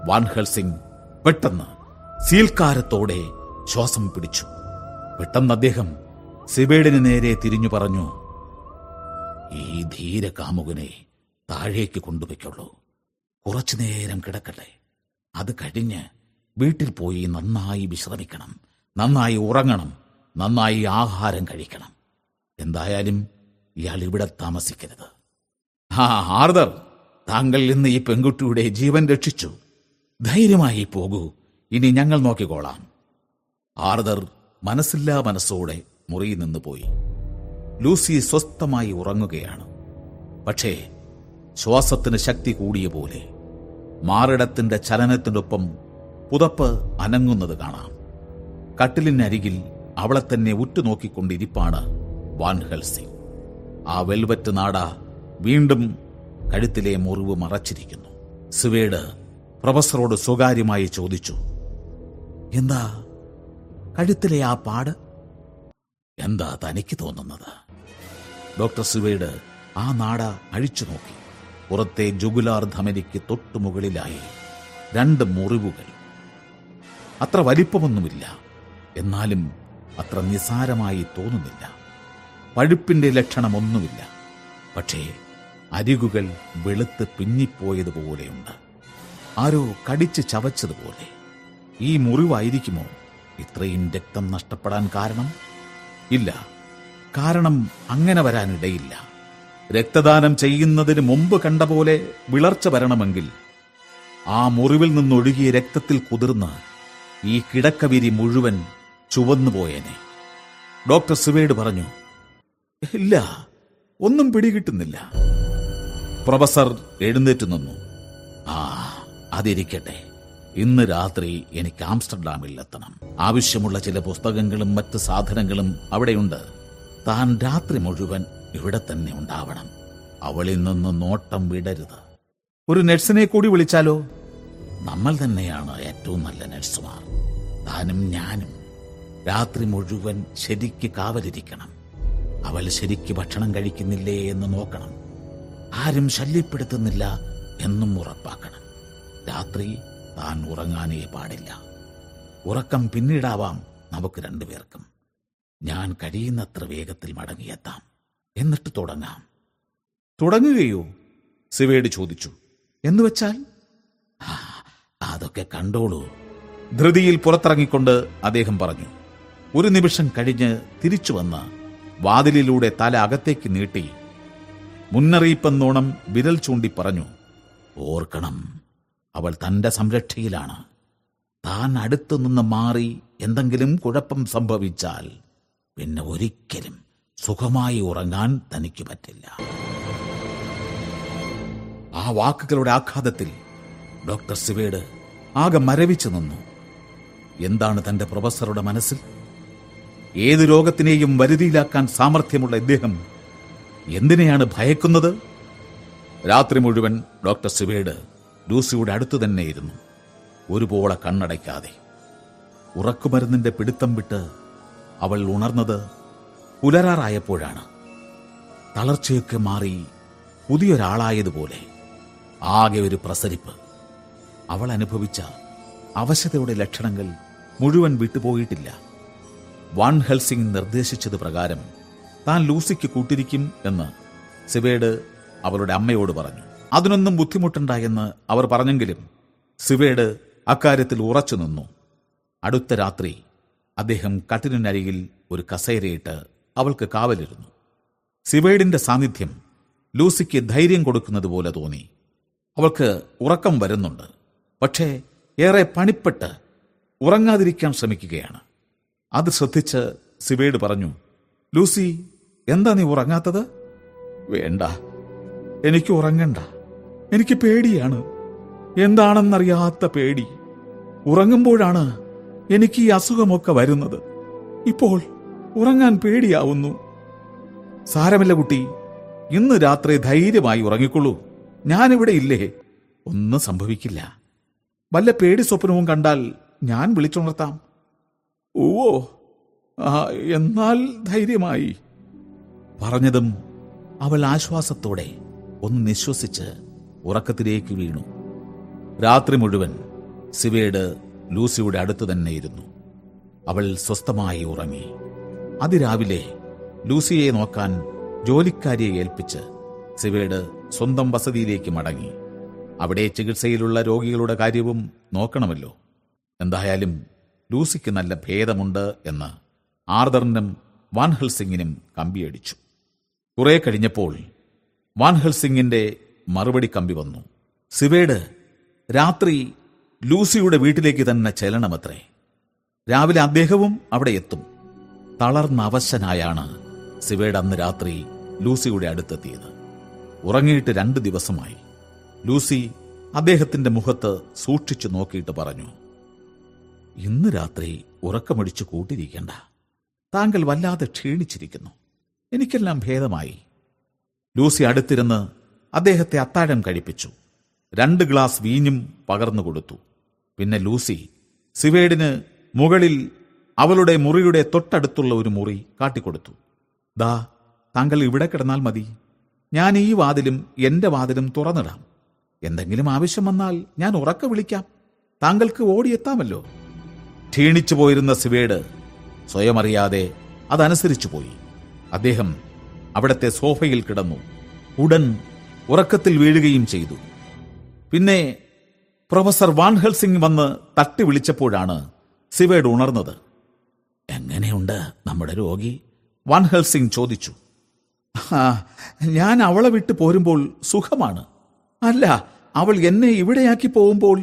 വാൻഹൽസിംഗ് പെട്ടെന്ന് സീൽക്കാരത്തോടെ ശ്വാസം പിടിച്ചു. പെട്ടെന്ന് അദ്ദേഹം സിബേഡിന് നേരെ തിരിഞ്ഞു പറഞ്ഞു ഈ ധീര കാമുകനെ താഴേക്ക് കൊണ്ടുവയ്ക്കുള്ളൂ കുറച്ചു നേരം കിടക്കട്ടെ. അത് കഴിഞ്ഞ് വീട്ടിൽ പോയി നന്നായി വിശ്രമിക്കണം. നന്നായി ഉറങ്ങണം. നന്നായി ആഹാരം കഴിക്കണം. എന്തായാലും ഇയാൾ ഇവിടെ താമസിക്കരുത്. ആ ആർദർ താങ്കൾ ഇന്ന് ഈ പെൺകുട്ടിയുടെ ജീവൻ രക്ഷിച്ചു. ധൈര്യമായി പോകൂ. ഇനി ഞങ്ങൾ നോക്കിക്കോളാം. ആർദർ മനസ്സില്ലാ മനസ്സോടെ മുറിയിൽ നിന്ന് പോയി. ലൂസി സ്വസ്ഥമായി ഉറങ്ങുകയാണ്. പക്ഷേ ശ്വാസത്തിന് ശക്തി കൂടിയ പോലെ മാറിടത്തിന്റെ ചലനത്തിനൊപ്പം പുതപ്പ് അനങ്ങുന്നത് കാണാം. കട്ടിലിനരികിൽ അവളെ തന്നെ ഉറ്റുനോക്കിക്കൊണ്ടിരിപ്പാണ് വാൻ ആ വെൽവറ്റ് നാട വീണ്ടും കഴുത്തിലെ മുറിവ് മറച്ചിരിക്കുന്നു. സുവേഡ് പ്രൊഫസറോട് സ്വകാര്യമായി ചോദിച്ചു എന്താ കഴുത്തിലെ ആ പാട്? എന്താ തനിക്ക് തോന്നുന്നത്? ഡോക്ടർ സുവൈഡ് ആ നാട അഴിച്ചു നോക്കി. പുറത്തെ ജുഗുലാർ ധമനിക്ക് തൊട്ടുമുകളിലായി രണ്ട് മുറിവുകൾ. അത്ര വലിപ്പമൊന്നുമില്ല. എന്നാലും അത്ര നിസാരമായി തോന്നുന്നില്ല. പഴുപ്പിന്റെ ലക്ഷണമൊന്നുമില്ല. പക്ഷേ അരികുകൾ വെളുത്ത് പിന്നിപ്പോയതുപോലെയുണ്ട്. ആരോ കടിച്ച് ചവച്ചതുപോലെ. ഈ മുറിവായിരിക്കുമോ ഇത്രയും രക്തം നഷ്ടപ്പെടാൻ കാരണം? ഇല്ല. കാരണം അങ്ങനെ വരാനിടയില്ല. രക്തദാനം ചെയ്യുന്നതിന് മുമ്പ് കണ്ട പോലെ വിളർച്ച വരണമെങ്കിൽ ആ മുറിവിൽ നിന്നൊഴുകിയ രക്തത്തിൽ കുതിർന്ന് ഈ കിടക്കവിരി മുഴുവൻ ചുവന്നുപോയേനെ ഡോക്ടർ സുവേഡ് പറഞ്ഞു ഇല്ല ഒന്നും പിടികിട്ടുന്നില്ല. പ്രൊഫസർ എഴുന്നേറ്റ് നിന്നു. ആ അതിരിക്കട്ടെ. ഇന്ന് രാത്രി എനിക്ക് ആംസ്റ്റർഡാമിൽ എത്തണം ആവശ്യമുള്ള ചില പുസ്തകങ്ങളും മറ്റ് സാധനങ്ങളും അവിടെയുണ്ട്. താൻ രാത്രി മുഴുവൻ ഇവിടെ തന്നെ ഉണ്ടാവണം. അവളിൽ നിന്ന് നോട്ടം വിടരുത്. ഒരു നഴ്സിനെ കൂടി വിളിച്ചാലോ? നമ്മൾ തന്നെയാണ് ഏറ്റവും നല്ല നഴ്സുമാർ. താനും ഞാനും രാത്രി മുഴുവൻ ശരിക്ക് കാവലിരിക്കണം. അവൾ ശരിക്ക് ഭക്ഷണം കഴിക്കുന്നില്ലേ എന്ന് നോക്കണം. ആരും ശല്യപ്പെടുത്തുന്നില്ല എന്നും ഉറപ്പാക്കണം. രാത്രി താൻ ഉറങ്ങാനേ പാടില്ല. ഉറക്കം പിന്നീടാവാം നമുക്ക് രണ്ടുപേർക്കും. ഞാൻ കഴിയുന്നത്ര വേഗത്തിൽ മടങ്ങിയെത്താം. എന്നിട്ട് തുടങ്ങാം. തുടങ്ങുകയോ? സിവേഡ് ചോദിച്ചു. എന്നുവെച്ചാൽ "ആ, അതൊക്കെ കണ്ടോളൂ. ധൃതിയിൽ പുറത്തിറങ്ങിക്കൊണ്ട് അദ്ദേഹം പറഞ്ഞു. ഒരു നിമിഷം കഴിഞ്ഞ് തിരിച്ചു വന്ന് വാതിലിലൂടെ തല അകത്തേക്ക് നീട്ടി മുന്നറിയിപ്പെന്നോണം വിരൽ ചൂണ്ടി പറഞ്ഞു. ഓർക്കണം അവൾ തന്റെ സംരക്ഷയിലാണ്. താൻ അടുത്തു നിന്ന് മാറി എന്തെങ്കിലും കുഴപ്പം സംഭവിച്ചാൽ പിന്നെ ഒരിക്കലും സുഖമായി ഉറങ്ങാൻ തനിക്ക് പറ്റില്ല. ആ വാക്കുകളുടെ ആഘാതത്തിൽ ഡോക്ടർ സിവേഡ് ആകെ മരവിച്ചു നിന്നു. എന്താണ് തന്റെ പ്രൊഫസറുടെ മനസ്സിൽ? ഏത് രോഗത്തിനെയും വരുതിയിലാക്കാൻ സാമർഥ്യമുള്ള ഇദ്ദേഹം എന്തിനെയാണ് ഭയക്കുന്നത്? രാത്രി മുഴുവൻ ഡോക്ടർ സിവേഡ് ലൂസിയുടെ അടുത്തു തന്നെയിരുന്നു ഒരുപോലെ കണ്ണടയ്ക്കാതെ. ഉറക്കുമരുന്നിന്റെ പിടുത്തം വിട്ട് അവൾ ഉണർന്നത് പുലരാറായപ്പോഴാണ്. തളർച്ചയൊക്കെ മാറി പുതിയൊരാളായതുപോലെ ആകെ ഒരു പ്രസരിപ്പ്. അവൾ അനുഭവിച്ച അവശതയുടെ ലക്ഷണങ്ങൾ മുഴുവൻ വിട്ടുപോയിട്ടില്ല. വാൻ ഹെൽസിംഗ് നിർദ്ദേശിച്ചത് പ്രകാരം താൻ ലൂസിക്ക് കൂട്ടിരിക്കും എന്ന് സിവേഡ് അവളുടെ അമ്മയോട് പറഞ്ഞു. അതിനൊന്നും ബുദ്ധിമുട്ടുണ്ടായെന്ന് അവർ പറഞ്ഞെങ്കിലും സിവേഡ് അക്കാര്യത്തിൽ ഉറച്ചു നിന്നു അടുത്ത രാത്രി അദ്ദേഹം കട്ടിലിനരികിൽ ഒരു കസേരയിട്ട് അവൾക്ക് കാവലിരുന്നു. സിവേഡിന്റെ സാന്നിധ്യം ലൂസിക്ക് ധൈര്യം കൊടുക്കുന്നത് പോലെ തോന്നി. അവൾക്ക് ഉറക്കം വരുന്നുണ്ട്. പക്ഷേ ഏറെ പണിപ്പെട്ട് ഉറങ്ങാതിരിക്കാൻ ശ്രമിക്കുകയാണ്. അത് ശ്രദ്ധിച്ച് സിവേഡ് പറഞ്ഞു ലൂസി എന്താ നീ ഉറങ്ങാത്തത്? വേണ്ട. എനിക്ക് ഉറങ്ങണ്ട. എനിക്ക് പേടിയാണ്. എന്താണെന്നറിയാത്ത പേടി. ഉറങ്ങുമ്പോഴാണ് എനിക്ക് ഈ അസുഖമൊക്കെ വരുന്നത്. ഇപ്പോൾ ഉറങ്ങാൻ പേടിയാവുന്നു. സാരമില്ല കുട്ടി. ഇന്ന് രാത്രി ധൈര്യമായി ഉറങ്ങിക്കൊള്ളൂ. ഞാനിവിടെ ഇല്ലേ. ഒന്നും സംഭവിക്കില്ല. വല്ല പേടി സ്വപ്നവും കണ്ടാൽ ഞാൻ വിളിച്ചുണർത്താം. ഓ എന്നാൽ ധൈര്യമായി. പറഞ്ഞതും അവൾ ആശ്വാസത്തോടെ ഒന്ന് നിശ്വസിച്ച് ഉറക്കത്തിലേക്ക് വീണു. രാത്രി മുഴുവൻ സിവേഡ് ലൂസിയുടെ അടുത്ത് തന്നെയിരുന്നു. അവൾ സ്വസ്ഥമായി ഉറങ്ങി. അതിരാവിലെ ലൂസിയെ നോക്കാൻ ജോലിക്കാരിയെ ഏൽപ്പിച്ച് സിവേഡ് സ്വന്തം വസതിയിലേക്ക് മടങ്ങി. അവിടെ ചികിത്സയിലുള്ള രോഗികളുടെ കാര്യവും നോക്കണമല്ലോ. എന്തായാലും ലൂസിക്ക് നല്ല ഭേദമുണ്ട് എന്ന് ആർദറിനും വാൻഹൽ സിംഗിനും കമ്പിയടിച്ചു. കുറെ കഴിഞ്ഞപ്പോൾ വാൻഹൽ സിംഗിന്റെ മറുപടി കമ്പി വന്നു. സിവേഡ് രാത്രി ലൂസിയുടെ വീട്ടിലേക്ക് തന്നെ ചെല്ലണമത്രേ. രാവിലെ അദ്ദേഹവും അവിടെ എത്തും. തളർന്ന അവശനായാണ് സിവേഡ് അന്ന് രാത്രി ലൂസിയുടെ അടുത്തെത്തിയത്. ഉറങ്ങിയിട്ട് രണ്ട് ദിവസമായി. ലൂസി അദ്ദേഹത്തിന്റെ മുഖത്ത് സൂക്ഷിച്ചു നോക്കിയിട്ട് പറഞ്ഞു ഇന്ന് രാത്രി ഉറക്കമടിച്ചു കൂട്ടിരിക്കണ്ട. താങ്കൾ വല്ലാതെ ക്ഷീണിച്ചിരിക്കുന്നു. എനിക്കെല്ലാം ഭേദമായി. ലൂസി അടുത്തിരുന്ന് അദ്ദേഹത്തെ അത്താഴം കഴിപ്പിച്ചു. രണ്ട് ഗ്ലാസ് വീഞ്ഞും പകർന്നു കൊടുത്തു. പിന്നെ ലൂസി സിവേഡിന് മുകളിൽ അവളുടെ മുറിയുടെ തൊട്ടടുത്തുള്ള ഒരു മുറി കാട്ടിക്കൊടുത്തു. ദാ താങ്കൾ ഇവിടെ കിടന്നാൽ മതി. ഞാൻ ഈ വാതിലും എന്റെ വാതിലും തുറന്നിടാം. എന്തെങ്കിലും ആവശ്യം വന്നാൽ ഞാൻ ഉറക്ക വിളിക്കാം. താങ്കൾക്ക് ഓടിയെത്താമല്ലോ. ക്ഷീണിച്ചു പോയിരുന്ന സിവേഡ് സ്വയം അറിയാതെ അതനുസരിച്ചു പോയി. അദ്ദേഹം അവിടത്തെ സോഫയിൽ കിടന്നു. ഉടൻ ഉറക്കത്തിൽ വീഴുകയും ചെയ്തു. പിന്നെ പ്രൊഫസർ വാൻഹൽ സിംഗ് വന്ന് തട്ടി വിളിച്ചപ്പോഴാണ് സിവേഡ് ഉണർന്നത്. എങ്ങനെയുണ്ട് നമ്മുടെ രോഗി? വാൻഹൽ സിംഗ് ചോദിച്ചു ഞാൻ അവളെ വിട്ട് പോരുമ്പോൾ സുഖമാണ്. അല്ല അവൾ എന്നെ ഇവിടെയാക്കി പോകുമ്പോൾ?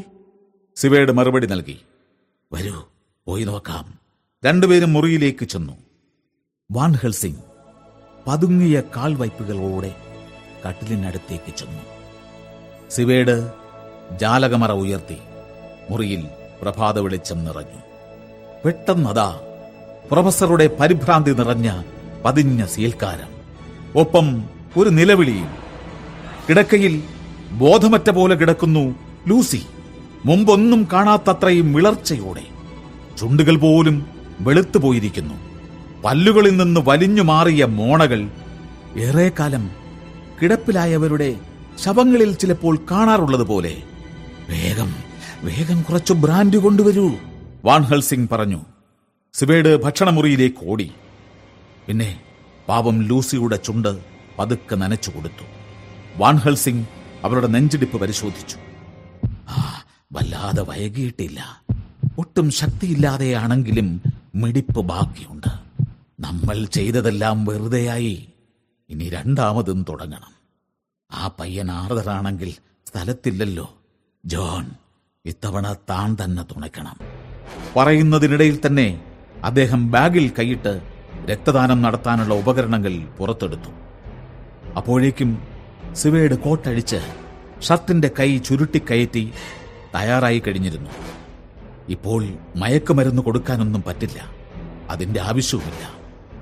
സിവേഡ് മറുപടി നൽകി. വരൂ പോയി നോക്കാം. രണ്ടുപേരും മുറിയിലേക്ക് ചെന്നു. വാൻഹൽ സിംഗ് പതുങ്ങിയ കാൽവയ്പ്പുകളോടെ കട്ടിലിനടുത്തേക്ക് ചെന്നു. സിവേഡ് ജാലകമറ ഉയർത്തി മുറിയിൽ പ്രഭാത വെളിച്ചം നിറഞ്ഞു. പെട്ടെന്നതാ പ്രൊഫസറുടെ പരിഭ്രാന്തി നിറഞ്ഞ പതിഞ്ഞ സീൽക്കാരം ഒപ്പം ഒരു നിലവിളിയും. കിടക്കയിൽ ബോധമറ്റ പോലെ കിടക്കുന്നു ലൂസി. മുമ്പൊന്നും കാണാത്തത്രയും വിളർച്ചയോടെ. ചുണ്ടുകൾ പോലും വെളുത്തുപോയിരിക്കുന്നു പല്ലുകളിൽ നിന്ന് വലിഞ്ഞു മാറിയ മോണകൾ ഏറെക്കാലം കിടപ്പിലായവരുടെ ശവങ്ങളിൽ ചിലപ്പോൾ കാണാറുള്ളത് പോലെ വേഗം വേഗം കുറച്ചു ബ്രാൻഡ് കൊണ്ടുവരൂ വാൻഹൽ സിംഗ് പറഞ്ഞു. സിവേഡ് ഭക്ഷണമുറിയിലേക്ക് ഓടി. പിന്നെ പാവം ലൂസിയുടെ ചുണ്ട് പതുക്കെ നനച്ചു കൊടുത്തു. വാൻഹൽ സിംഗ് അവരുടെ നെഞ്ചിടിപ്പ് പരിശോധിച്ചു. ആ വല്ലാതെ വൈകിയിട്ടില്ല. ഒട്ടും ശക്തിയില്ലാതെയാണെങ്കിലും മിടിപ്പ് ബാക്കിയുണ്ട്. നമ്മൾ ചെയ്തതെല്ലാം വെറുതെയായി. ഇനി രണ്ടാമതും തുടങ്ങണം. ആ പയ്യൻ ആർദറാണെങ്കിൽ സ്ഥലത്തില്ലല്ലോ. ജോൺ ഇത്തവണ താൻ തന്നെ തുണയ്ക്കണം. പറയുന്നതിനിടയിൽ തന്നെ അദ്ദേഹം ബാഗിൽ കൈയിട്ട് രക്തദാനം നടത്താനുള്ള ഉപകരണങ്ങൾ പുറത്തെടുത്തു. അപ്പോഴേക്കും സിവയുടെ കോട്ടഴിച്ച് ഷർട്ടിന്റെ കൈ ചുരുട്ടിക്കയറ്റി തയ്യാറായി കഴിഞ്ഞിരുന്നു. ഇപ്പോൾ മയക്കുമരുന്ന് കൊടുക്കാനൊന്നും പറ്റില്ല. അതിന്റെ ആവശ്യവുമില്ല.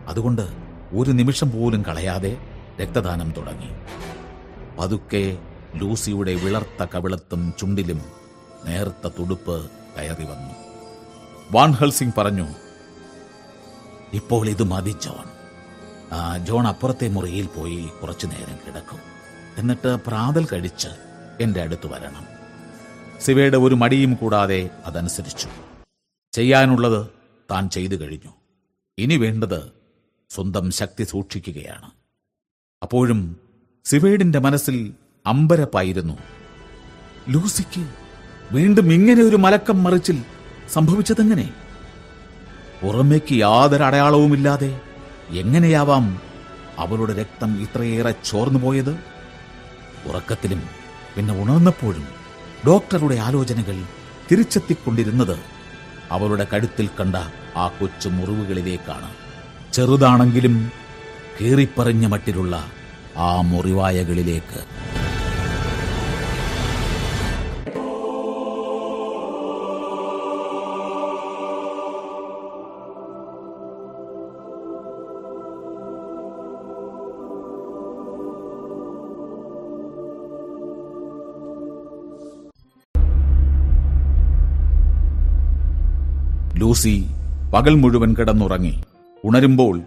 അതുകൊണ്ട് ഒരു നിമിഷം പോലും കളയാതെ രക്തദാനം തുടങ്ങി. പതുക്കെ ലൂസിയുടെ വിളർത്ത കവിളത്തും ചുണ്ടിലും നേർത്ത തുടുപ്പ് കയറി വന്നു. വാൻഹൽസിംഗ് പറഞ്ഞു ഇപ്പോൾ ഇത് മതി ജോൺ ജോൺ അപ്പുറത്തെ മുറിയിൽ പോയി കുറച്ചു നേരം കിടക്കും. എന്നിട്ട് പ്രാതൽ കഴിച്ച് എന്റെ അടുത്ത് വരണം. സിവയുടെ ഒരു മടിയും കൂടാതെ അതനുസരിച്ചു. ചെയ്യാനുള്ളത് താൻ ചെയ്തു കഴിഞ്ഞു. ഇനി വേണ്ടത് സ്വന്തം ശക്തി സൂക്ഷിക്കുകയാണ്. അപ്പോഴും സിവേഡിന്റെ മനസ്സിൽ അമ്പരപ്പായിരുന്നു. ലൂസിക്ക് വീണ്ടും ഇങ്ങനെ ഒരു മലക്കം മറിച്ചിൽ സംഭവിച്ചതെങ്ങനെ? പുറമേക്ക് യാതൊരു അടയാളവുമില്ലാതെ എങ്ങനെയാവാം അവളുടെ രക്തം ഇത്രയേറെ ചോർന്നു പോയത്? ഉറക്കത്തിലും പിന്നെ ഉണർന്നപ്പോഴും ഡോക്ടറുടെ ആലോചനകൾ തിരിച്ചെത്തിക്കൊണ്ടിരുന്നത് അവളുടെ കഴുത്തിൽ കണ്ട ആ കൊച്ചു മുറിവുകളിലേക്കാണ്. ചെറുതാണെങ്കിലും കീറിപ്പറിഞ്ഞ മട്ടിലുള്ള ആ മുറിവായകളിലേക്ക്. ലൂസി പകൽ മുഴുവൻ കിടന്നുറങ്ങി. ഉണരുമ്പോൾ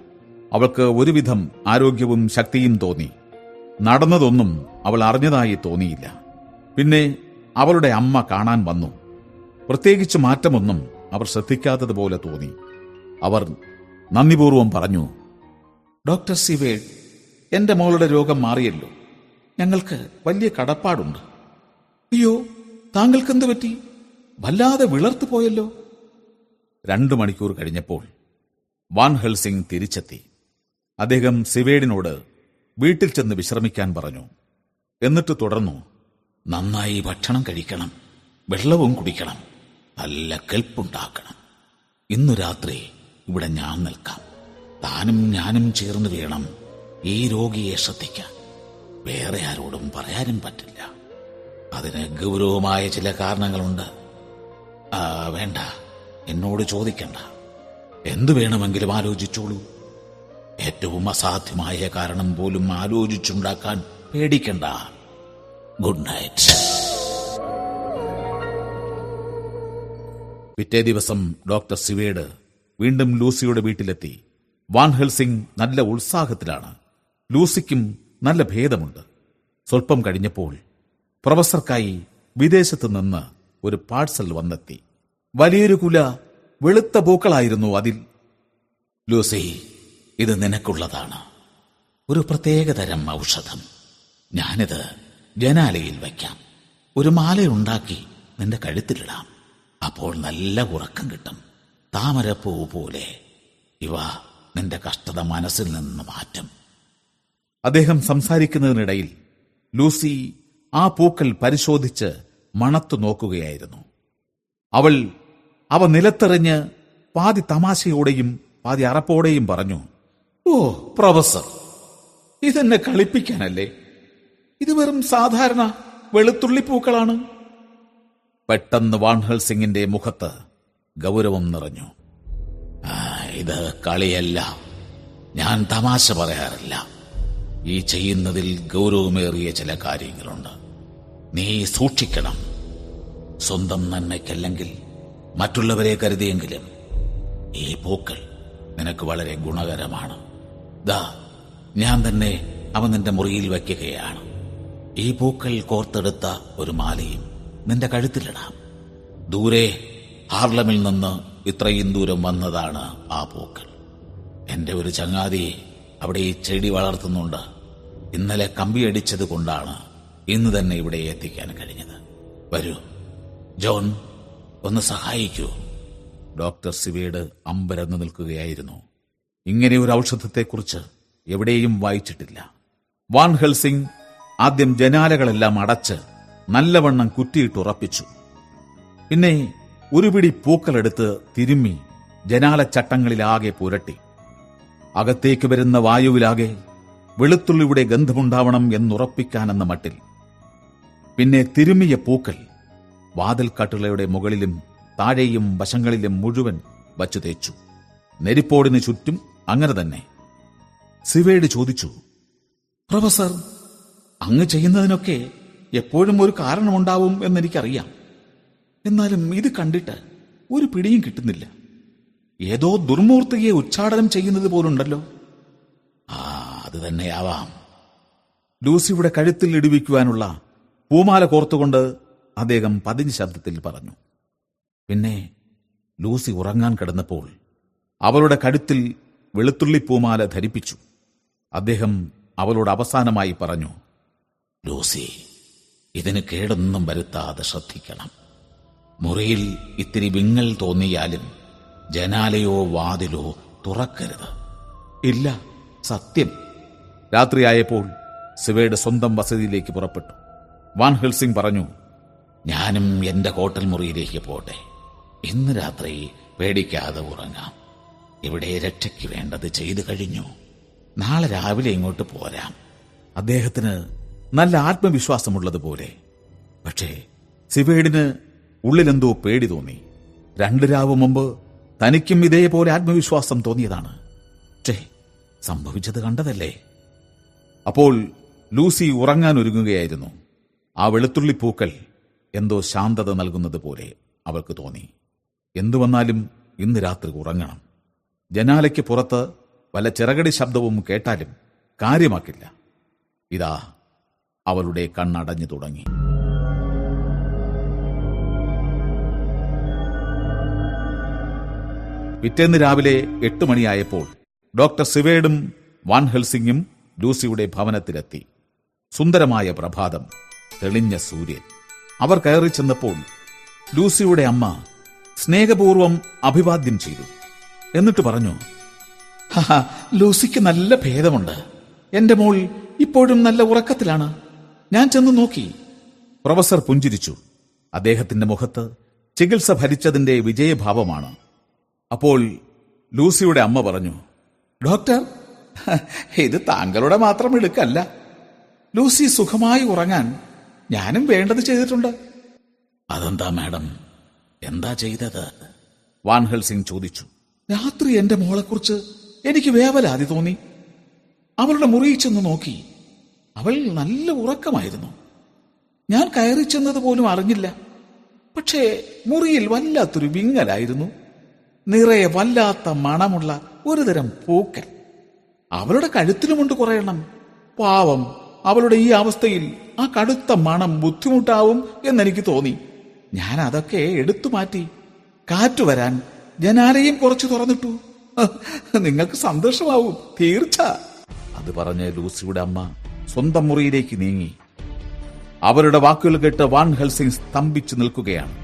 അവൾക്ക് ഒരുവിധം ആരോഗ്യവും ശക്തിയും തോന്നി. നടന്നതൊന്നും അവൾ അറിഞ്ഞതായി തോന്നിയില്ല. പിന്നെ അവളുടെ അമ്മ കാണാൻ വന്നു. പ്രത്യേകിച്ച് മാറ്റമൊന്നും അവർ ശ്രദ്ധിക്കാത്തതുപോലെ തോന്നി. അവർ നന്ദിപൂർവം പറഞ്ഞു ഡോക്ടർ സിവേഡ് എന്റെ മോളുടെ രോഗം മാറിയല്ലോ. ഞങ്ങൾക്ക് വലിയ കടപ്പാടുണ്ട്. അയ്യോ താങ്കൾക്ക് എന്ത് പറ്റി? വല്ലാതെ വിളർത്തു പോയല്ലോ രണ്ടു മണിക്കൂർ കഴിഞ്ഞപ്പോൾ വാൻ ഹെൽസിംഗ് തിരിച്ചെത്തി. അദ്ദേഹം സിവേഡിനോട് വീട്ടിൽ ചെന്ന് വിശ്രമിക്കാൻ പറഞ്ഞു. എന്നിട്ട് തുടർന്നു നന്നായി ഭക്ഷണം കഴിക്കണം വെള്ളവും കുടിക്കണം നല്ല കെൽപ്പുണ്ടാക്കണം. ഇന്നു രാത്രി ഇവിടെ ഞാൻ നിൽക്കാം. താനും ഞാനും ചേർന്ന് വേണം ഈ രോഗിയെ ശ്രദ്ധിക്കാൻ. വേറെ ആരോടും പറയാനും പറ്റില്ല. അതിന് ഗൗരവമായ ചില കാരണങ്ങളുണ്ട്. വേണ്ട. എന്നോട് ചോദിക്കണ്ട. എന്തു വേണമെങ്കിലും ആലോചിച്ചോളൂ. ഏറ്റവും അസാധ്യമായ കാരണം പോലും ആലോചിച്ചുണ്ടാക്കാൻ പേടിക്കണ്ട. ഗുഡ് നൈറ്റ് പിറ്റേ ദിവസം ഡോക്ടർ സിവേഡ് വീണ്ടും ലൂസിയുടെ വീട്ടിലെത്തി. വാൻ ഹെൽസിംഗ് നല്ല ഉത്സാഹത്തിലാണ്. ലൂസിക്കും നല്ല ഭേദമുണ്ട്. സ്വല്പം കഴിഞ്ഞപ്പോൾ പ്രൊഫസർക്കായി വിദേശത്ത് നിന്ന് ഒരു പാഴ്സൽ വന്നെത്തി. വലിയൊരു കുല വെളുത്ത പൂക്കളായിരുന്നു അതിൽ. ലൂസി ഇത് നിനക്കുള്ളതാണ്. ഒരു പ്രത്യേകതരം ഔഷധം. ഞാനിത് ജനാലയിൽ വയ്ക്കാം. ഒരു മാലയുണ്ടാക്കി നിന്റെ കഴുത്തിലിടാം. അപ്പോൾ നല്ല ഉറക്കം കിട്ടും. താമരപ്പൂ പോലെ ഇവ നിന്റെ കഷ്ടത മനസ്സിൽ നിന്ന് മാറ്റും. അദ്ദേഹം സംസാരിക്കുന്നതിനിടയിൽ ലൂസി ആ പൂക്കൾ പരിശോധിച്ച് മണത്തു നോക്കുകയായിരുന്നു. അവൾ അവ നിലത്തെറിഞ്ഞ് പാതി തമാശയോടെയും പാതി അറപ്പോടെയും പറഞ്ഞു ഓ പ്രൊഫസർ. ഇതെന്നെ കളിപ്പിക്കാനല്ലേ? ഇത് വെറും സാധാരണ വെളുത്തുള്ളി പൂക്കളാണ് പെട്ടെന്ന് വാൺഹൽ സിംഗിന്റെ മുഖത്ത് ഗൗരവം നിറഞ്ഞു. "ആ, ഇത് കളിയല്ല. ഞാൻ തമാശ പറയാറില്ല. ഈ ചെയ്യുന്നതിൽ ഗൗരവമേറിയ ചില കാര്യങ്ങളുണ്ട്. നീ സൂക്ഷിക്കണം. സ്വന്തം നന്മയ്ക്കല്ലെങ്കിൽ മറ്റുള്ളവരെ കരുതിയെങ്കിലും ഈ പൂക്കൾ നിനക്ക് വളരെ ഗുണകരമാണ്. ദാ ഞാൻ തന്നെ അവൻ നിന്റെ മുറിയിൽ വയ്ക്കുകയാണ്. ഈ പൂക്കൾ കോർത്തെടുത്ത ഒരു മാലയും നിന്റെ കഴുത്തിലിടാം. ദൂരെ ഹാർലമിൽ നിന്ന് ഇത്രയും ദൂരം വന്നതാണ് ആ പൂക്കൾ. എന്റെ ഒരു ചങ്ങാതി അവിടെ ഈ ചെടി വളർത്തുന്നുണ്ട്. ഇന്നലെ കമ്പിയടിച്ചത് കൊണ്ടാണ് ഇന്ന് തന്നെ ഇവിടെ എത്തിക്കാൻ കഴിഞ്ഞത്. വരൂ ജോൺ ഒന്ന് സഹായിക്കൂ. ഡോക്ടർ സിവേഡ് അമ്പരന്ന് നിൽക്കുകയായിരുന്നു. ഇങ്ങനെ ഒരു ഔഷധത്തെക്കുറിച്ച് എവിടെയും വായിച്ചിട്ടില്ല. വാൻ ഹെൽസിംഗ് ആദ്യം ജനാലകളെല്ലാം അടച്ച് നല്ലവണ്ണം കുറ്റിയിട്ട് ഉറപ്പിച്ചു പിന്നെ ഒരു പിടി പൂക്കളെടുത്ത് തിരുമ്മി ജനാലച്ചട്ടങ്ങളിലാകെ പുരട്ടി. അകത്തേക്ക് വരുന്ന വായുവിലാകെ വെളുത്തുള്ളിയുടെ ഗന്ധമുണ്ടാവണം എന്നുറപ്പിക്കാനെന്ന മട്ടിൽ. പിന്നെ തിരുമ്മിയ പൂക്കൾ വാതിൽക്കട്ടിളയുടെ മുകളിലും താഴെയും വശങ്ങളിലും മുഴുവൻ വച്ചു തേച്ചു. നെരിപ്പോടിന് ചുറ്റും അങ്ങനെ തന്നെ. സിവേഡ് ചോദിച്ചു പ്രൊഫസർ അങ്ങ് ചെയ്യുന്നതിനൊക്കെ എപ്പോഴും ഒരു കാരണമുണ്ടാവും എന്നെനിക്കറിയാം. എന്നാലും ഇത് കണ്ടിട്ട് ഒരു പിടിയും കിട്ടുന്നില്ല. ഏതോ ദുർമൂർത്തിയെ ഉച്ചാടനം ചെയ്യുന്നത് പോലുണ്ടല്ലോ. ആ അത് തന്നെയാവാം. ലൂസിയുടെ കഴുത്തിൽ ഇടിവിക്കുവാനുള്ള പൂമാല കോർത്തുകൊണ്ട് അദ്ദേഹം പതിഞ്ഞ ശബ്ദത്തിൽ പറഞ്ഞു. പിന്നെ ലൂസി ഉറങ്ങാൻ കിടന്നപ്പോൾ അവളുടെ കഴുത്തിൽ വെളുത്തുള്ളി പൂമാല ധരിപ്പിച്ചു. അദ്ദേഹം അവളോട് അവസാനമായി പറഞ്ഞു ലൂസി ഇതിന് കേടൊന്നും വരുത്താതെ ശ്രദ്ധിക്കണം. മുറിയിൽ ഇത്തിരി വിങ്ങൽ തോന്നിയാലും ജനാലയോ വാതിലോ തുറക്കരുത്. ഇല്ല സത്യം. രാത്രിയായപ്പോൾ സിവയുടെ സ്വന്തം വസതിയിലേക്ക് പുറപ്പെട്ടു. വാൻ ഹെൽസിംഗ് പറഞ്ഞു ഞാനും എന്റെ ഹോട്ടൽ മുറിയിലേക്ക് പോട്ടെ. ഇന്ന് രാത്രി പേടിക്കാതെ ഉറങ്ങാം. ഇവിടെ രക്ഷയ്ക്ക് വേണ്ടത് ചെയ്തു കഴിഞ്ഞു. നാളെ രാവിലെ ഇങ്ങോട്ട് പോരാം. അദ്ദേഹത്തിന് നല്ല ആത്മവിശ്വാസമുള്ളതുപോലെ. പക്ഷേ സിവേഡിന് ഉള്ളിലെന്തോ പേടി തോന്നി. രണ്ട് രാവ് മുമ്പ് തനിക്കും ഇതേപോലെ ആത്മവിശ്വാസം തോന്നിയതാണ്. പക്ഷേ സംഭവിച്ചത് കണ്ടതല്ലേ? അപ്പോൾ ലൂസി ഉറങ്ങാൻ ഒരുങ്ങുകയായിരുന്നു. ആ വെളുത്തുള്ളി പൂക്കൾ എന്തോ ശാന്തത നൽകുന്നത് പോലെ അവൾക്ക് തോന്നി. എന്തു വന്നാലും ഇന്ന് രാത്രി ഉറങ്ങണം. ജനാലയ്ക്ക് പുറത്ത് വല്ല ചിറകടി ശബ്ദവും കേട്ടാലും കാര്യമാക്കില്ല. ഇതാ അവളുടെ കണ്ണടഞ്ഞു തുടങ്ങി. പിറ്റേന്ന് രാവിലെ എട്ട് മണിയായപ്പോൾ ഡോക്ടർ സിവേഡും വാൻ ഹെൽസിംഗും ലൂസിയുടെ ഭവനത്തിലെത്തി. സുന്ദരമായ പ്രഭാതം തെളിഞ്ഞ സൂര്യൻ. അവർ കയറി ചെന്നപ്പോൾ ലൂസിയുടെ അമ്മ സ്നേഹപൂർവം അഭിവാദ്യം ചെയ്തു. എന്നിട്ട് പറഞ്ഞു "ഹഹ, ലൂസിക്ക് നല്ല ഭേദമുണ്ട്. എന്റെ മോൾ ഇപ്പോഴും നല്ല ഉറക്കത്തിലാണ്. ഞാൻ ചെന്ന് നോക്കി. പ്രൊഫസർ പുഞ്ചിരിച്ചു. അദ്ദേഹത്തിന്റെ മുഖത്ത് ചികിത്സ ഭരിച്ചതിന്റെ വിജയഭാവമാണ്. അപ്പോൾ ലൂസിയുടെ അമ്മ പറഞ്ഞു ഡോക്ടർ ഇത് താങ്കളുടെ മാത്രം എടുക്കല്ല ലൂസി സുഖമായി ഉറങ്ങാൻ ഞാനും വേണ്ടത് ചെയ്തിട്ടുണ്ട്. അതെന്താ മാഡം? എന്താ ചെയ്തത്? വാൻഹൽ സിംഗ് ചോദിച്ചു. രാത്രി എന്റെ മോളെക്കുറിച്ച് എനിക്ക് വേവലാതി തോന്നി. അവളുടെ മുറിയിൽ ചെന്ന് നോക്കി. അവൾ നല്ല ഉറക്കമായിരുന്നു. ഞാൻ കയറി ചെന്നത് പോലും അറിഞ്ഞില്ല. പക്ഷേ മുറിയിൽ വല്ലാത്തൊരു വിങ്ങലായിരുന്നു. നിറയെ വല്ലാത്ത മണമുള്ള ഒരുതരം പൂക്കൽ അവളുടെ കഴുത്തിലുമുണ്ട് കുറയണം പാവം അവളുടെ ഈ അവസ്ഥയിൽ ആ കടുത്ത മണം ബുദ്ധിമുട്ടാവും എന്നെനിക്ക് തോന്നി. ഞാൻ അതൊക്കെ എടുത്തു മാറ്റി കാറ്റു വരാൻ ജനാലയും കുറച്ച് തുറന്നിട്ടു. നിങ്ങൾക്ക് സന്തോഷമാവും തീർച്ച. അത് പറഞ്ഞ് ലൂസിയുടെ അമ്മ സ്വന്തം മുറിയിലേക്ക് നീങ്ങി. അവരുടെ വാക്കുകൾ കേട്ട് വാൻ ഹെൽസിംഗ് സ്തംഭിച്ചു നിൽക്കുകയാണ്.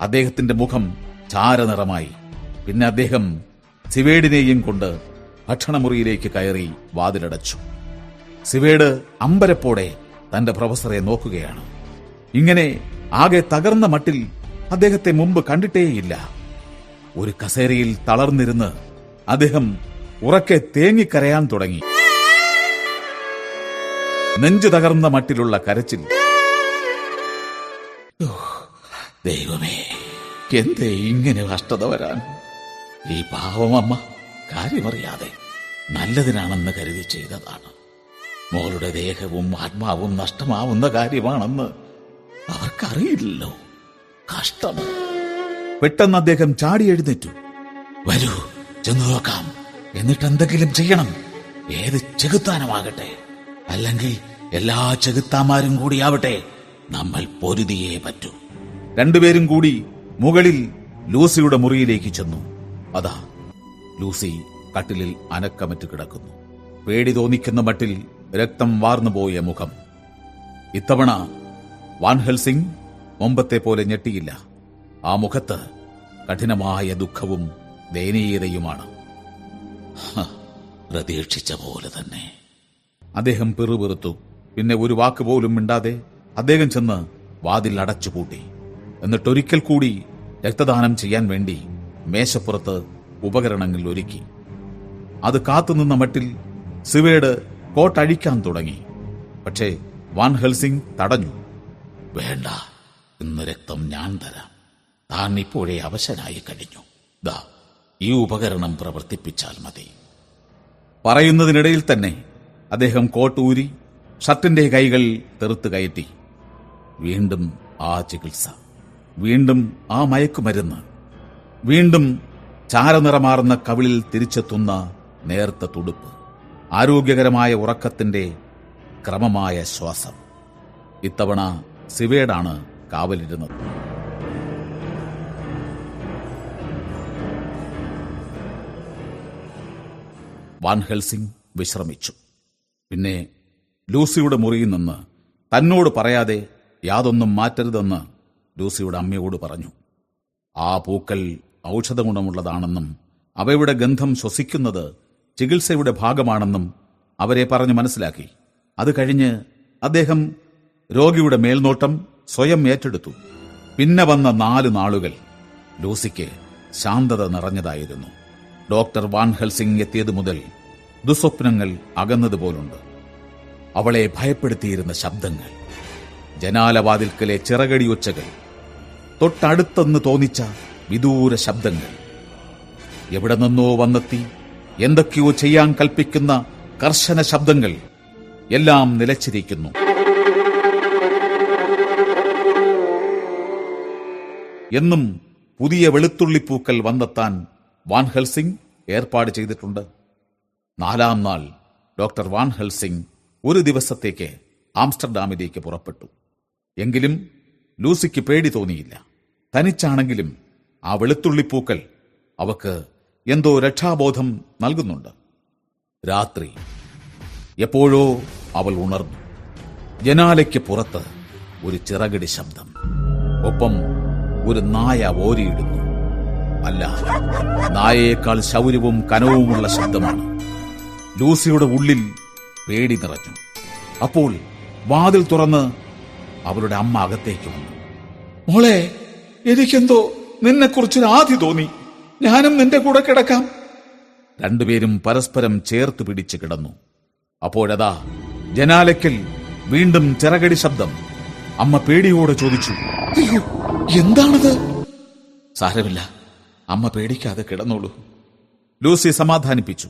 അദ്ദേഹത്തിന്റെ മുഖം ചാരനിറമായി. പിന്നെ അദ്ദേഹം സിവേഡിനെയും കൊണ്ട് ഭക്ഷണമുറിയിലേക്ക് കയറി വാതിലടച്ചു. സിവേഡ് അമ്പരപ്പോടെ തന്റെ പ്രൊഫസറെ നോക്കുകയാണ്. ഇങ്ങനെ ആകെ തകർന്ന മട്ടിൽ അദ്ദേഹത്തെ മുമ്പ് കണ്ടിട്ടേയില്ല. ഒരു കസേരയിൽ തളർന്നിരുന്ന് അദ്ദേഹം ഉറക്കെ തേങ്ങിക്കരയാൻ തുടങ്ങി. നെഞ്ചു തകർന്ന മട്ടിലുള്ള കരച്ചിൽ. ദൈവമേ എന്തേ ഇങ്ങനെ കഷ്ടത വരാൻ? ഈ പാവമമ്മ കാര്യമറിയാതെ നല്ലതിനാണെന്ന് കരുതി ചെയ്തതാണ്. മോളുടെ ദേഹവും ആത്മാവും നഷ്ടമാവുന്ന കാര്യമാണെന്ന് അവർക്കറിയില്ലല്ലോ. കഷ്ടം. പെട്ടെന്ന് അദ്ദേഹം ചാടി എഴുന്നേറ്റു. വരൂ ചെന്നു നോക്കാം. എന്നിട്ട് എന്തെങ്കിലും ചെയ്യണം. ഏത് ചെകുത്താനമാകട്ടെ. അല്ലെങ്കിൽ എല്ലാ ചെകുത്താമാരും കൂടിയാവട്ടെ. നമ്മൾ പൊരുതിയേ പറ്റൂ. രണ്ടുപേരും കൂടി മുകളിൽ ലൂസിയുടെ മുറിയിലേക്ക് ചെന്നു. അതാ ലൂസി കട്ടിലിൽ അനക്കമറ്റ് കിടക്കുന്നു. പേടി തോന്നിക്കുന്ന മട്ടിൽ രക്തം വാർന്നുപോയ മുഖം. ഇത്തവണ വാൻ ഹെൽസിംഗ് മുമ്പത്തെ പോലെ ഞെട്ടിയില്ല. ആ മുഖത്ത് കഠിനമായ ദുഃഖവും ദയനീയതയുമാണ്. പ്രതീക്ഷിച്ച പോലെ തന്നെ. അദ്ദേഹം പിറുപിറുത്തു. പിന്നെ ഒരു വാക്ക് പോലും മിണ്ടാതെ അദ്ദേഹം ചെന്ന് വാതിൽ അടച്ചുപൂട്ടി. എന്നിട്ടൊരിക്കൽ കൂടി രക്തദാനം ചെയ്യാൻ വേണ്ടി മേശപ്പുറത്ത് ഉപകരണങ്ങൾ ഒരുക്കി. അത് കാത്തുനിന്ന മട്ടിൽ സിവേഡ് കോട്ടഴിക്കാൻ തുടങ്ങി. പക്ഷേ വാൻ ഹെൽസിംഗ് തടഞ്ഞു. വേണ്ട ഇന്ന് രക്തം ഞാൻ തരാം. താൻ ഇപ്പോഴേ അവശനായി കഴിഞ്ഞു. ദാ ഈ ഉപകരണം പ്രവർത്തിപ്പിച്ചാൽ മതി. പറയുന്നതിനിടയിൽ തന്നെ അദ്ദേഹം കോട്ടൂരി ഷർട്ടിന്റെ കൈകൾ തെറുത്തു കയറ്റി. വീണ്ടും ആ ചികിത്സ വീണ്ടും ആ മയക്കുമരുന്ന് വീണ്ടും ചാരനിറമാർന്ന കവിളിൽ തിരിച്ചെത്തുന്ന നേർത്ത തുടുപ്പ് ആരോഗ്യകരമായ ഉറക്കത്തിന്റെ ക്രമമായ ശ്വാസം. ഇത്തവണ സിവേഡാണ് കാവലിരുന്നത്. Van Helsing വിശ്രമിച്ചു. പിന്നെ ലൂസിയുടെ മുറിയിൽ നിന്ന് തന്നോട് പറയാതെ യാതൊന്നും മാറ്റരുതെന്ന് ലൂസിയുടെ അമ്മയോട് പറഞ്ഞു. ആ പൂക്കൾ ഔഷധഗുണമുള്ളതാണെന്നും അവയുടെ ഗന്ധം ശ്വസിക്കുന്നത് ചികിത്സയുടെ ഭാഗമാണെന്നും അവരെ പറഞ്ഞു മനസ്സിലാക്കി. അത് കഴിഞ്ഞ് അദ്ദേഹം രോഗിയുടെ മേൽനോട്ടം സ്വയം ഏറ്റെടുത്തു. പിന്നെ വന്ന നാല് നാളുകൾ ലൂസിക്ക് ശാന്തത നിറഞ്ഞതായിരുന്നു. ഡോക്ടർ വാൻ സിംഗ് എത്തിയത് മുതൽ ദുസ്വപ്നങ്ങൾ അകന്നതുപോലുണ്ട്. അവളെ ഭയപ്പെടുത്തിയിരുന്ന ശബ്ദങ്ങൾ ജനാലവാതിൽക്കലെ ചിറകടിയൊച്ചകൾ തൊട്ടടുത്തെന്ന് തോന്നിച്ച വിദൂര ശബ്ദങ്ങൾ. എവിടെ നിന്നോ വന്നെത്തി എന്തൊക്കെയോ ചെയ്യാൻ കൽപ്പിക്കുന്ന കർശന ശബ്ദങ്ങൾ എല്ലാം നിലച്ചിരിക്കുന്നു. എന്നും പുതിയ വെളുത്തുള്ളിപ്പൂക്കൾ വന്നെത്താൻ വാൻ ഹെൽസിംഗ് ഏർപ്പാട് ചെയ്തിട്ടുണ്ട്. നാലാം നാൾ ഡോക്ടർ വാൻ ഹെൽസിംഗ് ഒരു ദിവസത്തേക്ക് ആംസ്റ്റർഡാമിലേക്ക് പുറപ്പെട്ടു. എങ്കിലും ലൂസിക്ക് പേടി തോന്നിയില്ല. തനിച്ചാണെങ്കിലും ആ വെളുത്തുള്ളിപ്പൂക്കൾ അവക്ക് എന്തോ രക്ഷാബോധം നൽകുന്നുണ്ട്. രാത്രി എപ്പോഴോ അവൾ ഉണർന്നു. ജനാലയ്ക്ക് പുറത്ത് ഒരു ചിറകടി ശബ്ദം. ഒപ്പം ഒരു നായ ഓരിയിടുന്നു. അല്ല നായയേക്കാൾ ശൗര്യവും കനവുമുള്ള ശബ്ദമാണ്. ലൂസിയുടെ ഉള്ളിൽ പേടി നിറഞ്ഞു. അപ്പോൾ വാതിൽ തുറന്ന് അവളുടെ അമ്മ അകത്തേക്ക് വന്നു. മോളെ എനിക്കെന്തോ നിന്നെക്കുറിച്ചൊരു ആധി തോന്നി. ഞാനും നിന്റെ കൂടെ കിടക്കാം. രണ്ടുപേരും പരസ്പരം ചേർത്ത് പിടിച്ച് കിടന്നു. അപ്പോഴതാ ജനാലയ്ക്കൽ വീണ്ടും ചിറകടി ശബ്ദം. അമ്മ പേടിയോടെ ചോദിച്ചു അയ്യോ എന്താണത്? സാരമില്ല. അമ്മ പേടിക്കാതെ കിടന്നോളൂ. ലൂസി സമാധാനിപ്പിച്ചു.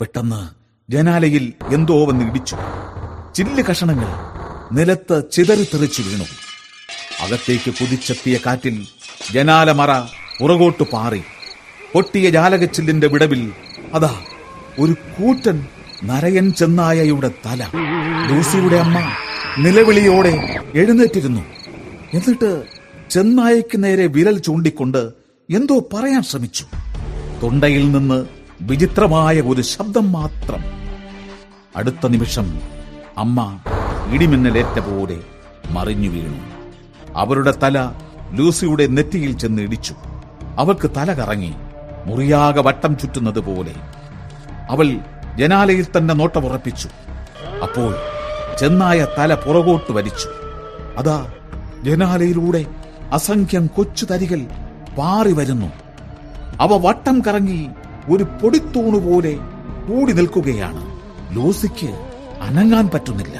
പെട്ടെന്ന് ജനാലയിൽ എന്തോ വന്ന് ഇടിച്ചു. ചില്ല് കഷണങ്ങൾ നിലത്ത് ചിതറിത്തെറിച്ചു വീണു. അകത്തേക്ക് കുതിച്ചെത്തിയ കാറ്റിൽ ജനാലമറ പുറകോട്ട് പാറി. പൊട്ടിയ ജാലകച്ചില്ലിന്റെ വിടവിൽ അതാ ഒരു കൂറ്റൻ നരയൻ ചെന്നായയുടെ തല. ലൂസിയുടെ അമ്മ നിലവിളിയോടെ എഴുന്നേറ്റിരുന്നു. എന്നിട്ട് ചെന്നായയ്ക്ക് നേരെ വിരൽ ചൂണ്ടിക്കൊണ്ട് എന്തോ പറയാൻ ശ്രമിച്ചു. തൊണ്ടയിൽ നിന്ന് വിചിത്രമായ ഒരു ശബ്ദം മാത്രം. അടുത്ത നിമിഷം അമ്മ ഇടിമിന്നലേറ്റ പോലെ മറിഞ്ഞു വീണു. അവരുടെ തല ലൂസിയുടെ നെറ്റിയിൽ ചെന്ന് ഇടിച്ചു. അവൾക്ക് തല കറങ്ങി മുറിയാകെ വട്ടം ചുറ്റുന്നത് പോലെ. അവൾ ജനാലയിൽ തന്നെ നോട്ടമുറപ്പിച്ചു അപ്പോൾ ചെന്നായ തല പുറകോട്ട് വലിച്ചു. അതാ ജനാലയിലൂടെ അസംഖ്യം കൊച്ചു തരികൾ പാറി വരുന്നു. അവ വട്ടം കറങ്ങി ഒരു പൊടിത്തൂണ് പോലെ കൂടി നിൽക്കുകയാണ്. ലൂസിക്ക് അനങ്ങാൻ പറ്റുന്നില്ല.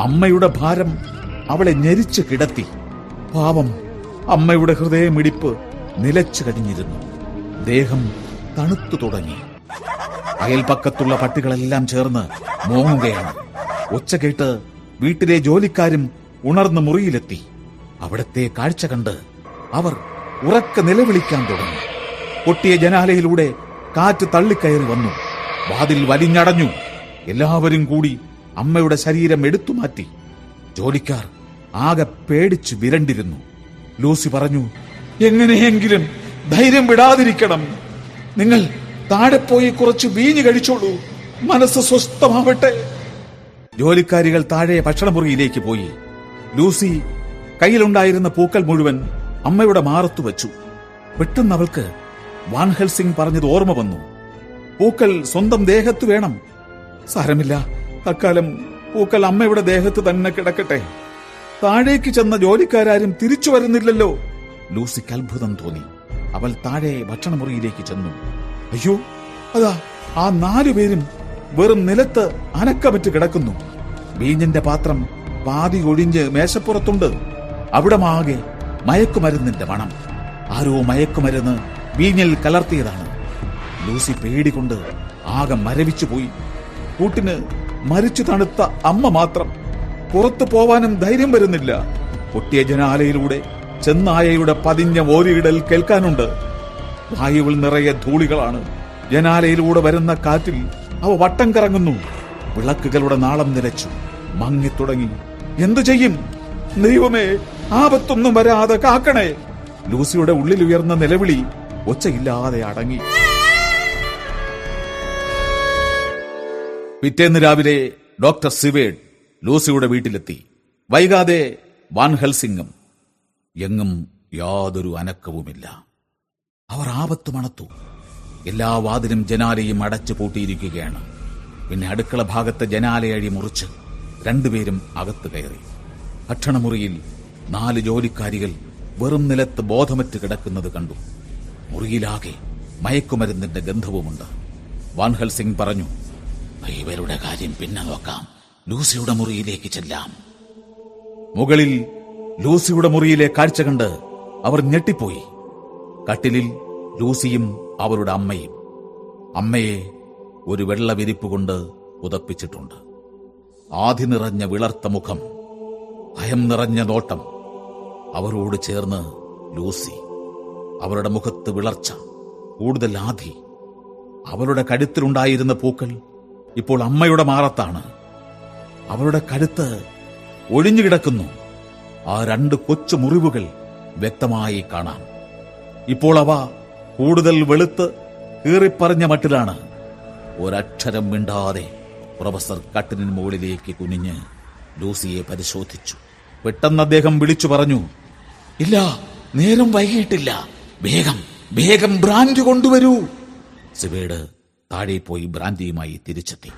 അമ്മയുടെ ഭാരം അവളെ ഞെരിച്ച് കിടത്തി. പാവം അമ്മയുടെ ഹൃദയമിടിപ്പ് നിലച്ചു കഴിഞ്ഞിരുന്നു. ദേഹം തണുത്തു തുടങ്ങി. അയൽപക്കത്തുള്ള പട്ടികളെല്ലാം ചേർന്ന് മോങ്ങുകയാണ്. ഒച്ച കേട്ട് വീട്ടിലെ ജോലിക്കാരും ഉണർന്ന് മുറിയിലെത്തി. അവിടത്തെ കാഴ്ച കണ്ട് അവർ ഉറക്ക നിലവിളിക്കാൻ തുടങ്ങി. പൊട്ടിയ ജനാലയിലൂടെ കാറ്റ് തള്ളിക്കയറി വന്നു. വാതിൽ വലിഞ്ഞടഞ്ഞു. എല്ലാവരും കൂടി അമ്മയുടെ ശരീരം എടുത്തു മാറ്റി. ജോലിക്കാർ ആകെ പേടിച്ചു വിരണ്ടിരുന്നു. ലൂസി പറഞ്ഞു എങ്ങനെയെങ്കിലും ധൈര്യം വിടാതിരിക്കണം. നിങ്ങൾ താഴെ പോയി കുറച്ച് വീഞ്ഞു കഴിച്ചോളൂ. മനസ്സ് സ്വസ്ഥമാവട്ടെ. ജോലിക്കാരികൾ താഴെ ഭക്ഷണമുറിയിലേക്ക് പോയി. ലൂസി കയ്യിലുണ്ടായിരുന്ന പൂക്കൾ മുഴുവൻ അമ്മയുടെ മാറത്തു വച്ചു. പെട്ടെന്ന് അവൾക്ക് വാൻഹൽ സിംഗ് പറഞ്ഞത് ഓർമ്മ വന്നു. പൂക്കൽ സ്വന്തം ദേഹത്ത് വേണം. സാരമില്ല. അക്കാലം പൂക്കൾ അമ്മയുടെ ദേഹത്ത് തന്നെ കിടക്കട്ടെ. താഴേക്ക് ചെന്ന ജോലിക്കാരും തിരിച്ചു വരുന്നില്ലല്ലോ. ലൂസിക്ക് അത്ഭുതം തോന്നി. അവൾ താഴെ ഭക്ഷണമുറിയിലേക്ക് ചെന്നു. അയ്യോ അതാ ആ നാലുപേരും വെറും നിലത്ത് അനക്കമറ്റ് കിടക്കുന്നു. വീഞ്ഞിന്റെ പാത്രം പാതി ഒഴിഞ്ഞ് മേശപ്പുറത്തുണ്ട്. അവിടമാകെ മയക്കുമരുന്നിന്റെ മണം. ആരോ മയക്കുമരുന്ന് വീഞ്ഞിൽ കലർത്തിയതാണ്. ലൂസി പേടികൊണ്ട് ആകെ മരവിച്ചു പോയി കൂട്ടിന് മരിച്ചു തണുത്ത അമ്മ മാത്രം. പുറത്തു പോവാനും ധൈര്യം വരുന്നില്ല. പൊട്ടിയ ജനാലയിലൂടെ ചെന്നായയുടെ പതിഞ്ഞ ഓരിയിടൽ കേൾക്കാനുണ്ട്. വായുവിൽ നിറയെ ധൂളികളാണ്. ജനാലയിലൂടെ വരുന്ന കാറ്റിൽ അവ വട്ടം കറങ്ങുന്നു. വിളക്കുകളുടെ നാളം നിലച്ചു. മങ്ങിത്തുടങ്ങി. എന്തു ചെയ്യും? ദൈവമേ ആപത്തൊന്നും വരാതെ കാക്കണേ. ലൂസിയുടെ ഉള്ളിൽ ഉയർന്ന നിലവിളി ഒച്ചയില്ലാതെ അടങ്ങി. പിറ്റേന്ന് രാവിലെ ഡോക്ടർ സിവേഡ് ലൂസിയുടെ വീട്ടിലെത്തി. വൈകാതെ വാൻഹൽസിംഗും എങ്ങും യാതൊരു അനക്കവുമില്ല. അവർ ആപത്ത് മണത്തു. എല്ലാ വാതിലും ജനാലയും അടച്ചു പൂട്ടിയിരിക്കുകയാണ്. പിന്നെ അടുക്കള ഭാഗത്തെ ജനാലയഴി മുറിച്ച് രണ്ടുപേരും അകത്ത് കയറി. ഭക്ഷണമുറിയിൽ നാല് ജോലിക്കാരികൾ വെറും നിലത്ത് ബോധമറ്റ് കിടക്കുന്നത് കണ്ടു. മുറിയിലാകെ മയക്കുമരുന്നിന്റെ ഗന്ധവുമുണ്ട്. വാൻഹൽ സിംഗ് പറഞ്ഞു ഇവരുടെ കാര്യം പിന്നെ നോക്കാം. ലൂസിയുടെ മുറിയിലേക്ക് ചെല്ലാം. മുകളിൽ ലൂസിയുടെ മുറിയിലെ കാഴ്ച കണ്ട് അവർ ഞെട്ടിപ്പോയി. കട്ടിലിൽ ലൂസിയും അവരുടെ അമ്മയും. അമ്മയെ ഒരു വെള്ള വിരിപ്പ് കൊണ്ട് ഉതപ്പിച്ചിട്ടുണ്ട് ആധി നിറഞ്ഞ വിളർത്ത മുഖം ഭയം നിറഞ്ഞ നോട്ടം അവരോട് ചേർന്ന് ലൂസി അവരുടെ മുഖത്ത് വിളർച്ച കൂടുതൽ ആധി. അവരുടെ കഴുത്തിലുണ്ടായിരുന്ന പൂക്കൾ ഇപ്പോൾ അമ്മയുടെ മാറത്താണ്. അവരുടെ കഴുത്ത് ഒഴിഞ്ഞു കിടക്കുന്നു. ആ രണ്ട് കൊച്ചു മുറിവുകൾ വ്യക്തമായി കാണാം. ഇപ്പോൾ അവ കൂടുതൽ വെളുത്ത് കീറിപ്പറഞ്ഞ മട്ടിലാണ്. ഒരക്ഷരം മിണ്ടാതെ പ്രൊഫസർ കട്ടിനു മുകളിലേക്ക് കുനിഞ്ഞ് ലൂസിയെ പരിശോധിച്ചു. പെട്ടെന്ന് അദ്ദേഹം വിളിച്ചു പറഞ്ഞു ഇല്ല നേരം വൈകിട്ടില്ല വേഗം വേഗം ബ്രാൻഡ് കൊണ്ടുവരൂ. സിവേഡ് താഴെ പോയി ബ്രാൻഡിയുമായി തിരിച്ചെത്തി.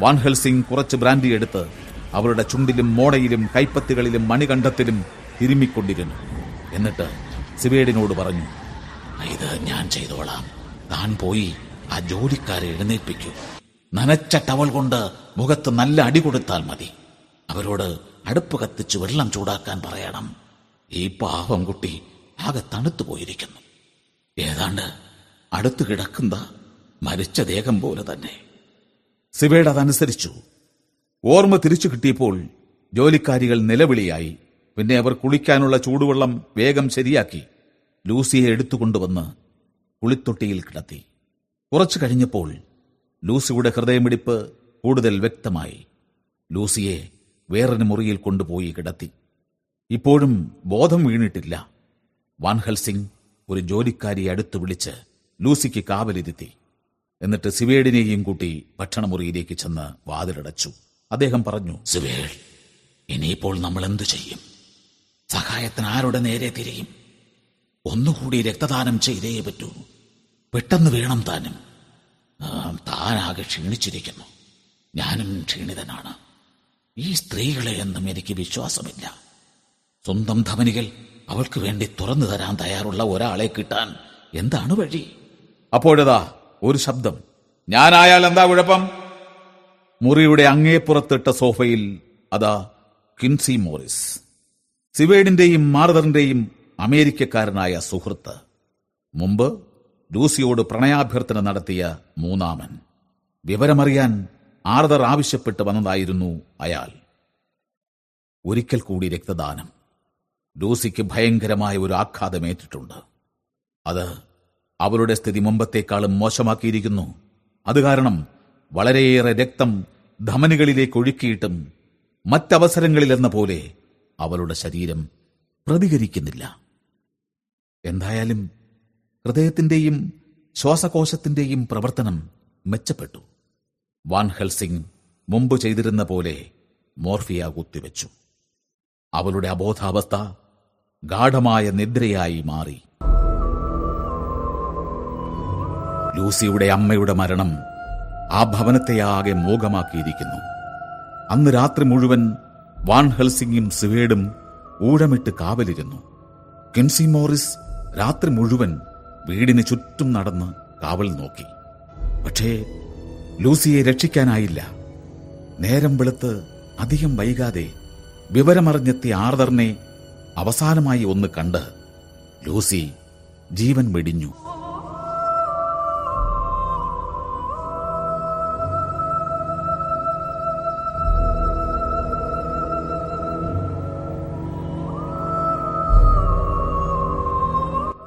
വാൻ ഹെൽസിംഗ് കുറച്ച് ബ്രാൻഡി എടുത്ത് അവരുടെ ചുണ്ടിലും മോടയിലും കൈപ്പത്തുകളിലും മണികണ്ഠത്തിലും തിരുമ്മിക്കൊണ്ടിരുന്നു. എന്നിട്ട് സിവേഡിനോട് പറഞ്ഞു ഇത് ഞാൻ ചെയ്തോളാം. താൻ പോയി ആ ജോലിക്കാരെ എഴുന്നേൽപ്പിക്കൂ. നനച്ച ടവൽ കൊണ്ട് മുഖത്ത് നല്ല അടി കൊടുത്താൽ മതി. അവരോട് അടുപ്പ് കത്തിച്ച് വെള്ളം ചൂടാക്കാൻ പറയണം. ഈ പാവം കുട്ടി ആകെ തണുത്തു പോയിരിക്കുന്നു. ഏതാണ്ട് അടുത്തു കിടക്കുന്ന മരിച്ച ദേഹം പോലെ തന്നെ. സിവേഡ് അതനുസരിച്ചു. ഓർമ്മ തിരിച്ചു കിട്ടിയപ്പോൾ ജോലിക്കാരികൾ നിലവിളിയായി. പിന്നെ അവർ കുളിക്കാനുള്ള ചൂടുവെള്ളം വേഗം ശരിയാക്കി. ലൂസിയെ എടുത്തുകൊണ്ടുവന്ന് കുളിത്തൊട്ടിയിൽ കിടത്തി. കുറച്ചു കഴിഞ്ഞപ്പോൾ ലൂസിയുടെ ഹൃദയമിടിപ്പ് കൂടുതൽ വ്യക്തമായി. ലൂസിയെ വേറൊരു മുറിയിൽ കൊണ്ടുപോയി കിടത്തി. ഇപ്പോഴും ബോധം വീണിട്ടില്ല. വാൻഹൽസിംഗ് ഒരു ജോലിക്കാരിയെ അടുത്ത് വിളിച്ച് ലൂസിക്ക് കാവലിരുത്തി. എന്നിട്ട് സിവേഡിനെയും കൂട്ടി ഭക്ഷണമുറിയിലേക്ക് ചെന്ന് വാതിലടച്ചു. അദ്ദേഹം പറഞ്ഞു സിവേഡ് ഇനിയിപ്പോൾ നമ്മൾ എന്തു ചെയ്യും? സഹായത്തിന് ആരുടെ നേരെ തിരിയും? ഒന്നുകൂടി രക്തദാനം ചെയ്തേ പറ്റൂ. പെട്ടെന്ന് വേണം താനും. താനാകെ ക്ഷീണിച്ചിരിക്കുന്നു. ഞാനും ക്ഷീണിതനാണ്. ഈ സ്ത്രീകളെ എന്നും എനിക്ക് വിശ്വാസമില്ല. സ്വന്തം ധമനികൾ അവൾക്ക് വേണ്ടി തുറന്നു തരാൻ തയ്യാറുള്ള ഒരാളെ കിട്ടാൻ എന്താണ് വഴി? അപ്പോഴതാ ഒരു ശബ്ദം. ഞാനായാൽ എന്താ കുഴപ്പം? മുറിയുടെ അങ്ങേപ്പുറത്തിട്ട സോഫയിൽ അതാ കിൻസി മോറിസ്. സിവേഡിന്റെയും മാർദറിന്റെയും അമേരിക്കക്കാരനായ സുഹൃത്ത്. മുമ്പ് ലൂസിയോട് പ്രണയാഭ്യർത്ഥന നടത്തിയ മൂന്നാമൻ. വിവരമറിയാൻ ആർദർ ആവശ്യപ്പെട്ട് വന്നതായിരുന്നു അയാൾ. ഒരിക്കൽ കൂടി രക്തദാനം. ലൂസിക്ക് ഭയങ്കരമായ ഒരു ആഘാതമേറ്റിട്ടുണ്ട് അത് അവരുടെ സ്ഥിതി മുമ്പത്തേക്കാളും മോശമാക്കിയിരിക്കുന്നു. അത് കാരണം വളരെയേറെ രക്തം ധമനികളിലേക്ക് ഒഴുക്കിയിട്ടും മറ്റവസരങ്ങളിലെന്ന പോലെ അവളുടെ ശരീരം പ്രതികരിക്കുന്നില്ല. എന്തായാലും ഹൃദയത്തിന്റെയും ശ്വാസകോശത്തിന്റെയും പ്രവർത്തനം മെച്ചപ്പെട്ടു. വാൻ ഹെൽസിംഗ് മുമ്പ് ചെയ്തിരുന്ന പോലെ മോർഫിയ കുത്തിവെച്ചു. അവളുടെ അബോധാവസ്ഥ ഗാഠമായ നിദ്രയായി മാറി. ലൂസിയുടെ അമ്മയുടെ മരണം ആ ഭവനത്തെയാകെ മൂകമാക്കിയിരിക്കുന്നു അന്ന് രാത്രി മുഴുവൻ വാൻ ഹെൽസിംഗും സിവേഡും ഊഴമിട്ട് കാവലിരുന്നു. കിൻസി മോറിസ് രാത്രി മുഴുവൻ വീടിന് ചുറ്റും നടന്ന് കാവൽ നോക്കി. പക്ഷേ ലൂസിയെ രക്ഷിക്കാനായില്ല. നേരം വെളുത്ത് അധികം വൈകാതെ വിവരമറിഞ്ഞെത്തിയ ആർദറിനെ അവസാനമായി ഒന്ന് കണ്ട് ലൂസി ജീവൻ വെടിഞ്ഞു.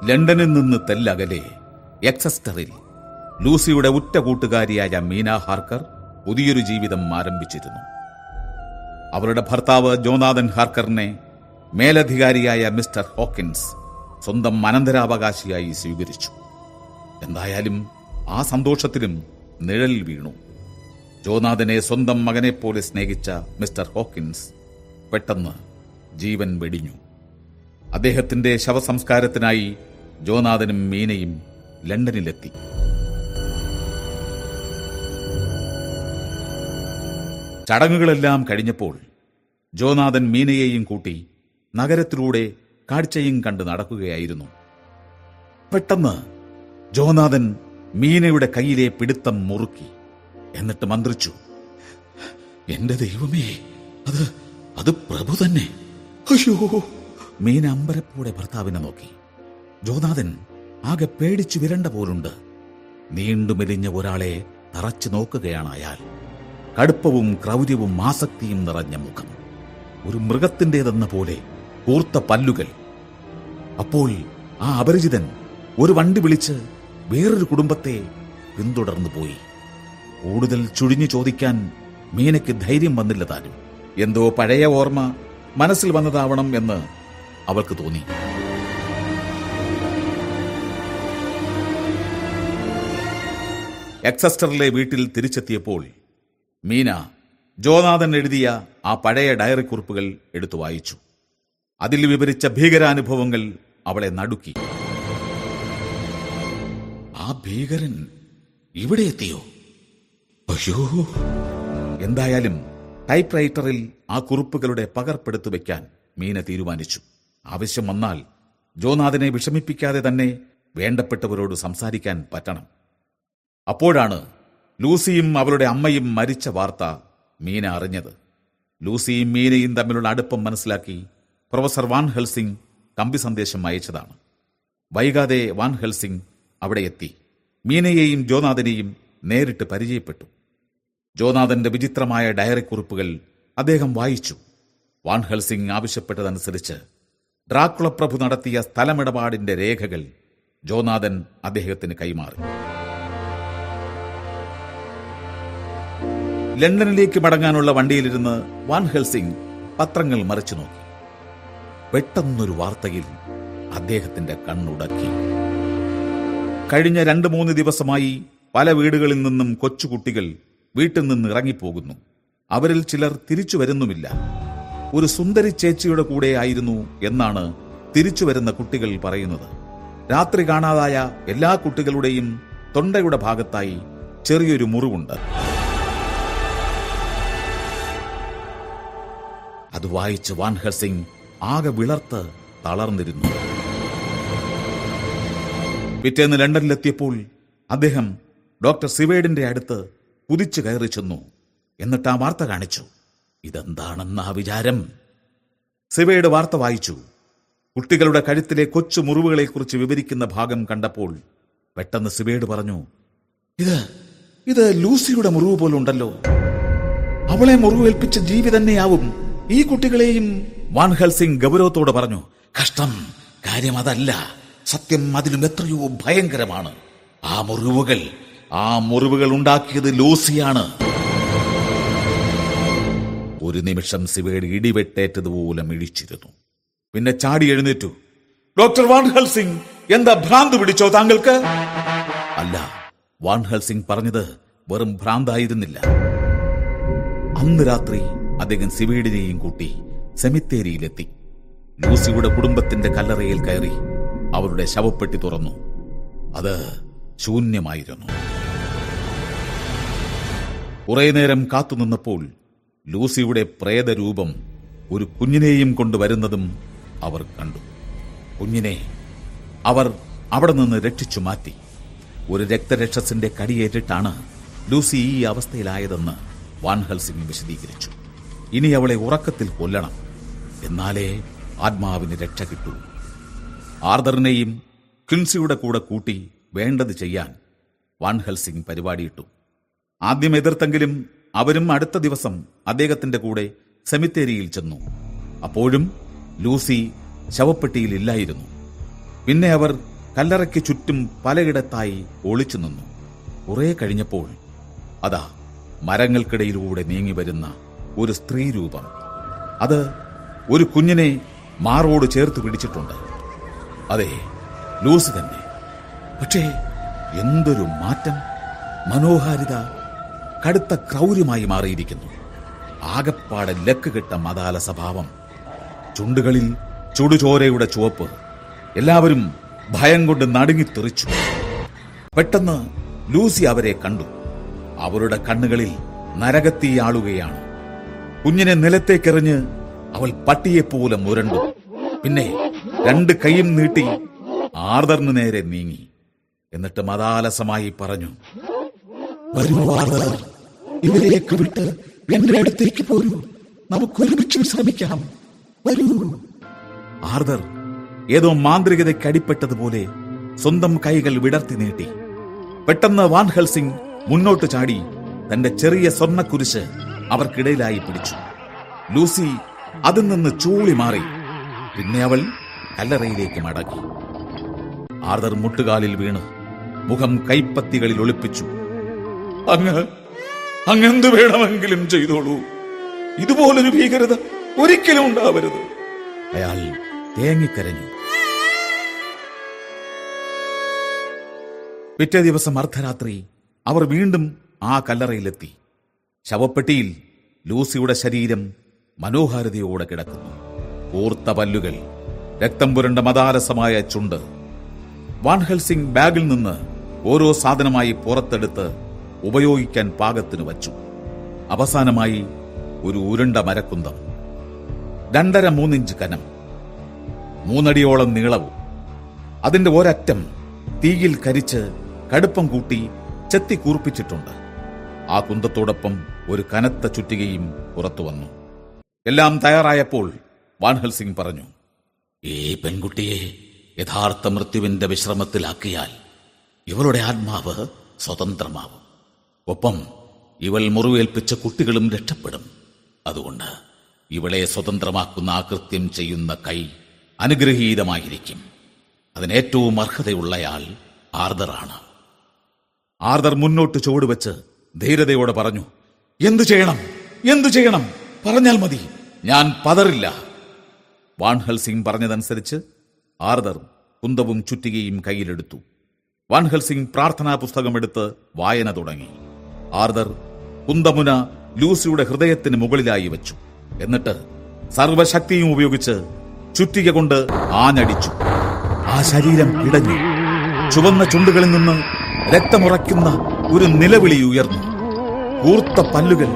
ലണ്ടനിൽ നിന്ന് തെല്ലകലെ എക്സസ്റ്ററിൽ ലൂസിയുടെ ഉറ്റ കൂട്ടുകാരിയായ മീന ഹാർക്കർ പുതിയൊരു ജീവിതം ആരംഭിച്ചിരുന്നു. അവരുടെ ഭർത്താവ് ജോനാഥൻ ഹാർക്കറിനെ മേലധികാരിയായ മിസ്റ്റർ ഹോക്കിൻസ് സ്വന്തം അനന്തരാവകാശിയായി സ്വീകരിച്ചു. എന്തായാലും ആ സന്തോഷത്തിലും നിഴലിൽ വീണു. ജോനാഥനെ സ്വന്തം മകനെപ്പോലെ സ്നേഹിച്ച മിസ്റ്റർ ഹോക്കിൻസ് പെട്ടെന്ന് ജീവൻ വെടിഞ്ഞു. അദ്ദേഹത്തിന്റെ ശവസംസ്കാരത്തിനായി ജോനാഥനും മീനയും ലണ്ടനിലെത്തി. ചടങ്ങുകളെല്ലാം കഴിഞ്ഞപ്പോൾ ജോനാഥൻ മീനയെയും കൂട്ടി നഗരത്തിലൂടെ കാഴ്ചയും കണ്ട് നടക്കുകയായിരുന്നു. പെട്ടെന്ന് ജോനാഥൻ മീനയുടെ കയ്യിലെ പിടുത്തം മുറുക്കി എന്നിട്ട് മന്ത്രിച്ചു എന്റെ ദൈവമേ അത് അത് പ്രഭു തന്നെ. അയ്യോ. മീന അമ്പരപ്പോടെ ഭർത്താവിനെ നോക്കി. ജോനാഥൻ ആകെ പേടിച്ചു വിരണ്ട പോലുണ്ട്. നീണ്ടു മെലിഞ്ഞ ഒരാളെ തറച്ചു നോക്കുകയാണ് അയാൾ. കടുപ്പവും ക്രൗര്യവും ആസക്തിയും നിറഞ്ഞ മുഖം. ഒരു മൃഗത്തിന്റെതെന്ന പോലെ കൂർത്ത പല്ലുകൾ. അപ്പോൾ ആ അപരിചിതൻ ഒരു വണ്ടി വിളിച്ച് വേറൊരു കുടുംബത്തെ പിന്തുടർന്നു പോയി. കൂടുതൽ ചുഴിഞ്ഞു ചോദിക്കാൻ മീനയ്ക്ക് ധൈര്യം വന്നില്ല താനും. എന്തോ പഴയ ഓർമ്മ മനസ്സിൽ വന്നതാവണം എന്ന് അവൾക്ക് തോന്നി. എക്സസ്റ്ററിലെ വീട്ടിൽ തിരിച്ചെത്തിയപ്പോൾ മീന ജോനാഥൻ എഴുതിയ ആ പഴയ ഡയറി കുറിപ്പുകൾ എടുത്തു വായിച്ചു. അതിൽ വിവരിച്ച ഭീകരാനുഭവങ്ങൾ അവളെ നടുക്കി. ആ ഭീകരൻ ഇവിടെ എത്തിയോ? അയ്യോ. എന്തായാലും ടൈപ്പ് റൈറ്ററിൽ ആ കുറിപ്പുകളുടെ പകർപ്പെടുത്തു വെക്കാൻ മീന തീരുമാനിച്ചു. ആവശ്യം വന്നാൽ ജോനാഥനെ വിഷമിപ്പിക്കാതെ തന്നെ വേണ്ടപ്പെട്ടവരോട് സംസാരിക്കാൻ പറ്റണം. അപ്പോഴാണ് ലൂസിയും അവളുടെ അമ്മയും മരിച്ച വാർത്ത മീന അറിഞ്ഞത്. ലൂസിയും മീനയും തമ്മിലുള്ള അടുപ്പം മനസ്സിലാക്കി പ്രൊഫസർ വാൻ ഹെൽസിംഗ് കമ്പി സന്ദേശം അയച്ചതാണ്. വൈകാതെ വാൻ ഹെൽസിംഗ് അവിടെ എത്തി. മീനയെയും ജോനാഥനെയും നേരിട്ട് പരിചയപ്പെട്ടു. ജോനാഥന്റെ വിചിത്രമായ ഡയറി കുറിപ്പുകൾ അദ്ദേഹം വായിച്ചു. വാൻ ഹെൽസിംഗ് ആവശ്യപ്പെട്ടതനുസരിച്ച് ഡ്രാക്കുള പ്രഭു നടത്തിയ സ്ഥലമിടപാടിന്റെ രേഖകൾ ജോനാഥൻ അദ്ദേഹത്തിന് കൈമാറി. ലണ്ടനിലേക്ക് മടങ്ങാനുള്ള വണ്ടിയിലിരുന്ന് വാൻ ഹെൽസിംഗ് പത്രങ്ങൾ മറിച്ചു നോക്കി. പെട്ടെന്നൊരു വാർത്തയിൽ അദ്ദേഹത്തിന്റെ കണ്ണുടക്കി. കഴിഞ്ഞ രണ്ട് മൂന്ന് ദിവസമായി പല വീടുകളിൽ നിന്നും കൊച്ചുകുട്ടികൾ വീട്ടിൽ നിന്ന് ഇറങ്ങിപ്പോകുന്നു. അവരിൽ ചിലർ തിരിച്ചു വരുന്നുമില്ല. ഒരു സുന്ദരി ചേച്ചിയുടെ കൂടെ ആയിരുന്നു എന്നാണ് തിരിച്ചു വരുന്ന കുട്ടികൾ പറയുന്നത്. രാത്രി കാണാതായ എല്ലാ കുട്ടികളുടെയും തൊണ്ടയുടെ ഭാഗത്തായി ചെറിയൊരു മുറിവുണ്ട്. അത് വായിച്ച് വാൻ ഹെൽസിംഗ് ആകെ വിളർത്ത് തളർന്നിരുന്നു. പിറ്റേന്ന് ലണ്ടനിലെത്തിയപ്പോൾ അദ്ദേഹം ഡോക്ടർ സിവേഡിന്റെ അടുത്ത് കുതിച്ചു കയറി ചെന്നു. എന്നിട്ട് ആ വാർത്ത കാണിച്ചു. ഇതെന്താണെന്ന ആ വിചാരം? സിവേഡ് വാർത്ത വായിച്ചു. കുട്ടികളുടെ കഴുത്തിലെ കൊച്ചു മുറിവുകളെക്കുറിച്ച് വിവരിക്കുന്ന ഭാഗം കണ്ടപ്പോൾ പെട്ടെന്ന് സിവേഡ് പറഞ്ഞു ഇത് ഇത് ലൂസിയുടെ മുറിവ് പോലുണ്ടല്ലോ. അവളെ മുറിവേൽപ്പിച്ച ജീവി തന്നെയാവും. ഈ കുട്ടികളെയും വാൻഹൽസിംഗ് ഗൗരവത്തോട് പറഞ്ഞു കഷ്ടം. കാര്യം അതല്ല. സത്യം അതിലും എത്രയോ ഭയങ്കരമാണ്. ആ മുറിവുകൾ ആ മുറിവുകൾ ഉണ്ടാക്കിയത് ലൂസിയാണ്. ഒരു നിമിഷം സിവേഡ് ഇടിവെട്ടേറ്റതുപോലെ മിഴിച്ചിരുന്നു. പിന്നെ ചാടി എഴുന്നേറ്റു. ഡോക്ടർ വാൻഹൽ സിംഗ് എന്താ ഭ്രാന്ത് പിടിച്ചോ താങ്കൾക്ക്? അല്ല. വാൻഹൽ സിംഗ് പറഞ്ഞത് വെറും ഭ്രാന്തായിരുന്നില്ല. അന്ന് രാത്രി അദ്ദേഹം സിവേഡിനെയും കൂട്ടി സെമിത്തേരിയിലെത്തി. ലൂസിയുടെ കുടുംബത്തിന്റെ കല്ലറയിൽ കയറി അവരുടെ ശവപ്പെട്ടി തുറന്നു. അത് ശൂന്യമായിരുന്നു. കുറെ നേരം കാത്തുനിന്നപ്പോൾ ലൂസിയുടെ പ്രേതരൂപം ഒരു കുഞ്ഞിനെയും കൊണ്ടുവരുന്നതും അവർ കണ്ടു. കുഞ്ഞിനെ അവർ അവിടെ നിന്ന് രക്ഷിച്ചു മാറ്റി. ഒരു രക്തരക്ഷസിന്റെ കടിയേറ്റിട്ടാണ് ലൂസി ഈ അവസ്ഥയിലായതെന്ന് വാൻഹൽസിംഗ് വിശദീകരിച്ചു. ഇനി അവളെ ഉറക്കത്തിൽ കൊല്ലണം. എന്നാലേ ആത്മാവിന് രക്ഷ കിട്ടൂ. ആർദറിനെയും ക്വിൻസിയുടെ കൂടെ കൂട്ടി വേണ്ടത് ചെയ്യാൻ വാൻഹൽ സിംഗ് പരിപാടിയിട്ടു. ആദ്യം എതിർത്തെങ്കിലും അവരും അടുത്ത ദിവസം അദ്ദേഹത്തിന്റെ കൂടെ സെമിത്തേരിയിൽ ചെന്നു. അപ്പോഴും ലൂസി ശവപ്പെട്ടിയിൽ ഇല്ലായിരുന്നു. പിന്നെ അവർ കല്ലറയ്ക്ക് ചുറ്റും പലയിടത്തായി ഒളിച്ചു നിന്നു. കുറെ കഴിഞ്ഞപ്പോൾ അതാ മരങ്ങൾക്കിടയിലൂടെ നീങ്ങി വരുന്ന ഒരു സ്ത്രീ രൂപം. അത് ഒരു കുഞ്ഞിനെ മാറോട് ചേർത്ത് പിടിച്ചിട്ടുണ്ട്. അതെ ലൂസി തന്നെ. പക്ഷേ എന്തൊരു മാറ്റം. മനോഹാരിത കടുത്ത ക്രൗര്യമായി മാറിയിരിക്കുന്നു. ആകപ്പാടെ ലക്ക് കിട്ട മതാല സ്വഭാവം. ചുണ്ടുകളിൽ ചുടുചോരയുടെ ചുവപ്പ്. എല്ലാവരും ഭയം കൊണ്ട് നടുങ്ങിത്തെറിച്ചു. പെട്ടെന്ന് ലൂസി അവരെ കണ്ടു. അവരുടെ കണ്ണുകളിൽ നരകത്തീയാളുകയാണ് കുഞ്ഞിനെ നിലത്തേക്കെറിഞ്ഞ് അവൾ പട്ടിയെപ്പോലെ മുരണ്ടു. പിന്നെ രണ്ട് കൈയും നീട്ടി ആർദറിന് നേരെ നീങ്ങി. എന്നിട്ട് മതാലസമായി പറഞ്ഞു. ഇവരെയൊക്കെ വിട്ട് എന്റെ അടുത്തേക്ക് പോരൂ. നമുക്ക് ഒരുമിച്ച് വിശ്രമിക്കാം വരൂ. ആർദർ ഏതോ മാന്ത്രികതയ്ക്ക് അടിപ്പെട്ടതുപോലെ സ്വന്തം കൈകൾ വിടർത്തി നീട്ടി. പെട്ടെന്ന് വാൻ ഹെൽസിംഗ് മുന്നോട്ട് ചാടി തന്റെ ചെറിയ സ്വർണക്കുരിശ് അവർക്കിടയിലായി പിടിച്ചു. ലൂസി അതിൽ നിന്ന് ചൂളി മാറി പിന്നെ അവൾ കല്ലറയിലേക്ക് മടങ്ങി. ആർദർ മുട്ടുകാലിൽ വീണ് മുഖം കൈപ്പത്തികളിൽ ഒളിപ്പിച്ചു. അങ്ങ് അങ്ങെന്ത് വേണമെങ്കിലും ചെയ്തോളൂ. ഇതുപോലൊരു ഭീകരത ഒരിക്കലും ഉണ്ടാവരുത്. അയാൾ തേങ്ങിക്കരഞ്ഞു. പിറ്റേ ദിവസം അർദ്ധരാത്രി അവർ വീണ്ടും ആ കല്ലറയിലെത്തി. ശവപ്പെട്ടിയിൽ ലൂസിയുടെ ശരീരം മനോഹാരിതയോടെ കിടക്കുന്നു. കൂർത്ത പല്ലുകൾ രക്തം പുരണ്ട മതാലസമായ ചുണ്ട്. വാൻഹൽസിംഗ് ബാഗിൽ നിന്ന് ഓരോ സാധനമായി പുറത്തെടുത്ത് ഉപയോഗിക്കാൻ പാകത്തിന് വച്ചു. അവസാനമായി ഒരു ഉരുണ്ട മരക്കുന്തം. രണ്ടര മൂന്നിഞ്ച് കനം. മൂന്നടിയോളം നീളവും. അതിന്റെ ഒരറ്റം തീയിൽ കരിച്ച് കടുപ്പം കൂട്ടി ചെത്തി കൂർപ്പിച്ചിട്ടുണ്ട്. ആ കുന്തത്തോടൊപ്പം ഒരു കനത്ത ചുറ്റികയും പുറത്തു വന്നു. എല്ലാം തയ്യാറായപ്പോൾ വാൻഹൽ സിംഗ് പറഞ്ഞു ഈ പെൺകുട്ടിയെ യഥാർത്ഥ മൃത്യുവിന്റെ വിശ്രമത്തിലാക്കിയാൽ ഇവളുടെ ആത്മാവ് സ്വതന്ത്രമാവും. ഒപ്പം ഇവൾ മുറിവേൽപ്പിച്ച കുട്ടികളും രക്ഷപ്പെടും. അതുകൊണ്ട് ഇവളെ സ്വതന്ത്രമാക്കുന്ന ആകൃത്യം ചെയ്യുന്ന കൈ അനുഗ്രഹീതമായിരിക്കും. അതിനേറ്റവും അർഹതയുള്ളയാൾ ആർദറാണ്. ആർദർ മുന്നോട്ട് ചുവടുവെച്ച് ധീരതയോടെ പറഞ്ഞു എന്തു ചെയ്യണം? എന്തു ചെയ്യണം? പറഞ്ഞാൽ മതി. ഞാൻ പതറില്ല. വാൻഹൽ സിംഗ് പറഞ്ഞതനുസരിച്ച് ആർദർ കുന്തവും ചുറ്റികയും കയ്യിലെടുത്തു. വാൻഹൽ സിംഗ് പ്രാർത്ഥനാ പുസ്തകമെടുത്ത് വായന തുടങ്ങി. ആർദർ കുന്തമുന ലൂസിയുടെ ഹൃദയത്തിന് മുകളിലായി വെച്ചു. എന്നിട്ട് സർവശക്തിയും ഉപയോഗിച്ച് ചുറ്റിക കൊണ്ട് ആഞ്ഞടിച്ചു. ആ ശരീരം ഇടഞ്ഞു. ചുവന്ന ചുണ്ടുകളിൽ നിന്ന് രക്തമുറയ്ക്കുന്ന ഒരു നിലവിളി ഉയർന്നു. കൂർത്ത പല്ലുകൾ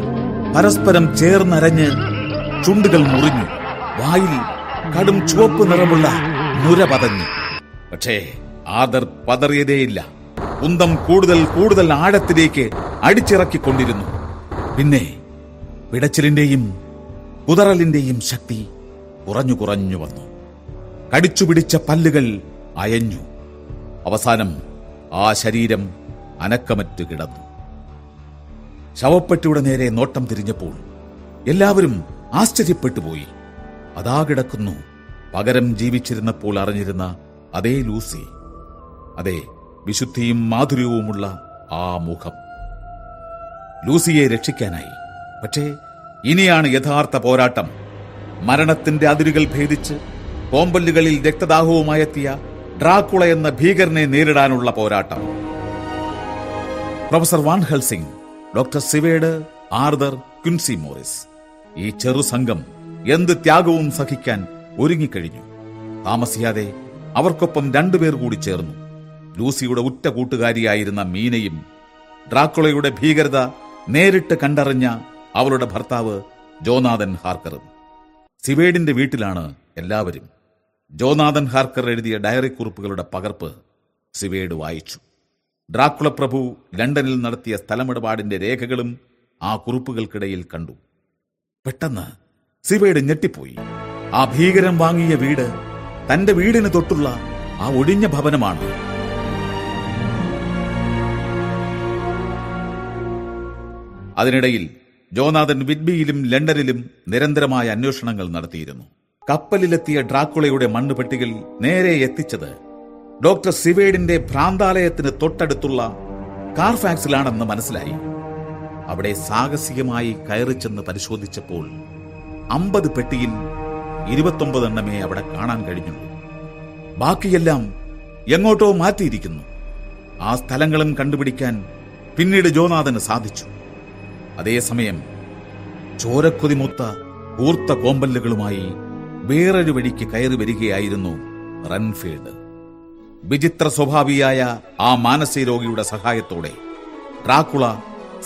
പരസ്പരം ചേർന്നരഞ്ഞ് ചുണ്ടുകൾ മുറിഞ്ഞു. വായിൽ കടും ചുവപ്പ് നിറമുള്ള നുര പതഞ്ഞു. പക്ഷേ ആദർ പതറിയതേയില്ല. കുന്തം കൂടുതൽ കൂടുതൽ ആഴത്തിലേക്ക് അടിച്ചിറക്കിക്കൊണ്ടിരുന്നു. പിന്നെ പിടച്ചിലിന്റെയും കുതറലിന്റെയും ശക്തി കുറഞ്ഞു കുറഞ്ഞു വന്നു. കടിച്ചുപിടിച്ച പല്ലുകൾ അയഞ്ഞു. അവസാനം ആ ശരീരം അനക്കമറ്റ് കിടന്നു. ശവപ്പെട്ടിയുടെ നേരെ നോട്ടം തിരിഞ്ഞപ്പോൾ എല്ലാവരും ആശ്ചര്യപ്പെട്ടുപോയി അതാ കിടക്കുന്നു. പകരം ജീവിച്ചിരുന്നപ്പോൾ അറിഞ്ഞിരുന്ന അതേ ലൂസി. അതെ വിശുദ്ധിയും മാധുര്യവുമുള്ള ആ മുഖം. ലൂസിയെ രക്ഷിക്കാനായി. പക്ഷേ ഇനിയാണ് യഥാർത്ഥ പോരാട്ടം. മരണത്തിന്റെ അതിരുകൾ ഭേദിച്ച് കോമ്പല്ലുകളിൽ രക്തദാഹവുമായെത്തിയ ഡ്രാക്കുള എന്ന ഭീകരനെ നേരിടാനുള്ള പോരാട്ടം. Professor Van Helsing doctor Seward Arthur Quincey Morris. ഈ ചെറു സംഘം എന്ത് ത്യാഗവും സഹിക്കാൻ ഒരുങ്ങിക്കഴിഞ്ഞു. താമസിയാതെ അവർക്കൊപ്പം രണ്ടുപേർ കൂടി ചേർന്നു. ലൂസിയുടെ ഉറ്റ കൂട്ടുകാരിയായിരുന്ന മീനയും ഡ്രാക്കുളയുടെ ഭീകരത നേരിട്ട് കണ്ടറിഞ്ഞ അവളുടെ ഭർത്താവ് ജോനാഥൻ ഹാർക്കറും. സിവേഡിന്റെ വീട്ടിലാണ് എല്ലാവരും. ജോനാഥൻ ഹാർക്കർ എഴുതിയ ഡയറി കുറിപ്പുകളുടെ പകർപ്പ് സിവേഡ് വായിച്ചു. ഡ്രാക്കുള പ്രഭു ലണ്ടനിൽ നടത്തിയ സ്ഥലമിടപാടിന്റെ രേഖകളും ആ കുറിപ്പുകൾക്കിടയിൽ കണ്ടു. പെട്ടെന്ന് സിവയുടെ ഞെട്ടിപ്പോയി. ആ ഭീകരം വാങ്ങിയ വീട് തന്റെ വീടിന് തൊട്ടുള്ള ആ ഒഴിഞ്ഞ ഭവനമാണ്. അതിനിടയിൽ ജോനാഥൻ വിഡ്ബിയിലും ലണ്ടനിലും നിരന്തരമായ അന്വേഷണങ്ങൾ നടത്തിയിരുന്നു. കപ്പലിലെത്തിയ ഡ്രാക്കുളയുടെ മണ്ണുപെട്ടികൾ നേരെ എത്തിച്ചത് ഡോക്ടർ സിവേഡിന്റെ ഭ്രാന്താലയത്തിന് തൊട്ടടുത്തുള്ള കാർഫാക്സിലാണെന്ന് മനസ്സിലായി. അവിടെ സാഹസികമായി കയറിച്ചെന്ന് പരിശോധിച്ചപ്പോൾ അമ്പത് പെട്ടിയിൽ ഇരുപത്തൊമ്പത് എണ്ണമേ അവിടെ കാണാൻ കഴിഞ്ഞുള്ളൂ ബാക്കിയെല്ലാം എങ്ങോട്ടോ മാറ്റിയിരിക്കുന്നു. ആ സ്ഥലങ്ങളും കണ്ടുപിടിക്കാൻ പിന്നീട് ജോനാഥന് സാധിച്ചു. അതേസമയം ചോരക്കൊതിമൊത്ത കൂർത്ത കോമ്പല്ലുകളുമായി വേറൊരു വഴിക്ക് കയറി വരികയായിരുന്നു റൺഫീൽഡ്. വിചിത്ര സ്വഭാവിയായ ആ മാനസിക രോഗിയുടെ സഹായത്തോടെ ഡ്രാക്കുള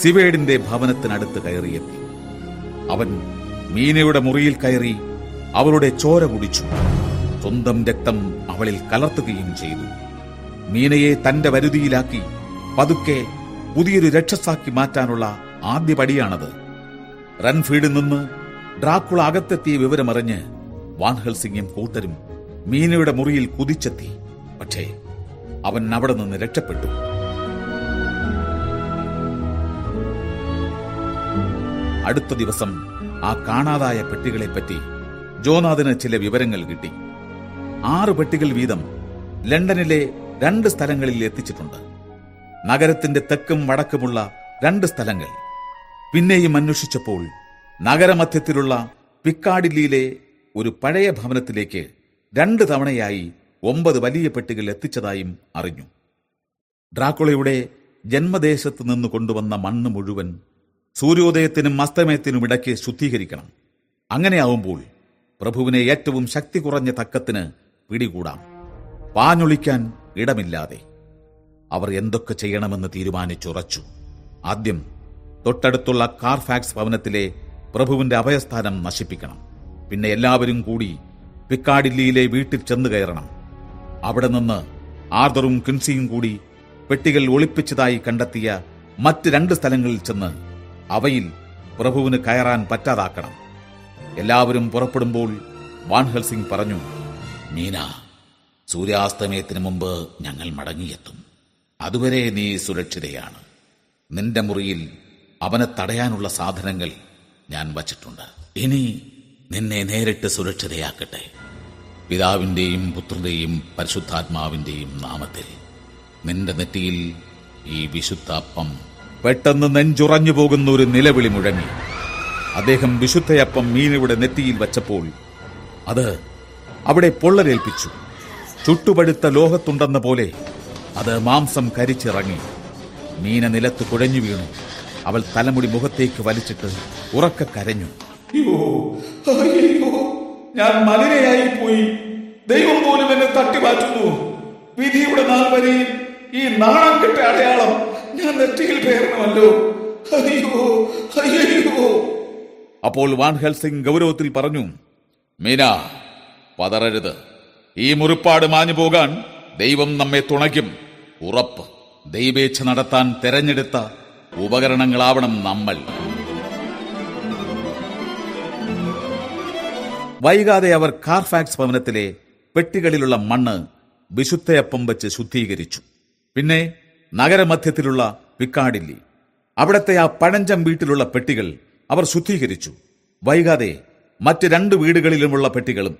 സിവേഡിന്റെ ഭവനത്തിനടുത്ത് കയറിയെത്തി. അവൻ മീനയുടെ മുറിയിൽ കയറി അവളുടെ ചോര കുടിച്ചു. സ്വന്തം രക്തം അവളിൽ കലർത്തുകയും ചെയ്തു. മീനയെ തന്റെ വരുതിയിലാക്കി പതുക്കെ പുതിയൊരു രക്ഷസാക്കി മാറ്റാനുള്ള ആദ്യ പടിയാണത്. റൺഫീൽഡിൽ നിന്ന് ഡ്രാക്കുള അകത്തെത്തിയ വിവരമറിഞ്ഞ് വാൻഹൽസിംഗും കൂട്ടരും മീനയുടെ മുറിയിൽ കുതിച്ചെത്തി. പക്ഷേ അവൻ അവിടെ നിന്ന് രക്ഷപ്പെട്ടു. അടുത്ത ദിവസം ആ കാണാതായ പെട്ടികളെപ്പറ്റി ജോനാഥിന് ചില വിവരങ്ങൾ കിട്ടി. ആറ് പെട്ടികൾ വീതം ലണ്ടനിലെ രണ്ട് സ്ഥലങ്ങളിൽ എത്തിച്ചിട്ടുണ്ട്. നഗരത്തിന്റെ തെക്കും വടക്കുമുള്ള രണ്ട് സ്ഥലങ്ങൾ. പിന്നെയും അന്വേഷിച്ചപ്പോൾ നഗരമധ്യത്തിലുള്ള പിക്കാഡില്ലിയിലെ ഒരു പഴയ ഭവനത്തിലേക്ക് രണ്ട് തവണയായി ഒമ്പത് വലിയ പെട്ടികൾ എത്തിച്ചതായും അറിഞ്ഞു. ഡ്രാക്കുളയുടെ ജന്മദേശത്ത് നിന്ന് കൊണ്ടുവന്ന മണ്ണ് മുഴുവൻ സൂര്യോദയത്തിനും അസ്തമയത്തിനും ഇടയ്ക്ക് ശുദ്ധീകരിക്കണം. അങ്ങനെയാവുമ്പോൾ പ്രഭുവിനെ ഏറ്റവും ശക്തി കുറഞ്ഞ തക്കത്തിന് പിടികൂടാം. പാഞ്ഞൊളിക്കാൻ ഇടമില്ലാതെ. അവർ എന്തൊക്കെ ചെയ്യണമെന്ന് തീരുമാനിച്ചുറച്ചു. ആദ്യം തൊട്ടടുത്തുള്ള കാർഫാക്സ് ഭവനത്തിലെ പ്രഭുവിന്റെ അഭയസ്ഥാനം നശിപ്പിക്കണം. പിന്നെ എല്ലാവരും കൂടി പിക്കാഡില്ലിയിലെ വീട്ടിൽ ചെന്നു കയറണം. അവിടെ നിന്ന് ആർദറും കിൻസിയും കൂടി പെട്ടികൾ ഒളിപ്പിച്ചതായി കണ്ടെത്തിയ മറ്റ് രണ്ട് സ്ഥലങ്ങളിൽ ചെന്ന് അവയിൽ പ്രഭുവിന് കയറാൻ പറ്റാതാക്കണം. എല്ലാവരും പുറപ്പെടുമ്പോൾ വാൻഹൽ സിംഗ് പറഞ്ഞു മീന സൂര്യാസ്തമയത്തിന് മുമ്പ് ഞങ്ങൾ മടങ്ങിയെത്തും. അതുവരെ നീ സുരക്ഷിതയാണ്. നിന്റെ മുറിയിൽ അവനെ തടയാനുള്ള സാധനങ്ങൾ ഞാൻ വച്ചിട്ടുണ്ട്. ഇനി നിന്നെ നേരിട്ട് സുരക്ഷിതയാക്കട്ടെ. പിതാവിന്റെയും പുത്രന്റെയും പരിശുദ്ധാത്മാവിന്റെയും നാമത്തിൽ. നിന്റെ നെറ്റിയിൽ ഈ വിശുദ്ധ അപ്പം പെട്ടെന്ന് നെഞ്ചുറഞ്ഞു പോകുന്ന ഒരു നിലവിളി മുഴങ്ങി. അദ്ദേഹം വിശുദ്ധയപ്പം മീനയുടെ നെറ്റിയിൽ വച്ചപ്പോൾ അത് അവിടെ പൊള്ളലേൽപ്പിച്ചു. ചുട്ടുപഴുത്ത ലോഹത്തുണ്ടെന്ന പോലെ അത് മാംസം കരിച്ചിറങ്ങി. മീന നിലത്ത് കുഴഞ്ഞു വീണു. അവൾ തലമുടി മുഖത്തേക്ക് വലിച്ചിട്ട് ഉറക്ക കരഞ്ഞു. അയ്യോ. ഞാൻ മലിനയായി പോയി. ദൈവം പോലും എന്നെ തട്ടി മാറ്റുന്നു വിധിയുടെ നാൾ വരെയും ഈ നാണം കെട്ട അടയാളം ഞാൻ നെറ്റിയിൽ പേരണമല്ലോ. അയ്യോ അയ്യോ. അപ്പോൾ വാൻ ഹെൽസിംഗ് ഗൗരവത്തിൽ പറഞ്ഞു മീന പതറരുത്. ഈ മുറിപ്പാട് മാഞ്ഞു പോകാൻ ദൈവം നമ്മെ തുണയ്ക്കും. ഉറപ്പ്. ദൈവേച്ഛ നടത്താൻ തെരഞ്ഞെടുത്ത ഉപകരണങ്ങളാവണം നമ്മൾ. വൈകാതെ അവർ കാർഫാക്സ് ഭവനത്തിലെ പെട്ടികളിലുള്ള മണ്ണ് വിശുദ്ധയപ്പം വെച്ച് ശുദ്ധീകരിച്ചു. പിന്നെ നഗരമധ്യത്തിലുള്ള വിക്കാടില്ലി. അവിടത്തെ ആ പഴഞ്ചം വീട്ടിലുള്ള പെട്ടികൾ അവർ ശുദ്ധീകരിച്ചു. വൈകാതെ മറ്റ് രണ്ട് വീടുകളിലുമുള്ള പെട്ടികളും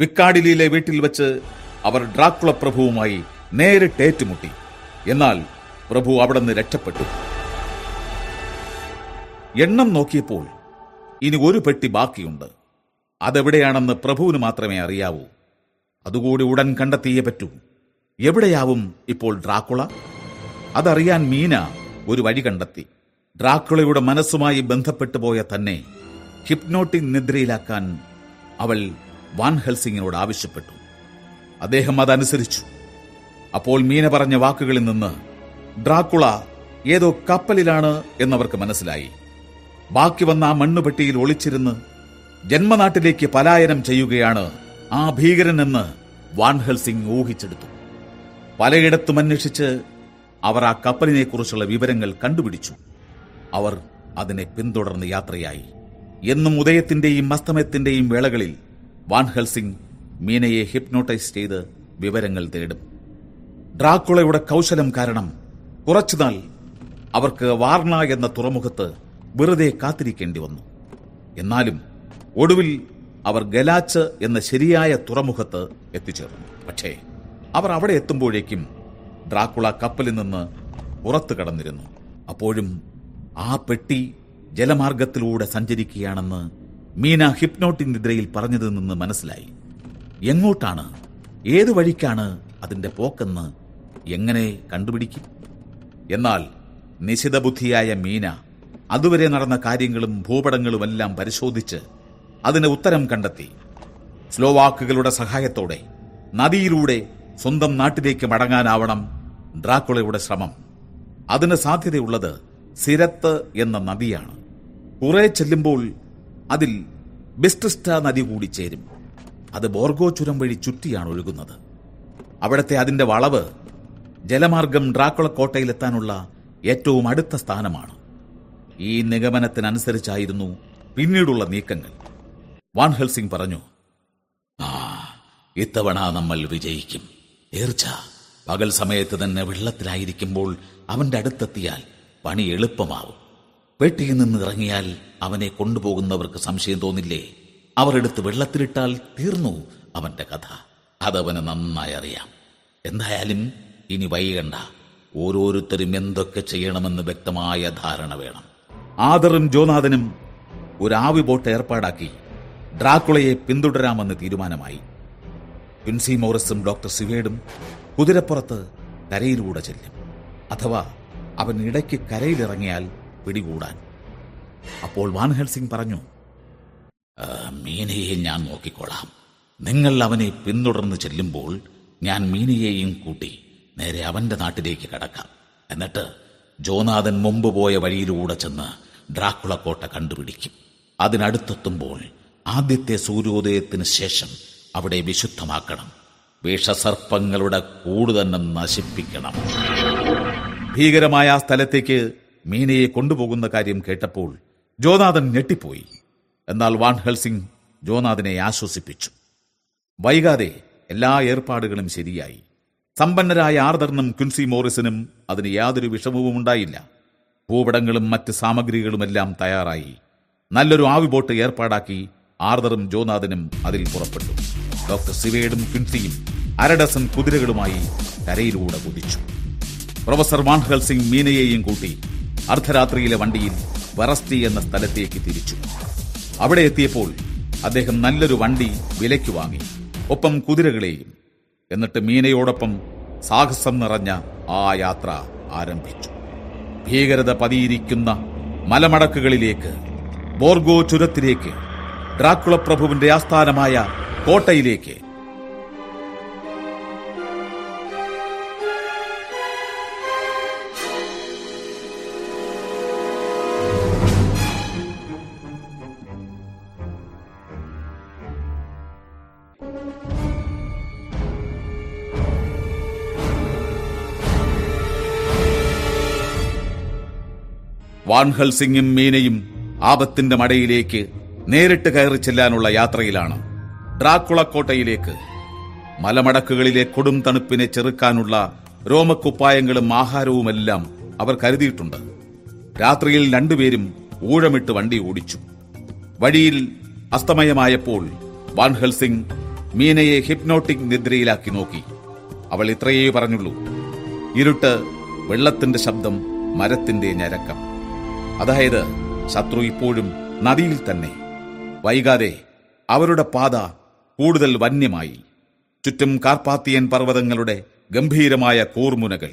വിക്കാടിലിയിലെ വീട്ടിൽ വെച്ച് അവർ ഡ്രാക്കുള പ്രഭുവുമായി നേരിട്ട് ഏറ്റുമുട്ടി. എന്നാൽ പ്രഭു അവിടെ നിന്ന് രക്ഷപ്പെട്ടു. എണ്ണം നോക്കിയപ്പോൾ ഇനി ഒരു പെട്ടി ബാക്കിയുണ്ട്. അതെവിടെയാണെന്ന് പ്രഭുവിന് മാത്രമേ അറിയാവൂ. അതുകൂടി ഉടൻ കണ്ടെത്തിയേ പറ്റൂ. എവിടെയാവും ഇപ്പോൾ ഡ്രാക്കുള? അതറിയാൻ മീന ഒരു വഴി കണ്ടെത്തി. ഡ്രാക്കുളയുടെ മനസ്സുമായി ബന്ധപ്പെട്ടു പോയ തന്നെ ഹിപ്നോട്ടിക് നിദ്രയിലാക്കാൻ അവൾ വാൻ ഹെൽസിങ്ങിനോട് ആവശ്യപ്പെട്ടു. അദ്ദേഹം അതനുസരിച്ചു. അപ്പോൾ മീന പറഞ്ഞ വാക്കുകളിൽ നിന്ന് ഡ്രാക്കുള ഏതോ കപ്പലിലാണ് എന്നവർക്ക് മനസ്സിലായി. ബാക്കി വന്ന ആ മണ്ണുപെട്ടിയിൽ ഒളിച്ചിരുന്ന് ജന്മനാട്ടിലേക്ക് പലായനം ചെയ്യുകയാണ് ആ ഭീകരനെന്ന് വാൻ ഹെൽസിംഗ് ഊഹിച്ചെടുത്തു. പലയിടത്തും അന്വേഷിച്ച് അവർ ആ കപ്പലിനെക്കുറിച്ചുള്ള വിവരങ്ങൾ കണ്ടുപിടിച്ചു. അവർ അതിനെ പിന്തുടർന്ന് യാത്രയായി. എന്നും ഉദയത്തിന്റെയും അസ്തമയത്തിന്റെയും വേളകളിൽ വാൻ ഹെൽസിംഗ് മീനയെ ഹിപ്നോട്ടൈസ് ചെയ്ത് വിവരങ്ങൾ തേടും. ഡ്രാക്കുളയുടെ കൗശലം കാരണം കുറച്ചുനാൾ അവർക്ക് വാർണ എന്ന തുറമുഖത്ത് വെറുതെ കാത്തിരിക്കേണ്ടി വന്നു. എന്നാലും ഒടുവിൽ അവർ ഗലാച്ച് എന്ന ശരിയായ തുറമുഖത്ത് എത്തിച്ചേർന്നു. പക്ഷേ അവർ അവിടെ എത്തുമ്പോഴേക്കും ഡ്രാക്കുള കപ്പലിൽ നിന്ന് പുറത്തു കടന്നിരുന്നു. അപ്പോഴും ആ പെട്ടി ജലമാർഗത്തിലൂടെ സഞ്ചരിക്കുകയാണെന്ന് മീന ഹിപ്നോട്ടിക് നിദ്രയിൽ പറഞ്ഞതിൽ നിന്ന് മനസ്സിലായി. എങ്ങോട്ടാണ് ഏതു വഴിക്കാണ് അതിന്റെ പോക്കെന്ന് എങ്ങനെ കണ്ടുപിടിക്കും? എന്നാൽ നിശിതബുദ്ധിയായ മീന അതുവരെ നടന്ന കാര്യങ്ങളും ഭൂപടങ്ങളുമെല്ലാം പരിശോധിച്ച് അതിന് ഉത്തരം കണ്ടെത്തി. സ്ലോവാക്കുകളുടെ സഹായത്തോടെ നദിയിലൂടെ സ്വന്തം നാട്ടിലേക്ക് മടങ്ങാനാവണം ഡ്രാക്കുളയുടെ ശ്രമം. അതിന് സാധ്യതയുള്ളത് സിരത്ത് എന്ന നദിയാണ്. കുറെ ചെല്ലുമ്പോൾ അതിൽ ബിസ്റ്റിസ്റ്റ നദി കൂടി ചേരും. അത് ബോർഗോ ചുരം വഴി ചുറ്റിയാണ് ഒഴുകുന്നത്. അവിടത്തെ അതിന്റെ വളവ് ജലമാർഗം ഡ്രാക്കുള കോട്ടയിലെത്താനുള്ള ഏറ്റവും അടുത്ത സ്ഥാനമാണ്. ഈ നിഗമനത്തിനനുസരിച്ചായിരുന്നു പിന്നീടുള്ള നീക്കങ്ങൾ. വാൻ ഹെൽസിംഗ് പറഞ്ഞു ആ ഇത്തവണ നമ്മൾ വിജയിക്കും. തീർച്ച പകൽ സമയത്ത് തന്നെ വെള്ളത്തിലായിരിക്കുമ്പോൾ അവന്റെ അടുത്തെത്തിയാൽ പണി എളുപ്പമാവും. പെട്ടിയിൽ നിന്ന് ഇറങ്ങിയാൽ അവനെ കൊണ്ടുപോകുന്നവർക്ക് സംശയം തോന്നില്ലേ? അവരെടുത്ത് വെള്ളത്തിലിട്ടാൽ തീർന്നു അവന്റെ കഥ. അതവന് നന്നായി അറിയാം. എന്തായാലും ഇനി വൈകണ്ട. ഓരോരുത്തരും എന്തൊക്കെ ചെയ്യണമെന്ന് വ്യക്തമായ ധാരണ വേണം. ആദറും ജോനാഥനും ഒരു ആവി ബോട്ട് ഏർപ്പാടാക്കി ഡ്രാക്കുളയെ പിന്തുടരാമെന്ന് തീരുമാനമായി. ക്വിൻസി മോറിസും ഡോക്ടർ സിവേഡും കുതിരപ്പുറത്ത് കരയിലൂടെ ചെല്ലും. അഥവാ അവൻ ഇടയ്ക്ക് കരയിലിറങ്ങിയാൽ പിടികൂടാൻ. അപ്പോൾ വാൻ ഹെൽസിംഗ് പറഞ്ഞു മീനയെ ഞാൻ നോക്കിക്കൊള്ളാം നിങ്ങൾ അവനെ പിന്തുടർന്ന് ചെല്ലുമ്പോൾ ഞാൻ മീനയെയും കൂട്ടി നേരെ അവന്റെ നാട്ടിലേക്ക് കടക്കാം. എന്നിട്ട് ജോനാഥൻ മുമ്പ് പോയ വഴിയിലൂടെ ചെന്ന് ഡ്രാക്കുള കോട്ട കണ്ടുപിടിക്കും. അതിനടുത്തെത്തുമ്പോൾ ആദ്യത്തെ സൂര്യോദയത്തിന് ശേഷം അവിടെ വിശുദ്ധമാക്കണം. വിഷസർപ്പങ്ങളുടെ കൂട് തന്നെ നശിപ്പിക്കണം. ഭീകരമായ ആ സ്ഥലത്തേക്ക് മീനയെ കൊണ്ടുപോകുന്ന കാര്യം കേട്ടപ്പോൾ ജോനാഥൻ ഞെട്ടിപ്പോയി. എന്നാൽ വാൻ ഹെൽസിംഗ് ജോനാഥിനെ ആശ്വസിപ്പിച്ചു. വൈകാതെ എല്ലാ ഏർപ്പാടുകളും ശരിയായി. സമ്പന്നരായ ആർദറിനും ക്വിൻസി മോറിസിനും അതിന് യാതൊരു വിഷമവും ഉണ്ടായില്ല. ഭൂപടങ്ങളും മറ്റ് സാമഗ്രികളുമെല്ലാം തയ്യാറായി. നല്ലൊരു ആവി ബോട്ട് ഏർപ്പാടാക്കി ആർദറും ജോനാഥനും അതിൽ പുറപ്പെട്ടു. ഡോക്ടർ സിവേഡും ക്വിൻസിയും അരഡസൻ കുതിരകളുമായി കരയിലൂടെ കുതിച്ചു. പ്രൊഫസർ മാൻഹൽ സിംഗ് മീനയെയും കൂട്ടി അർദ്ധരാത്രിയിലെ വണ്ടിയിൽ വെറസ്റ്റി എന്ന സ്ഥലത്തേക്ക് തിരിച്ചു. അവിടെ എത്തിയപ്പോൾ അദ്ദേഹം നല്ലൊരു വണ്ടി വിലയ്ക്ക് വാങ്ങി. ഒപ്പം കുതിരകളെയും. എന്നിട്ട് മീനയോടൊപ്പം സാഹസം നിറഞ്ഞ ആ യാത്ര ആരംഭിച്ചു. ഭീകരത പതിയിരിക്കുന്ന മലമടക്കുകളിലേക്ക് ബോർഗോ ചുരത്തിലേക്ക് ഡ്രാക്കുള പ്രഭുവിന്റെ ആസ്ഥാനമായ കോട്ടയിലേക്ക്. വാൻഹൽ സിംഗും മീനയും ആപത്തിന്റെ മടയിലേക്ക് നേരിട്ട് കയറി ചെല്ലാനുള്ള യാത്രയിലാണ്. ഡ്രാക്കുളക്കോട്ടയിലേക്ക് മലമടക്കുകളിലെ കൊടും തണുപ്പിനെ ചെറുക്കാനുള്ള രോമക്കുപ്പായങ്ങളും ആഹാരവുമെല്ലാം അവർ കരുതിയിട്ടുണ്ട്. രാത്രിയിൽ രണ്ടുപേരും ഊഴമിട്ട് വണ്ടി ഓടിച്ചു. വഴിയിൽ അസ്തമയമായപ്പോൾ വാൻഹൽ സിംഗ് മീനയെ ഹിപ്നോട്ടിക് നിദ്രയിലാക്കി നോക്കി. അവൾ ഇത്രയേ പറഞ്ഞുള്ളൂ. ഇരുട്ട് വെള്ളത്തിന്റെ ശബ്ദം മരത്തിന്റെ ഞരക്കം. അതായത് ശത്രു ഇപ്പോഴും നദിയിൽ തന്നെ. വൈകാതെ അവരുടെ പാത കൂടുതൽ വന്യമായി. ചുറ്റും കാർപ്പാത്തിയൻ പർവതങ്ങളുടെ ഗംഭീരമായ കൂർമുനകൾ.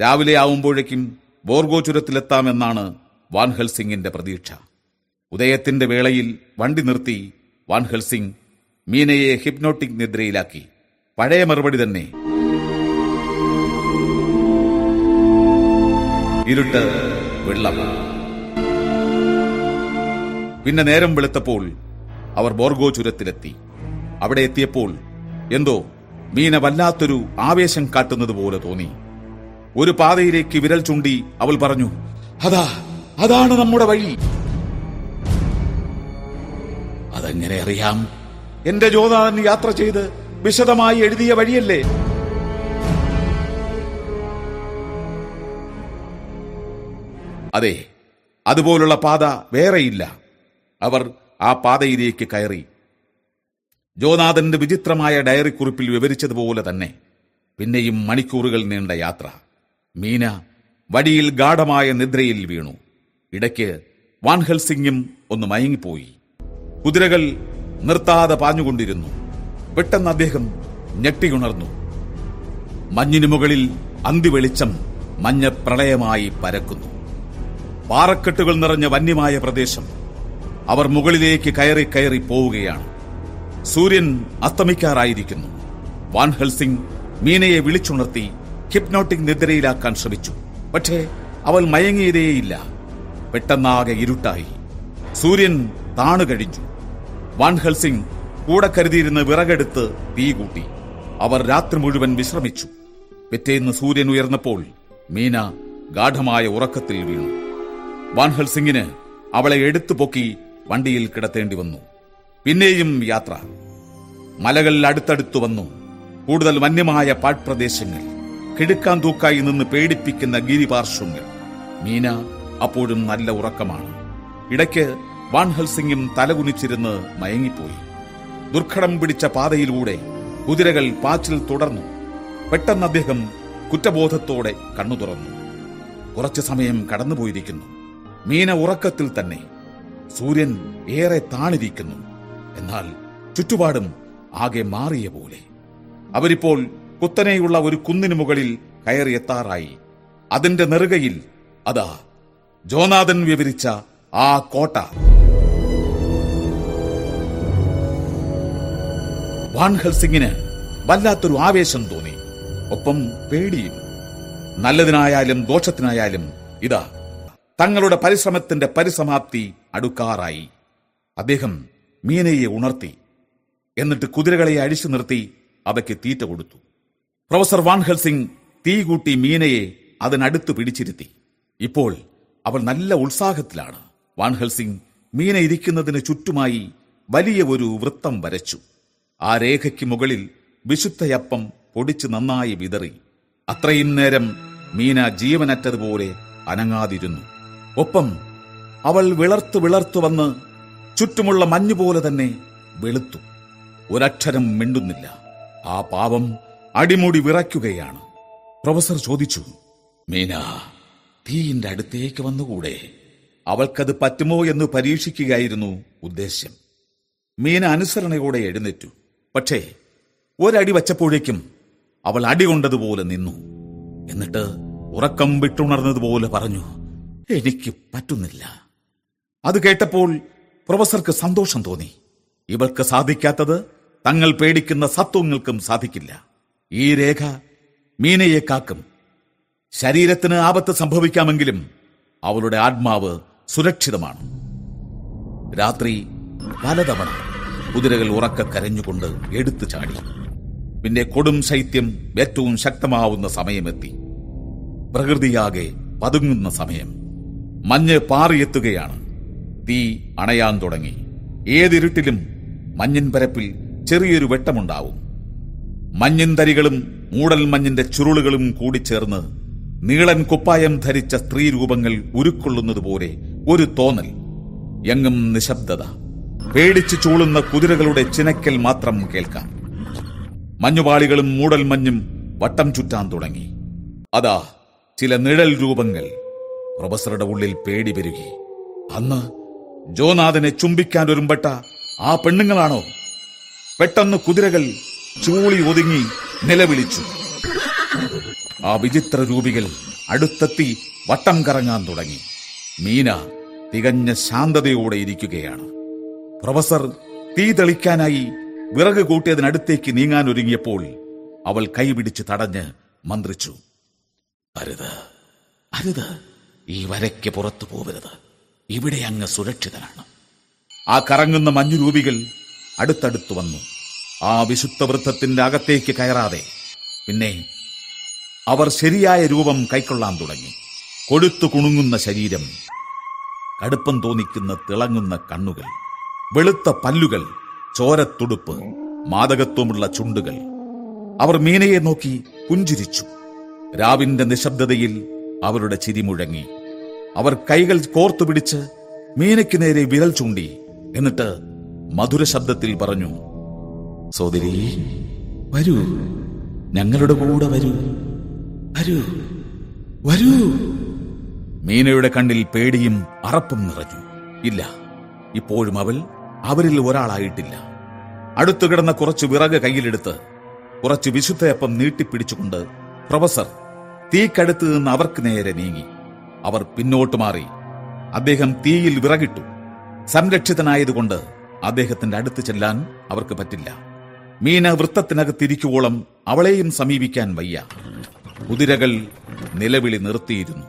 രാവിലെ ആവുമ്പോഴേക്കും ബോർഗോ ചുരത്തിലെത്താമെന്നാണ് വാൻഹൽ സിംഗിന്റെ പ്രതീക്ഷ. ഉദയത്തിന്റെ വേളയിൽ വണ്ടി നിർത്തി വാൻഹൽ സിംഗ് മീനയെ ഹിപ്നോട്ടിക് നിദ്രയിലാക്കി. പഴയ മറുപടി തന്നെ. ഇരുട്ട് വെള്ളം പിന്നെ നേരം വെളുത്തപ്പോൾ അവർ ബോർഗോ ചുരത്തിലെത്തി. അവിടെ എത്തിയപ്പോൾ എന്തോ മീന വല്ലാത്തൊരു ആവേശം കാട്ടുന്നത് പോലെ തോന്നി. ഒരു പാതയിലേക്ക് വിരൽ ചൂണ്ടി അവൾ പറഞ്ഞു അതാ അതാണ് നമ്മുടെ വഴി. അതെങ്ങനെ അറിയാം? എന്റെ ജോനാഥൻ യാത്ര ചെയ്ത് വിശദമായി എഴുതിയ വഴിയല്ലേ. അതെ അതുപോലുള്ള പാത വേറെയില്ല. അവർ ആ പാതയിലേക്ക് കയറി. ജോനാഥന്റെ വിചിത്രമായ ഡയറി കുറിപ്പിൽ വിവരിച്ചതുപോലെ തന്നെ പിന്നെയും മണിക്കൂറുകൾ നീണ്ട യാത്ര. മീന വടിയിൽ ഗാഠമായ നിദ്രയിൽ വീണു. ഇടയ്ക്ക് വാൻഹൽ സിംഗും ഒന്ന് മയങ്ങിപ്പോയി. കുതിരകൾ നിർത്താതെ പാഞ്ഞുകൊണ്ടിരുന്നു. പെട്ടെന്ന് അദ്ദേഹം ഞെട്ടിയുണർന്നു. മഞ്ഞിനു മുകളിൽ അന്തിവെളിച്ചം മഞ്ഞ പ്രളയമായി പരക്കുന്നു. പാറക്കെട്ടുകൾ നിറഞ്ഞ വന്യമായ പ്രദേശം. അവർ മുകളിലേക്ക് കയറി കയറി പോവുകയാണ്. സൂര്യൻ അസ്തമിക്കാറായിരിക്കുന്നു. വാൻ ഹെൽസിംഗ് മീനയെ വിളിച്ചുണർത്തി ഹിപ്നോട്ടിക് നിദ്രയിലാക്കാൻ ശ്രമിച്ചു. പക്ഷേ അവൾ മയങ്ങിയതേയില്ല. പെട്ടെന്നാകെ ഇരുട്ടായി. സൂര്യൻ താണുകഴിഞ്ഞു വാൻ ഹെൽസിംഗ് കൂടെ കരുതിയിരുന്ന വിറകെടുത്ത് തീ കൂട്ടി. അവർ രാത്രി മുഴുവൻ വിശ്രമിച്ചു. പിറ്റേന്ന് സൂര്യൻ ഉയർന്നപ്പോൾ മീന ഗാഠമായ ഉറക്കത്തിൽ വീണു. വാൻഹൽസിംഗിന് അവളെ എടുത്തു പൊക്കി വണ്ടിയിൽ കിടത്തേണ്ടി വന്നു. പിന്നെയും യാത്ര. മലകൾ അടുത്തടുത്തു വന്നു. കൂടുതൽ വന്യമായ പാഴ്പ്രദേശങ്ങൾ. കിടുക്കാൻ തൂക്കായി നിന്ന് പേടിപ്പിക്കുന്ന ഗിരിപാർശ്വങ്ങൾ. മീന അപ്പോഴും നല്ല ഉറക്കമാണ്. ഇടയ്ക്ക് വാൻഹൽ സിംഗും തലകുനിച്ചിരുന്ന് മയങ്ങിപ്പോയി. ദുർഘടം പിടിച്ച പാതയിലൂടെ കുതിരകൾ പാച്ചിൽ തുടർന്നു. പെട്ടെന്ന് അദ്ദേഹം കുറ്റബോധത്തോടെ കണ്ണു തുറന്നു. കുറച്ചു സമയം കടന്നുപോയിരിക്കുന്നു. മീന ഉറക്കത്തിൽ തന്നെ സൂര്യൻ ഏറെ താണിരിക്കുന്നു. എന്നാൽ ചുറ്റുപാടും ആകെ മാറിയ പോലെ. അവരിപ്പോൾ കുത്തനെയുള്ള ഒരു കുന്നിനു മുകളിൽ കയറിയെത്താറായി അതിന്റെ നെറുകയിൽ അതാ ജോനാഥൻ വിവരിച്ച ആ കോട്ട. വാൻഹൽ സിംഗിന് വല്ലാത്തൊരു ആവേശം തോന്നി. ഒപ്പം പേടിയും. നല്ലതിനായാലും ദോഷത്തിനായാലും ഇതാ തങ്ങളുടെ പരിശ്രമത്തിന്റെ പരിസമാപ്തി അടുക്കാറായി. അദ്ദേഹം മീനയെ ഉണർത്തി എന്നിട്ട് കുതിരകളെ അഴിച്ചു നിർത്തി അവയ്ക്ക് തീറ്റ കൊടുത്തു. പ്രൊഫസർ വാൻഹൽ സിംഗ് തീ കൂട്ടി മീനയെ അതിനടുത്ത് പിടിച്ചിരുത്തി. ഇപ്പോൾ അവൾ നല്ല ഉത്സാഹത്തിലാണ്. വാൻഹൽ സിംഗ് മീന ഇരിക്കുന്നതിന് ചുറ്റുമായി വലിയ ഒരു വൃത്തം വരച്ചു. ആ രേഖയ്ക്ക് മുകളിൽ വിശുദ്ധയപ്പം പൊടിച്ച് നന്നായി വിതറി. അത്രയും നേരം മീന ജീവനറ്റതുപോലെ അനങ്ങാതിരുന്നു. ഒപ്പം അവൾ വിളർത്തു വിളർത്തു വന്ന് ചുറ്റുമുള്ള മഞ്ഞുപോലെ തന്നെ വെളുത്തു. ഒരക്ഷരം മിണ്ടുന്നില്ല. ആ പാവം അടിമുടി വിറയ്ക്കുകയാണ്. പ്രൊഫസർ ചോദിച്ചു മീന തീയിന്റെ അടുത്തേക്ക് വന്നുകൂടെ? അവൾക്കത് പറ്റുമോ എന്ന് പരീക്ഷിക്കുകയായിരുന്നു ഉദ്ദേശ്യം. മീന അനുസരണയോടെ എഴുന്നേറ്റു. പക്ഷേ ഒരടി വച്ചപ്പോഴേക്കും അവൾ അടി കൊണ്ടതുപോലെ നിന്നു. എന്നിട്ട് ഉറക്കം വിട്ടുണർന്നതുപോലെ പറഞ്ഞു എനിക്ക് പറ്റുന്നില്ല. അത് കേട്ടപ്പോൾ പ്രൊഫസർക്ക് സന്തോഷം തോന്നി. ഇവർക്ക് സാധിക്കാത്തത് തങ്ങൾ പേടിക്കുന്ന സത്വങ്ങൾക്കും സാധിക്കില്ല. ഈ രേഖ മീനയെ കാക്കും. ശരീരത്തിന് ആപത്ത് സംഭവിക്കാമെങ്കിലും അവളുടെ ആത്മാവ് സുരക്ഷിതമാണ്. രാത്രി പലതവണ കുതിരകൾ ഉറക്ക കരഞ്ഞുകൊണ്ട് എടുത്തു ചാടി. പിന്നെ കൊടും ശൈത്യം ഏറ്റവും ശക്തമാവുന്ന സമയമെത്തി. പ്രകൃതിയാകെ പതുങ്ങുന്ന സമയം. മഞ്ഞ് പാറിയെത്തുകയാണ്. തീ അണയാൻ തുടങ്ങി. ഏതിരുട്ടിലും മഞ്ഞിൻ പരപ്പിൽ ചെറിയൊരു വെട്ടമുണ്ടാവും. മഞ്ഞിൻ തരികളും മൂടൽ മഞ്ഞിന്റെ ചുരുളുകളും കൂടിച്ചേർന്ന് നീളൻ കുപ്പായം ധരിച്ച സ്ത്രീരൂപങ്ങൾ ഉരുക്കൊള്ളുന്നത് പോലെ ഒരു തോന്നൽ എങ്ങും നിശബ്ദത. പേടിച്ചു ചൂളുന്ന കുതിരകളുടെ ചിനക്കൽ മാത്രം കേൾക്കാം. മഞ്ഞുപാളികളും മൂടൽ മഞ്ഞും വട്ടം ചുറ്റാൻ തുടങ്ങി. അതാ ചില നിഴൽ രൂപങ്ങൾ. പ്രൊഫസറുടെ ഉള്ളിൽ പേടി പെരുകി. അന്ന് ജോനാഥനെ ചുംബിക്കാൻ ഒരുമ്പെട്ട ആ പെണ്ണുങ്ങളാണോ? പെട്ടെന്ന് കുതിരകൾ ചൂളി ഒതുങ്ങി നിലവിളിച്ചു. ആ വിചിത്ര രൂപികൾ അടുത്തെത്തി വട്ടം കറങ്ങാൻ തുടങ്ങി. മീന തികഞ്ഞ ശാന്തതയോടെ ഇരിക്കുകയാണ്. പ്രൊഫസർ തീ തെളിക്കാനായി വിറക് കൂട്ടിയതിനടുത്തേക്ക് നീങ്ങാൻ ഒരുങ്ങിയപ്പോൾ അവൾ കൈപിടിച്ച് തടഞ്ഞ് മന്ത്രിച്ചു. അരുത്. അരുത്. ഈ വരയ്ക്ക് പുറത്തു പോവരുത് ഇവിടെ അങ്ങ് സുരക്ഷിതനാണ്. ആ കറങ്ങുന്ന മഞ്ഞുരൂപികൾ അടുത്തടുത്ത് വന്നു. ആ വിശുദ്ധ വൃത്തത്തിന്റെ അകത്തേക്ക് കയറാതെ. പിന്നെ അവർ ശരിയായ രൂപം കൈക്കൊള്ളാൻ തുടങ്ങി. കൊഴുത്തു കുണുങ്ങുന്ന ശരീരം കടുപ്പം തോന്നിക്കുന്ന തിളങ്ങുന്ന കണ്ണുകൾ വെളുത്ത പല്ലുകൾ ചോരത്തുടുപ്പ് മാതകത്വമുള്ള ചുണ്ടുകൾ. അവർ മീനയെ നോക്കി പുഞ്ചിരിച്ചു. രാവിന്റെ നിശബ്ദതയിൽ അവരുടെ ചിരി മുഴങ്ങി. അവർ കൈകൾ കോർത്തു പിടിച്ച് മീനയ്ക്ക് നേരെ വിരൽ ചൂണ്ടി എന്നിട്ട് മധുര ശബ്ദത്തിൽ പറഞ്ഞു സോദരി വരൂ. ഞങ്ങളുടെ കൂടെ വരൂ. വരൂ. വരൂ. മീനയുടെ കണ്ണിൽ പേടിയും അറപ്പും നിറഞ്ഞു. ഇല്ല ഇപ്പോഴും അവൾ അവരിൽ ഒരാളായിട്ടില്ല. അടുത്തു കിടന്ന കുറച്ച് വിറക് കയ്യിലെടുത്ത് കുറച്ച് വിശുദ്ധയപ്പം നീട്ടിപ്പിടിച്ചുകൊണ്ട് പ്രൊഫസർ തീക്കടുത്ത് നിന്ന് അവർക്ക് നേരെ നീങ്ങി. അവർ പിന്നോട്ട് മാറി. അദ്ദേഹം തീയിൽ വിറകിട്ടു. സംരക്ഷിതനായതുകൊണ്ട് അദ്ദേഹത്തിന്റെ അടുത്ത് ചെല്ലാൻ അവർക്ക് പറ്റില്ല. മീന വൃത്തത്തിനകത്തിരിക്കുവോളം അവളെയും സമീപിക്കാൻ വയ്യ. കുതിരകൾ നിലവിളി നിർത്തിയിരുന്നു.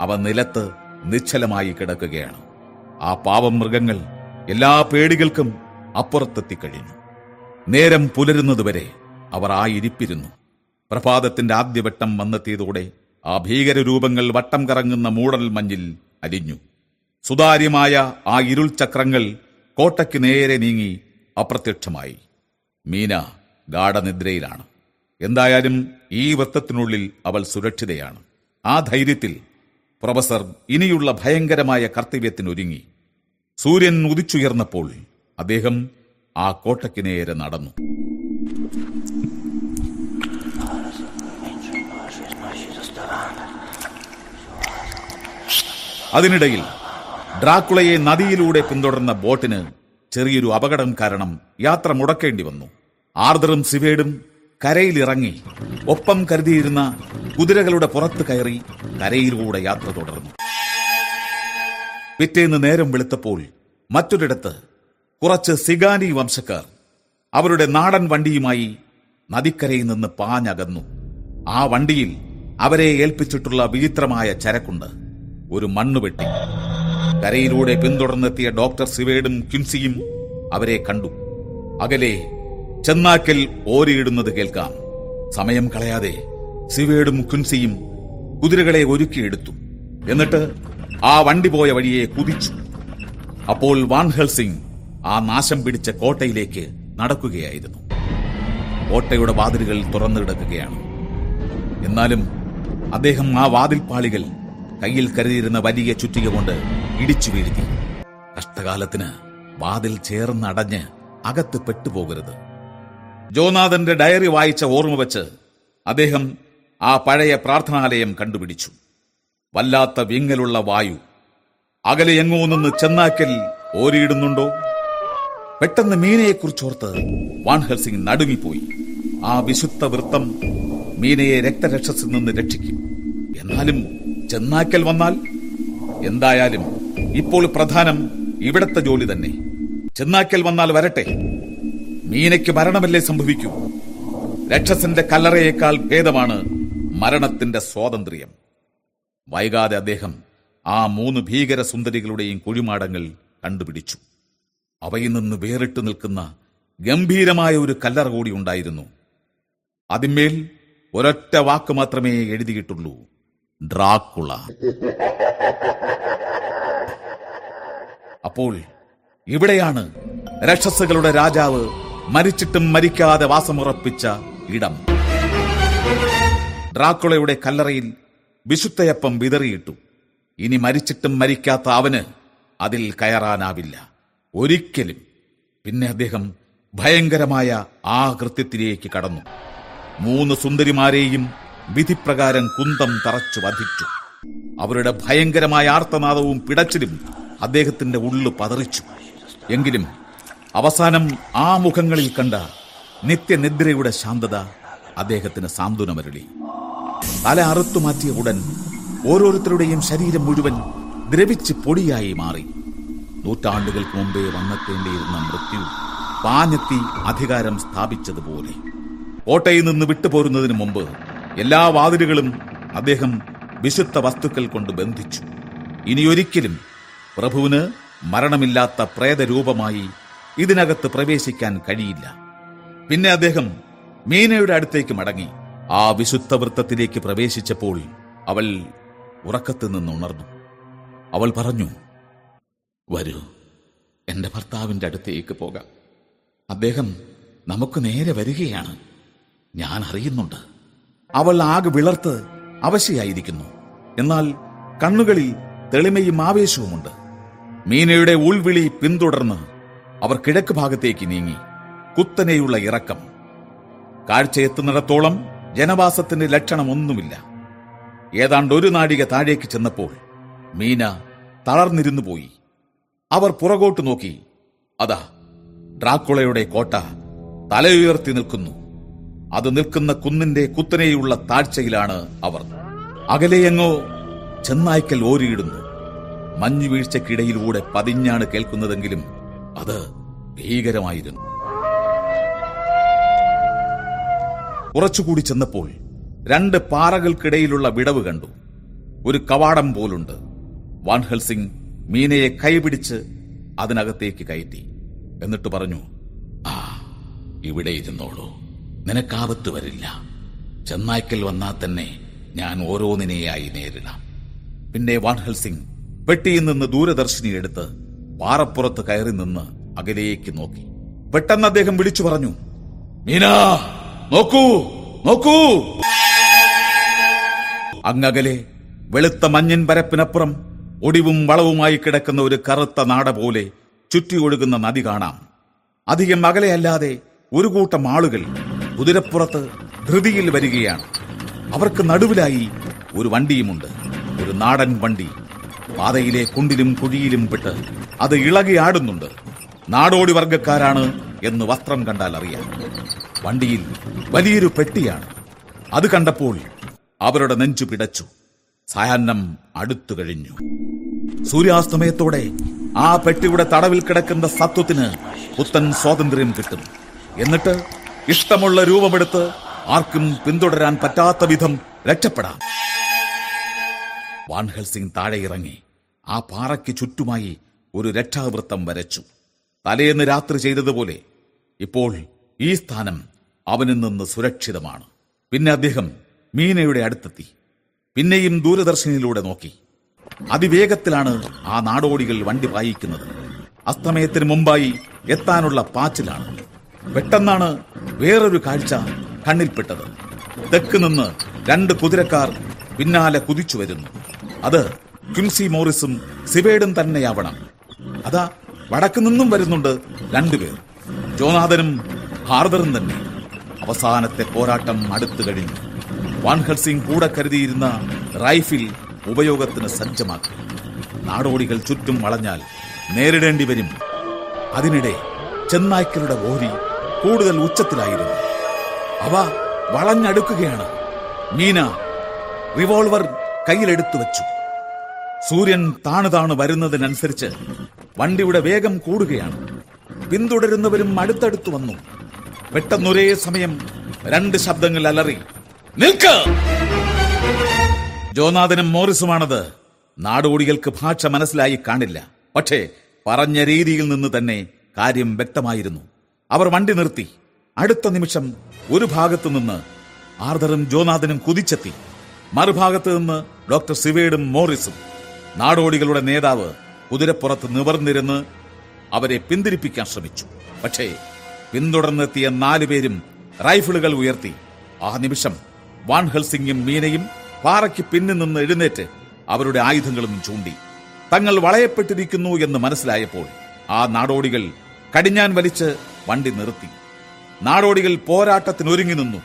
അവ നിലത്ത് നിശ്ചലമായി കിടക്കുകയാണ്. ആ പാവം മൃഗങ്ങൾ എല്ലാ പേടികൾക്കും അപ്പുറത്തെത്തിക്കഴിഞ്ഞു. നേരം പുലരുന്നതുവരെ അവർ ആ ഇരിപ്പിരുന്നു പ്രഭാതത്തിന്റെ ആദ്യവട്ടം വന്നെത്തിയതോടെ ആ ഭീകരരൂപങ്ങൾ വട്ടം കറങ്ങുന്ന മൂടൽ മഞ്ഞിൽ അലിഞ്ഞു. സുതാര്യമായ ആ ഇരുൾ ചക്രങ്ങൾ കോട്ടയ്ക്ക് നേരെ നീങ്ങി അപ്രത്യക്ഷമായി. മീന ഗാഠനിദ്രയിലാണ്. എന്തായാലും ഈ വൃത്തത്തിനുള്ളിൽ അവൾ സുരക്ഷിതയാണ്. ആ ധൈര്യത്തിൽ പ്രൊഫസർ ഇനിയുള്ള ഭയങ്കരമായ കർത്തവ്യത്തിനൊരുങ്ങി. സൂര്യൻ ഉദിച്ചുയർന്നപ്പോൾ അദ്ദേഹം ആ കോട്ടയ്ക്ക് നേരെ നടന്നു. അതിനിടയിൽ ഡ്രാക്കുളയെ നദിയിലൂടെ പിന്തുടർന്ന ബോട്ടിന് ചെറിയൊരു അപകടം കാരണം യാത്ര മുടക്കേണ്ടി വന്നു. ആർദറും സിവേഡും കരയിലിറങ്ങി ഒപ്പം കരുതിയിരുന്ന കുതിരകളുടെ പുറത്ത് കയറി കരയിലൂടെ യാത്ര തുടർന്നു. പിറ്റേന്ന് നേരം വെളുത്തപ്പോൾ മറ്റൊരിടത്ത് കുറച്ച് സിഗാനി വംശക്കാർ അവരുടെ നാടൻ വണ്ടിയുമായി നദിക്കരയിൽ നിന്ന് പാഞ്ഞകന്നു. ആ വണ്ടിയിൽ അവരെ ഏൽപ്പിച്ചിട്ടുള്ള വിചിത്രമായ ചരക്കുണ്ട്. ഒരു മണ്ണുപെട്ടി കരയിലൂടെ പിന്തുടർന്നെത്തിയ ഡോക്ടർ സിവേഡും ക്വിൻസിയും അവരെ കണ്ടു. അകലെ ചെന്നാക്കൽ ഓരിയിടുന്നത് കേൾക്കാം. സമയം കളയാതെ സിവേഡും ക്വിൻസിയും കുതിരകളെ ഒരുക്കിയെടുത്തു. എന്നിട്ട് ആ വണ്ടി പോയ വഴിയെ കുതിച്ചു. അപ്പോൾ വാൻഹൽ സിംഗ് ആ നാശം പിടിച്ച കോട്ടയിലേക്ക് നടക്കുകയായിരുന്നു. കോട്ടയുടെ വാതിലുകൾ തുറന്നു കിടക്കുകയാണ് എന്നാലും അദ്ദേഹം ആ വാതിൽപ്പാളികൾ കയ്യിൽ കരുതിയിരുന്ന വലിയ ചുറ്റിക കൊണ്ട് ഇടിച്ചു വീഴ്ത്തി. കഷ്ടകാലത്തിന് വാതിൽ ചേർന്നടഞ്ഞ് അകത്ത് പെട്ടുപോകരുത്. ജോനാഥന്റെ ഡയറി വായിച്ച ഓർമ്മ വെച്ച് അദ്ദേഹം ആ പഴയ പ്രാർത്ഥനാലയം കണ്ടുപിടിച്ചു. വല്ലാത്ത വിങ്ങലുള്ള വായു. അകലെ എങ്ങോ നിന്ന് ചെന്നാക്കൽ ഓരിയിടുന്നുണ്ടോ? പെട്ടെന്ന് മീനയെക്കുറിച്ചോർത്ത് വാൻ ഹെൽസിംഗ് നടുങ്ങിപ്പോയി. ആ വിശുദ്ധ വൃത്തം മീനയെ രക്തരക്ഷസിൽ നിന്ന് രക്ഷിക്കും. എന്നാലും ചെന്നാക്കൽ വന്നാൽ എന്തായാലും ഇപ്പോൾ പ്രധാനം ഇവിടത്തെ ജോലി തന്നെ. ചെന്നാക്കൽ വന്നാൽ വരട്ടെ. മീനയ്ക്ക് മരണമല്ലേ സംഭവിക്കൂ? രക്ഷസന്റെ കല്ലറയേക്കാൾ ഭേദമാണ് മരണത്തിന്റെ സ്വാതന്ത്ര്യം. വൈകാതെ അദ്ദേഹം ആ മൂന്ന് ഭീകര സുന്ദരികളുടെയും കുഴിമാടങ്ങൾ കണ്ടുപിടിച്ചു. അവയിൽ നിന്ന് വേറിട്ട് നിൽക്കുന്ന ഗംഭീരമായ ഒരു കല്ലറ കൂടി ഉണ്ടായിരുന്നു. അതിന്മേൽ ഒരൊറ്റ വാക്ക് മാത്രമേ എഴുതിയിട്ടുള്ളൂ. ഡ്രാക്കുള. അപ്പോൾ ഇവിടെയാണ് രക്ഷസുകളുടെ രാജാവ് മരിച്ചിട്ടും മരിക്കാതെ വാസമുറപ്പിച്ച ഇടം. ഡ്രാക്കുളയുടെ കല്ലറയിൽ വിശുദ്ധയപ്പം വിതറിയിട്ടു. ഇനി മരിച്ചിട്ടും മരിക്കാത്ത അവന് അതിൽ കയറാനാവില്ല. ഒരിക്കലും. പിന്നെ അദ്ദേഹം ഭയങ്കരമായ ആ കൃത്യത്തിലേക്ക് കടന്നു. മൂന്ന് സുന്ദരിമാരെയും വിധിപ്രകാരം കുന്തം തറച്ചു വധിച്ചു. അവരുടെ ഭയങ്കരമായ ആർത്തനാദവും പിടച്ചിലും അദ്ദേഹത്തിന്റെ ഉള്ളു പതറിച്ചു. എങ്കിലും അവസാനം ആ മുഖങ്ങളിൽ കണ്ട നിത്യനിദ്രയുടെ ശാന്തത അദ്ദേഹത്തിന് സാന്ത്വനമരുളി. തല അറുത്തു മാറ്റിയ ഉടൻ ഓരോരുത്തരുടെയും ശരീരം മുഴുവൻ ദ്രവിച്ച് പൊടിയായി മാറി. നൂറ്റാണ്ടുകൾക്ക് മുമ്പേ വന്നെത്തേണ്ടിയിരുന്ന മൃത്യു പാഞ്ഞെത്തി അധികാരം സ്ഥാപിച്ചതുപോലെ. കോട്ടയിൽ നിന്ന് വിട്ടുപോരുന്നതിന് മുമ്പ് എല്ലാ വാതിലുകളും അദ്ദേഹം വിശുദ്ധ വസ്തുക്കൾ കൊണ്ട് ബന്ധിച്ചു. ഇനിയൊരിക്കലും പ്രഭുവിന് മരണമില്ലാത്ത പ്രേതരൂപമായി ഇതിനകത്ത് പ്രവേശിക്കാൻ കഴിയില്ല. പിന്നെ അദ്ദേഹം മീനയുടെ അടുത്തേക്ക് മടങ്ങി. ആ വിശുദ്ധ വൃത്തത്തിലേക്ക് പ്രവേശിച്ചപ്പോൾ അവൾ ഉറക്കത്തിൽ നിന്ന് ഉണർന്നു. അവൾ പറഞ്ഞു വരൂ എന്റെ ഭർത്താവിന്റെ അടുത്തേക്ക് പോകാം. അദ്ദേഹം നമുക്ക് നേരെ വരികയാണ്. ഞാൻ അറിയുന്നുണ്ട്. അവൾ ആകെ വിളർത്ത് അവശയായിരിക്കുന്നു. എന്നാൽ കണ്ണുകളിൽ തെളിമയും ആവേശവുമുണ്ട്. മീനയുടെ ഉൾവിളി പിന്തുടർന്ന് അവർ കിഴക്ക് ഭാഗത്തേക്ക് നീങ്ങി. കുത്തനെയുള്ള ഇറക്കം. കാഴ്ചയെത്തുന്നിടത്തോളം ജനവാസത്തിന്റെ ലക്ഷണമൊന്നുമില്ല. ഏതാണ്ട് ഒരു നാഴിക താഴേക്ക് ചെന്നപ്പോൾ മീന തളർന്നിരുന്നു പോയി. അവർ പുറകോട്ട് നോക്കി. അതാ ഡ്രാക്കുളയുടെ കോട്ട തലയുയർത്തി നിൽക്കുന്നു. അത് നിൽക്കുന്ന കുന്നിന്റെ കുത്തനെയുള്ള താഴ്ചയിലാണ് അവർ. അകലെയെങ്ങോ ചെന്നായ്ക്കൽ ഓരിയിടുന്നു. മഞ്ഞുവീഴ്ചക്കിടയിലൂടെ പതിഞ്ഞാണ് കേൾക്കുന്നതെങ്കിലും അത് ഭീകരമായിരുന്നു. കുറച്ചുകൂടി ചെന്നപ്പോൾ രണ്ട് പാറകൾക്കിടയിലുള്ള വിടവ് കണ്ടു. ഒരു കവാടം പോലുണ്ട്. വാൻഹൽ സിംഗ് മീനയെ കൈപിടിച്ച് അതിനകത്തേക്ക് കയറ്റി. എന്നിട്ട് പറഞ്ഞു ആ ഇവിടെ ഇരുന്നോളൂ. നിനക്കാപത്ത് വരില്ല. ചെന്നായ്ക്കൽ വന്നാൽ തന്നെ ഞാൻ ഓരോന്നിനെയായി നേരിടാം. പിന്നെ വാൻഹൽ സിംഗ് പെട്ടിയിൽ നിന്ന് ദൂരദർശിനി എടുത്ത് പാറപ്പുറത്ത് കയറി നിന്ന് അകലേക്ക് നോക്കി. പെട്ടെന്ന് അദ്ദേഹം വിളിച്ചു പറഞ്ഞു മീനാ നോക്കൂ നോക്കൂ. അങ്ങകലെ വെളുത്ത മഞ്ഞൻ പരപ്പിനപ്പുറം ഒടിവും വളവുമായി കിടക്കുന്ന ഒരു കറുത്ത നാട പോലെ ചുറ്റി ഒഴുകുന്ന നദി കാണാം. അധികം അകലെയല്ലാതെ ഒരു കൂട്ടം ആളുകൾ കുതിരപ്പുറത്ത് ധൃതിയിൽ വരികയാണ്. അവർക്ക് നടുവിലായി ഒരു വണ്ടിയുമുണ്ട്. ഒരു നാടൻ വണ്ടി. പാതയിലെ കുണ്ടിലും കുഴിയിലും പെട്ട് അത് ഇളകി ആടുന്നുണ്ട്. നാടോടി വർഗക്കാരാണ് എന്ന് വസ്ത്രം കണ്ടാൽ അറിയാം. വണ്ടിയിൽ വലിയൊരു പെട്ടിയാണ്. അത് കണ്ടപ്പോൾ അവരുടെ നെഞ്ചു പിടച്ചു. സായാഹ്നം അടുത്തു കഴിഞ്ഞു. സൂര്യാസ്തമയത്തോടെ ആ പെട്ടിയുടെ തടവിൽ കിടക്കുന്ന സത്വത്തിന് പുത്തൻ സ്വാതന്ത്ര്യം കിട്ടും എന്നിട്ട് ഇഷ്ടമുള്ള രൂപമെടുത്ത് ആർക്കും പിന്തുടരാൻ പറ്റാത്ത വിധം രക്ഷപ്പെടാം. വാൻഹൽ സിംഗ് താഴെ ഇറങ്ങി ആ പാറയ്ക്ക് ചുറ്റുമായി ഒരു രക്ഷാവൃത്തം വരച്ചു. തലേന്ന് രാത്രി ചെയ്തതുപോലെ. ഇപ്പോൾ ഈ സ്ഥാനം അവനിൽ നിന്ന് സുരക്ഷിതമാണ്. പിന്നെ അദ്ദേഹം മീനയുടെ അടുത്തെത്തി. പിന്നെയും ദൂരദർശനിലൂടെ നോക്കി. അതിവേഗത്തിലാണ് ആ നാടോടികൾ വണ്ടി വായിക്കുന്നത്. അസ്തമയത്തിന് മുമ്പായി എത്താനുള്ള പാച്ചിലാണ്. പെട്ടെന്നാണ് വേറൊരു കാഴ്ച കണ്ണിൽപ്പെട്ടത്. തെക്ക് നിന്ന് രണ്ട് കുതിരക്കാർ പിന്നാലെ കുതിച്ചു വരുന്നു. അത് ക്വിൻസി മോറിസും സിവേഡും തന്നെയാവണം. അതാ വടക്ക് നിന്നും വരുന്നുണ്ട് രണ്ടുപേർ ജോനാഥനും ഹാർദറും തന്നെ. അവസാനത്തെ പോരാട്ടം അടുത്തു കഴിഞ്ഞു. വാൻഹർ സിംഗ് കൂടെ കരുതിയിരുന്ന റൈഫിൽ ഉപയോഗത്തിന് സജ്ജമാക്കി. നാടോടികൾ ചുറ്റും വളഞ്ഞാൽ നേരിടേണ്ടി വരും. അതിനിടെ ചെന്നായ്ക്കളുടെ ഓരി കൂടുതൽ ഉച്ചത്തിലായിരുന്നു. അവ വളഞ്ഞടുക്കുകയാണ്. മീന റിവോൾവർ കയ്യിലെടുത്തു വെച്ചു. സൂര്യൻ താണു താണു വരുന്നതിനനുസരിച്ച് വണ്ടിയുടെ വേഗം കൂടുകയാണ്. പിന്തുടരുന്നവരും അടുത്തടുത്ത് വന്നു. പെട്ടെന്നൊരേ സമയം രണ്ട് ശബ്ദങ്ങൾ അലറി നിൽക്ക! ജോനാഥനും മോറിസുമാണത് നാടോടികൾക്ക് ഭാഷ മനസ്സിലായി കാണില്ല. പക്ഷേ പറഞ്ഞ രീതിയിൽ നിന്ന് തന്നെ കാര്യം വ്യക്തമായിരുന്നു. അവർ വണ്ടി നിർത്തി. അടുത്ത നിമിഷം ഒരു ഭാഗത്തു നിന്ന് ആർദറും ജോനാഥനും കുതിച്ചെത്തി. മറുഭാഗത്ത് നിന്ന് ഡോക്ടർ സിവേഡും മോറിസും. നാടോടികളുടെ നേതാവ് കുതിരപ്പുറത്ത് നിവർന്നിരുന്ന് അവരെ പിന്തിരിപ്പിക്കാൻ ശ്രമിച്ചു. പക്ഷേ പിന്തുടർന്നെത്തിയ നാലുപേരും റൈഫിളുകൾ ഉയർത്തി. ആ നിമിഷം വാൻ ഹൽസിംഗും മീനയും പാറയ്ക്ക് പിന്നിൽ നിന്ന് എഴുന്നേറ്റ് അവരുടെ ആയുധങ്ങളും ചൂണ്ടി. തങ്ങൾ വളയപ്പെട്ടിരിക്കുന്നു എന്ന് മനസ്സിലായപ്പോൾ ആ നാടോടികൾ കടിഞ്ഞാൻ വലിച്ച് വണ്ടി നിർത്തി. നാടോടികൾ പോരാട്ടത്തിനൊരുങ്ങി നിന്നു.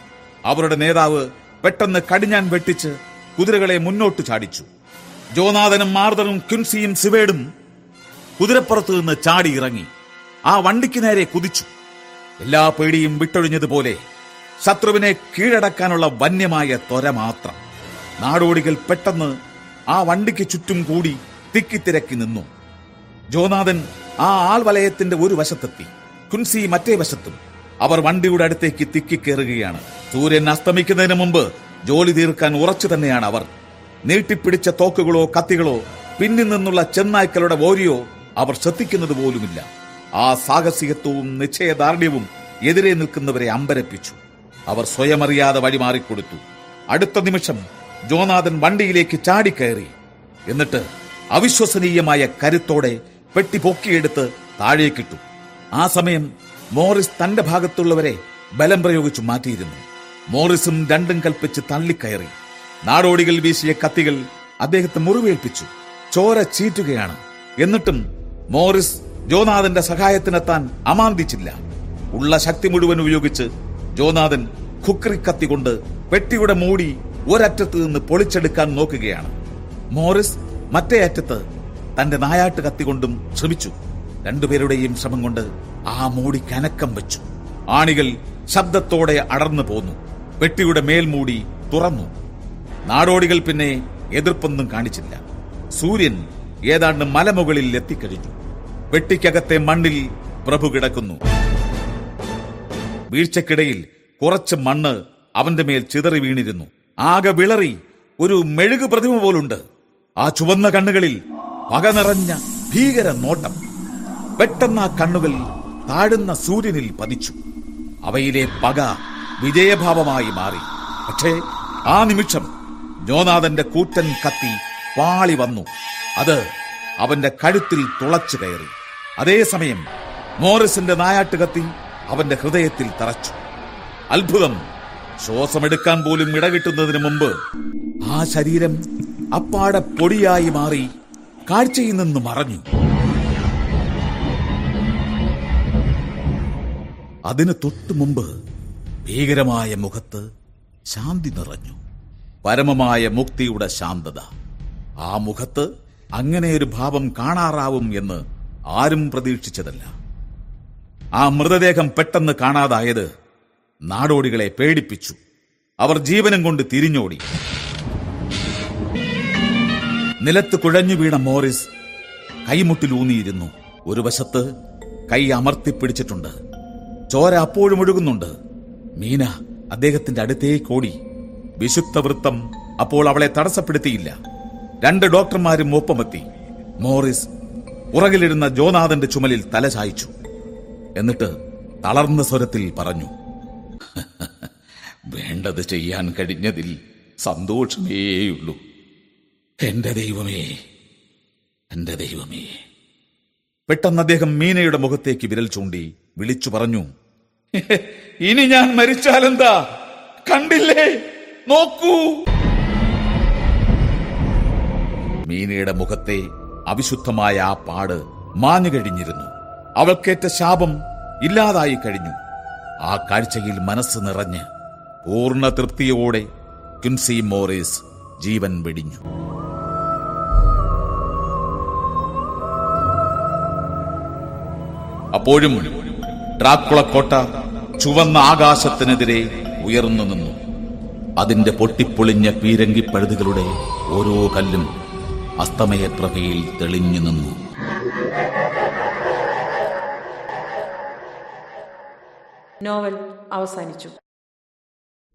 അവരുടെ നേതാവ് പെട്ടെന്ന് കടിഞ്ഞാൻ വെട്ടിച്ച് കുതിരകളെ മുന്നോട്ട് ചാടിച്ചു. ജോനാഥനും മാർദനും ക്യുൻസിയും സിവേഡും കുതിരപ്പുറത്ത് നിന്ന് ചാടി ഇറങ്ങി. ആ വണ്ടിക്ക് നേരെ കുതിച്ചു. എല്ലാ പേടിയും വിട്ടൊഴിഞ്ഞതുപോലെ ശത്രുവിനെ കീഴടക്കാനുള്ള വന്യമായ ത്വര മാത്രം. നാടോടികൾ പെട്ടെന്ന് ആ വണ്ടിക്ക് ചുറ്റും കൂടി തിക്കിത്തിരക്കി നിന്നു. ജോനാഥൻ ആ ആൾവലയത്തിന്റെ ഒരു വശത്തെത്തി. കുൻസി മറ്റേ വശത്തും. അവർ വണ്ടിയുടെ അടുത്തേക്ക് തിക്കിക്കേറുകയാണ്. സൂര്യൻ അസ്തമിക്കുന്നതിന് മുമ്പ് ജോലി തീർക്കാൻ ഉറച്ചു തന്നെയാണ് അവർ. നീട്ടിപ്പിടിച്ച തോക്കുകളോ കത്തികളോ പിന്നിൽ നിന്നുള്ള ചെന്നായ്ക്കളുടെ ഓരിയോ അവർ ശ്രദ്ധിക്കുന്നത് പോലുമില്ല. ആ സാഹസികത്വവും നിശ്ചയദാർഢ്യവും എതിരെ നിൽക്കുന്നവരെ അമ്പരപ്പിച്ചു. അവർ സ്വയമറിയാതെ വഴിമാറിക്കൊടുത്തു. അടുത്ത നിമിഷം ജോനാഥൻ വണ്ടിയിലേക്ക് ചാടിക്കയറി. എന്നിട്ട് അവിശ്വസനീയമായ കരുത്തോടെ പെട്ടി പൊക്കിയെടുത്ത് താഴേക്കിട്ടു ആ സമയം മോറിസ് തന്റെ ഭാഗത്തുള്ളവരെ ബലം പ്രയോഗിച്ചു മാറ്റിയിരുന്നു. മോറിസും രണ്ടും കൽപ്പിച്ച് തള്ളിക്കയറി. നാടോടികൾ വീശിയ കത്തികൾ അദ്ദേഹത്തെ മുറിവേൽപ്പിച്ചു. ചോര ചീറ്റുകയാണ്. എന്നിട്ടും മോറിസ് ജോനാഥന്റെ സഹായത്തിനെത്താൻ അമാന്തിച്ചില്ല. ഉള്ള ശക്തി മുഴുവൻ ഉപയോഗിച്ച് ജോനാഥൻ ഖുക്രി കത്തി കൊണ്ട് പെട്ടിയുടെ മൂടി ഒരറ്റത്ത് നിന്ന് പൊളിച്ചെടുക്കാൻ നോക്കുകയാണ്. മോറിസ് മറ്റേ അറ്റത്ത് തന്റെ നായാട്ട് കത്തികൊണ്ടും ശ്രമിച്ചു. രണ്ടുപേരുടെയും ശ്രമം കൊണ്ട് ആ മൂടി കനക്കം വെച്ചു. ആണികൾ ശബ്ദത്തോടെ അടർന്നു പോന്നു. പെട്ടിയുടെ മേൽമൂടി തുറന്നു. നാടോടികൾ പിന്നെ എതിർപ്പൊന്നും കാണിച്ചില്ല. സൂര്യൻ ഏതാണ്ട് മലമുകളിൽ എത്തിക്കഴിഞ്ഞു. പെട്ടിക്കകത്തെ മണ്ണിൽ പ്രഭു കിടക്കുന്നു. വീഴ്ചക്കിടയിൽ കുറച്ച് മണ്ണ് അവന്റെ മേൽ ചിതറി വീണിരുന്നു. ആകെ വിളറി ഒരു മെഴുകു പ്രതിമ പോലുണ്ട്. ആ ചുവന്ന കണ്ണുകളിൽ പക നിറഞ്ഞ ഭീകര നോട്ടം പെട്ടെന്ന് ആ കണ്ണുകൾ താഴുന്ന സൂര്യനിൽ പതിച്ചു. അവയിലെ പക വിജയഭാവമായി മാറി. പക്ഷേ ആ നിമിഷം ജോനാഥന്റെ കൂറ്റൻ കത്തി പാളി വന്നു. അത് അവന്റെ കഴുത്തിൽ തുളച്ചു കയറി. അതേസമയം മോറിസിന്റെ നായാട്ട് കത്തി അവന്റെ ഹൃദയത്തിൽ തറച്ചു. അത്ഭുതം! ശ്വാസമെടുക്കാൻ പോലും ഇടകിട്ടുന്നതിന് മുമ്പ് ആ ശരീരം അപ്പാടെ പൊടിയായി മാറി കാഴ്ചയിൽ നിന്ന് മറഞ്ഞു അതിന് തൊട്ടു മുമ്പ് ഭീകരമായ മുഖത്ത് ശാന്തി നിറഞ്ഞു. പരമമായ മുക്തിയുടെ ശാന്തത. ആ മുഖത്ത് ഒരു ഭാവം കാണാറാവും എന്ന് ആരും പ്രതീക്ഷിച്ചതല്ല. ആ മൃതദേഹം പെട്ടെന്ന് കാണാതായത് നാടോടികളെ പേടിപ്പിച്ചു. അവർ ജീവനം കൊണ്ട് തിരിഞ്ഞോടി. നിലത്ത് കുഴഞ്ഞു വീണ മോറിസ് കൈമുട്ടിലൂന്നിയിരുന്നു ഒരു വശത്ത് കൈ അമർത്തിപ്പിടിച്ചിട്ടുണ്ട്. ചോര അപ്പോഴും ഒഴുകുന്നുണ്ട്. മീന അദ്ദേഹത്തിന്റെ അടുത്തേക്ക് ഓടി. വിശുദ്ധ വൃത്തം അപ്പോൾ അവളെ തടസ്സപ്പെടുത്തിയില്ല. രണ്ട് ഡോക്ടർമാരും ഒപ്പമെത്തി. മോറിസ് പുറകിലിരുന്ന ജോനാഥന്റെ ചുമലിൽ തല ചായച്ചു. എന്നിട്ട് തളർന്ന സ്വരത്തിൽ പറഞ്ഞു വേണ്ടത് ചെയ്യാൻ കഴിഞ്ഞതിൽ സന്തോഷമേയുള്ളൂ. എന്റെ ദൈവമേ എന്റെ ദൈവമേ. പെട്ടെന്ന് അദ്ദേഹം മീനയുടെ മുഖത്തേക്ക് വിരൽ ചൂണ്ടി വിളിച്ചു പറഞ്ഞു ഇനി ഞാൻ മരിച്ചാലെന്താ? കണ്ടില്ലേ? നോക്കൂ. മീനയുടെ മുഖത്തെ അവിശുദ്ധമായ ആ പാട് മാഞ്ഞു കഴിഞ്ഞിരുന്നു. അവൾക്കേറ്റ ശാപം ഇല്ലാതായി കഴിഞ്ഞു. ആ കാഴ്ചയിൽ മനസ്സ് നിറഞ്ഞ് പൂർണ തൃപ്തിയോടെ ക്വിൻസി മോറിസ് ജീവൻ വെടിഞ്ഞു. അപ്പോഴും ട്രാക്കുളക്കോട്ട കോട്ട ചുവന്ന ആകാശത്തിനെതിരെ ഉയർന്നു നിന്നു. അതിന്റെ പൊട്ടിപ്പൊളിഞ്ഞ പീരങ്കിപ്പഴുതുകളുടെ ഓരോ കല്ലും അസ്തമയപ്രഭയിൽ തെളിഞ്ഞു നിന്നു. നോവൽ അവസാനിച്ചു.